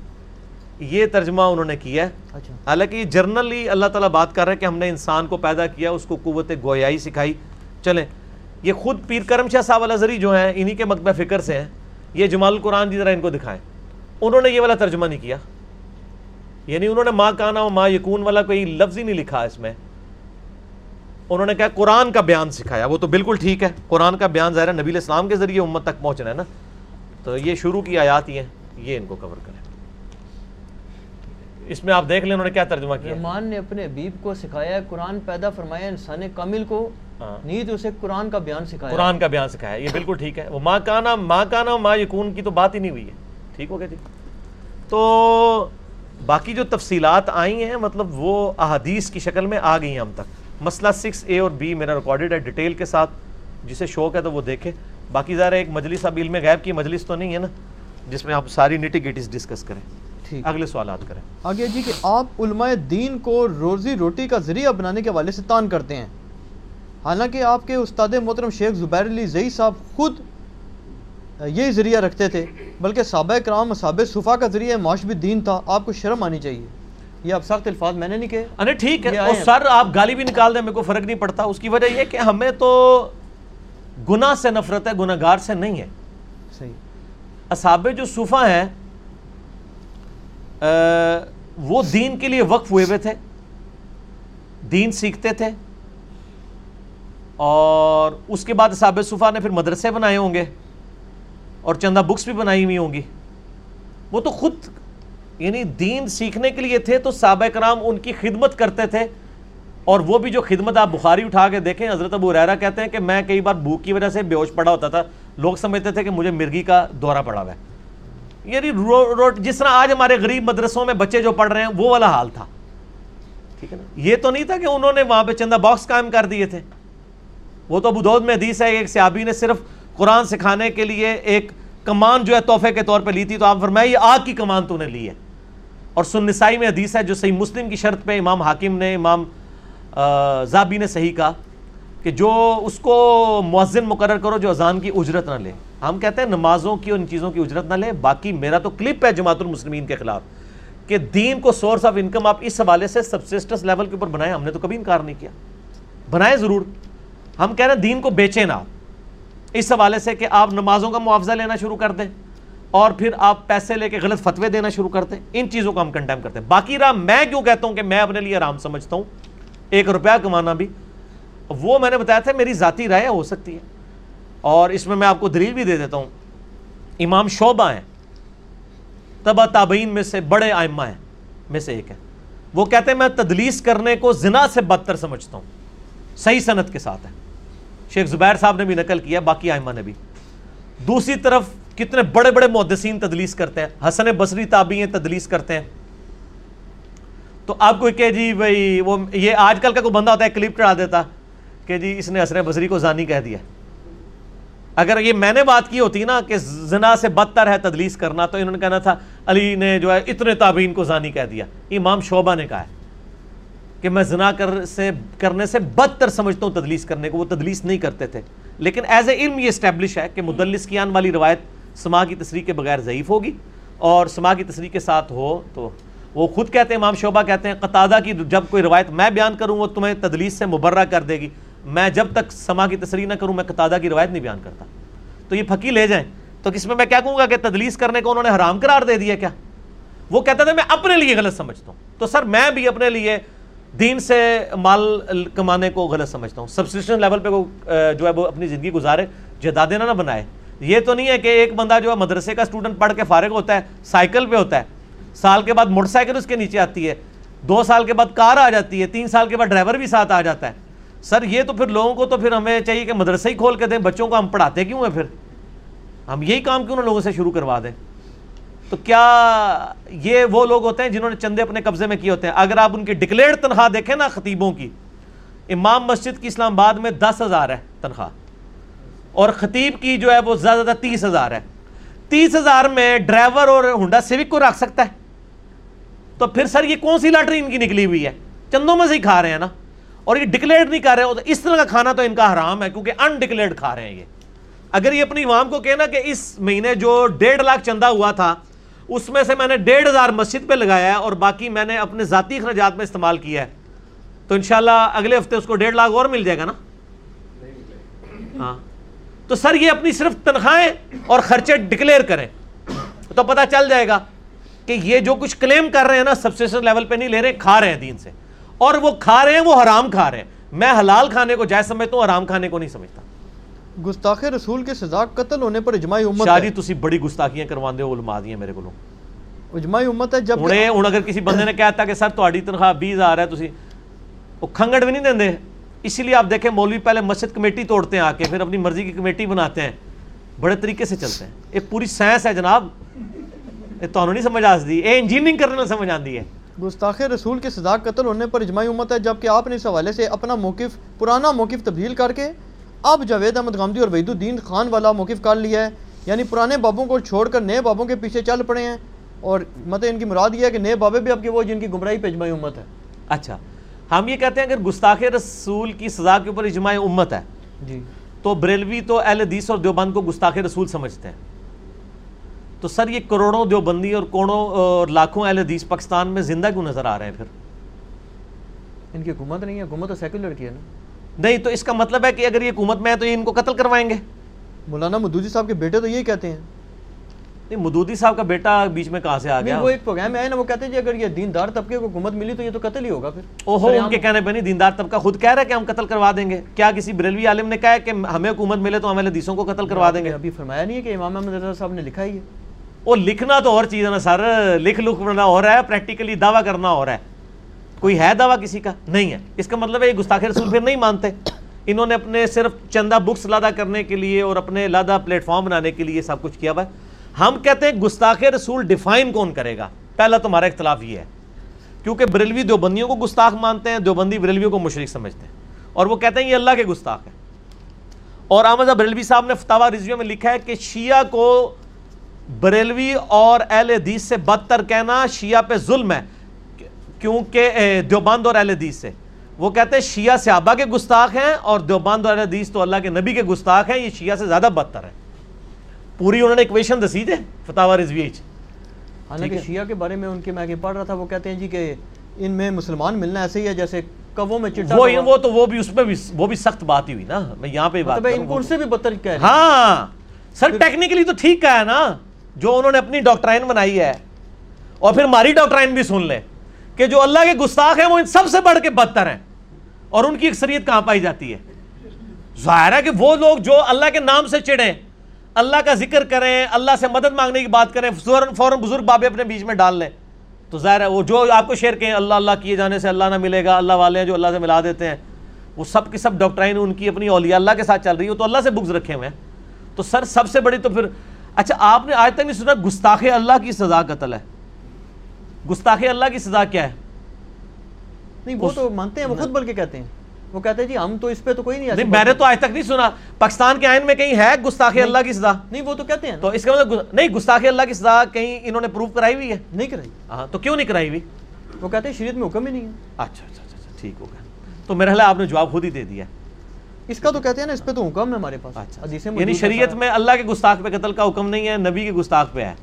یہ ترجمہ انہوں نے کیا ہے۔ اچھا۔ حالانکہ یہ جرنلی اللہ تعالیٰ بات کر رہا ہے کہ ہم نے انسان کو پیدا کیا اس کو قوت گویائی سکھائی۔ چلیں یہ خود پیر کرم شاہ صاحب الازری جو ہیں انہی کے مکتبہ فکر سے ہیں۔ یہ جمال القرآن کی طرح ان کو دکھائیں۔ انہوں نے یہ والا ترجمہ نہیں کیا۔ یعنی انہوں نے ماں کانا و ماں یکون والا کوئی لفظ ہی نہیں لکھا اس میں۔ انہوں نے کہا قرآن کا بیان سکھایا۔ وہ تو بالکل ٹھیک ہے۔ قرآن کا بیان ظاہر ہے نبی علیہ السلام کے ذریعے امت تک پہنچنا ہے نا۔ تو یہ شروع کی آیات ہی ہیں۔ یہ ان کو کور کریں۔ اس میں آپ دیکھ لیں انہوں نے کیا ترجمہ کیا۔ رحمان نے اپنے حبیب کو سکھایا ہے قرآن پیدا فرمایا انسان کامل کو ہاں۔ نیت اسے قرآن کا بیان سکھایا۔ قرآن کا بیان سکھایا۔ یہ بالکل ٹھیک ہے۔ وہ ماں کانا ماں کانا ماں یکون کی تو بات ہی نہیں ہوئی ہے۔ ٹھیک ہو گیا جی۔ تو باقی جو تفصیلات آئی ہیں مطلب وہ احادیث کی شکل میں آ گئی ہیں ہم تک۔ مسئلہ سکس اے اور بی میرا ریکارڈڈ ہے ڈیٹیل کے ساتھ جسے شوق ہے تو وہ دیکھے باقی ظاہر ہے ایک مجلس اب علم غیب کی مجلس تو نہیں ہے نا جس میں آپ ساری نیٹی گیٹیز ڈسکس کریں۔ ٹھیک۔ اگلے سوالات کریں۔ آگے جی کہ آپ علماء دین کو روزی روٹی کا ذریعہ بنانے کے حوالے سے تان کرتے ہیں۔ حالانکہ آپ کے استاد محترم شیخ زبیر علی زئی صاحب خود یہی ذریعہ رکھتے تھے بلکہ صحابہ کرام صحابہ صفا کا ذریعہ معاش بھی دین تھا۔ آپ کو شرم آنی چاہیے۔ یہ اب سخت الفاظ میں نے نہیں کہے۔ ارے ٹھیک ہے اور۔ سر آپ گالی بھی نکال دیں میرے کو فرق نہیں پڑتا۔ اس کی وجہ یہ کہ ہمیں تو گناہ سے نفرت ہے گناہ گار سے نہیں ہے۔ صحیح۔ اصحاب جو صوفہ ہیں وہ دین کے لیے وقف ہوئے ہوئے تھے۔ دین سیکھتے تھے۔ اور اس کے بعد اصحاب صوفہ نے پھر مدرسے بنائے ہوں گے۔ اور چندہ بکس بھی بنائی ہوئی ہوں گی۔ وہ تو خود یعنی دین سیکھنے کے لیے تھے تو صحابہ کرام ان کی خدمت کرتے تھے اور وہ بھی جو خدمت آپ بخاری اٹھا کے دیکھیں، حضرت ابو ریرا کہتے ہیں کہ میں کئی بار بھوک کی وجہ سے بے ہوش پڑا ہوتا تھا۔ لوگ سمجھتے تھے کہ مجھے مرگی کا دورہ پڑا ہوا ہے۔ یعنی رو رو، جس طرح آج ہمارے غریب مدرسوں میں بچے جو پڑھ رہے ہیں، وہ والا حال تھا۔ ٹھیک ہے نا؟ یہ تو نہیں تھا کہ انہوں نے وہاں پہ چندہ باکس قائم کر دیے تھے۔ وہ تو ابو دود میں حدیث ہے، ایک صحابی نے صرف قرآن سکھانے کے لیے ایک کمان جو ہے تحفے کے طور پہ لی تھی۔ تو آپ فرمائے یہ آگ کی کمان تو نے لی ہے۔ اور سن نسائی میں حدیث ہے جو صحیح مسلم کی شرط پہ امام حاکم نے، امام زابی نے صحیح کہا کہ جو اس کو مؤذن مقرر کرو جو اذان کی اجرت نہ لے۔ ہم کہتے ہیں نمازوں کی اور ان چیزوں کی اجرت نہ لے، باقی میرا تو کلپ ہے جماعت المسلمین کے خلاف کہ دین کو سورس آف انکم آپ اس حوالے سے سبسسٹس لیول کے اوپر بنائیں۔ ہم نے تو کبھی انکار نہیں کیا۔ بنائیں ضرور۔ ہم کہہ رہے ہیں دین کو بیچیں نہ اس حوالے سے کہ آپ نمازوں کا معاوضہ لینا شروع کر دیں۔ اور پھر آپ پیسے لے کے غلط فتوے دینا شروع کرتے ہیں، ان چیزوں کو ہم کنڈیم کرتے ہیں۔ باقی رہا، میں کیوں کہتا ہوں کہ میں اپنے لیے آرام سمجھتا ہوں؟ ایک روپیہ کمانا بھی۔ وہ میں نے بتایا تھا، میری ذاتی رائے ہو سکتی ہے۔ اور اس میں میں آپ کو دلیل بھی دے دیتا ہوں۔ امام شعبہ ہیں۔ تبا تابعین میں سے بڑے آئمہ ہیں، میں سے ایک ہے وہ کہتے ہیں، میں تدلیس کرنے کو زنا سے بدتر سمجھتا ہوں۔ صحیح صنعت کے ساتھ ہے شیخ زبیر صاحب نے بھی نقل کیا، باقی آئمہ نے بھی۔ دوسری طرف کتنے بڑے بڑے محدثین تدلیس کرتے ہیں، حسن بصری تابعین تدلیس کرتے ہیں۔ تو آپ کوئی کہ جی بھائی وہ یہ آج کل کا کوئی بندہ ہوتا ہے کلپ چڑھا دیتا کہ جی اس نے حسن بصری کو زانی کہہ دیا۔ اگر یہ میں نے بات کی ہوتی نا کہ زنا سے بدتر ہے تدلیس کرنا، تو انہوں نے کہنا تھا، علی نے جو ہے اتنے تابعین کو زانی کہہ دیا۔ امام شعبہ نے کہا ہے کہ میں زنا کر سے، کرنے سے بدتر سمجھتا ہوں تدلیس کرنے کو، وہ تدلیس نہیں کرتے تھے۔ لیکن ایز اے علم یہ اسٹیبلش ہے کہ مدلس کی آن والی روایت سما کی تصریح کے بغیر ضعیف ہوگی اور سما کی تصریح کے ساتھ ہو تو وہ خود کہتے ہیں، امام شعبہ کہتے ہیں قطادہ کی جب کوئی روایت میں بیان کروں، وہ تمہیں تدلیس سے مبرہ کر دے گی۔ میں جب تک سما کی تصریح نہ کروں، میں قطادہ کی روایت نہیں بیان کرتا۔ تو یہ پھکی لے جائیں۔ تو اس میں میں کیا کہوں گا کہ تدلیس کرنے کو انہوں نے حرام قرار دے دیا کیا؟ وہ کہتا تھا میں اپنے لیے غلط سمجھتا ہوں۔ تو سر، میں بھی اپنے لیے دین سے مال کمانے کو غلط سمجھتا ہوں۔ سبسٹیشن لیول پہ وہ جو ہے وہ اپنی زندگی گزارے جدادیں نہ بنائے۔ یہ تو نہیں ہے کہ ایک بندہ جو ہے مدرسے کا اسٹوڈنٹ پڑھ کے فارغ ہوتا ہے سائیکل پہ ہوتا ہے۔ سال کے بعد موٹر سائیکل اس کے نیچے آتی ہے۔ دو سال کے بعد کار آ جاتی ہے۔ تین سال کے بعد ڈرائیور بھی ساتھ آ جاتا ہے۔ سر، یہ تو پھر لوگوں کو تو پھر ہمیں چاہیے کہ مدرسے ہی کھول کے دیں۔ بچوں کو ہم پڑھاتے کیوں ہیں پھر؟ ہم یہی کام کیوں نہ لوگوں سے شروع کروا دیں۔ تو کیا یہ وہ لوگ ہوتے ہیں جنہوں نے چندے اپنے قبضے میں کیے ہوتے ہیں؟ اگر آپ ان کی ڈکلیئر تنخواہ دیکھیں نا خطیبوں کی، امام مسجد کی اسلام آباد میں دس ہزار ہے تنخواہ۔ اور خطیب کی جو ہے وہ زیادہ زیادہ تیس ہزار ہے۔ تیس ہزار میں ڈرائیور اور ہنڈا سیوک کو رکھ سکتا ہے۔ تو پھر سر یہ کون سی لاٹری ان کی نکلی ہوئی ہے؟ چندوں میں سے ہی کھا رہے ہیں نا۔ اور یہ ڈکلیئر نہیں کر رہے اس طرح کا کھانا تو ان کا حرام ہے کیونکہ ان ڈکلیئرڈ کھا رہے ہیں یہ۔ اگر یہ اپنی عوام کو کہنا کہ اس مہینے جو ڈیڑھ لاکھ چندہ ہوا تھا اس میں سے میں نے ڈیڑھ ہزار مسجد پہ لگایا ہے اور باقی میں نے اپنے ذاتی اخراجات میں استعمال کیا ہے۔ تو انشاءاللہ اگلے ہفتے اس کو ڈیڑھ لاکھ اور مل جائے گا نا؟ ہاں۔ تو سر یہ اپنی صرف تنخواہیں اور خرچے ڈکلیئر کریں۔ تو پتہ چل جائے گا کہ یہ جو کچھ کلیم کر رہے ہیں نا سبسٹیشن لیول پہ نہیں لے رہے کھا رہے ہیں دین سے۔ اور وہ کھا رہے ہیں وہ حرام کھا رہے ہیں۔ میں حلال کھانے کو جائز سمجھتا ہوں حرام کھانے کو نہیں سمجھتا۔ گستاخ رسول کی سزا قتل ہونے پر اجماعی امت شاہ جی تسی بڑی گستاخیاں کروا دے علماء دیاں میرے کو اجماعی امت ہے جب ہوں اگر کسی بندے نے کہتا کہ سر تہاڈی تنخواہ بیس ہزار ہے تسی وہ کھنگڑ بھی نہیں دیں دے۔ اسی لیے آپ دیکھیں مولوی پہلے مسجد کمیٹی توڑتے ہیں آ کے پھر اپنی مرضی کی کمیٹی بناتے ہیں۔ بڑے طریقے سے چلتے ہیں۔ ایک پوری سائنس ہے جناب۔ یہ تو نہیں سمجھ آتی اے انجینئرنگ کرنے سمجھ آتی ہے۔ گستاخ رسول کی سزا قتل ہونے پر اجماعی امت ہے جبکہ آپ نے اس حوالے سے اپنا موقف پرانا موقف تبدیل کر کے اب جاوید احمد غامدی اور وحید الدین خان والا موقف کر لیا ہے۔ یعنی پرانے بابوں کو چھوڑ کر نئے بابوں کے پیچھے چل پڑے ہیں۔ اور مطلب ان کی مراد یہ ہے کہ نئے بابے بھی اب کے وہ جن کی گمراہی پہ اجماعی امت ہے۔ اچھا۔ ہم یہ کہتے ہیں اگر گستاخ رسول کی سزا کے اوپر اجماع امت ہے جی۔ تو بریلوی تو اہل حدیث اور دیوبند کو گستاخ رسول سمجھتے ہیں۔ تو سر یہ کروڑوں دیوبندی اور کوڑوں اور لاکھوں اہل حدیث پاکستان میں زندہ کیوں نظر آ رہے ہیں پھر؟ ان کی حکومت نہیں ہے حکومت تو سیکولر کی ہے نا۔ نہیں تو اس کا مطلب ہے کہ اگر یہ حکومت میں ہے تو یہ ان کو قتل کروائیں گے۔ مولانا مدودی صاحب کے بیٹے تو یہی کہتے ہیں۔ نہیں مدودی صاحب کا بیٹا بیچ میں کہاں سے آ گیا؟ وہ ایک پروگرام میں آئے نا وہ کہتے ہیں جی اگر یہ دیندار طبقے کو حکومت ملی تو یہ تو قتل ہی ہوگا پھر۔ اوہو ان کے کہنے پہ نہیں دیندار طبقہ خود کہہ رہا ہے کہ ہم قتل کروا دیں گے۔ کیا کسی بریلوی عالم نے کہا ہے کہ ہمیں حکومت ملے تو ہم اہل حدیثوں کو قتل کروا دیں گے؟ ابھی فرمایا نہیں ہے کہ امام احمد رضا صاحب نے لکھا ہی ہے۔ وہ لکھنا تو اور چیز ہے نا سر لکھ لکھ پڑھنا ہو رہا ہے پریکٹیکلی دعویٰ کرنا ہو رہا ہے۔ کوئی ہے دعویٰ کسی کا؟ نہیں ہے۔ اس کا مطلب ہے یہ گستاخ رسول پھر نہیں مانتے۔ انہوں نے اپنے صرف چندہ بکس لادا کرنے کے لیے اور اپنے لادا پلیٹ فارم بنانے کے لیے سب کچھ کیا ہوا ہے۔ ہم کہتے ہیں گستاخ رسول ڈیفائن کون کرے گا؟ پہلا تمہارا اختلاف یہ ہے۔ کیونکہ بریلوی دیوبندیوں کو گستاخ مانتے ہیں، دیوبندی بریلویوں کو مشرک سمجھتے ہیں۔ اور وہ کہتے ہیں یہ اللہ کے گستاخ ہے اور احمد بریلوی صاحب نے فتوا رضویہ میں لکھا ہے کہ شیعہ کو بریلوی اور اہل حدیث سے بدتر کہنا شیعہ پہ ظلم ہے، کیونکہ دیوبند اور اہل حدیث سے۔ وہ کہتے ہیں شیعہ صحابہ کے گستاخ ہیں اور دیوبند اور اہل حدیث تو اللہ کے نبی کے گستاخ ہیں، یہ شیعہ سے زیادہ بدتر ہیں پوری انہوں نے ایکویشن دسی دے فتوا رضویہ چ۔ حالانکہ شیعہ کے بارے میں ان کے میں آگے پڑھ رہا تھا وہ کہتے ہیں جی کہ ان میں مسلمان ملنا ایسے ہی ہے جیسے کبوں میں چٹا وہ۔ وہ تو وہ بھی اس پہ بھی وہ بھی سخت بات ہی ہوئی نا۔ میں یہاں پہ بات مطلب کر ان کو ان سے بھی بدتر کہہ رہے ہاں۔ سر ٹیکنیکلی تو ٹھیک کہا ہے نا جو انہوں نے اپنی ڈاکٹرائن بنائی ہے۔ اور پھر ہماری ڈاکٹرائن بھی سن لیں کہ جو اللہ کے گستاخ ہیں وہ ان سب سے بڑھ کے بدتر ہیں۔ اور ان کی اکثریت کہاں پائی جاتی ہے؟ ظاہر ہے کہ وہ لوگ جو اللہ کے نام سے چڑھیں اللہ کا ذکر کریں اللہ سے مدد مانگنے کی بات کریں فوراً فوراً بزرگ بابے اپنے بیچ میں ڈال لیں۔ تو ظاہر ہے وہ جو آپ کو شیئر کہیں اللہ اللہ کیے جانے سے اللہ نہ ملے گا اللہ والے ہیں جو اللہ سے ملا دیتے ہیں۔ وہ سب کی سب ڈاکٹرائن ان کی اپنی اولیاء اللہ کے ساتھ چل رہی ہے وہ تو اللہ سے بغض رکھے ہوئے ہیں۔ تو سر سب سے بڑی تو پھر اچھا آپ نے آج تک نہیں سنا گستاخ اللہ کی سزا قتل ہے۔ گستاخ اللہ کی سزا کیا ہے؟ نہیں وہ تو مانتے ہیں وہ خود بلکہ کہتے ہیں۔ وہ کہتے ہیں جی ہم تو اس پہ تو کوئی نہیں میں نے تو آج تک نہیں سنا۔ پاکستان کے آئین میں کہیں ہے گستاخ اللہ کی سزا؟ نہیں وہ تو کہتے ہیں۔ تو اس کا مطلب نہیں گستاخ اللہ کی سزا کہیں انہوں نے پروف کرائی ہوئی ہے؟ نہیں کرائی۔ ہاں تو کیوں نہیں کرائی ہوئی؟ وہ کہتے ہیں شریعت میں حکم ہی نہیں ہے۔ اچھا اچھا اچھا اچھا، ٹھیک ہو گیا۔ تو میرا خیال آپ نے جواب خود ہی دے دیا۔ اس کا تو کہتے ہیں نا اس پہ تو حکم ہے ہمارے پاس۔ اچھا حدیثیں یعنی شریعت۔ میں اللہ کے گستاخ پہ قتل کا حکم نہیں ہے نبی کے گستاخ پہ ہے۔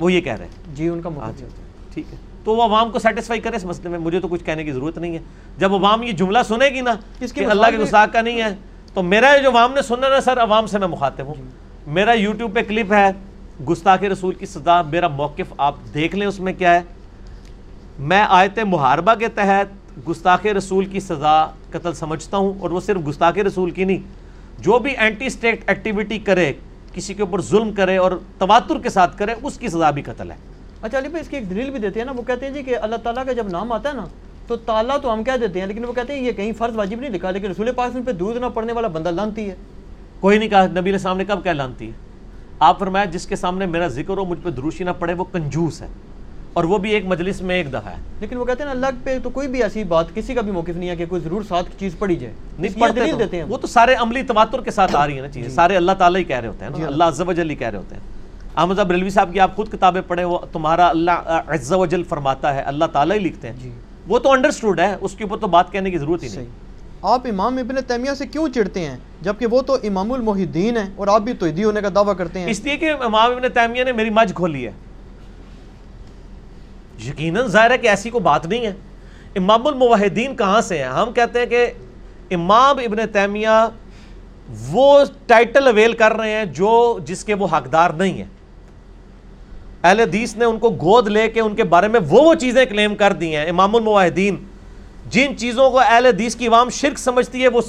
وہ یہ کہہ رہے ہیں۔ جی ان کا مطلب اچھا اچھا ٹھیک ہے۔ تو وہ عوام کو سیٹسفائی کرے اس مسئلے میں۔ مجھے تو کچھ کہنے کی ضرورت نہیں ہے۔ جب عوام یہ جملہ سنے گی نا کہ اللہ کے گستاخ کا نہیں ہے تو میرا جو عوام نے سننا نا سر عوام سے میں مخاطب ہوں۔ میرا یوٹیوب پہ کلپ ہے گستاخ رسول کی سزا میرا موقف آپ دیکھ لیں اس میں کیا ہے۔ میں آیت محاربہ کے تحت گستاخ رسول کی سزا قتل سمجھتا ہوں اور وہ صرف گستاخ رسول کی نہیں۔ جو بھی اینٹی اسٹیٹ ایکٹیویٹی کرے کسی کے اوپر ظلم کرے اور تواتر کے ساتھ کرے اس کی سزا بھی قتل ہے۔ اچھا علی بھائی اس کی ایک دلیل بھی دیتے ہیں نا وہ کہتے ہیں جی کہ اللہ تعالیٰ کا جب نام آتا ہے نا تو تعالیٰ تو ہم کہہ دیتے ہیں لیکن وہ کہتے ہیں یہ کہیں فرض واجب نہیں لکھا لیکن رسول پاک پہ دودھ نہ پڑنے والا بندہ لانتی ہے۔ کوئی نہیں کہا نبی علیہ السلام نے کب کیا لانتی ہے؟ آپ فرمایا جس کے سامنے میرا ذکر ہو مجھ پہ دروشی نہ پڑے وہ کنجوس ہے۔ اور وہ بھی ایک مجلس میں ایک دفعہ ہے۔ لیکن وہ کہتے ہیں نا اللہ پہ تو کوئی بھی ایسی بات کسی کا بھی موقف نہیں ہے کہ کوئی ضرور ساتھ کی چیز پڑھی جائے۔ نہیں پڑھتے دیتے ہیں۔ وہ تو سارے عملی تواتر کے ساتھ آ رہی ہیں نا چیزیں۔ سارے اللہ تعالیٰ ہی کہہ رہے ہوتے ہیں نا۔ اللہ عز و جل ہی کہہ رہے ہوتے ہیں۔ احمد اب ریلوی صاحب کی آپ خود کتابیں پڑھیں وہ تمہارا اللہ عز و جل فرماتا ہے اللہ تعالیٰ ہی لکھتے ہیں۔ جی۔ وہ تو انڈرسٹوڈ ہے اس کے اوپر تو بات کہنے کی ضرورت ہی نہیں۔ آپ امام ابن تیمیہ سے کیوں چڑھتے ہیں؟ جبکہ وہ تو امام المحدین ہیں اور آپ بھی توحیدی ہونے کا دعویٰ کرتے ہیں۔ اس لیے کہ امام ابن تیمیہ نے میری مجھ کھولی ہے۔ یقیناً ظاہر ہے کہ ایسی کوئی بات نہیں ہے۔ امام الموحدین کہاں سے ہیں؟ ہم کہتے ہیں کہ امام ابن تیمیہ وہ ٹائٹل اویل کر رہے ہیں جو جس کے وہ حقدار نہیں ہیں۔ اہل حدیث نے ان کو گود لے کے ان کے بارے میں وہ وہ چیزیں کلیم کر دی ہیں، امام الموحدین، جن چیزوں کو اہل حدیث کی عوام شرک سمجھتی ہے، وہ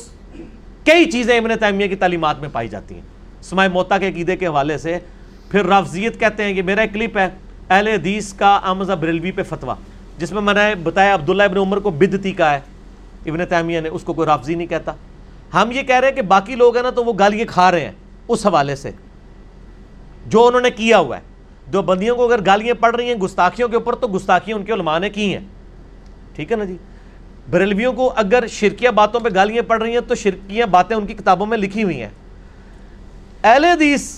کئی چیزیں ابن تیمیہ کی تعلیمات میں پائی جاتی ہیں۔ سمائے موتا کے عقیدے کے حوالے سے پھر رافضیت کہتے ہیں کہ میرا ایک کلپ ہے اہل حدیث کا آمزہ بریلوی پہ فتویٰ، جس میں میں نے بتایا عبداللہ ابن عمر کو بدتی کا ہے۔ ابن تیمیہ نے اس کو کوئی رافضی نہیں کہتا۔ ہم یہ کہہ رہے ہیں کہ باقی لوگ ہیں نا تو وہ گالیاں کھا رہے ہیں، اس حوالے سے جو انہوں نے کیا ہوا ہے۔ دو بندیوں کو اگر گالیاں پڑ رہی ہیں گستاخیوں کے اوپر، تو گستاخیاں ان کے علماء نے کی ہیں۔ ٹھیک ہے نا جی؟ بریلویوں کو اگر شرکیہ باتوں پہ گالیاں پڑ رہی ہیں، تو شرکیہ باتیں ان کی کتابوں میں لکھی ہوئی ہیں۔ اہل حدیث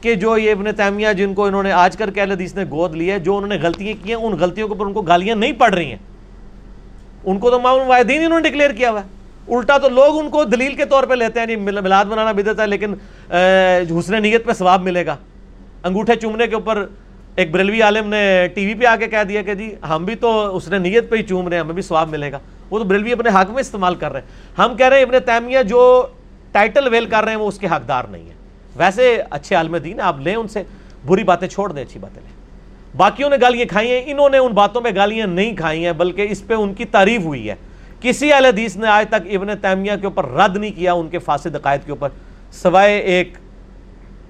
کہ جو یہ ابن تیمیہ، جن کو انہوں نے آج کر کے اہل حدیث نے گود لی ہے، جو انہوں نے غلطیاں کی ہیں، ان غلطیوں کے اوپر ان کو گالیاں نہیں پڑ رہی ہیں۔ ان کو تو معمول واحدین انہوں نے ڈکلیئر کیا ہوا ہے۔ الٹا تو لوگ ان کو دلیل کے طور پہ لیتے ہیں جی ملاد بنانا بدت ہے، لیکن حسن نیت پہ ثواب ملے گا۔ انگوٹھے چومنے کے اوپر ایک بریلوی عالم نے ٹی وی پہ آ کے کہہ دیا کہ جی ہم بھی تو اس نے نیت پہ ہی چوم رہے ہیں، ہمیں بھی ثواب ملے گا۔ وہ تو بریلوی اپنے حق میں استعمال کر رہے ہیں۔ ہم کہہ رہے ہیں، ابن تیمیہ جو ٹائٹل ویل کر رہے ہیں، وہ اس کے حقدار نہیں ہیں۔ ویسے اچھے عالم دین، آپ لیں ان سے۔ بری باتیں چھوڑ دیں، اچھی باتیں لیں۔ باقیوں نے گالیاں کھائی ہیں۔ انہوں نے ان باتوں پہ گالیاں نہیں کھائی ہیں، بلکہ اس پہ ان کی تعریف ہوئی ہے۔ کسی اہل حدیث نے آج تک ابن تیمیہ کے اوپر رد نہیں کیا، ان کے فاسد عقائد کے اوپر، سوائے ایک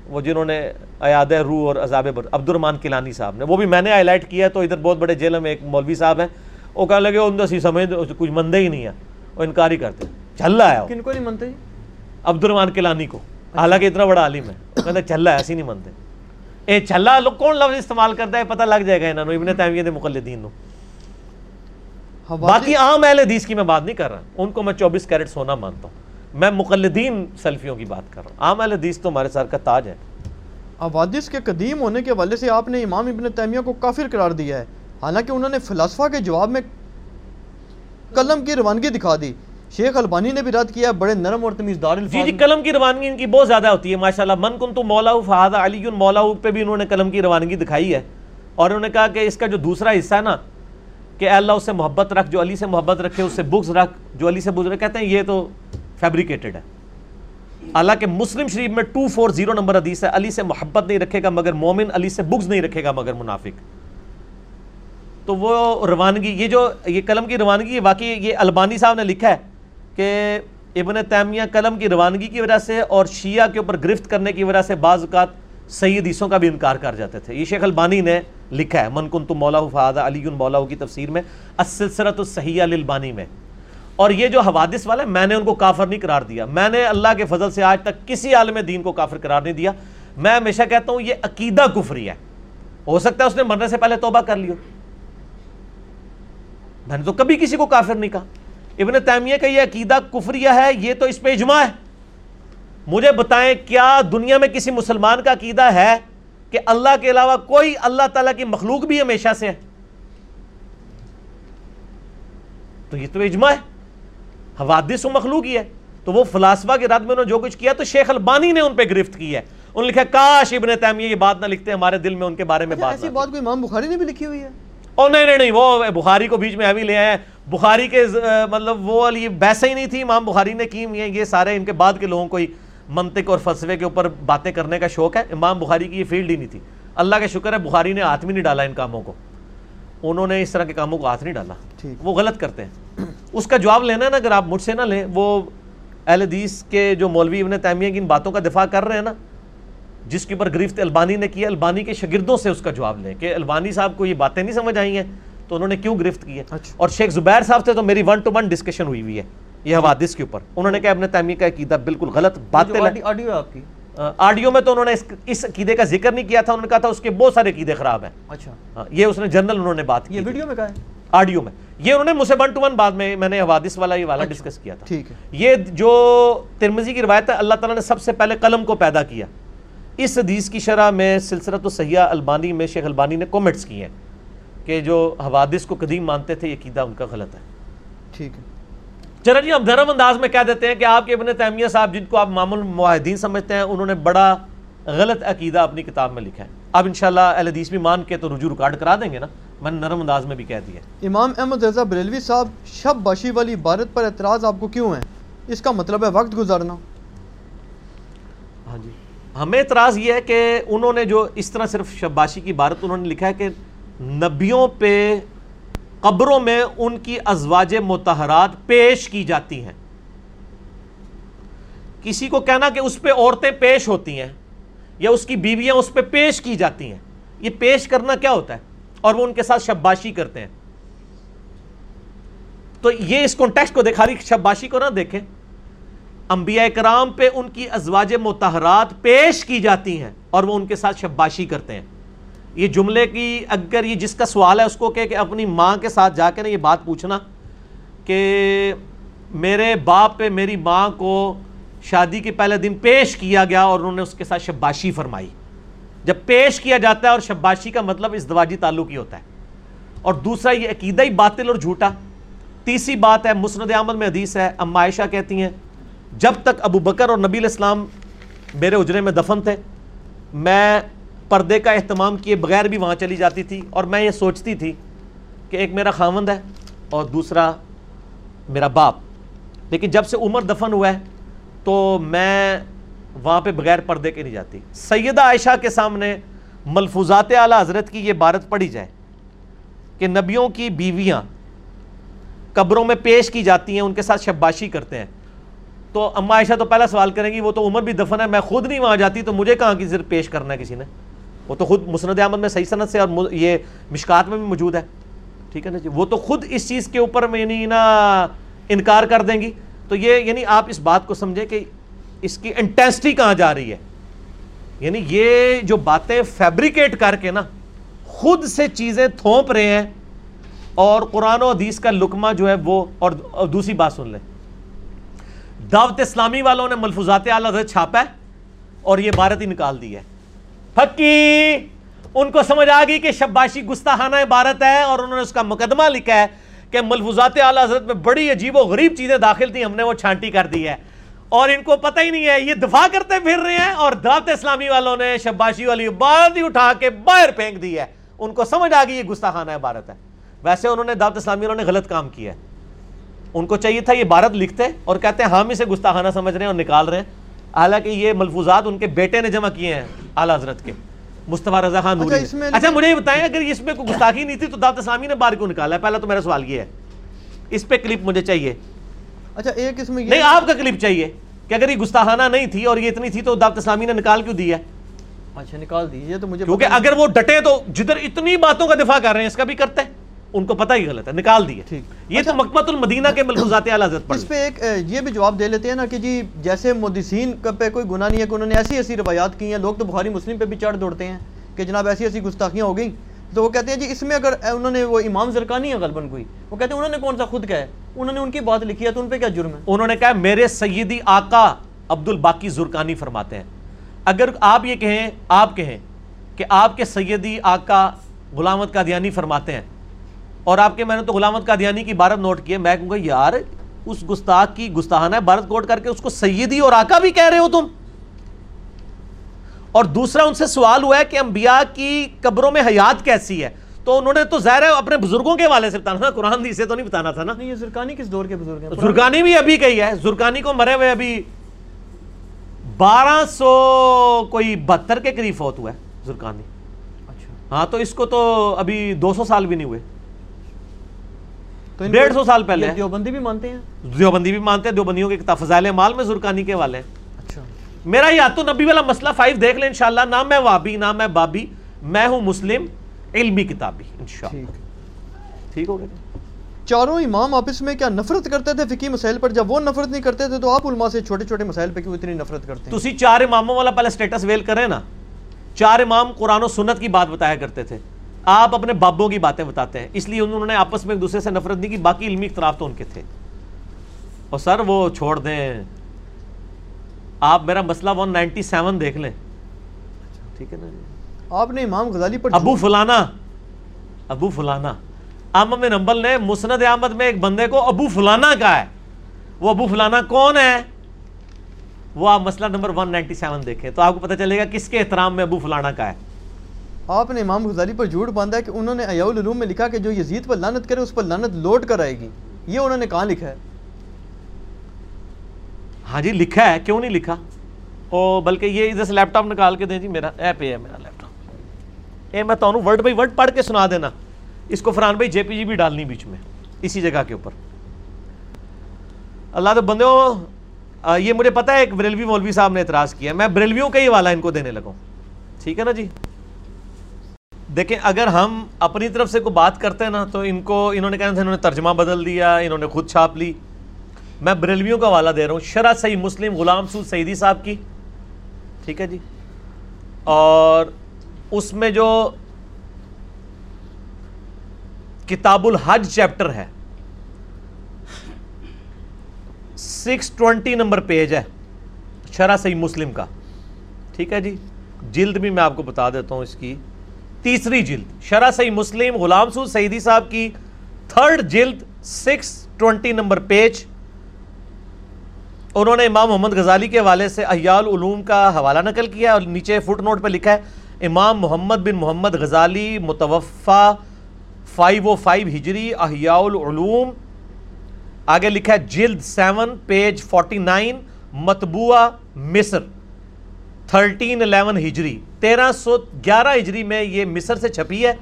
وہ جنہوں نے ایاد روح اور عذاب عبد الرحمان کلانی صاحب نے وہ بھی میں نے ہائی لائٹ کیا تو ادھر بہت بڑے جیل میں ایک مولوی صاحب ہیں وہ کہنے لگے ان سی سمجھ کچھ مندے ہی نہیں ہے وہ انکار ہی کرتے چل رہا ہے کن کو نہیں منتے؟ عبد الرحمان کلانی کو۔ حالانکہ اتنا بڑا عالم ہے کہتے رہا ہے ایسی نہیں منتے۔ اے چلا لوگ کون لفظ استعمال کرتا ہے؟ پتہ لگ جائے گا انہوں نے ابن تیمیہ دے مقلدین نو باقی عام اہل حدیث کی میں بات نہیں کر رہا ان کو میں چوبیس کیرٹ سونا مانتا ہوں۔ میں مقلدین سلفیوں کی بات کر رہا ہوں۔ عام اہل حدیث تو ہمارے سر کا تاج ہے حوادث کے قدیم ہونے کے والے سے آپ نے امام ابن تیمیہ کو کافر قرار دیا ہے۔ حالانکہ انہوں نے فلسفہ کے جواب میں قلم کی روانگی دکھا دی۔ شیخ البانی نے بھی رد کیا بڑے نرم اور تمیز دار جی جی قلم کی روانگی ان کی بہت زیادہ ہوتی ہے ماشاءاللہ۔ من کن تو مولا فہد علی مولا پہ بھی انہوں نے قلم کی روانگی دکھائی ہے۔ اور انہوں نے کہا کہ اس کا جو دوسرا حصہ ہے نا کہ اللہ اس سے محبت رکھ جو علی سے محبت رکھے اس سے بغض رکھ جو علی سے بغض رکھ کہتے ہیں یہ تو فیبریکیٹڈ ہے۔ اللہ کے مسلم شریف میں ٹو فور زیرو نمبر حدیث ہے، علی سے محبت نہیں رکھے گا مگر مومن علی سے بغض نہیں رکھے گا مگر منافق۔ تو وہ روانگی، یہ جو، یہ قلم کی روانگی، واقعی یہ البانی صاحب نے لکھا ہے کہ ابن تیمیہ قلم کی روانگی کی وجہ سے اور شیعہ کے اوپر گرفت کرنے کی وجہ سے بعض اوقات صحیح حدیثوں کا بھی انکار کر جاتے تھے۔ یہ شیخ البانی نے لکھا ہے، من کن تم مولا فہد علی مولا کی تفسیر میں السلسلت الصحیح للبانی میں۔ اور یہ جو حوادث والے میں نے ان کو کافر نہیں قرار دیا۔ میں نے اللہ کے فضل سے آج تک کسی عالم دین کو کافر قرار نہیں دیا۔ میں ہمیشہ کہتا ہوں، یہ عقیدہ کفری ہے۔ ہو سکتا ہے اس نے مرنے سے پہلے توبہ کر لیو۔ میں نے تو کبھی کسی کو کافر نہیں کہا۔ ابن تیمیہ کا یہ عقیدہ کفریہ ہے، یہ تو اس پہ اجماع ہے۔ مجھے بتائیں، کیا دنیا میں کسی مسلمان کا عقیدہ ہے کہ اللہ کے علاوہ کوئی اللہ تعالیٰ کی مخلوق بھی ہمیشہ سے ہے؟ تو یہ تو اجماع ہے۔ حوادث و مخلوق ہی ہے۔ تو وہ فلاسفہ کے رد میں انہوں نے جو کچھ کیا تو شیخ البانی نے ان پہ گرفت کی ہے۔ انہوں نے لکھا کاش ابن تیمیہ یہ بات نہ لکھتے ہمارے دل میں ان کے بارے میں اچھا، بات ایسی بات کوئی امام بخاری نے بھی لکھی ہوئی ہے؟ او نہیں نہیں نہیں وہ بخاری کو بیچ میں ابھی لے آئے۔ بخاری کے مطلب وہ والی بحث ہی نہیں تھی امام بخاری نے کی ہیں۔ یہ سارے ان کے بعد کے لوگوں کو ہی منطق اور فلسفے کے اوپر باتیں کرنے کا شوق ہے۔ امام بخاری کی یہ فیلڈ ہی نہیں تھی۔ اللہ کا شکر ہے بخاری نے ہاتھ بھی نہیں ڈالا ان کاموں کو۔ انہوں نے اس طرح کے کاموں کو ہاتھ نہیں ڈالا۔ وہ غلط کرتے ہیں۔ اس کا جواب لینا ہے نا اگر آپ مجھ سے نہ لیں وہ اہل حدیث کے جو مولوی ابن تیمیہ کی ان باتوں کا دفاع کر رہے ہیں نا جس کے اوپر گرفت البانی نے کیا البانی کے شاگردوں سے اس کا جواب لیں کہ البانی صاحب کو یہ باتیں نہیں سمجھ آئی ہیں تو انہوں نے کیوں گرفت کی ہے اچھا۔ اور شیخ زبیر صاحب سے تو میری ون ٹو ون ڈسکشن ہوئی ہوئی ہے یہ حوادث کے اوپر۔ انہوں نے کہا ابن تیمیہ کا عقیدہ بالکل غلط باتیں آڈیو آپ کی۔ آڈیو میں تو انہوں نے اس عقیدے کا ذکر نہیں کیا تھا انہوں نے کہا تھا اس کے بہت سارے عقیدے خراب ہیں۔ اچھا۔ یہ اس نے جنرل انہوں نے بات کی یہ۔ ویڈیو میں کہا ہے؟ آڈیو میں۔ یہ انہوں نے مجھ سے ون ٹو ون بعد میں میں نے حوادث والا یہ والا ڈسکس کیا تھا۔ یہ جو ترمزی کی روایت ہے اللہ تعالیٰ نے سب سے پہلے قلم کو پیدا کیا۔ اس حدیث کی شرح میں سلسلت و سیاح البانی میں شیخ البانی نے کومنٹس کیے ہیں کہ جو حوادث کو قدیم مانتے تھے یہ عقیدہ ان کا غلط ہے۔ ٹھیک ہے۔ چلو جی ہم دھرم انداز میں کہہ دیتے ہیں کہ آپ کے ابن تیمیہ صاحب جن کو آپ معمول معاہدین سمجھتے ہیں انہوں نے بڑا غلط عقیدہ اپنی کتاب میں لکھا ہے۔ اب انشاءاللہ اہل حدیث بھی مان کے تو رجوع ریکارڈ کرا دیں گے نا۔ میں نے نرم انداز میں بھی کہہ دیا۔ امام احمد رضا بریلوی صاحب شب باشی والی عبارت پر اعتراض آپ کو کیوں ہے؟ اس کا مطلب ہے وقت گزارنا۔ ہاں جی۔ ہمیں اعتراض یہ ہے کہ انہوں نے جو اس طرح صرف شباشی کی عبارت انہوں نے لکھا ہے کہ نبیوں پہ قبروں میں ان کی ازواج متحرات پیش کی جاتی ہیں۔ کسی کو کہنا کہ اس پہ عورتیں پیش ہوتی ہیں یا اس کی بیویاں اس پہ پیش کی جاتی ہیں، یہ پیش کرنا کیا ہوتا ہے؟ اور وہ ان کے ساتھ شباشی کرتے ہیں۔ تو یہ اس کانٹیکسٹ کو دیکھا رہی شباشی کو نہ دیکھیں۔ انبیاء کرام پہ ان کی ازواج متحرات پیش کی جاتی ہیں اور وہ ان کے ساتھ شباشی کرتے ہیں۔ یہ جملے کی اگر یہ جس کا سوال ہے اس کو کہ اپنی ماں کے ساتھ جا کے نا یہ بات پوچھنا کہ میرے باپ پہ میری ماں کو شادی کے پہلے دن پیش کیا گیا اور انہوں نے اس کے ساتھ شباشی فرمائی۔ جب پیش کیا جاتا ہے اور شباشی کا مطلب اس دواجی تعلق ہی ہوتا ہے۔ اور دوسرا یہ عقیدہ ہی باطل اور جھوٹا۔ تیسری بات ہے، مسند احمد میں حدیث ہے، اما عائشہ کہتی ہیں، جب تک ابو بکر اور نبی الاسلام میرے اجرے میں دفن تھے، میں پردے کا اہتمام کیے بغیر بھی وہاں چلی جاتی تھی اور میں یہ سوچتی تھی کہ ایک میرا خامند ہے اور دوسرا میرا باپ۔ لیکن جب سے عمر دفن ہوا ہے تو میں وہاں پہ بغیر پردے کے نہیں جاتی۔ سیدہ عائشہ کے سامنے ملفوظات اعلیٰ حضرت کی یہ بارت پڑھی جائے کہ نبیوں کی بیویاں قبروں میں پیش کی جاتی ہیں، ان کے ساتھ شباشی کرتے ہیں۔ تو اما عائشہ تو پہلا سوال کریں گی، وہ تو عمر بھی دفن ہے، میں خود نہیں وہاں جاتی، تو مجھے کہاں کی صرف پیش کرنا ہے کسی نے؟ وہ تو خود مسند احمد میں صحیح صنعت سے اور یہ مشکات میں بھی موجود ہے۔ ٹھیک ہے نا جی؟ وہ تو خود اس چیز کے اوپر میں یعنی نا انکار کر دیں گی۔ تو یہ یعنی آپ اس بات کو سمجھیں کہ اس کی انٹینسٹی کہاں جا رہی ہے؟ یعنی یہ جو باتیں فیبریکیٹ کر کے نا، خود سے چیزیں تھوپ رہے ہیں اور قرآن و حدیث کا لکمہ جو ہے وہ، اور دوسری بات سن لیں۔ دعوت اسلامی والوں نے ملفوظات اعلیٰ چھاپا ہے اور یہ بھارت ہی نکال دی ہے۔ پھکی ان کو سمجھ آ گئی کہ شباشی گستاخانہ عبارت ہے اور انہوں نے اس کا مقدمہ لکھا ہے کہ ملفوظات اعلیٰ حضرت میں بڑی عجیب و غریب چیزیں داخل تھیں، ہم نے وہ چھانٹی کر دی ہے۔ اور ان کو پتہ ہی نہیں ہے، یہ دفاع کرتے پھر رہے ہیں اور دعوت اسلامی والوں نے شباشی والی عبارت ہی اٹھا کے باہر پھینک دی ہے۔ ان کو سمجھ آ گئی یہ گستاخانہ عبارت ہے۔ ویسے انہوں نے دعوت اسلامی والوں نے غلط کام کیا ہے۔ ان کو چاہیے تھا یہ بھارت لکھتے اور کہتے ہیں، ہم اسے گستاخانہ سمجھ رہے ہیں اور نکال رہے ہیں۔ حالانکہ یہ ملفوظات ان کے بیٹے نے جمع کیے ہیں اعلیٰ حضرت کے۔ مصطفیٰ رضا خان اچھا، اس میں اچھا مجھے یہ بتائیں اگر اس میں کوئی گستاخی نہیں تھی تو دعوت اسلامی نے باہر کیوں نکالا؟ ہے پہلا تو میرا سوال یہ ہے۔ اس پہ کلپ مجھے چاہیے۔ اچھا ایک اس میں نہیں آپ کا کلپ چاہیے کہ اگر یہ گستاخانہ نہیں تھی اور یہ اتنی تھی تو دعوت اسلامی نے نکال کیوں دی ہے؟ اچھا نکال دیجیے تو مجھے کیونکہ اگر وہ ڈٹے تو جدھر اتنی باتوں کا دفاع کر رہے ہیں اس کا بھی کرتے ہیں۔ ان کو پتہ ہی غلط ہے نکال دیے۔ یہ تو مکمت المدینہ کے ملفوظات اعلیٰ اس پہ ایک یہ بھی جواب دے لیتے ہیں نا کہ جی جیسے مدسین پہ کوئی گناہ نہیں ہے کہ انہوں نے ایسی ایسی روایات کی ہیں لوگ تو بخاری مسلم پہ بھی چڑھ دوڑتے ہیں کہ جناب ایسی ایسی گستاخیاں ہو گئیں۔ تو وہ کہتے ہیں جی اس میں اگر انہوں نے وہ امام زرکانی ہے غلباً کوئی وہ کہتے ہیں انہوں نے کون سا خود کہا ہے؟ انہوں نے ان کی بات لکھی ہے تو ان پہ کیا جرم ہے؟ انہوں نے کہا میرے سیدی آقا عبد الباقی زرکانی فرماتے ہیں۔ اگر آپ یہ کہیں آپ کہیں کہ آپ کے سیدی آقا غلامت قادیانی فرماتے ہیں اور آپ کے میں نے تو غلامت قادیانی کی عبارت نوٹ کی ہے میں کہوں گا یار اس گستاخ کی گستاحانہ عبارت کوٹ کر کے اس کو سیدی اور آقا بھی کہہ رہے ہو تم۔ اور دوسرا ان سے سوال ہوا ہے کہ انبیاء کی قبروں میں حیات کیسی ہے۔ تو انہوں نے تو ظاہر ہے اپنے بزرگوں کے والے سے بتانا تھا قرآن سے تو نہیں بتانا تھا نا۔ نہیں یہ زرکانی کس دور کے بزرگ ہیں؟ زرکانی بھی ابھی کہی ہے زرکانی کو مرے ہوئے ابھی بارہ سو کوئی بہتر کے قریب فوت ہوا ہے زرکانی۔ اچھا۔ ہاں تو اس کو تو ابھی دو سو سال بھی نہیں ہوئے۔ تو ڈیڑھ سو سال پہلے دیوبندی بھی مانتے ہیں؟ دیوبندی بھی مانتے ہیں دیوبندیوں کے کتاب فضائل مال میں زرکانی کے والے ہیں۔ اچھا۔ میرا یا تو نبی والا مسئلہ فائیو دیکھ لیں انشاءاللہ نہ میں وابی نہ میں بابی میں ہوں مسلم علمی کتابی انشاءاللہ۔ ٹھیک۔ ٹھیک ہو گیا چاروں امام آپس میں کیا نفرت کرتے تھے فقی مسائل پر؟ جب وہ نفرت نہیں کرتے تھے تو آپ علماء سے چھوٹے چھوٹے مسائل پہ کیوں اتنی نفرت کرتے ہیں؟ تسی چار اماموں والا پہلے سٹیٹس ویل کریں نا۔ چار امام قرآن و سنت کی بات بتایا کرتے تھے۔ آپ اپنے بابوں کی باتیں بتاتے ہیں۔ اس لیے انہوں نے آپس میں ایک دوسرے سے نفرت نہیں کی باقی علمی اختلاف تو ان کے تھے۔ اور سر وہ چھوڑ دیں۔ آپ میرا مسئلہ ون نائنٹی سیون دیکھ لیں۔ ٹھیک ہے نا۔ آپ نے امام غزالی پر ابو فلانا ابو فلانا۔ احمد نمبل نے مسند احمد میں ایک بندے کو ابو فلانا کہا ہے۔ وہ ابو فلانا کون ہے؟ وہ آپ مسئلہ نمبر 197 دیکھیں۔ تو آپ کو پتہ چلے گا کس کے احترام میں ابو فلانا کا ہے۔ آپ نے امام غزالی پر جھوٹ باندھا ہے کہ انہوں نے ایاء العلوم میں لکھا کہ جو یزید پر لانت کرے اس پر لانت لوٹ کر آئے گی۔ یہ انہوں نے کہاں لکھا ہے؟ ہاں جی لکھا ہے، کیوں نہیں لکھا؟ او، بلکہ یہ ادھر سے لیپ ٹاپ نکال کے دیں جی میرا ایپ ہے میرا لیپ ٹاپ۔ اے، میں تو ورڈ بائی ورڈ پڑھ کے سنا دینا۔ اس کو فرحان بھائی جے پی جی بھی ڈالنی بیچ میں، اسی جگہ کے اوپر۔ اللہ تو بندے یہ مجھے پتا ہے، ایک بریلوی مولوی صاحب نے اعتراض کیا میں بریلویوں کا ہی والا ان کو دینے لگا ٹھیک ہے نا جی؟ دیکھیں، اگر ہم اپنی طرف سے کوئی بات کرتے ہیں نا، تو ان کو، انہوں نے کہنا تھا، انہوں نے ترجمہ بدل دیا، انہوں نے خود چھاپ لی۔ میں بریلویوں کا والا دے رہا ہوں۔ شرح صحیح مسلم، غلام سود سعیدی صاحب کی۔ ٹھیک ہے جی۔ اور اس میں جو کتاب الحج چیپٹر ہے، سکس ٹوینٹی نمبر پیج ہے، شرح صحیح مسلم کا۔ ٹھیک ہے جی۔ جلد بھی میں آپ کو بتا دیتا ہوں اس کی۔ تیسری جلد، شرح صحیح مسلم، غلام سود سعیدی صاحب کی تھرڈ جلد، سکس ٹوینٹی نمبر پیج۔ انہوں نے امام محمد غزالی کے حوالے سے احیال العلوم کا حوالہ نقل کیا اور نیچے فٹ نوٹ پہ لکھا ہے، امام محمد بن محمد غزالی متوفہ فائیو او فائیو ہجری، احیاء العلوم۔ آگے لکھا ہے، جلد سیون، پیج فورٹی نائن، مطبوعہ مصر، تھرٹین الیون ہجری۔ تیرہ سو گیارہ ہجری میں یہ مصر سے چھپی ہے۔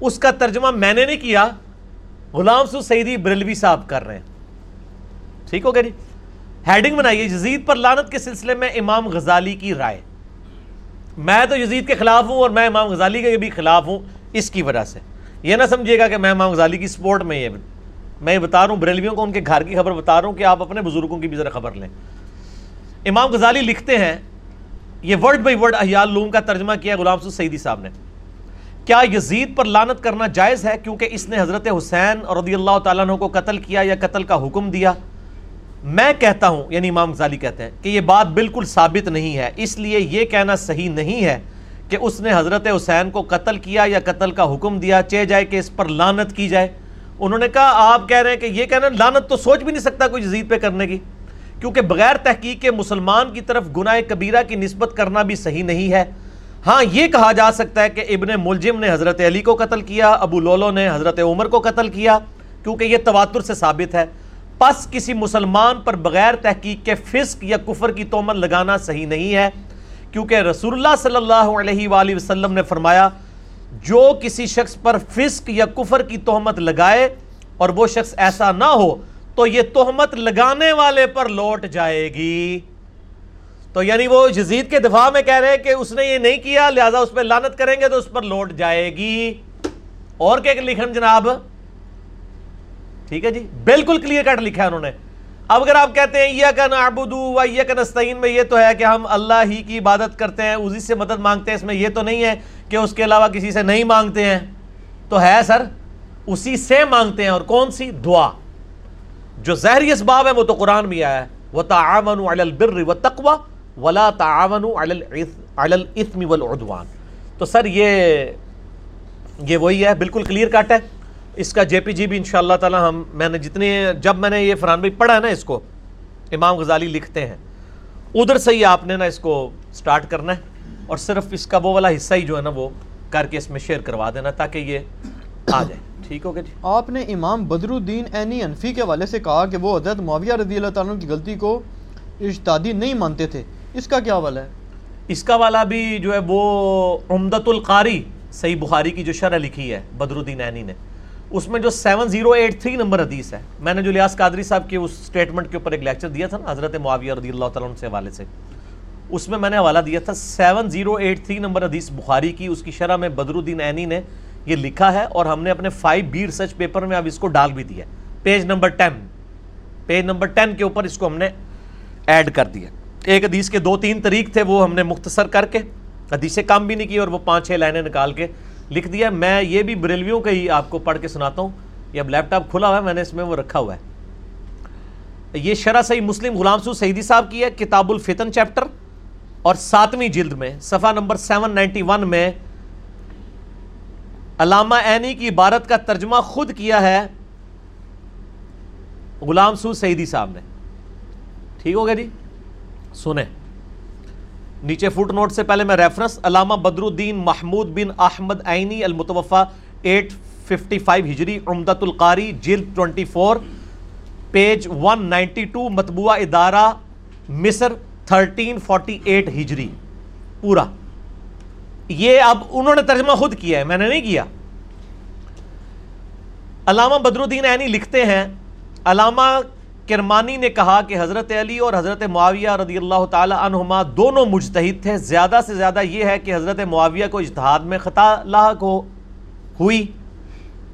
اس کا ترجمہ میں نے نہیں کیا۔ غلام سو سعیدی بریلوی صاحب کر رہے ہیں۔ ٹھیک ہو گیا جی؟ ہیڈنگ بنائیے۔ یزید پر لانت کے سلسلے میں امام غزالی کی رائے۔ میں تو یزید کے خلاف ہوں اور میں امام غزالی کے بھی خلاف ہوں۔ اس کی وجہ سے۔ یہ نہ سمجھیے گا کہ میں امام غزالی کی سپورٹ میں یہ میں یہ بتا رہا ہوں، بریلویوں کو ان کے گھر کی خبر بتا رہا ہوں کہ آپ اپنے بزرگوں کی بھی ذرا خبر لیں۔ امام غزالی لکھتے ہیں یہ ورڈ بائی ورڈ احیال لوم کا ترجمہ کیا غلام سعیدی صاحب نے۔ کیا یزید پر لانت کرنا جائز ہے کیونکہ اس نے حضرت حسین رضی اللہ تعالیٰ عنہ کو قتل کیا یا قتل کا حکم دیا؟ میں کہتا ہوں یعنی امام غزالی کہتے ہیں، کہ یہ بات بالکل ثابت نہیں ہے۔ اس لیے یہ کہنا صحیح نہیں ہے کہ اس نے حضرت حسین کو قتل کیا یا قتل کا حکم دیا چہ جائے کہ اس پر لانت کی جائے۔ انہوں نے کہا، آپ کہہ رہے ہیں کہ یہ کہنا لانت تو سوچ بھی نہیں سکتا کوئی جزید پہ کرنے کی۔ کیونکہ بغیر تحقیق کے مسلمان کی طرف گناہ کبیرہ کی نسبت کرنا بھی صحیح نہیں ہے۔ ہاں یہ کہا جا سکتا ہے کہ ابن ملجم نے حضرت علی کو قتل کیا، ابو لولو نے حضرت عمر کو قتل کیا، کیونکہ یہ تواتر سے ثابت ہے۔ پس کسی مسلمان پر بغیر تحقیق کے فسق یا کفر کی تومن لگانا صحیح نہیں ہے۔ کیونکہ رسول اللہ صلی اللہ علیہ وآلہ وسلم نے فرمایا، جو کسی شخص پر فسق یا کفر کی تہمت لگائے اور وہ شخص ایسا نہ ہو تو یہ تہمت لگانے والے پر لوٹ جائے گی۔ تو یعنی وہ جزید کے دفاع میں کہہ رہے کہ اس نے یہ نہیں کیا، لہذا اس پہ لانت کریں گے تو اس پر لوٹ جائے گی۔ اور کیا لکھن جناب؟ ٹھیک ہے جی بالکل کلیئر کٹ لکھا ہے انہوں نے۔ اب اگر آپ کہتے ہیں یا کا نعبدو و یا کا میں یہ تو ہے کہ ہم اللہ ہی کی عبادت کرتے ہیں، اسی سے مدد مانگتے ہیں، اس میں یہ تو نہیں ہے کہ اس کے علاوہ کسی سے نہیں مانگتے ہیں۔ تو ہے سر، اسی سے مانگتے ہیں اور کون سی؟ دعا۔ جو ظاہری اسباب ہے وہ تو قرآن بھی آیا ہے۔ وہ تعاون البر و تقوا ولا تعاون الاسم والعدوان۔ تو سر یہ یہ وہی ہے، بالکل کلیئر کٹ ہے۔ اس کا جے پی جی بھی ان شاء اللہ تعالیٰ ہم میں نے جتنے جب میں نے یہ فرحان بھائی پڑھا ہے نا اس کو، امام غزالی لکھتے ہیں۔ ادھر سے ہی آپ نے نا اس کو سٹارٹ کرنا ہے۔ اور صرف اس کا وہ والا حصہ ہی جو ہے نا وہ کر کے اس میں شیئر کروا دینا تاکہ یہ آ جائے۔ ٹھیک ہو گیا جی۔ آپ نے امام بدر الدین عینی انفی کے حوالے سے کہا کہ وہ حضرت معاویہ رضی اللہ تعالیٰ کی غلطی کو اجتادی نہیں مانتے تھے۔ اس کا کیا والا ہے؟ اس کا والا بھی جو ہے وہ عمدت القاری صحیح بخاری کی جو شرح لکھی ہے بدر الدین عینی نے۔ اس میں جو seven zero eight three number حدیث ہے میں نے جو لیاس قادری صاحب کی اس سٹیٹمنٹ کے اوپر ایک لیکچر دیا تھا نا حضرت معاویہ رضی اللہ تعالیٰ سے حوالے سے۔ اس میں میں نے حوالہ دیا تھا seven zero eight three number حدیث بخاری کی اس کی شرح میں بدر الدین عینی نے یہ لکھا ہے اور ہم نے اپنے فائیو بی ریسرچ پیپر میں اب اس کو ڈال بھی دیا page number ten page number ten کے اوپر اس کو ہم نے ایڈ کر دیا ایک حدیث کے دو تین طریق تھے، وہ ہم نے مختصر کر کے، حدیثیں کام بھی نہیں کی اور وہ پانچ چھ لائنیں نکال کے لکھ دیا میں یہ بھی بریلویوں کا ہی آپ کو پڑھ کے سناتا ہوں۔ یہ اب لیپ ٹاپ کھلا ہوا ہے، میں نے اس میں وہ رکھا ہوا ہے۔ یہ شرح صحیح مسلم غلام سو سعیدی صاحب کی ہے، کتاب الفتن چیپٹر اور ساتویں جلد میں، صفحہ نمبر سیون نائنٹی ون میں علامہ عینی کی عبارت کا ترجمہ خود کیا ہے؟ غلام سو سعیدی صاحب نے۔ ٹھیک ہو گیا جی؟ سنیں۔ نیچے فوٹ نوٹ سے پہلے میں ریفرنس علامہ بدر الدین محمود بن احمد عینی المتوفہ ایٹ ففٹی فائیو ہجری عمدت القاری جلد twenty four page one ninety two مطبوعہ ادارہ مصر تھرٹین فورٹی ایٹ ہجری۔ پورا۔ یہ اب انہوں نے ترجمہ خود کیا ہے، میں نے نہیں کیا۔ علامہ بدر الدین عینی لکھتے ہیں، علامہ کرمانی نے کہا کہ حضرت علی اور حضرت معاویہ رضی اللہ تعالی عنہما دونوں مجتہد تھے۔ زیادہ سے زیادہ یہ ہے کہ حضرت معاویہ کو اجتہاد میں خطا لاحق ہو ہوئی۔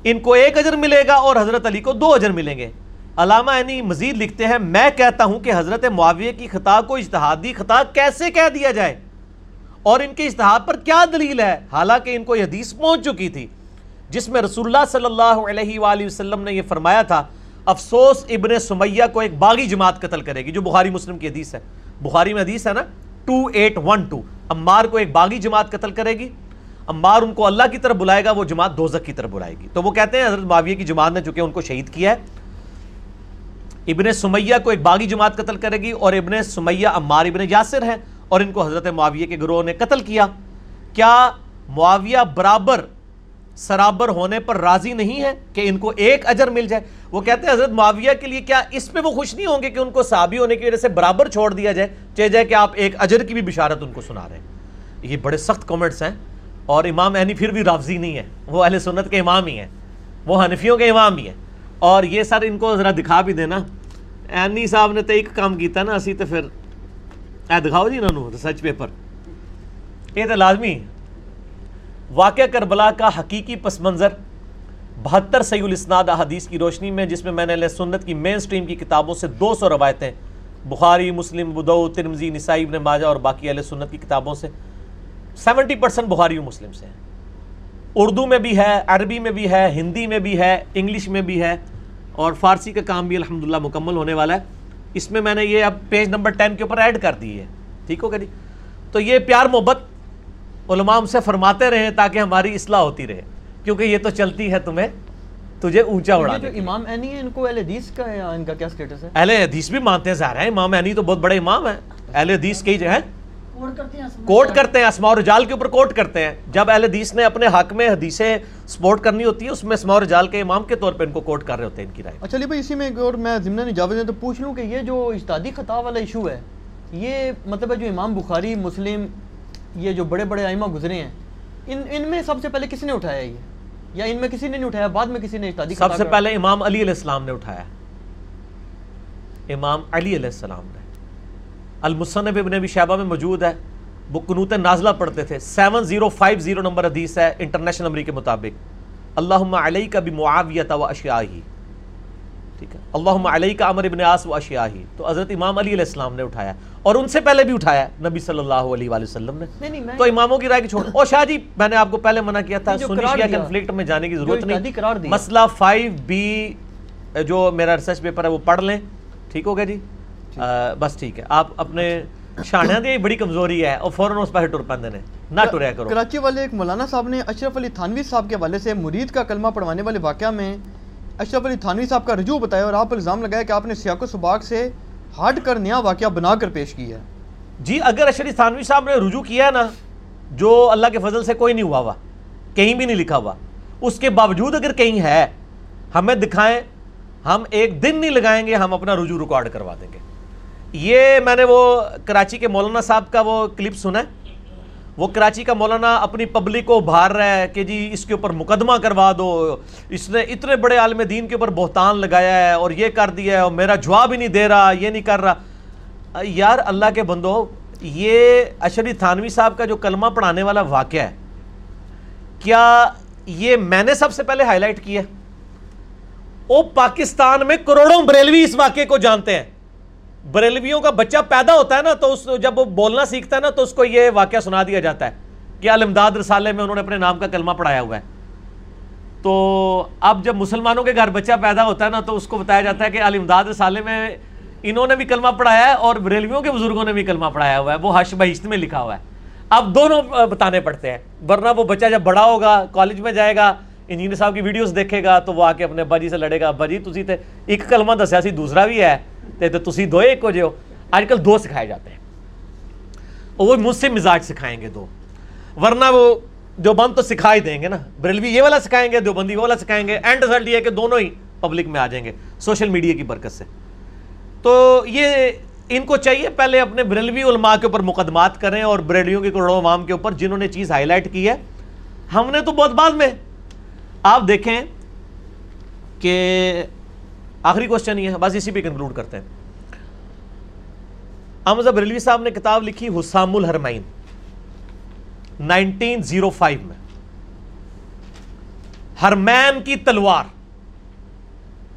ان کو ایک اجر ملے گا اور حضرت علی کو دو اجر ملیں گے۔ علامہ عینی مزید لکھتے ہیں، میں کہتا ہوں کہ حضرت معاویہ کی خطا کو اجتہادی خطا کیسے کہہ دیا جائے؟ اور ان کے اجتہاد پر کیا دلیل ہے؟ حالانکہ ان کو یہ حدیث پہنچ چکی تھی، جس میں رسول اللہ صلی اللہ علیہ وآلہ وسلم نے یہ فرمایا تھا، افسوس ابن سمیہ کو ایک باغی جماعت قتل کرے گی، جو بخاری مسلم کی حدیث ہے۔ بخاری میں حدیث ہے نا ٹو ایٹ ون ٹو امار کو ایک باغی جماعت قتل کرے گی۔ امار ان کو اللہ کی طرف بلائے گا، وہ جماعت دوزک کی طرف بلائے گی۔ تو وہ کہتے ہیں، حضرت معاویہ کی جماعت نے چونکہ ان کو شہید کیا ہے، ابن سمیہ کو ایک باغی جماعت قتل کرے گی اور ابن سمیہ امار ابن یاسر ہیں۔ اور ان کو حضرت معاویہ کے گروہ نے قتل کیا۔ کیا معاویہ برابر سرابر ہونے پر راضی نہیں ہے کہ ان کو ایک اجر مل جائے؟ وہ کہتے ہیں، حضرت معاویہ کے لیے کیا اس پہ وہ خوش نہیں ہوں گے کہ ان کو صحابی ہونے کی وجہ سے برابر چھوڑ دیا جائے؟ چاہے جائے کہ آپ ایک اجر کی بھی بشارت ان کو سنا رہے ہیں۔ یہ بڑے سخت کومنٹس ہیں اور امام اینی پھر بھی رافضی نہیں ہے۔ وہ اہل سنت کے امام ہی ہیں۔ وہ حنفیوں کے امام ہی ہیں۔ اور یہ سر ان کو ذرا دکھا بھی دینا۔ اینی صاحب نے تو ایک کام کیتا نا، اسی تو پھر اے دکھاؤ جی انہوں ریسرچ پیپر یہ تو لازمی واقعہ کربلا کا حقیقی پس منظر، بہتر سی الاسناد احادیث کی روشنی میں، جس میں میں نے سنت کی مین سٹریم کی کتابوں سے دو سو روایتیں، بخاری، مسلم بدو ترمزی نسائی، ابن ماجہ اور باقی اہل سنت کی کتابوں سے۔ سیونٹی پرسنٹ بخاری و مسلم سے ہیں۔ اردو میں بھی ہے، عربی میں بھی ہے، ہندی میں بھی ہے، انگلش میں بھی ہے اور فارسی کا کام بھی الحمدللہ مکمل ہونے والا ہے۔ اس میں میں نے یہ اب پیج نمبر ٹین کے اوپر ایڈ کر دی ہے۔ ٹھیک ہوگا جی؟ تو یہ پیار محبت علماء ہم سے فرماتے رہیں تاکہ ہماری اصلاح ہوتی رہے۔ کیونکہ یہ تو چلتی ہے تمہیں تجھے اونچا اڑا جو امام اینی ہے ان کو اہل حدیث کا ہے ان کا کیا سٹیٹس ہے؟ اہل حدیث بھی مانتے ہیں ظاہر ہے امام اینی تو بہت بڑے امام ہیں۔ اہل حدیث کئی جو ہیں۔ کوٹ کرتے ہیں اسماء و رجال کے اوپر کوٹ کرتے ہیں۔ جب اہل حدیث نے اپنے حق میں حدیثیں سپورٹ کرنی ہوتی ہے اس میں اسماء و رجال کے امام کے طور پہ ان کو کوٹ کر رہے ہوتے ہیں ان کی رائے۔ اچھا بھائی اسی میں اور میں ضمن اجازت تو پوچھ لوں کہ یہ جو اجتہادی خطا والا ایشو ہے یہ مطلب ہے جو امام بخاری مسلم یہ جو بڑے بڑے ائمہ گزرے ہیں ان ان میں سب سے پہلے کس نے اٹھایا یہ؟ یا ان میں کسی نے نہیں اٹھایا بعد میں کسی نے اجتہادی سب سے پہلے امام علی علیہ السلام نے اٹھایا۔ امام علی علیہ السلام نے۔ المصنف ابن ابی شہبہ میں موجود ہے۔ وہ قنوت نازلہ پڑھتے تھے۔ Seven zero five zero number حدیث ہے انٹرنیشنل نمبر کے مطابق۔ اللہم علیہ کا بھی معاویت و اشیاہی ٹھیک ہے۔ اللہم علیہ کا عمر ابن آس و اشیاہی تو حضرت امام علی علیہ السلام نے اٹھایا۔ اور ان سے پہلے بھی اٹھایا۔ نبی صلی اللہ علیہ وآلہ وسلم نے۔ تو اماموں کی رائے کی چھوڑ۔ او شاہ جی میں نے آپ کو پہلے منع کیا تھا۔ سنی شیعہ کنفلکٹ میں جانے کی ضرورت نہیں۔ مسئلہ فائیو بی جو میرا ریسرچ پیپر ہے وہ پڑھ لیں۔ ٹھیک ہو گیا جی؟ بس ٹھیک ہے۔ آپ اپنے شانیاں دی بڑی کمزوری ہے اور فوراً اس پہ ٹر پندے نے۔ نہ ٹریا کرو۔ کراچی والے ایک مولانا صاحب نے اشرف علی تھانوی صاحب کے حوالے سے مرید کا کلمہ پڑھوانے والے واقعہ میں اشرف علی تھانوی صاحب کا رجوع بتایا اور آپ الزام لگایا کہ آپ نے سیاق و سباق سے ہٹ کر نیا واقعہ بنا کر پیش کیا ہے۔ جی اگر اشرف تھانوی صاحب نے رجوع کیا ہے نا جو اللہ کے فضل سے کوئی نہیں ہوا ہوا کہیں بھی نہیں لکھا ہوا اس کے باوجود اگر کہیں ہے ہمیں دکھائیں ہم ایک دن نہیں لگائیں گے ہم اپنا رجوع ریکارڈ کروا دیں گے۔ یہ میں نے وہ کراچی کے مولانا صاحب کا وہ کلپ سنا ہے۔ وہ کراچی کا مولانا اپنی پبلک کو بھار رہا ہے کہ جی اس کے اوپر مقدمہ کروا دو۔ اس نے اتنے بڑے عالم دین کے اوپر بہتان لگایا ہے اور یہ کر دیا ہے اور میرا جواب ہی نہیں دے رہا، یہ نہیں کر رہا۔ یار اللہ کے بندو، یہ اشری تھانوی صاحب کا جو کلمہ پڑھانے والا واقعہ ہے، کیا یہ میں نے سب سے پہلے ہائی لائٹ کیا وہ پاکستان میں کروڑوں بریلوی اس واقعے کو جانتے ہیں۔ بریلویوں کا بچہ پیدا ہوتا ہے نا، تو اس جب وہ بولنا سیکھتا ہے نا، تو اس کو یہ واقعہ سنا دیا جاتا ہے کہ المداد رسالے میں انہوں نے اپنے نام کا کلمہ پڑھایا ہوا ہے۔ تو اب جب مسلمانوں کے گھر بچہ پیدا ہوتا ہے نا، تو اس کو بتایا جاتا ہے کہ المداد رسالے میں انہوں نے بھی کلمہ پڑھایا ہے اور بریلویوں کے بزرگوں نے بھی کلمہ پڑھایا ہوا ہے۔ وہ حش بہشت میں لکھا ہوا ہے۔ اب دونوں بتانے پڑتے ہیں۔ ورنہ وہ بچہ جب بڑا ہوگا، کالج میں جائے گا، انجینئر صاحب کی ویڈیوز دیکھے گا، تو وہ آ کے اپنے ابا جی سے لڑے گا، ابا جی تھی تے ایک کلمہ دسیا سی، دوسرا بھی ہے۔ تے تو تسی دو ایک ہو جو آج کل دو سکھائے جاتے ہیں۔ اور وہ مجھ سے مزاج سکھائیں گے دو۔ ورنہ وہ جو بند تو سکھا ہی دیں گے نا۔ بریلوی یہ والا سکھائیں گے، دیوبندی وہ والا سکھائیں گے۔ اینڈ رزلٹ یہ ہے کہ دونوں ہی پبلک میں آ جائیں گے۔ سوشل میڈیا کی برکت سے۔ تو یہ ان کو چاہیے پہلے اپنے بریلوی علماء کے اوپر مقدمات کریں اور بریلویوں کے کروڑوں عوام کے اوپر جنہوں نے چیز ہائی لائٹ کی ہے۔ ہم نے تو بہت بعد میں۔ آپ دیکھیں کہ آخری کوشچن یہ ہے، بس اسی پہ کنکلوڈ کرتے ہیں۔ احمد بریلوی صاحب نے کتاب لکھی Husam al Haramain nineteen zero five میں۔ ہرمین کی تلوار،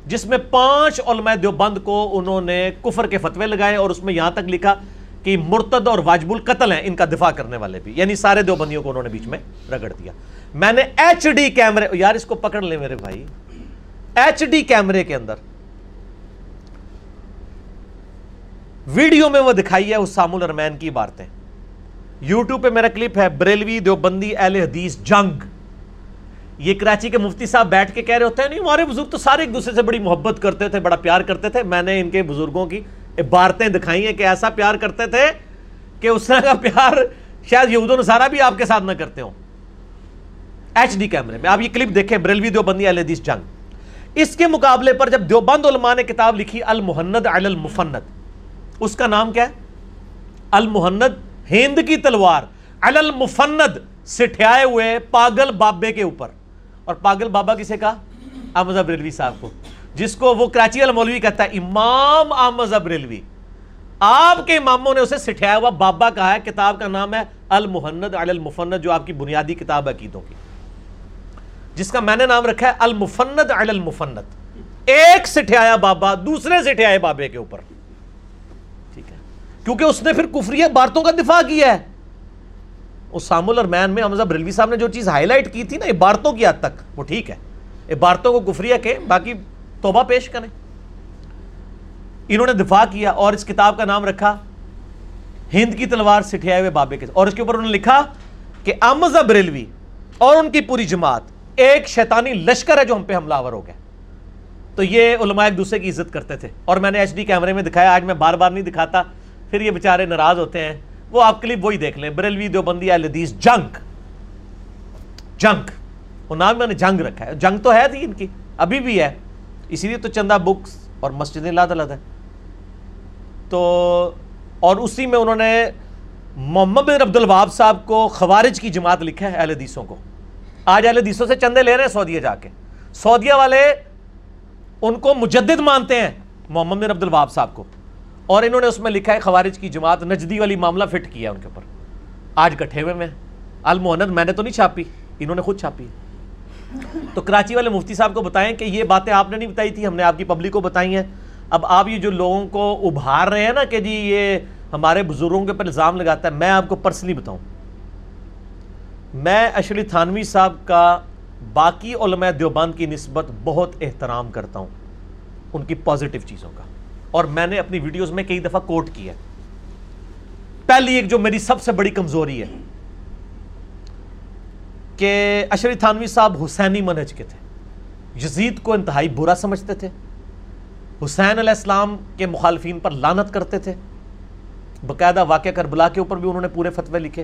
جس میں پانچ علماء دیوبند کو انہوں نے کفر کے فتوے لگائے اور اس میں یہاں تک لکھا کہ مرتد اور واجب القتل ہیں، ان کا دفاع کرنے والے بھی۔ یعنی سارے دیوبندیوں کو انہوں نے بیچ میں رگڑ دیا۔ میں نے ایچ ڈی کیمرے، یار اس کو پکڑ لیں میرے بھائی۔ ایچ ڈی کیمرے کے اندر ویڈیو میں وہ دکھائی ہے اسام الرمین کی بارتیں یوٹیوب پہ میرا کلپ ہے بریلوی دیوبندی اہل حدیث جنگ۔ یہ کراچی کے مفتی صاحب بیٹھ کے کہہ رہے ہوتے ہیں، نہیں، ہمارے بزرگ تو سارے ایک دوسرے سے بڑی محبت کرتے تھے، بڑا پیار کرتے تھے۔ میں نے ان کے بزرگوں کی عبارتیں دکھائی ہیں کہ ایسا پیار کرتے تھے کہ اس طرح کا پیار شاید یہود و نصارہ بھی آپ کے ساتھ نہ کرتے ہوں۔ ایچ ڈی کیمرے میں، آپ یہ کلپ دیکھیں، بریلوی دیوبندی اہل حدیث جنگ۔ اس کے مقابلے پر جب دیوبند علماء نے کتاب لکھی، المحند علی المفند اس کا نام کیا ہے؟ المحند، ہند کی تلوار علی المفند سٹھیائے ہوئے پاگل بابے کے اوپر۔ اور پاگل بابا کسے کہا احمد بریلوی صاحب کو۔ جس کو وہ کراچی المولوی کہتا ہے، امام احمد بریلوی آپ کے اماموں نے اسے سٹھایا ہوا بابا کہا ہے، کتاب کا نام ہے المحند علی المفند جو آپ کی بنیادی کتاب ہے عقیدوں کی۔ جس کا میں نے نام رکھا ہے، المفند علی المفند ایک سٹھایا بابا، دوسرے سٹھائے بابے کے اوپر۔ کیونکہ اس نے پھر کفری بارتوں کا دفاع کیا ہے۔ اسام الرمین میں حمزہ بریلوی صاحب نے جو چیز ہائی لائٹ کی تھی نا عبارتوں کی حد تک، وہ ٹھیک ہے۔ عبارتوں کو گفریہ کے باقی توبہ پیش کریں۔ انہوں نے دفاع کیا اور اس کتاب کا نام رکھا، ہند کی تلوار سٹھیائے ہوئے بابے کے اور اس کے اوپر انہوں نے لکھا کہ امزہ بریلوی اور ان کی پوری جماعت ایک شیطانی لشکر ہے جو ہم پہ حملہ آور ہو گیا۔ تو یہ علماء ایک دوسرے کی عزت کرتے تھے۔ اور میں نے ایچ ڈی کیمرے میں دکھایا، آج میں بار بار نہیں دکھاتا۔ پھر یہ بیچارے ناراض ہوتے ہیں۔ وہ آپ کلپ وہی دیکھ لیں، بریلوی دیوبندی حدیث جنگ۔ جنگ۔ وہ نام میں نے جنگ رکھا ہے۔ جنگ تو ہے تھی ان کی، ابھی بھی ہے۔ اسی لیے تو چندہ بکس اور مسجد لاد ہے۔ تو اور اسی میں انہوں نے محمد بن عبد الواب صاحب کو خوارج کی جماعت لکھا ہے اہل حدیثوں کو۔ آج اہل حدیثوں سے چندے لے رہے ہیں سعودیہ جا کے۔ سعودیہ والے ان کو مجدد مانتے ہیں، محمد بن عبد الواب صاحب کو۔ اور انہوں نے اس میں لکھا ہے خوارج کی جماعت نجدی والی معاملہ فٹ کیا ان کے اوپر۔ آج کٹھے ہوئے میں المحنت میں نے تو نہیں چھاپی، انہوں نے خود چھاپی تو کراچی والے مفتی صاحب کو بتائیں کہ یہ باتیں آپ نے نہیں بتائی تھی، ہم نے آپ کی پبلک کو بتائی ہیں۔ اب آپ یہ جو لوگوں کو ابھار رہے ہیں نا کہ جی یہ ہمارے بزرگوں کے اوپر الزام لگاتا ہے، میں آپ کو پرسنلی بتاؤں۔ میں اشلی تھانوی صاحب کا باقی علماء دیوبند کی نسبت بہت احترام کرتا ہوں ان کی پازیٹیو چیزوں کا۔ اور میں نے اپنی ویڈیوز میں کئی دفعہ کوٹ کیا پہلی ایک جو میری سب سے بڑی کمزوری ہے کہ اشری تھانوی صاحب حسینی منہج کے تھے۔ یزید کو انتہائی برا سمجھتے تھے۔ حسین علیہ السلام کے مخالفین پر لانت کرتے تھے۔ باقاعدہ واقعہ کربلا کے اوپر بھی انہوں نے پورے فتوے لکھے۔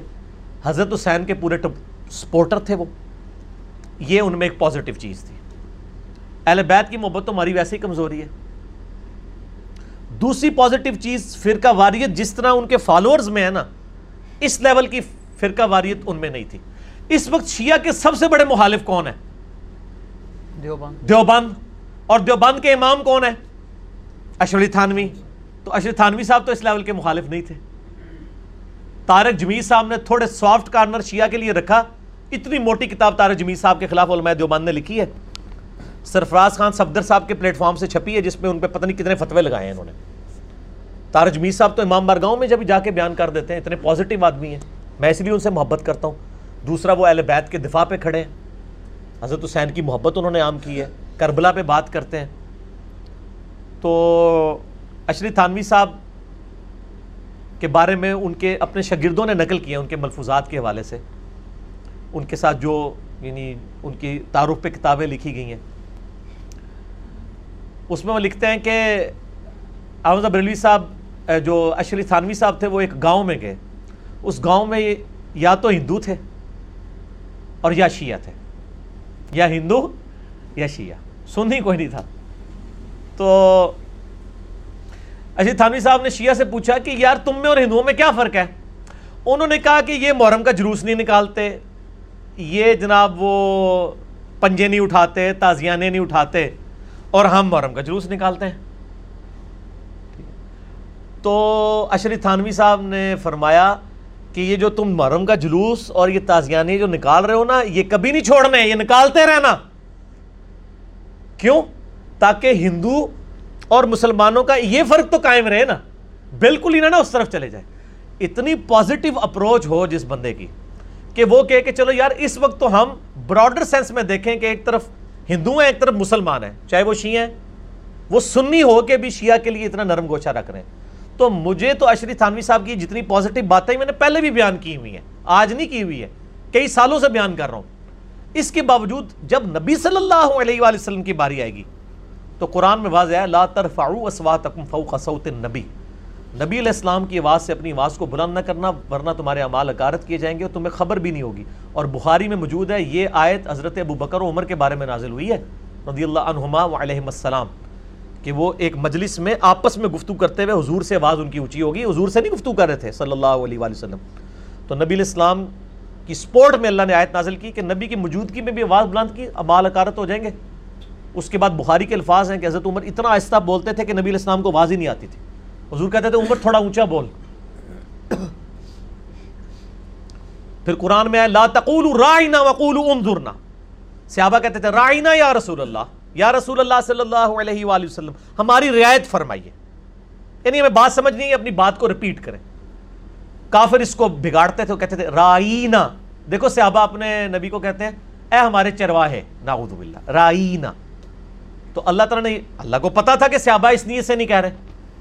حضرت حسین کے پورے سپورٹر تھے وہ۔ یہ ان میں ایک پازیٹیو چیز تھی۔ اہل بیت کی محبت تو ہماری ویسے ہی کمزوری ہے۔ دوسری پازیٹیو چیز فرقہ واریت جس طرح ان کے فالوورز میں ہے نا اس لیول کی فرقہ واریت ان میں نہیں تھی۔ اس وقت شیعہ کے سب سے بڑے مخالف کون ہیں؟ دیوبند۔ دیوبند۔ اور دیوبند کے امام کون ہیں؟ اشری تھانوی۔ تو اشری تھانوی صاحب تو اس لیول کے مخالف نہیں تھے۔ تارک جمیل صاحب نے تھوڑے سافٹ کارنر شیعہ کے لیے رکھا۔ اتنی موٹی کتاب تارک جمیل صاحب کے خلاف علماء دیوبند نے لکھی ہے۔ سرفراز خان صفدر صاحب کے پلیٹ فارم سے چھپی ہے، جس میں ان پہ پتہ نہیں کتنے فتوے لگائے ہیں انہوں نے۔ تارج میر صاحب تو امام بارگاؤں میں جب جا کے بیان کر دیتے ہیں، اتنے پازیٹیو آدمی ہیں۔ میں اس لیے ان سے محبت کرتا ہوں۔ دوسرا، وہ اہل بیت کے دفاع پہ کھڑے ہیں۔ حضرت حسین کی محبت انہوں نے عام کی ہے۔ کربلا پہ بات کرتے ہیں۔ تو اشری تھانوی صاحب کے بارے میں ان کے اپنے شاگردوں نے نقل کیا، ان کے ملفوظات کے حوالے سے۔ ان کے ساتھ جو یعنی ان کی تعارف پہ کتابیں لکھی گئی ہیں۔ اس میں وہ لکھتے ہیں کہ احمد بریلوی صاحب جو اشری تھانوی صاحب تھے، وہ ایک گاؤں میں گئے۔ اس گاؤں میں یا تو ہندو تھے اور یا شیعہ تھے۔ یا ہندو یا شیعہ۔ سن ہی کوئی نہیں تھا۔ تو اشید تھانوی صاحب نے شیعہ سے پوچھا کہ یار تم میں اور ہندوؤں میں کیا فرق ہے؟ انہوں نے کہا کہ یہ محرم کا جلوس نہیں نکالتے، یہ جناب وہ پنجے نہیں اٹھاتے، تازیانے نہیں اٹھاتے۔ اور ہم محرم کا جلوس نکالتے ہیں۔ تو اشرف تھانوی صاحب نے فرمایا کہ یہ جو تم محرم کا جلوس اور یہ تازیانے جو نکال رہے ہو نا، یہ کبھی نہیں چھوڑنے، یہ نکالتے رہنا۔ کیوں؟ تاکہ ہندو اور مسلمانوں کا یہ فرق تو قائم رہے نا۔ بالکل ہی نہ اس طرف چلے جائے۔ اتنی پازیٹیو اپروچ ہو جس بندے کی کہ وہ کہے کہ چلو یار، اس وقت تو ہم براڈر سینس میں دیکھیں کہ ایک طرف ہندو ہیں ایک طرف مسلمان ہیں، چاہے وہ شیعہ ہیں، وہ سنی ہو کے بھی شیعہ کے لیے اتنا نرم گوچا رکھ رہے ہیں۔ تو مجھے تو اشری تھانوی صاحب کی جتنی پازیٹیو باتیں میں نے پہلے بھی بیان کی ہوئی ہیں، آج نہیں کی ہوئی ہے کئی سالوں سے بیان کر رہا ہوں۔ اس کے باوجود جب نبی صلی اللہ علیہ وآلہ وسلم کی باری آئے گی، تو قرآن میں واضح ہے، لا ترفعوا اصواتکم فوق صوت النبی۔ نبی علیہ السلام کی آواز سے اپنی آواز کو بلند نہ کرنا ورنہ تمہارے اعمال اکارت کیے جائیں گے اور تمہیں خبر بھی نہیں ہوگی۔ اور بخاری میں موجود ہے، یہ آیت حضرت ابو بکر و عمر کے بارے میں نازل ہوئی ہے رضی اللہ عنہما و علیہ السلام، کہ وہ ایک مجلس میں آپس میں گفتگو کرتے ہوئے حضور سے آواز ان کی اونچی ہوگی۔ حضور سے نہیں گفتگو کر رہے تھے، صلی اللہ علیہ وآلہ وسلم۔ تو نبی علیہ السلام کی سپورٹ میں اللہ نے آیت نازل کی کہ نبی کی موجودگی میں بھی آواز بلند کی امال اکارت ہو جائیں گے۔ اس کے بعد بخاری کے الفاظ ہیں کہ حضرت عمر اتنا آہستہ بولتے تھے کہ نبی علیہ السلام کو آواز ہی نہیں آتی تھی۔ حضور کہتے تھے عمر تھوڑا اونچا بول۔ پھر قرآن میں لا تقولوا رائنا وقولوا انظرنا۔ صحابہ کہتے تھے رائنا یا رسول اللہ؟ یا رسول اللہ صلی اللہ علیہ وآلہ وسلم، ہماری رعایت فرمائیے۔ یعنی ہمیں بات سمجھ نہیں ہے اپنی بات کو ریپیٹ کریں۔ کافر اس کو بگاڑتے تھے، وہ کہتے تھے رائنا دیکھو صحابہ اپنے نبی کو کہتے ہیں، اے ہمارے چرواہے نعوذ باللہ رائنا تو اللہ تعالیٰ نے، اللہ کو پتا تھا کہ صحابہ اس نیت سے نہیں کہہ رہے۔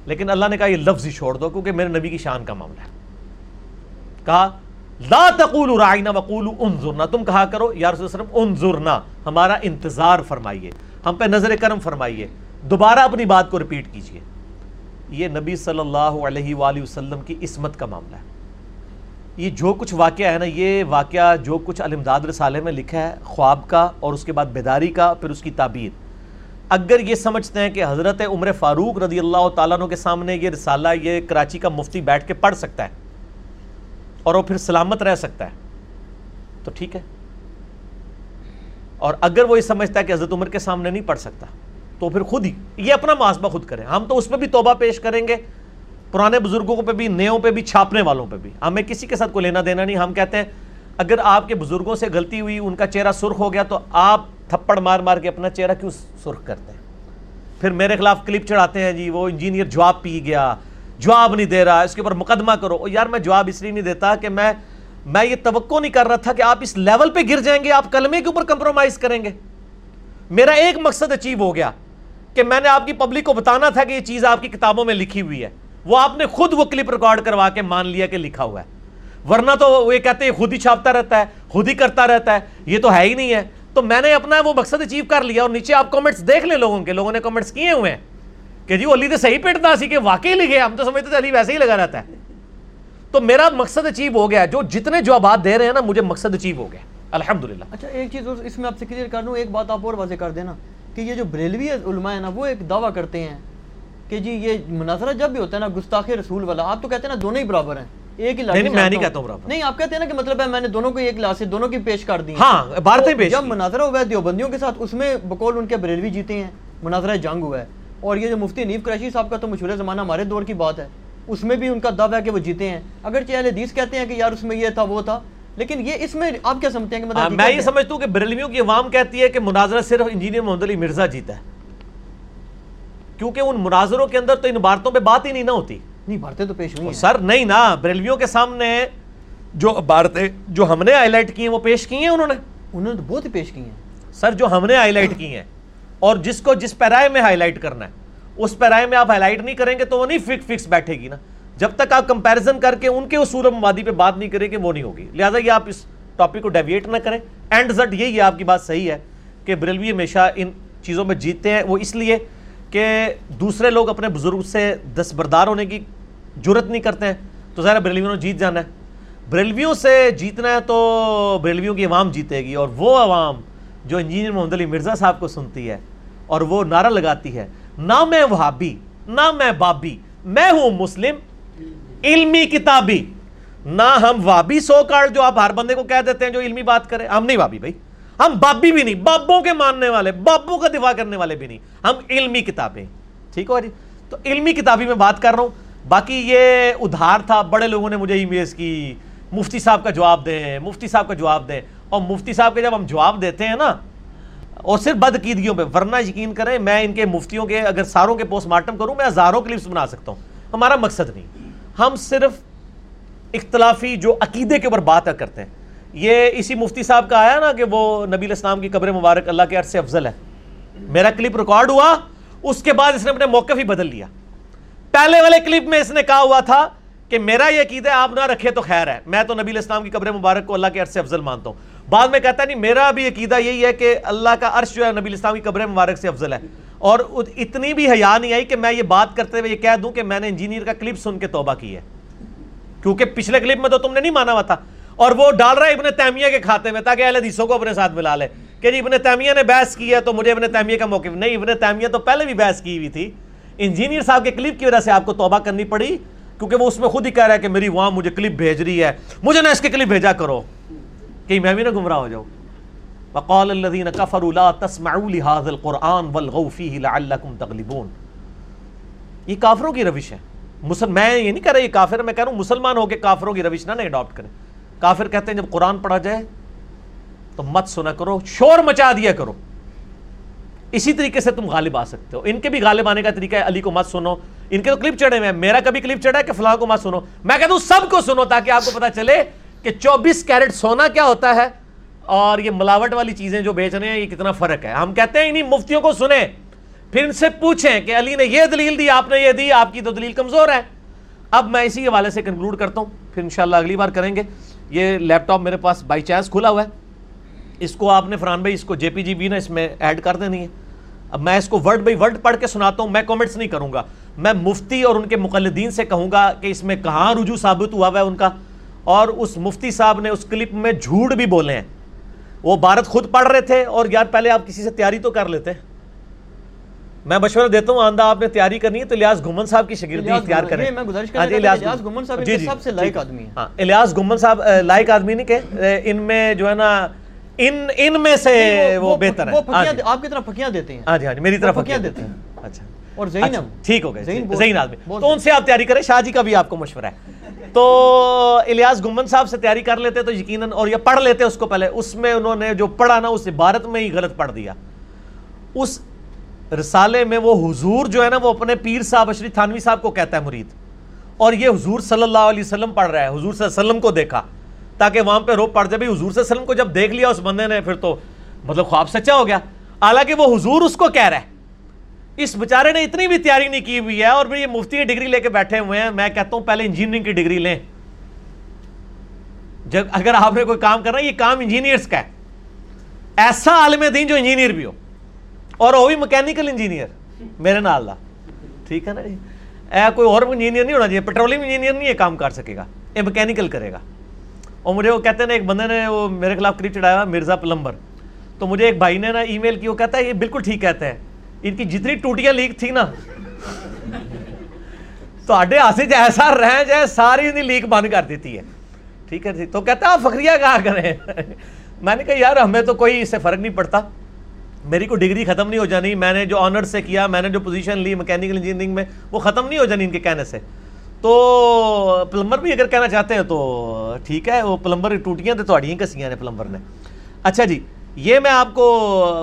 لیکن اللہ نے کہا یہ لفظ ہی چھوڑ دو کیونکہ میرے نبی کی شان کا معاملہ ہے۔ کہا، لا تقولوا رائنا وقولوا انظرنا، تم کہا کرو، یا رسول اللہ علیہ وسلم، انظرنا، ہمارا انتظار فرمائیے، ہم پہ نظر کرم فرمائیے، دوبارہ اپنی بات کو ریپیٹ کیجیے یہ نبی صلی اللہ علیہ وآلہ وسلم کی عصمت کا معاملہ ہے۔ یہ جو کچھ واقعہ ہے نا، یہ واقعہ جو کچھ علمداد رسالے میں لکھا ہے، خواب کا اور اس کے بعد بیداری کا، پھر اس کی تعبیر۔ اگر یہ سمجھتے ہیں کہ حضرت عمر فاروق رضی اللہ تعالیٰ عنہ کے سامنے یہ رسالہ، یہ کراچی کا مفتی بیٹھ کے پڑھ سکتا ہے اور وہ پھر سلامت رہ سکتا ہے، تو ٹھیک ہے۔ اور اگر وہ یہ سمجھتا ہے کہ حضرت عمر کے سامنے نہیں پڑھ سکتا، تو پھر خود ہی، یہ اپنا محاسبہ خود کریں۔ ہم تو اس پہ بھی توبہ پیش کریں گے، پرانے بزرگوں پہ بھی، نیوں پہ بھی، چھاپنے والوں پہ بھی۔ ہمیں کسی کے ساتھ کو لینا دینا نہیں۔ ہم کہتے ہیں، اگر آپ کے بزرگوں سے غلطی ہوئی، ان کا چہرہ سرخ ہو گیا، تو آپ تھپڑ مار مار کے اپنا چہرہ کیوں سرخ کرتے ہیں؟ پھر میرے خلاف کلپ چڑھاتے ہیں جی وہ انجینئر جواب پی گیا، جواب نہیں دے رہا، اس کے اوپر مقدمہ کرو۔ یار، میں جواب اس لیے نہیں دیتا کہ میں میں یہ توقع نہیں کر رہا تھا کہ آپ اس لیول پہ گر جائیں گے، آپ کلمے کے اوپر کمپرومائز کریں گے۔ میرا ایک مقصد اچیو ہو گیا کہ میں نے آپ کی پبلک کو بتانا تھا کہ یہ چیز آپ کی کتابوں میں لکھی ہوئی ہے۔ وہ آپ نے خود وہ کلپ ریکارڈ کروا کے مان لیا کہ لکھا ہوا ہے۔ ورنہ تو وہ یہ کہتے ہیں خود ہی چھاپتا رہتا ہے، خود ہی کرتا رہتا ہے۔ یہ تو ہے ہی نہیں ہے۔ تو میں نے اپنا وہ مقصد اچیو کر لیا اور نیچے آپ کمنٹس دیکھ لیں لوگوں کے۔ لوگوں نے کمنٹس کیے ہوئے ہیں کہ جی وہ علی تو صحیح پیٹتا سی کہ واقعی لکھے ہم تو سمجھتے تھے علی ویسے ہی لگا رہتا ہے۔ تو میرا مقصد اچیو ہو گیا۔ جو جتنے جوابات دے رہے ہیں نا، مجھے مقصد اچیو ہو گیا۔ الحمدللہ۔ اچھا ایک چیز اس میں آپ سے کلیئر کر دوں، ایک بات آپ اور واضح کر دینا کہ یہ جو بریلوی علماء ہیں نا، وہ ایک دعویٰ کرتے ہیں کہ جی یہ مناظرہ جب بھی ہوتا ہے نا، گستاخ رسول والا، آپ تو کہتے ہیں نا، دونوں ہی برابر ہیں۔ ایک ہی نہیں میں نہیں کہتا ہوں نہیں آپ کہتے ہیں نا کہ مطلب ہے میں نے دونوں کو ایک لاسے دونوں کی پیش کر دی ہاں پیش جب مناظرہ ہوا ہے دیوبندیوں کے ساتھ اس میں بقول ان کے بریلوی جیتے ہیں مناظرہ جنگ ہوا ہے۔ اور یہ جو مفتی نیف قریشی صاحب کا تو مشہور زمانہ ہمارے دور کی بات ہے۔ اس میں بھی ان کا دعویٰ ہے کہ وہ جیتے ہیں۔ اگر اہل حدیث کہتے ہیں کہ یار اس میں یہ تھا وہ تھا لیکن یہ اس میں آپ کیا سمجھتے ہیں کہ مطلب میں یہ سمجھتا ہوں کہ بریلویوں کی عوام کہتی ہے کہ مناظرہ صرف انجینئر محمد علی مرزا جیتا ہے۔ کیونکہ ان مناظروں کے اندر تو ان بارتوں پہ بات ہی نہیں نہ ہوتی۔ نہیں بارتیں تو پیش ہوئی ہیں۔ سر نہیں نا بریلویوں کے سامنے جو بارتیں جو ہم نے ہائی لائٹ کی ہیں وہ پیش کی ہیں انہوں نے؟ انہوں نے تو بہت ہی پیش کی ہیں۔ سر جو ہم نے ہائی لائٹ کی ہیں اور جس کو جس پیرائے میں ہائی لائٹ کرنا ہے اس پیرائے میں آپ ہائی لائٹ نہیں کریں گے تو وہ نہیں فکس فکس بیٹھے گی نا۔ جب تک آپ کمپیریزن کر کے ان کے اصول مبادی پہ بات نہیں کریں گے وہ نہیں ہوگی۔ لہٰذا یہ آپ اس ٹاپک کو ڈیویٹ نہ کریں۔ اینڈ زٹ یہی ہے آپ کی بات صحیح ہے کہ بریلوی ہمیشہ ان چیزوں میں جیتتے ہیں۔ وہ اس لیے کہ دوسرے لوگ اپنے بزرگ سے دستبردار ہونے کی جرت نہیں کرتے ہیں۔ تو ظاہر بریلویوں نے جیت جانا ہے۔ بریلویوں سے جیتنا ہے تو بریلویوں کی عوام جیتے گی اور وہ عوام جو انجینئر محمد علی مرزا صاحب کو سنتی ہے اور وہ نعرہ لگاتی ہے، نہ میں وہابی، نہ میں بابی، میں ہوں مسلم، علمی کتابی۔ نہ ہم وابی سو کارڈ جو آپ ہر بندے کو کہہ دیتے ہیں جو علمی بات کریں ہم نہیں وابی بھائی۔ ہم بابی بھی نہیں، بابوں کے ماننے والے، بابوں کا دفاع کرنے والے بھی نہیں۔ ہم علمی کتابیں۔ ٹھیک ہو جی؟ تو علمی کتابی میں بات کر رہا ہوں۔ باقی یہ ادھار تھا، بڑے لوگوں نے مجھے ای میلز کی، مفتی صاحب کا جواب دیں، مفتی صاحب کا جواب دیں۔ اور مفتی صاحب کے جب ہم جواب دیتے ہیں نا، اور صرف بدعقیدگیوں پہ، ورنہ یقین کریں، میں ان کے مفتیوں کے، اگر ساروں کے پوسٹ مارٹم کروں، میں ہزاروں کلپس بنا سکتا ہوں۔ ہمارا مقصد نہیں۔ ہم صرف اختلافی جو عقیدے کے اوپر بات کرتے ہیں۔ یہ اسی مفتی صاحب کا آیا نا کہ وہ نبی الاسلام کی قبر مبارک اللہ کے عرص سے افضل ہے۔ میرا کلپ ریکارڈ ہوا، اس کے بعد اس نے اپنے موقف ہی بدل لیا۔ پہلے والے کلپ میں اس نے کہا ہوا تھا کہ میرا یہ عقیدہ آپ نہ رکھے تو خیر ہے۔ میں تو نبی الاسلام کی قبر مبارک کو اللہ کے عرص سے افضل مانتا ہوں۔ بعد میں کہتا ہے، نہیں، میرا بھی عقیدہ یہی ہے کہ اللہ کا عرش جو ہے نبی الاسلام کی قبر مبارک سے افضل ہے۔ اور اتنی بھی حیا نہیں آئی کہ میں یہ بات کرتے ہوئے یہ کہہ دوں کہ میں نے انجینئر کا کلپ سن کے توبہ کی ہے۔ کیونکہ پچھلے کلپ میں تو تم نے نہیں مانا ہوا تھا۔ اور وہ ڈال رہا ہے ابن تیمیہ کے کھاتے میں تاکہ اہل حدیثوں کو اپنے ساتھ ملا لے۔ کہ جی ابن تیمیہ نے بحث کی ہے تو مجھے ابن تیمیہ کا موقف نہیں، ابن تیمیہ تو پہلے بھی بحث کی ہوئی تھی۔ انجینئر صاحب کے کلپ کی وجہ سے آپ کو توبہ کرنی پڑی، کیونکہ وہ اس میں خود ہی کہہ رہا ہے کہ میری وہاں مجھے کلپ بھیج رہی ہے۔ مجھے نہ اس کے کلپ بھیجا کرو۔ کہ میں بھی نہ گمراہ ہو جاؤں۔ وقال الذين كفروا لا تسمعوا لهذا القران والغوا فيه لعلكم تغلبون۔ یہ کافروں کی روش ہے۔ مسلم میں یہ نہیں کہہ رہا یہ کافر میں کہہ رہا ہوں مسلمان ہو کے کافروں کی روش نہ نہیں اڈاپٹ کریں۔ کافر کہتے ہیں جب قرآن پڑھا جائے تو مت سنا کرو، شور مچا دیا کرو۔ اسی طریقے سے تم غالب آ سکتے ہو۔ ان کے بھی غالب آنے کا طریقہ ہے، علی کو مت سنو۔ ان کے تو کلپ چڑھے ہوئے ہیں۔ میرا کبھی کلپ چڑھا ہے کہ فلاں کو مت سنو۔ میں کہتا ہوں سب کو سنو تاکہ آپ کو پتا چلے کہ چوبیس کیرٹ سونا کیا ہوتا ہے اور یہ ملاوٹ والی چیزیں جو بیچ رہے ہیں، یہ کتنا فرق ہے۔ ہم کہتے ہیں انہیں مفتیوں کو سنیں۔ پھر ان سے پوچھیں کہ علی نے یہ دلیل دی، آپ نے یہ دی، آپ کی تو دلیل کمزور ہے۔ اب میں اسی حوالے سے کنکلوڈ کرتا ہوں۔ پھر انشاءاللہ اگلی بار کریں گے۔ یہ لیپ ٹاپ میرے پاس بائی چانس کھلا ہوا ہے۔ اس کو آپ نے فرحان بھائی، اس کو جے پی جی بھی نا اس میں ایڈ کر دینی ہے۔ اب میں اس کو ورڈ بائی ورڈ پڑھ کے سناتا ہوں میں کومنٹس نہیں کروں گا۔ میں مفتی اور ان کے مقلدین سے کہوں گا کہ اس میں کہاں رجوع ثابت ہوا ہوا ہے ان کا۔ اور اس مفتی صاحب نے اس کلپ میں جھوٹ بھی بولے ہیں۔ وہ بھارت خود پڑھ رہے تھے اور یار پہلے آپ کسی سے تیاری تو کر لیتے۔ میں مشورہ دیتا ہوں آندہ آپ نے تیاری کرنی ہے تو الیاس گمن صاحب کی شگردی اختیار کریں۔ میں گزارش ہاں جی، الیاس صاحب جی، جی، سب سے لائق آدمی ہیں۔ ہاں الیاس صاحب لائق آدمی نہیں کہ ان میں جو ہے نا ان ان میں سے وہ بہتر ہے. جی. آپ کی طرح پھکیاں دیتے ہیں۔ ہاں جی ہاں جی میری طرف وہ پھکیاں دیتے ہیں۔ اچھا۔ اور ذہین اچھا، ٹھیک ہو گئے ذہین آدمی۔ تو ان سے آپ تیاری کریں شاہ جی کا بھی آپ کو مشورہ ہے۔ تو الیاس گمن صاحب سے تیاری کر لیتے تو یقیناً اور یہ پڑھ لیتے اس کو پہلے۔ اس میں انہوں نے جو پڑھا نا اس عبارت میں ہی غلط پڑھ دیا۔ اس رسالے میں وہ حضور جو ہے نا وہ اپنے پیر صاحب اشری تھانوی صاحب کو کہتا ہے مرید۔ اور یہ حضور صلی اللہ علیہ وسلم پڑھ رہا ہے۔ حضور صلی اللہ علیہ وسلم کو دیکھا۔ تاکہ وہاں پہ روپ پڑ جائے۔ بھائی، حضور صلی اللہ علیہ وسلم کو جب دیکھ لیا اس بندے نے، پھر تو مطلب خواب سچا ہو گیا۔ حالانکہ وہ حضور اس کو کہہ رہا ہے۔ اس بیچارے نے اتنی بھی تیاری نہیں کی ہوئی ہے اور یہ مفتی کی ڈگری لے کے بیٹھے ہوئے ہیں۔ میں کہتا ہوں، پہلے انجینئرنگ کی ڈگری لیں۔ جب اگر آپ نے کوئی کام کرنا ہے یہ کام انجینئرس کا ہے۔ ایسا عالم دین جو انجینئر بھی ہو۔ اور وہ بھی مکینیکل انجینئر میرے نال دا۔ ٹھیک ہے نا جی؟ اے کوئی اور انجینئر نہیں ہونا چاہیے۔ پیٹرولیم انجینئر نہیں یہ کام کر سکے گا۔ یہ مکینیکل کرے گا۔ اور مجھے وہ کہتے ہیں نا، ایک بندے نے وہ میرے خلاف کریٹ چڑھایا مرزا پلمبر۔ تو مجھے ایک بھائی نے نا ای میل کی، وہ کہتا ہے، یہ بالکل ٹھیک کہتے ہیں۔ ان کی جتنی ٹوٹیاں لیک تھی نا تو آڈے آسے جو جی ایسا رہ جائے، ساری انہیں لیک بند کر دیتی ہے۔ ٹھیک ہے جی تو کہتا ہے، آپ فخریہ کہا کریں؟ میں نے کہا، یار، ہمیں تو کوئی اس سے فرق نہیں پڑتا۔ میری کوئی ڈگری ختم نہیں ہو جانی۔ میں نے جو آنر سے کیا، میں نے جو پوزیشن لی میکینیکل انجینئرنگ میں، وہ ختم نہیں ہو جانی ان کے کہنے سے۔ تو پلمبر بھی اگر کہنا چاہتے ہیں تو ٹھیک ہے وہ پلمبر ٹوٹیاں تو تھوڑی کسیاں نے پلمبر نے اچھا جی یہ میں آپ کو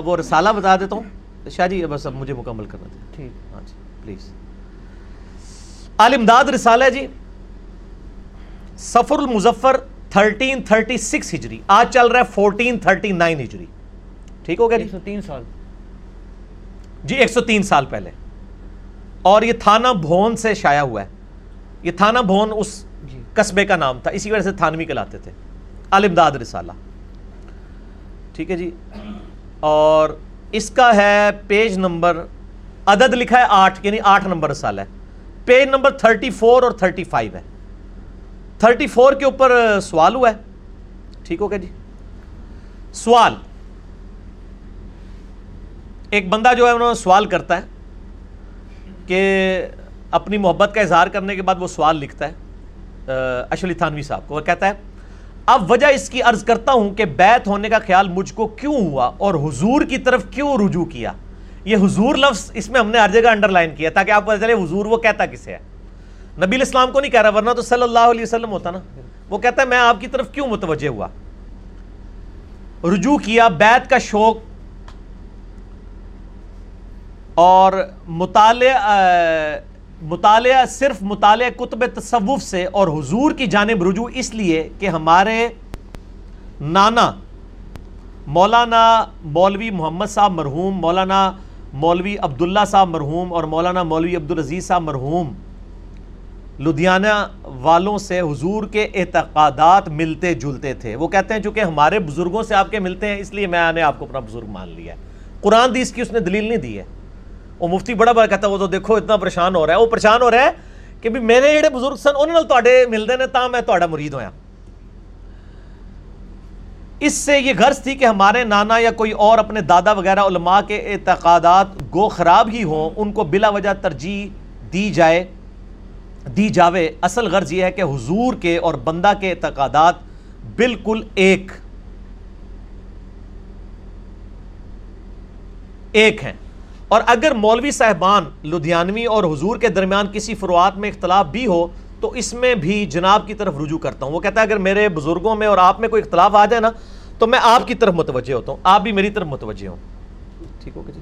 وہ رسالہ بتا دیتا ہوں شاہ جی بس اب مجھے مکمل کرنا تھا ٹھیک ہاں جی پلیز عالمداد رسالہ جی سفر المظفر 1336 ہجری آج چل رہا ہے 1439 ہجری ٹھیک ہو گیا جی ایک سو تین سال جی ایک سو تین سال پہلے اور یہ تھانہ بھون سے شائع ہوا ہے یہ تھانہ بھون اس جی۔ قصبے کا نام تھا اسی وجہ سے تھانوی کہلاتے تھے۔ عالمداد رسالہ۔ ٹھیک ہے جی۔ اور اس کا ہے پیج نمبر عدد لکھا ہے آٹھ یعنی آٹھ نمبر رسالہ ہے۔ پیج نمبر تھرٹی فور اور تھرٹی فائیو ہے۔ تھرٹی فور کے اوپر سوال ہوا ہے۔ ٹھیک ہو گیا جی۔ سوال۔ ایک بندہ جو ہے انہوں نے سوال کرتا ہے کہ اپنی محبت کا اظہار کرنے کے بعد وہ سوال لکھتا ہے اشلی تھانوی صاحب کو۔ وہ کہتا ہے، اب وجہ اس کی عرض کرتا ہوں کہ بیت ہونے کا خیال مجھ کو کیوں ہوا اور حضور کی طرف کیوں رجوع کیا؟ یہ حضور لفظ اس میں ہم نے ہر جگہ انڈر لائن کیا، تاکہ آپ کو چلے حضور وہ کہتا کسے ہے۔ نبی الاسلام کو نہیں کہہ رہا، ورنہ تو صلی اللہ علیہ وسلم ہوتا نا۔ وہ کہتا ہے، میں آپ کی طرف کیوں متوجہ ہوا؟ رجوع کیا بیت کا شوق اور مطالعہ مطالعہ صرف مطالعہ کتب تصوف سے اور حضور کی جانب رجوع اس لیے کہ ہمارے نانا مولانا مولوی محمد صاحب مرحوم، مولانا مولوی عبداللہ صاحب مرحوم اور مولانا مولوی عبدالعزیز صاحب مرحوم لدھیانہ والوں سے حضور کے اعتقادات ملتے جلتے تھے۔ وہ کہتے ہیں چونکہ ہمارے بزرگوں سے آپ کے ملتے ہیں، اس لیے میں نے آپ کو اپنا بزرگ مان لیا ہے۔ قرآن دیس کی اس نے دلیل نہیں دی ہے۔ وہ مفتی بڑا بڑا کہتا وہ تو دیکھو اتنا پریشان ہو رہا ہے وہ پریشان ہو رہا ہے کہ بھی میرے جڑے بزرگ سن انہوں نے تے ملتے ہیں تا میں تا مرید ہوا اس سے یہ غرض تھی کہ ہمارے نانا یا کوئی اور اپنے دادا وغیرہ علماء کے اعتقادات گو خراب ہی ہوں ان کو بلا وجہ ترجیح دی جائے دی جاوے اصل غرض یہ ہے کہ حضور کے اور بندہ کے اعتقادات بالکل ایک ایک ہیں اور اگر مولوی صاحبان لدھیانوی اور حضور کے درمیان کسی فروعات میں اختلاف بھی ہو تو اس میں بھی جناب کی طرف رجوع کرتا ہوں۔ وہ کہتا ہے اگر میرے بزرگوں میں اور آپ میں کوئی اختلاف آ جائے نا تو میں آپ کی طرف متوجہ ہوتا ہوں۔ آپ بھی میری طرف متوجہ ہوں۔ ٹھیک ہوگا جی۔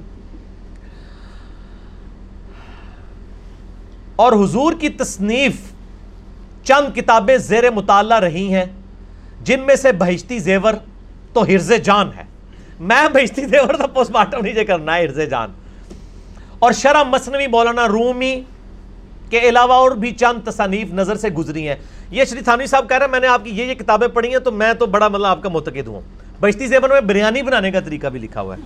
اور حضور کی تصنیف چند کتابیں زیر مطالعہ رہی ہیں جن میں سے بہشتی زیور تو ہرز جان ہے۔ میں بہشتی زیور تو پوسٹ مارٹم نیچے کرنا ہے ہرز جان۔ اور شرح مصنوی مولانا رومی کے علاوہ اور بھی چند تصانیف نظر سے گزری ہیں۔ یہ شری تھانوی صاحب کہہ رہے ہیں، میں نے آپ کی یہ یہ کتابیں پڑھی ہیں تو میں تو بڑا مطلب آپ کا متقد ہوں۔ بہشتی زیور میں بریانی بنانے کا طریقہ بھی لکھا ہوا ہے۔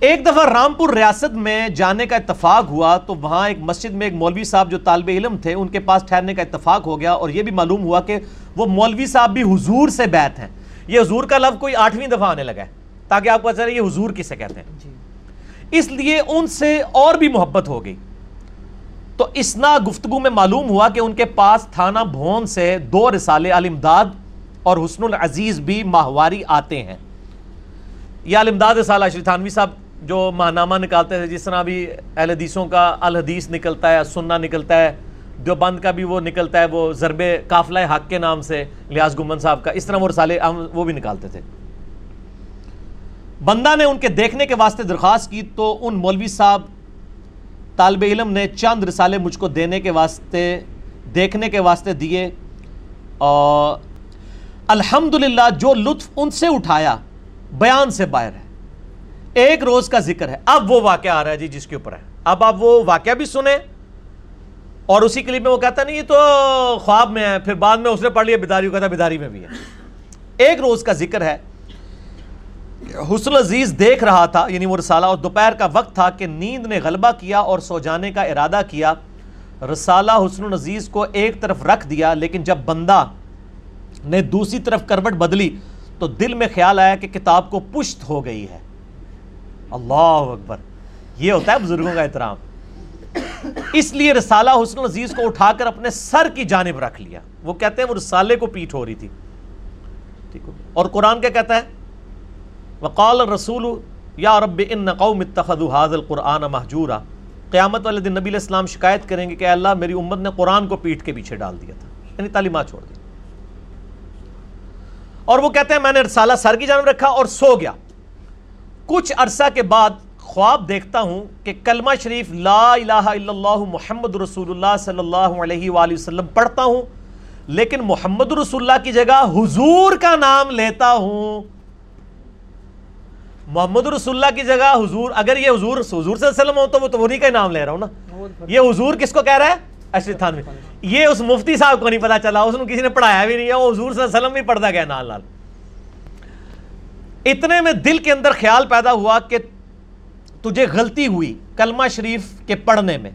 ایک دفعہ رامپور ریاست میں جانے کا اتفاق ہوا تو وہاں ایک مسجد میں ایک مولوی صاحب جو طالب علم تھے، ان کے پاس ٹھہرنے کا اتفاق ہو گیا اور یہ بھی معلوم ہوا کہ وہ مولوی صاحب بھی حضور سے بیت ہیں۔ یہ حضور کا لفظ کوئی آٹھویں دفعہ آنے لگا ہے تاکہ آپ کو چلے یہ حضور کسے کہتے ہیں۔ جی۔ اس لیے ان سے اور بھی محبت ہو گئی تو اسنا گفتگو میں معلوم ہوا کہ ان کے پاس تھانہ بھون سے دو رسالے علمداد اور حسن العزیز بھی ماہواری آتے ہیں۔ یہ علمداد رسالہ شری تھانوی صاحب جو ماہنامہ نکالتے تھے، جس طرح بھی اہل حدیثوں کا الحدیث نکلتا ہے سننا نکلتا ہے، دیوبند کا بھی وہ نکلتا ہے، وہ ضرب قافلہ حق کے نام سے لیاز گمن صاحب کا، اس طرح وہ رسالے وہ بھی نکالتے تھے۔ بندہ نے ان کے دیکھنے کے واسطے درخواست کی تو ان مولوی صاحب طالب علم نے چند رسالے مجھ کو دینے کے واسطے، دیکھنے کے واسطے دیے اور الحمدللہ جو لطف ان سے اٹھایا بیان سے باہر ہے۔ ایک روز کا ذکر ہے۔ اب وہ واقعہ آ رہا ہے جی جس کے اوپر ہے۔ اب آپ وہ واقعہ بھی سنیں اور اسی کلپ میں وہ کہتا نہیں، یہ تو خواب میں ہے۔ پھر بعد میں اس نے پڑھ لیا بیداری کہتا بیداری میں بھی ہے۔ ایک روز کا ذکر ہے۔ حسن عزیز دیکھ رہا تھا یعنی وہ رسالہ، اور دوپہر کا وقت تھا کہ نیند نے غلبہ کیا اور سو جانے کا ارادہ کیا۔ رسالہ حسن عزیز کو ایک طرف رکھ دیا، لیکن جب بندہ نے دوسری طرف کروٹ بدلی، تو دل میں خیال آیا کہ کتاب کو پشت ہو گئی ہے۔ اللہ اکبر۔ یہ ہوتا ہے بزرگوں کا احترام۔ اس لیے رسالہ حسن عزیز کو اٹھا کر اپنے سر کی جانب رکھ لیا۔ وہ کہتے ہیں وہ رسالے کو پیٹ ہو رہی تھی۔ ٹھیک اور قرآن کیا کہتا ہے؟ وقال الرسول، یا رب، ان قوم اتخذوا هذا القرآن محجورا قیامت والے دن نبی علیہ السلام شکایت کریں گے کہ اللہ، میری امت نے قرآن کو پیٹ کے پیچھے ڈال دیا تھا۔ یعنی تعلیمات چھوڑ دی۔ اور وہ کہتے ہیں، میں نے رسالہ سر کی جانب رکھا اور سو گیا۔ کچھ عرصہ کے بعد خواب دیکھتا ہوں کہ کلمہ شریف لا الہ الا اللہ محمد رسول اللہ صلی اللہ علیہ وآلہ وسلم پڑھتا ہوں، لیکن محمد رسول اللہ کی جگہ حضور کا نام لیتا ہوں۔ محمد رسول اللہ کی جگہ حضور، اگر یہ حضور حضور صلی اللہ علیہ وسلم ہو تو وہ تو انہی کا نام لے رہا ہوں نا؟ یہ حضور کس کو کہہ رہا ہے؟ اشرف تھانوی یہ اس مفتی صاحب کو نہیں پتا چلا، اس نے کسی نے پڑھایا بھی نہیں ہے، وہ حضور صلی اللہ علیہ وسلم بھی پڑھتا گیا نال نال۔ اتنے میں دل کے اندر خیال پیدا ہوا کہ تجھے غلطی ہوئی کلمہ شریف کے پڑھنے میں۔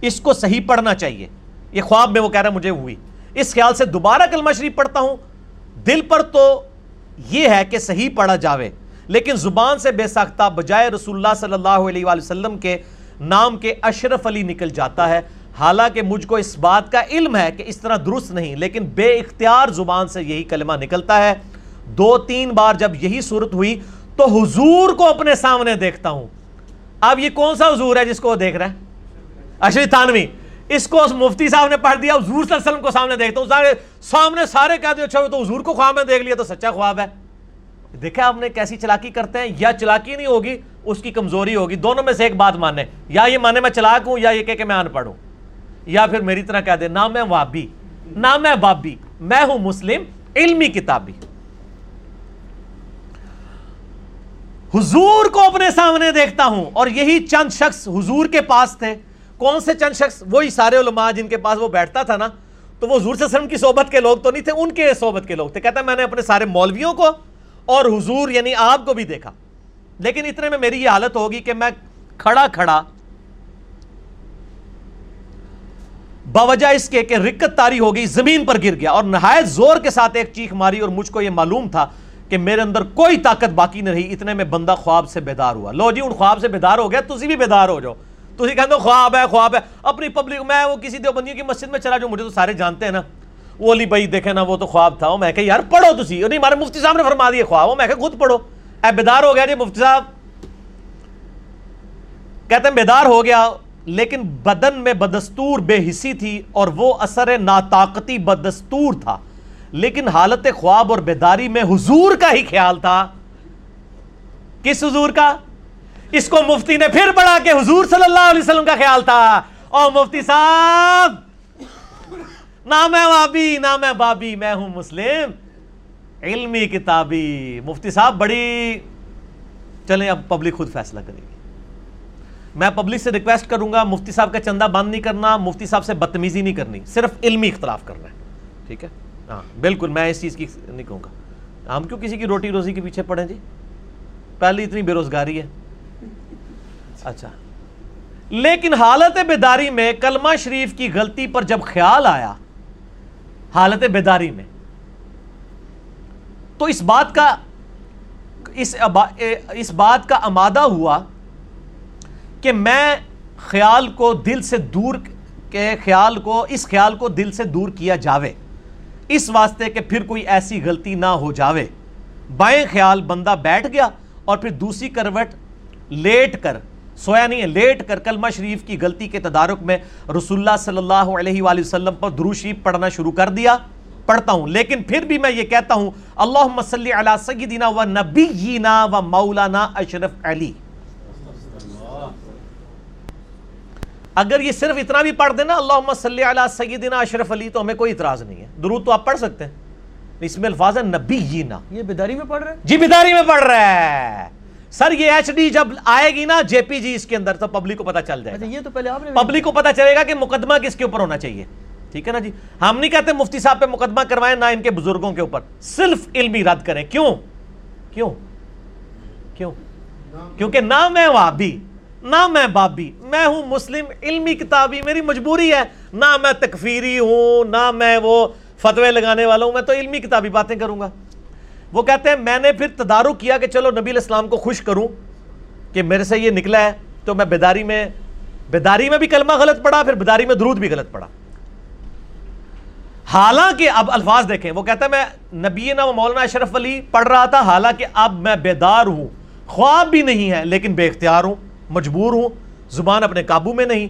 اس کو صحیح پڑھنا چاہیے۔ یہ خواب میں وہ کہہ رہا ہے مجھے ہوئی۔ اس خیال سے دوبارہ کلمہ شریف پڑھتا ہوں۔ دل پر تو یہ ہے کہ صحیح پڑھا جاوے۔ لیکن زبان سے بے ساختہ بجائے رسول اللہ صلی اللہ علیہ وآلہ وسلم کے نام کے اشرف علی نکل جاتا ہے۔ حالانکہ مجھ کو اس بات کا علم ہے کہ اس طرح درست نہیں، لیکن بے اختیار زبان سے یہی کلمہ نکلتا ہے۔ دو تین بار جب یہی صورت ہوئی تو حضور کو اپنے سامنے دیکھتا ہوں۔ اب یہ کون سا حضور ہے جس کو وہ دیکھ رہا ہے؟ اشری تانوی اس کو مفتی صاحب نے پڑھ دیا، حضور صلی اللہ علیہ وسلم کو سامنے دیکھتا ہوں۔ سامنے سارے کہتے اچھا تو حضور کو خواب میں دیکھ لیا تو سچا خواب ہے۔ دیکھا آپ نے کیسی چلاکی کرتے ہیں، یا چلاکی نہیں ہوگی، اس کی کمزوری ہوگی، دونوں میں سے ایک بات مانے یا یہ مانے میں چلاک ہوں، یا یہ کہ میں ان پڑھوں یا پھر میری طرح کہہ دے، نہ میں وابی نہ میں بابی، میں ہوں مسلم، علمی کتابی۔ حضور کو اپنے سامنے دیکھتا ہوں، اور یہی چند شخص حضور کے پاس تھے۔ کون سے چند شخص؟ وہی سارے علماء جن کے پاس وہ بیٹھتا تھا نا۔ تو وہ حضور صلی اللہ وسلم کی صحبت کے لوگ تو نہیں تھے، ان کے صحبت کے لوگ تھے۔ کہتا ہے میں نے اپنے سارے مولویوں کو اور حضور یعنی آپ کو بھی دیکھا۔ لیکن اتنے میں میری یہ حالت ہوگی کہ میں کھڑا کھڑا باوجہ اس کے کہ رکت تاری ہو گئی، زمین پر گر گیا اور نہایت زور کے ساتھ ایک چیخ ماری اور مجھ کو یہ معلوم تھا کہ میرے اندر کوئی طاقت باقی نہیں رہی، اتنے میں بندہ خواب سے بیدار ہوا۔ لو جی ان خواب سے بیدار ہو گیا، تسی بھی بیدار ہو جاؤ۔ تسی کہتے ہو، خواب ہے خواب ہے۔ اپنی پبلک میں وہ کسی دیوبندیوں کی مسجد میں چلا جو مجھے تو سارے جانتے ہیں نا۔ وہ علی بھائی دیکھے نا، وہ تو خواب تھا۔ میں کہ یار پڑھو تسی۔ نہیں ہمارے مفتی صاحب نے فرما دیے خواب۔ میں کہ خود پڑھو۔ اے بیدار ہو گیا جی مفتی صاحب۔ کہتے ہیں بیدار ہو گیا، لیکن بدن میں بدستور بے حسی تھی اور وہ اثر ناطاقتی بدستور تھا۔ لیکن حالت خواب اور بیداری میں حضور کا ہی خیال تھا۔ کس حضور کا؟ اس کو مفتی نے پھر پڑھا کہ حضور صلی اللہ علیہ وسلم کا خیال تھا۔ اور مفتی صاحب نہ میں وابی، نہ میں بابی، میں ہوں مسلم۔ علمی کتابی۔ مفتی صاحب، بڑی۔ چلیں، اب پبلک خود فیصلہ کرے گی میں پبلک سے ریکویسٹ کروں گا، مفتی صاحب کا چندہ بند نہیں کرنا، مفتی صاحب سے بدتمیزی نہیں کرنی، صرف علمی اختلاف کرنا ہے۔ ٹھیک ہے؟ ہاں بالکل، میں اس چیز کی نہیں کہوں گا۔ ہم کیوں کسی کی روٹی روزی کے پیچھے پڑیں جی؟ پہلی اتنی بے روزگاری ہے۔ اچھا۔ لیکن حالت بیداری میں کلمہ شریف کی غلطی پر جب خیال آیا حالت بیداری میں۔ تو اس بات کا، اس اس بات کا امادہ ہوا کہ میں خیال کو دل سے دور کے خیال کو، اس خیال کو دل سے دور کیا جاوے۔ اس واسطے کہ پھر کوئی ایسی غلطی نہ ہو جاوے۔ بائیں خیال بندہ بیٹھ گیا اور پھر دوسری کروٹ لیٹ کر سویا نہیں ہے لیٹ کر کلمہ شریف کی غلطی کے تدارک میں رسول اللہ صلی اللہ علیہ وآلہ وسلم پر درو شریف پڑھنا شروع کر دیا۔ پڑھتا ہوں لیکن پھر بھی میں یہ کہتا ہوں اللہم صلی علی سیدنا و نبینا و مولانا اشرف علی۔ اگر یہ صرف اتنا بھی پڑھ دینا اللہم صلی علی سیدنا اشرف علی تو ہمیں کوئی اعتراض نہیں ہے۔ درود تو آپ پڑھ سکتے ہیں۔ اس میں الفاظ ہے نبینا۔ یہ بیداری میں پڑھ رہے ہیں؟ جی بیداری میں پڑھ رہا ہے۔ سر یہ ایچ ڈی جب آئے گی نا جے پی جی اس کے اندر تو پبلک کو پتا چل جائے اچھا یہ تو پہلے آپ نے پبلک کو پتا چلے گا کہ مقدمہ کس کے اوپر ہونا چاہیے۔ ٹھیک ہے نا جی؟ ہم نہیں کہتے مفتی صاحب پہ مقدمہ کروائیں نہ ان کے بزرگوں کے اوپر۔ صرف علمی رد کریں۔ کیوں؟ کیوں؟ کیوں؟ کیونکہ نہ میں وابی نہ میں بابی میں ہوں مسلم علمی کتابی میری مجبوری ہے۔ نہ میں تکفیری ہوں نہ میں وہ فتوے لگانے والا ہوں میں تو علمی کتابی باتیں کروں گا۔ وہ کہتے ہیں، میں نے پھر تدارک کیا کہ چلو نبی الاسلام کو خوش کروں کہ میرے سے یہ نکلا ہے، تو میں بیداری میں بیداری میں بھی کلمہ غلط پڑا پھر بیداری میں درود بھی غلط پڑا حالانکہ اب الفاظ دیکھیں، وہ کہتا ہے، میں نبی و مولانا اشرف علی پڑھ رہا تھا، حالانکہ اب میں بیدار ہوں۔ خواب بھی نہیں ہے، لیکن بے اختیار ہوں، مجبور ہوں، زبان اپنے قابو میں نہیں۔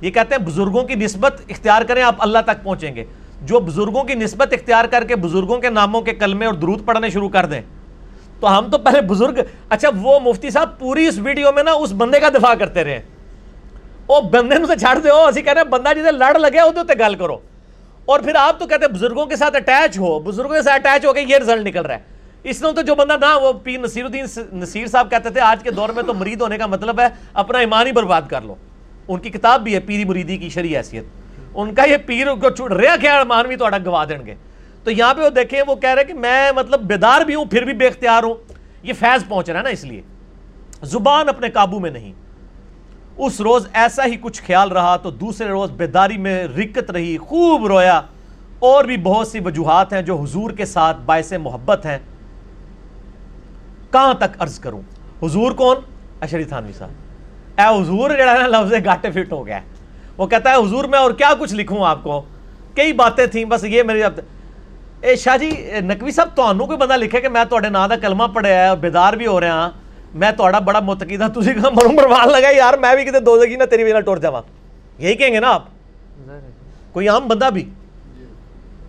یہ کہتے ہیں، بزرگوں کی نسبت اختیار کریں، آپ اللہ تک پہنچیں گے۔ جو بزرگوں کی نسبت اختیار کر کے بزرگوں کے ناموں کے کلمے اور درود پڑھنے شروع کر دیں۔ تو ہم تو پہلے بزرگ اچھا وہ مفتی صاحب پوری اس ویڈیو میں نا اس بندے کا دفاع کرتے رہے۔ وہ بندے سے چھاڑ دے اسی کہہ رہے ہیں، بندہ جسے لڑ لگے وہ گل کرو۔ اور پھر آپ تو کہتے ہیں بزرگوں کے ساتھ اٹیچ ہو، بزرگوں کے ساتھ اٹیچ ہو کے یہ رزلٹ نکل رہا ہے۔ اس نے تو جو بندہ نہ وہ پیر نصیر الدین نصیر صاحب کہتے تھے، آج کے دور میں تو مرید ہونے کا مطلب ہے، اپنا ایمان ہی برباد کر لو۔ ان کی کتاب بھی ہے، پیری مریدی کی شریع حیثیت ان کا یہ پیر کو چھوٹ رہا خیال مانوی تو اڑا گوا دیں گے تو یہاں پہ وہ دیکھیں وہ کہہ رہے کہ میں مطلب بیدار بھی ہوں پھر بھی بے اختیار ہوں یہ فیض پہنچ رہا ہے نا اس لیے زبان اپنے قابو میں نہیں اس روز ایسا ہی کچھ خیال رہا تو دوسرے روز بیداری میں رکت رہی خوب رویا اور بھی بہت سی وجوہات ہیں جو حضور کے ساتھ باعث محبت ہیں کہاں تک عرض کروں حضور کون اشری تھانوی صاحب اے حضور جڑا ہے نا لفظ گاٹے فٹ ہو گیا ہے وہ کہتا ہے، حضور، میں اور کیا کچھ لکھوں آپ کو؟ کئی باتیں تھیں، بس یہ میری اے شاہ جی نقوی صاحب تو کوئی بندہ لکھے کہ میں تو نا دا کلمہ پڑھے ہے بیدار بھی ہو رہے ہیں میں تو بڑا متقید تسی کہاں مروں مرمان لگا، یار، میں بھی کتے دو دگی تیری وینا ٹوڑ جاوا یہی کہیں گے نا آپ؟ کوئی عام بندہ بھی؟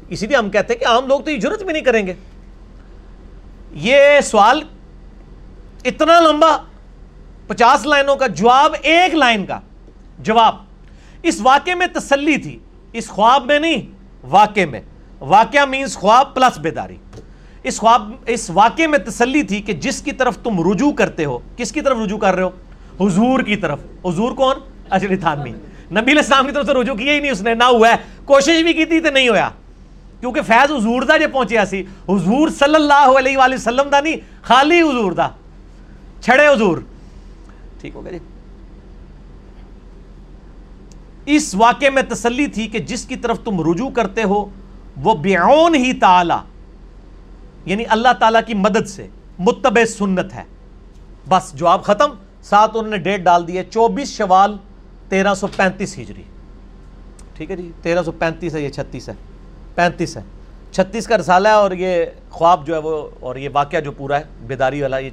اسی لیے ہم کہتے ہیں کہ عام لوگ تو یہ جرت بھی نہیں کریں گے۔ یہ سوال اتنا لمبا، پچاس لائنوں کا، جواب ایک لائن کا، جواب۔ اس واقعے میں تسلی تھی، اس خواب میں نہیں، واقعے میں۔ واقعہ مینز خواب پلس بیداری۔ اس خواب، اس واقعے میں تسلی تھی کہ جس کی طرف تم رجوع کرتے ہو، کس کی طرف رجوع کر رہے ہو؟ حضور کی طرف۔ حضور کون؟ اجلی تھانوی نبی السلام کی طرف سے رجوع کیا ہی نہیں اس نے، نہ ہوا ہے۔ کوشش بھی کی تھی تو نہیں ہویا۔ کیونکہ فیض حضور دا جو پہنچیا سی۔ حضور صلی اللہ علیہ وآلہ وسلم دا نہیں، خالی حضور دا۔ چھڑے حضور۔ ٹھیک ہو گیا جی؟ اس واقعے میں تسلی تھی کہ جس کی طرف تم رجوع کرتے ہو، وہ بیعون ہی تعالی یعنی اللہ تعالیٰ کی مدد سے متبع سنت ہے۔ بس جواب ختم، ساتھ انہوں نے ڈیٹ ڈال دی ہے، چوبیس شوال تیرہ سو پینتیس ہجری۔ ٹھیک ہے جی تیرہ سو پینتیس ہے، یہ چھتیس ہے۔ پینتیس ہے۔ چھتیس کا رسالہ ہے اور یہ خواب جو ہے وہ اور یہ واقعہ جو پورا ہے، بیداری والا، یہ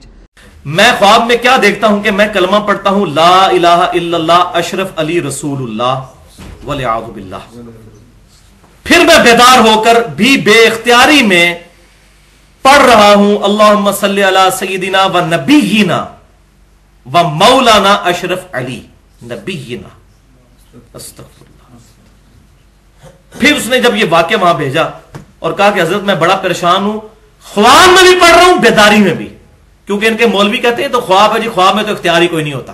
میں خواب میں کیا دیکھتا ہوں کہ میں کلمہ پڑھتا ہوں لا الہ الا اللہ اشرف علی رسول اللہ ولیعوذ باللہ۔ پھر میں بیدار ہو کر بھی بے اختیاری میں پڑھ رہا ہوں اللہم صلی اللہ سیدنا و نبینا و مولانا اشرف علی نبینا۔ پھر اس نے جب یہ واقعہ وہاں بھیجا اور کہا کہ حضرت میں بڑا پریشان ہوں خواب میں بھی پڑھ رہا ہوں، بیداری میں بھی۔ کیونکہ ان کے مولوی کہتے ہیں تو خواب ہے جی خواب میں تو اختیاری کوئی نہیں ہوتا۔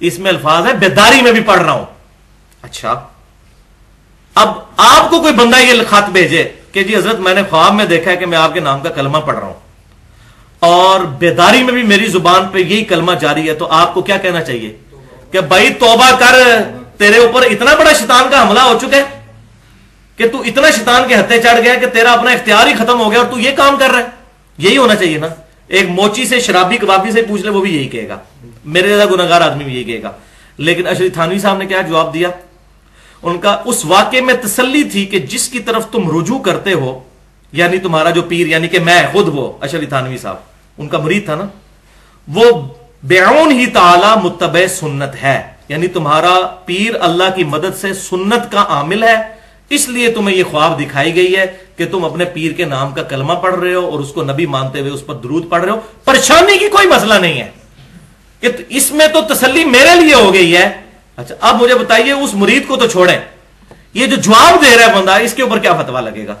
اس میں الفاظ ہے بیداری میں بھی پڑھ رہا ہوں۔ اچھا۔ اب آپ کو کوئی بندہ یہ خط بھیجے کہ جی حضرت میں نے خواب میں دیکھا ہے کہ میں آپ کے نام کا کلمہ پڑھ رہا ہوں۔ اور بیداری میں بھی میری زبان پہ یہی کلمہ جاری ہے، تو آپ کو کیا کہنا چاہیے؟ کہ بھائی توبہ کر، تیرے اوپر اتنا بڑا شیطان کا حملہ ہو چکا ہے کہ تو اتنا شیطان کے ہتھے چڑھ گیا کہ تیرا اپنا اختیار ہی ختم ہو گیا اور تو یہ کام کر رہا ہے۔ یہی ہونا چاہیے نا۔ ایک موچی سے شرابی کبابی سے پوچھ لے، وہ بھی یہی کہے گا۔ میرے زیادہ گناگار آدمی بھی یہی کہے گا۔ لیکن اشری تھانوی صاحب نے کیا جواب دیا؟ ان کا اس واقعے میں تسلی تھی کہ جس کی طرف تم رجوع کرتے ہو یعنی تمہارا جو پیر یعنی کہ میں، خود وہ اشری تھانوی صاحب، ان کا مرید تھا نا، وہ بیعون ہی تعالی متبع سنت ہے۔ یعنی تمہارا پیر اللہ کی مدد سے سنت کا عامل ہے اس لیے تمہیں یہ خواب دکھائی گئی ہے کہ تم اپنے پیر کے نام کا کلمہ پڑھ رہے ہو اور اس کو نبی مانتے ہوئے اس پر درود پڑھ رہے ہو۔ پریشانی کی کوئی مسئلہ نہیں ہے۔ کہ اس میں تو تسلی میرے لیے ہو گئی ہے۔ اچھا اب مجھے بتائیے اس مرید کو تو چھوڑیں۔ یہ جو جواب دے رہا ہے بندہ، اس کے اوپر کیا فتوا لگے گا؟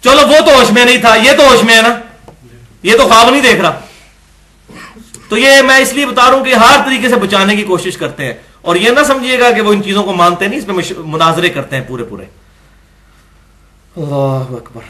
چلو، وہ تو ہوش میں نہیں تھا، یہ تو ہوش میں ہے نا۔ یہ تو خواب نہیں دیکھ رہا۔ تو یہ میں اس لیے بتا رہا ہوں کہ ہر طریقے سے بچانے کی کوشش کرتے ہیں۔ اور یہ نہ سمجھیے گا کہ وہ ان چیزوں کو مانتے نہیں اس میں مناظرے کرتے ہیں پورے پورے۔ اللہ اکبر۔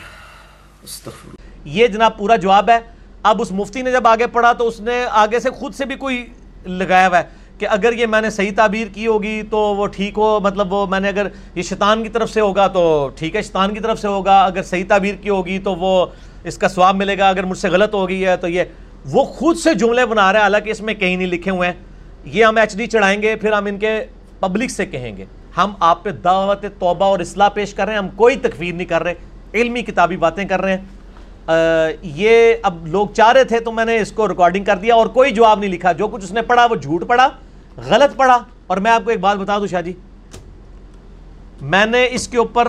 یہ جناب پورا جواب ہے۔ اب اس مفتی نے جب آگے پڑھا تو اس نے آگے سے خود سے بھی کوئی لگایا ہوا ہے کہ اگر یہ میں نے صحیح تعبیر کی ہوگی تو وہ ٹھیک ہو مطلب وہ میں نے اگر یہ شیطان کی طرف سے ہوگا تو ٹھیک ہے شیطان کی طرف سے ہوگا۔ اگر صحیح تعبیر کی ہوگی تو وہ اس کا سواب ملے گا۔ اگر مجھ سے غلط ہو گئی ہے تو یہ وہ خود سے جملے بنا رہے ہیں حالانکہ اس میں کہیں نہیں لکھے ہوئے ہیں۔ یہ ہم ایچ ڈی چڑھائیں گے، پھر ہم ان کے پبلک سے کہیں گے۔ ہم آپ پہ دعوت، توبہ اور اصلاح پیش کر رہے ہیں۔ ہم کوئی تکفیر نہیں کر رہے۔ علمی کتابی باتیں کر رہے ہیں۔ یہ اب لوگ چاہ رہے تھے تو میں نے اس کو ریکارڈنگ کر دیا اور کوئی جواب نہیں لکھا۔ جو کچھ اس نے پڑھا وہ جھوٹ پڑھا، غلط پڑھا۔ اور میں آپ کو ایک بات بتا دوں شاہ جی۔ میں نے اس کے اوپر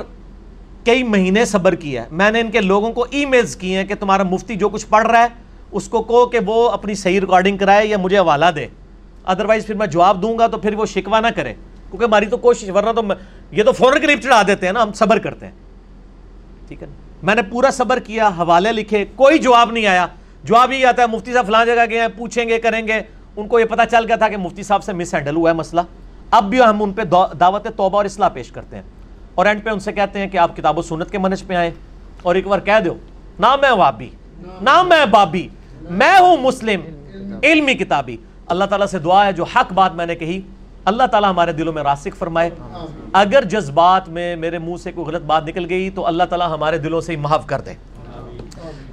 کئی مہینے صبر کیا ہے۔ میں نے ان کے لوگوں کو ای میلز کیے ہیں کہ تمہارا مفتی جو کچھ پڑھ رہا ہے، اس کو کہو کہ وہ اپنی صحیح ریکارڈنگ کرائے یا مجھے حوالہ دے۔ ادروائز پھر میں جواب دوں گا تو پھر وہ شکوا نہ کرے۔ کیونکہ ہماری تو کوشش، ورنہ تو یہ تو فوراً کلپ چڑھا دیتے ہیں نا، ہم صبر کرتے ہیں۔ ٹھیک ہے میں نے پورا صبر کیا، حوالے لکھے، کوئی جواب نہیں آیا۔ جواب ہی آتا ہے، مفتی صاحب فلاں جگہ گئے ہیں، پوچھیں گے، کریں گے۔ ان کو یہ پتا چل گیا تھا کہ مفتی صاحب سے مس ہینڈل ہوا ہے مسئلہ۔ اب بھی ہم ان پہ دعوت توبہ اور اصلاح پیش کرتے ہیں۔ اور اینڈ پہ ان سے کہتے ہیں کہ آپ کتاب و سنت کے منج پہ آئیں۔ اور ایک بار کہہ دو، نہ میں وابی، نہ میں بابی، میں ہوں مسلم، علمی کتابی۔ اللہ تعالیٰ سے دعا ہے جو حق بات میں نے کہی، اللہ تعالیٰ ہمارے دلوں میں راسک فرمائے۔ اگر جذبات میں میرے منہ سے کوئی غلط بات نکل گئی تو اللہ تعالیٰ ہمارے دلوں سے ہی معاف کر دے۔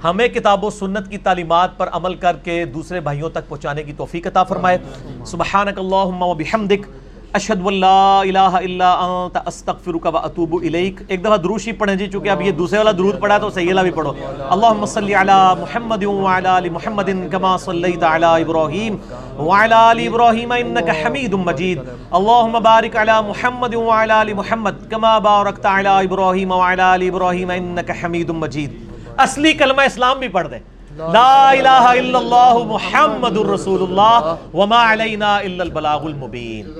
ہمیں کتاب و سنت کی تعلیمات پر عمل کر کے دوسرے بھائیوں تک پہنچانے کی توفیق عطا فرمائے۔ سبحانک اللہم و بحمدک۔ اشہد واللہ الہ الا انت استغفرک و اتوب الیک۔ ایک دفعہ دروشی پڑھیں جی چونکہ اب یہ دوسرے والا درود پڑھا تو سیلہ بھی پڑھو۔ اللہم صلی علی محمد وعلی آل محمد کما صلیت علی ابراہیم وعلی آل ابراہیم انکا حمید مجید۔ اللہم بارک علی محمد وعلی آل محمد کما بارکت علی ابراہیم وعلی آل ابراہیم انکا حمید مجید۔ اصلی کلمہ اسلام بھی پڑھ دیں۔ لا الہ الا اللہ محمد الرسول اللہ وما علینا الا البلاغ المبین۔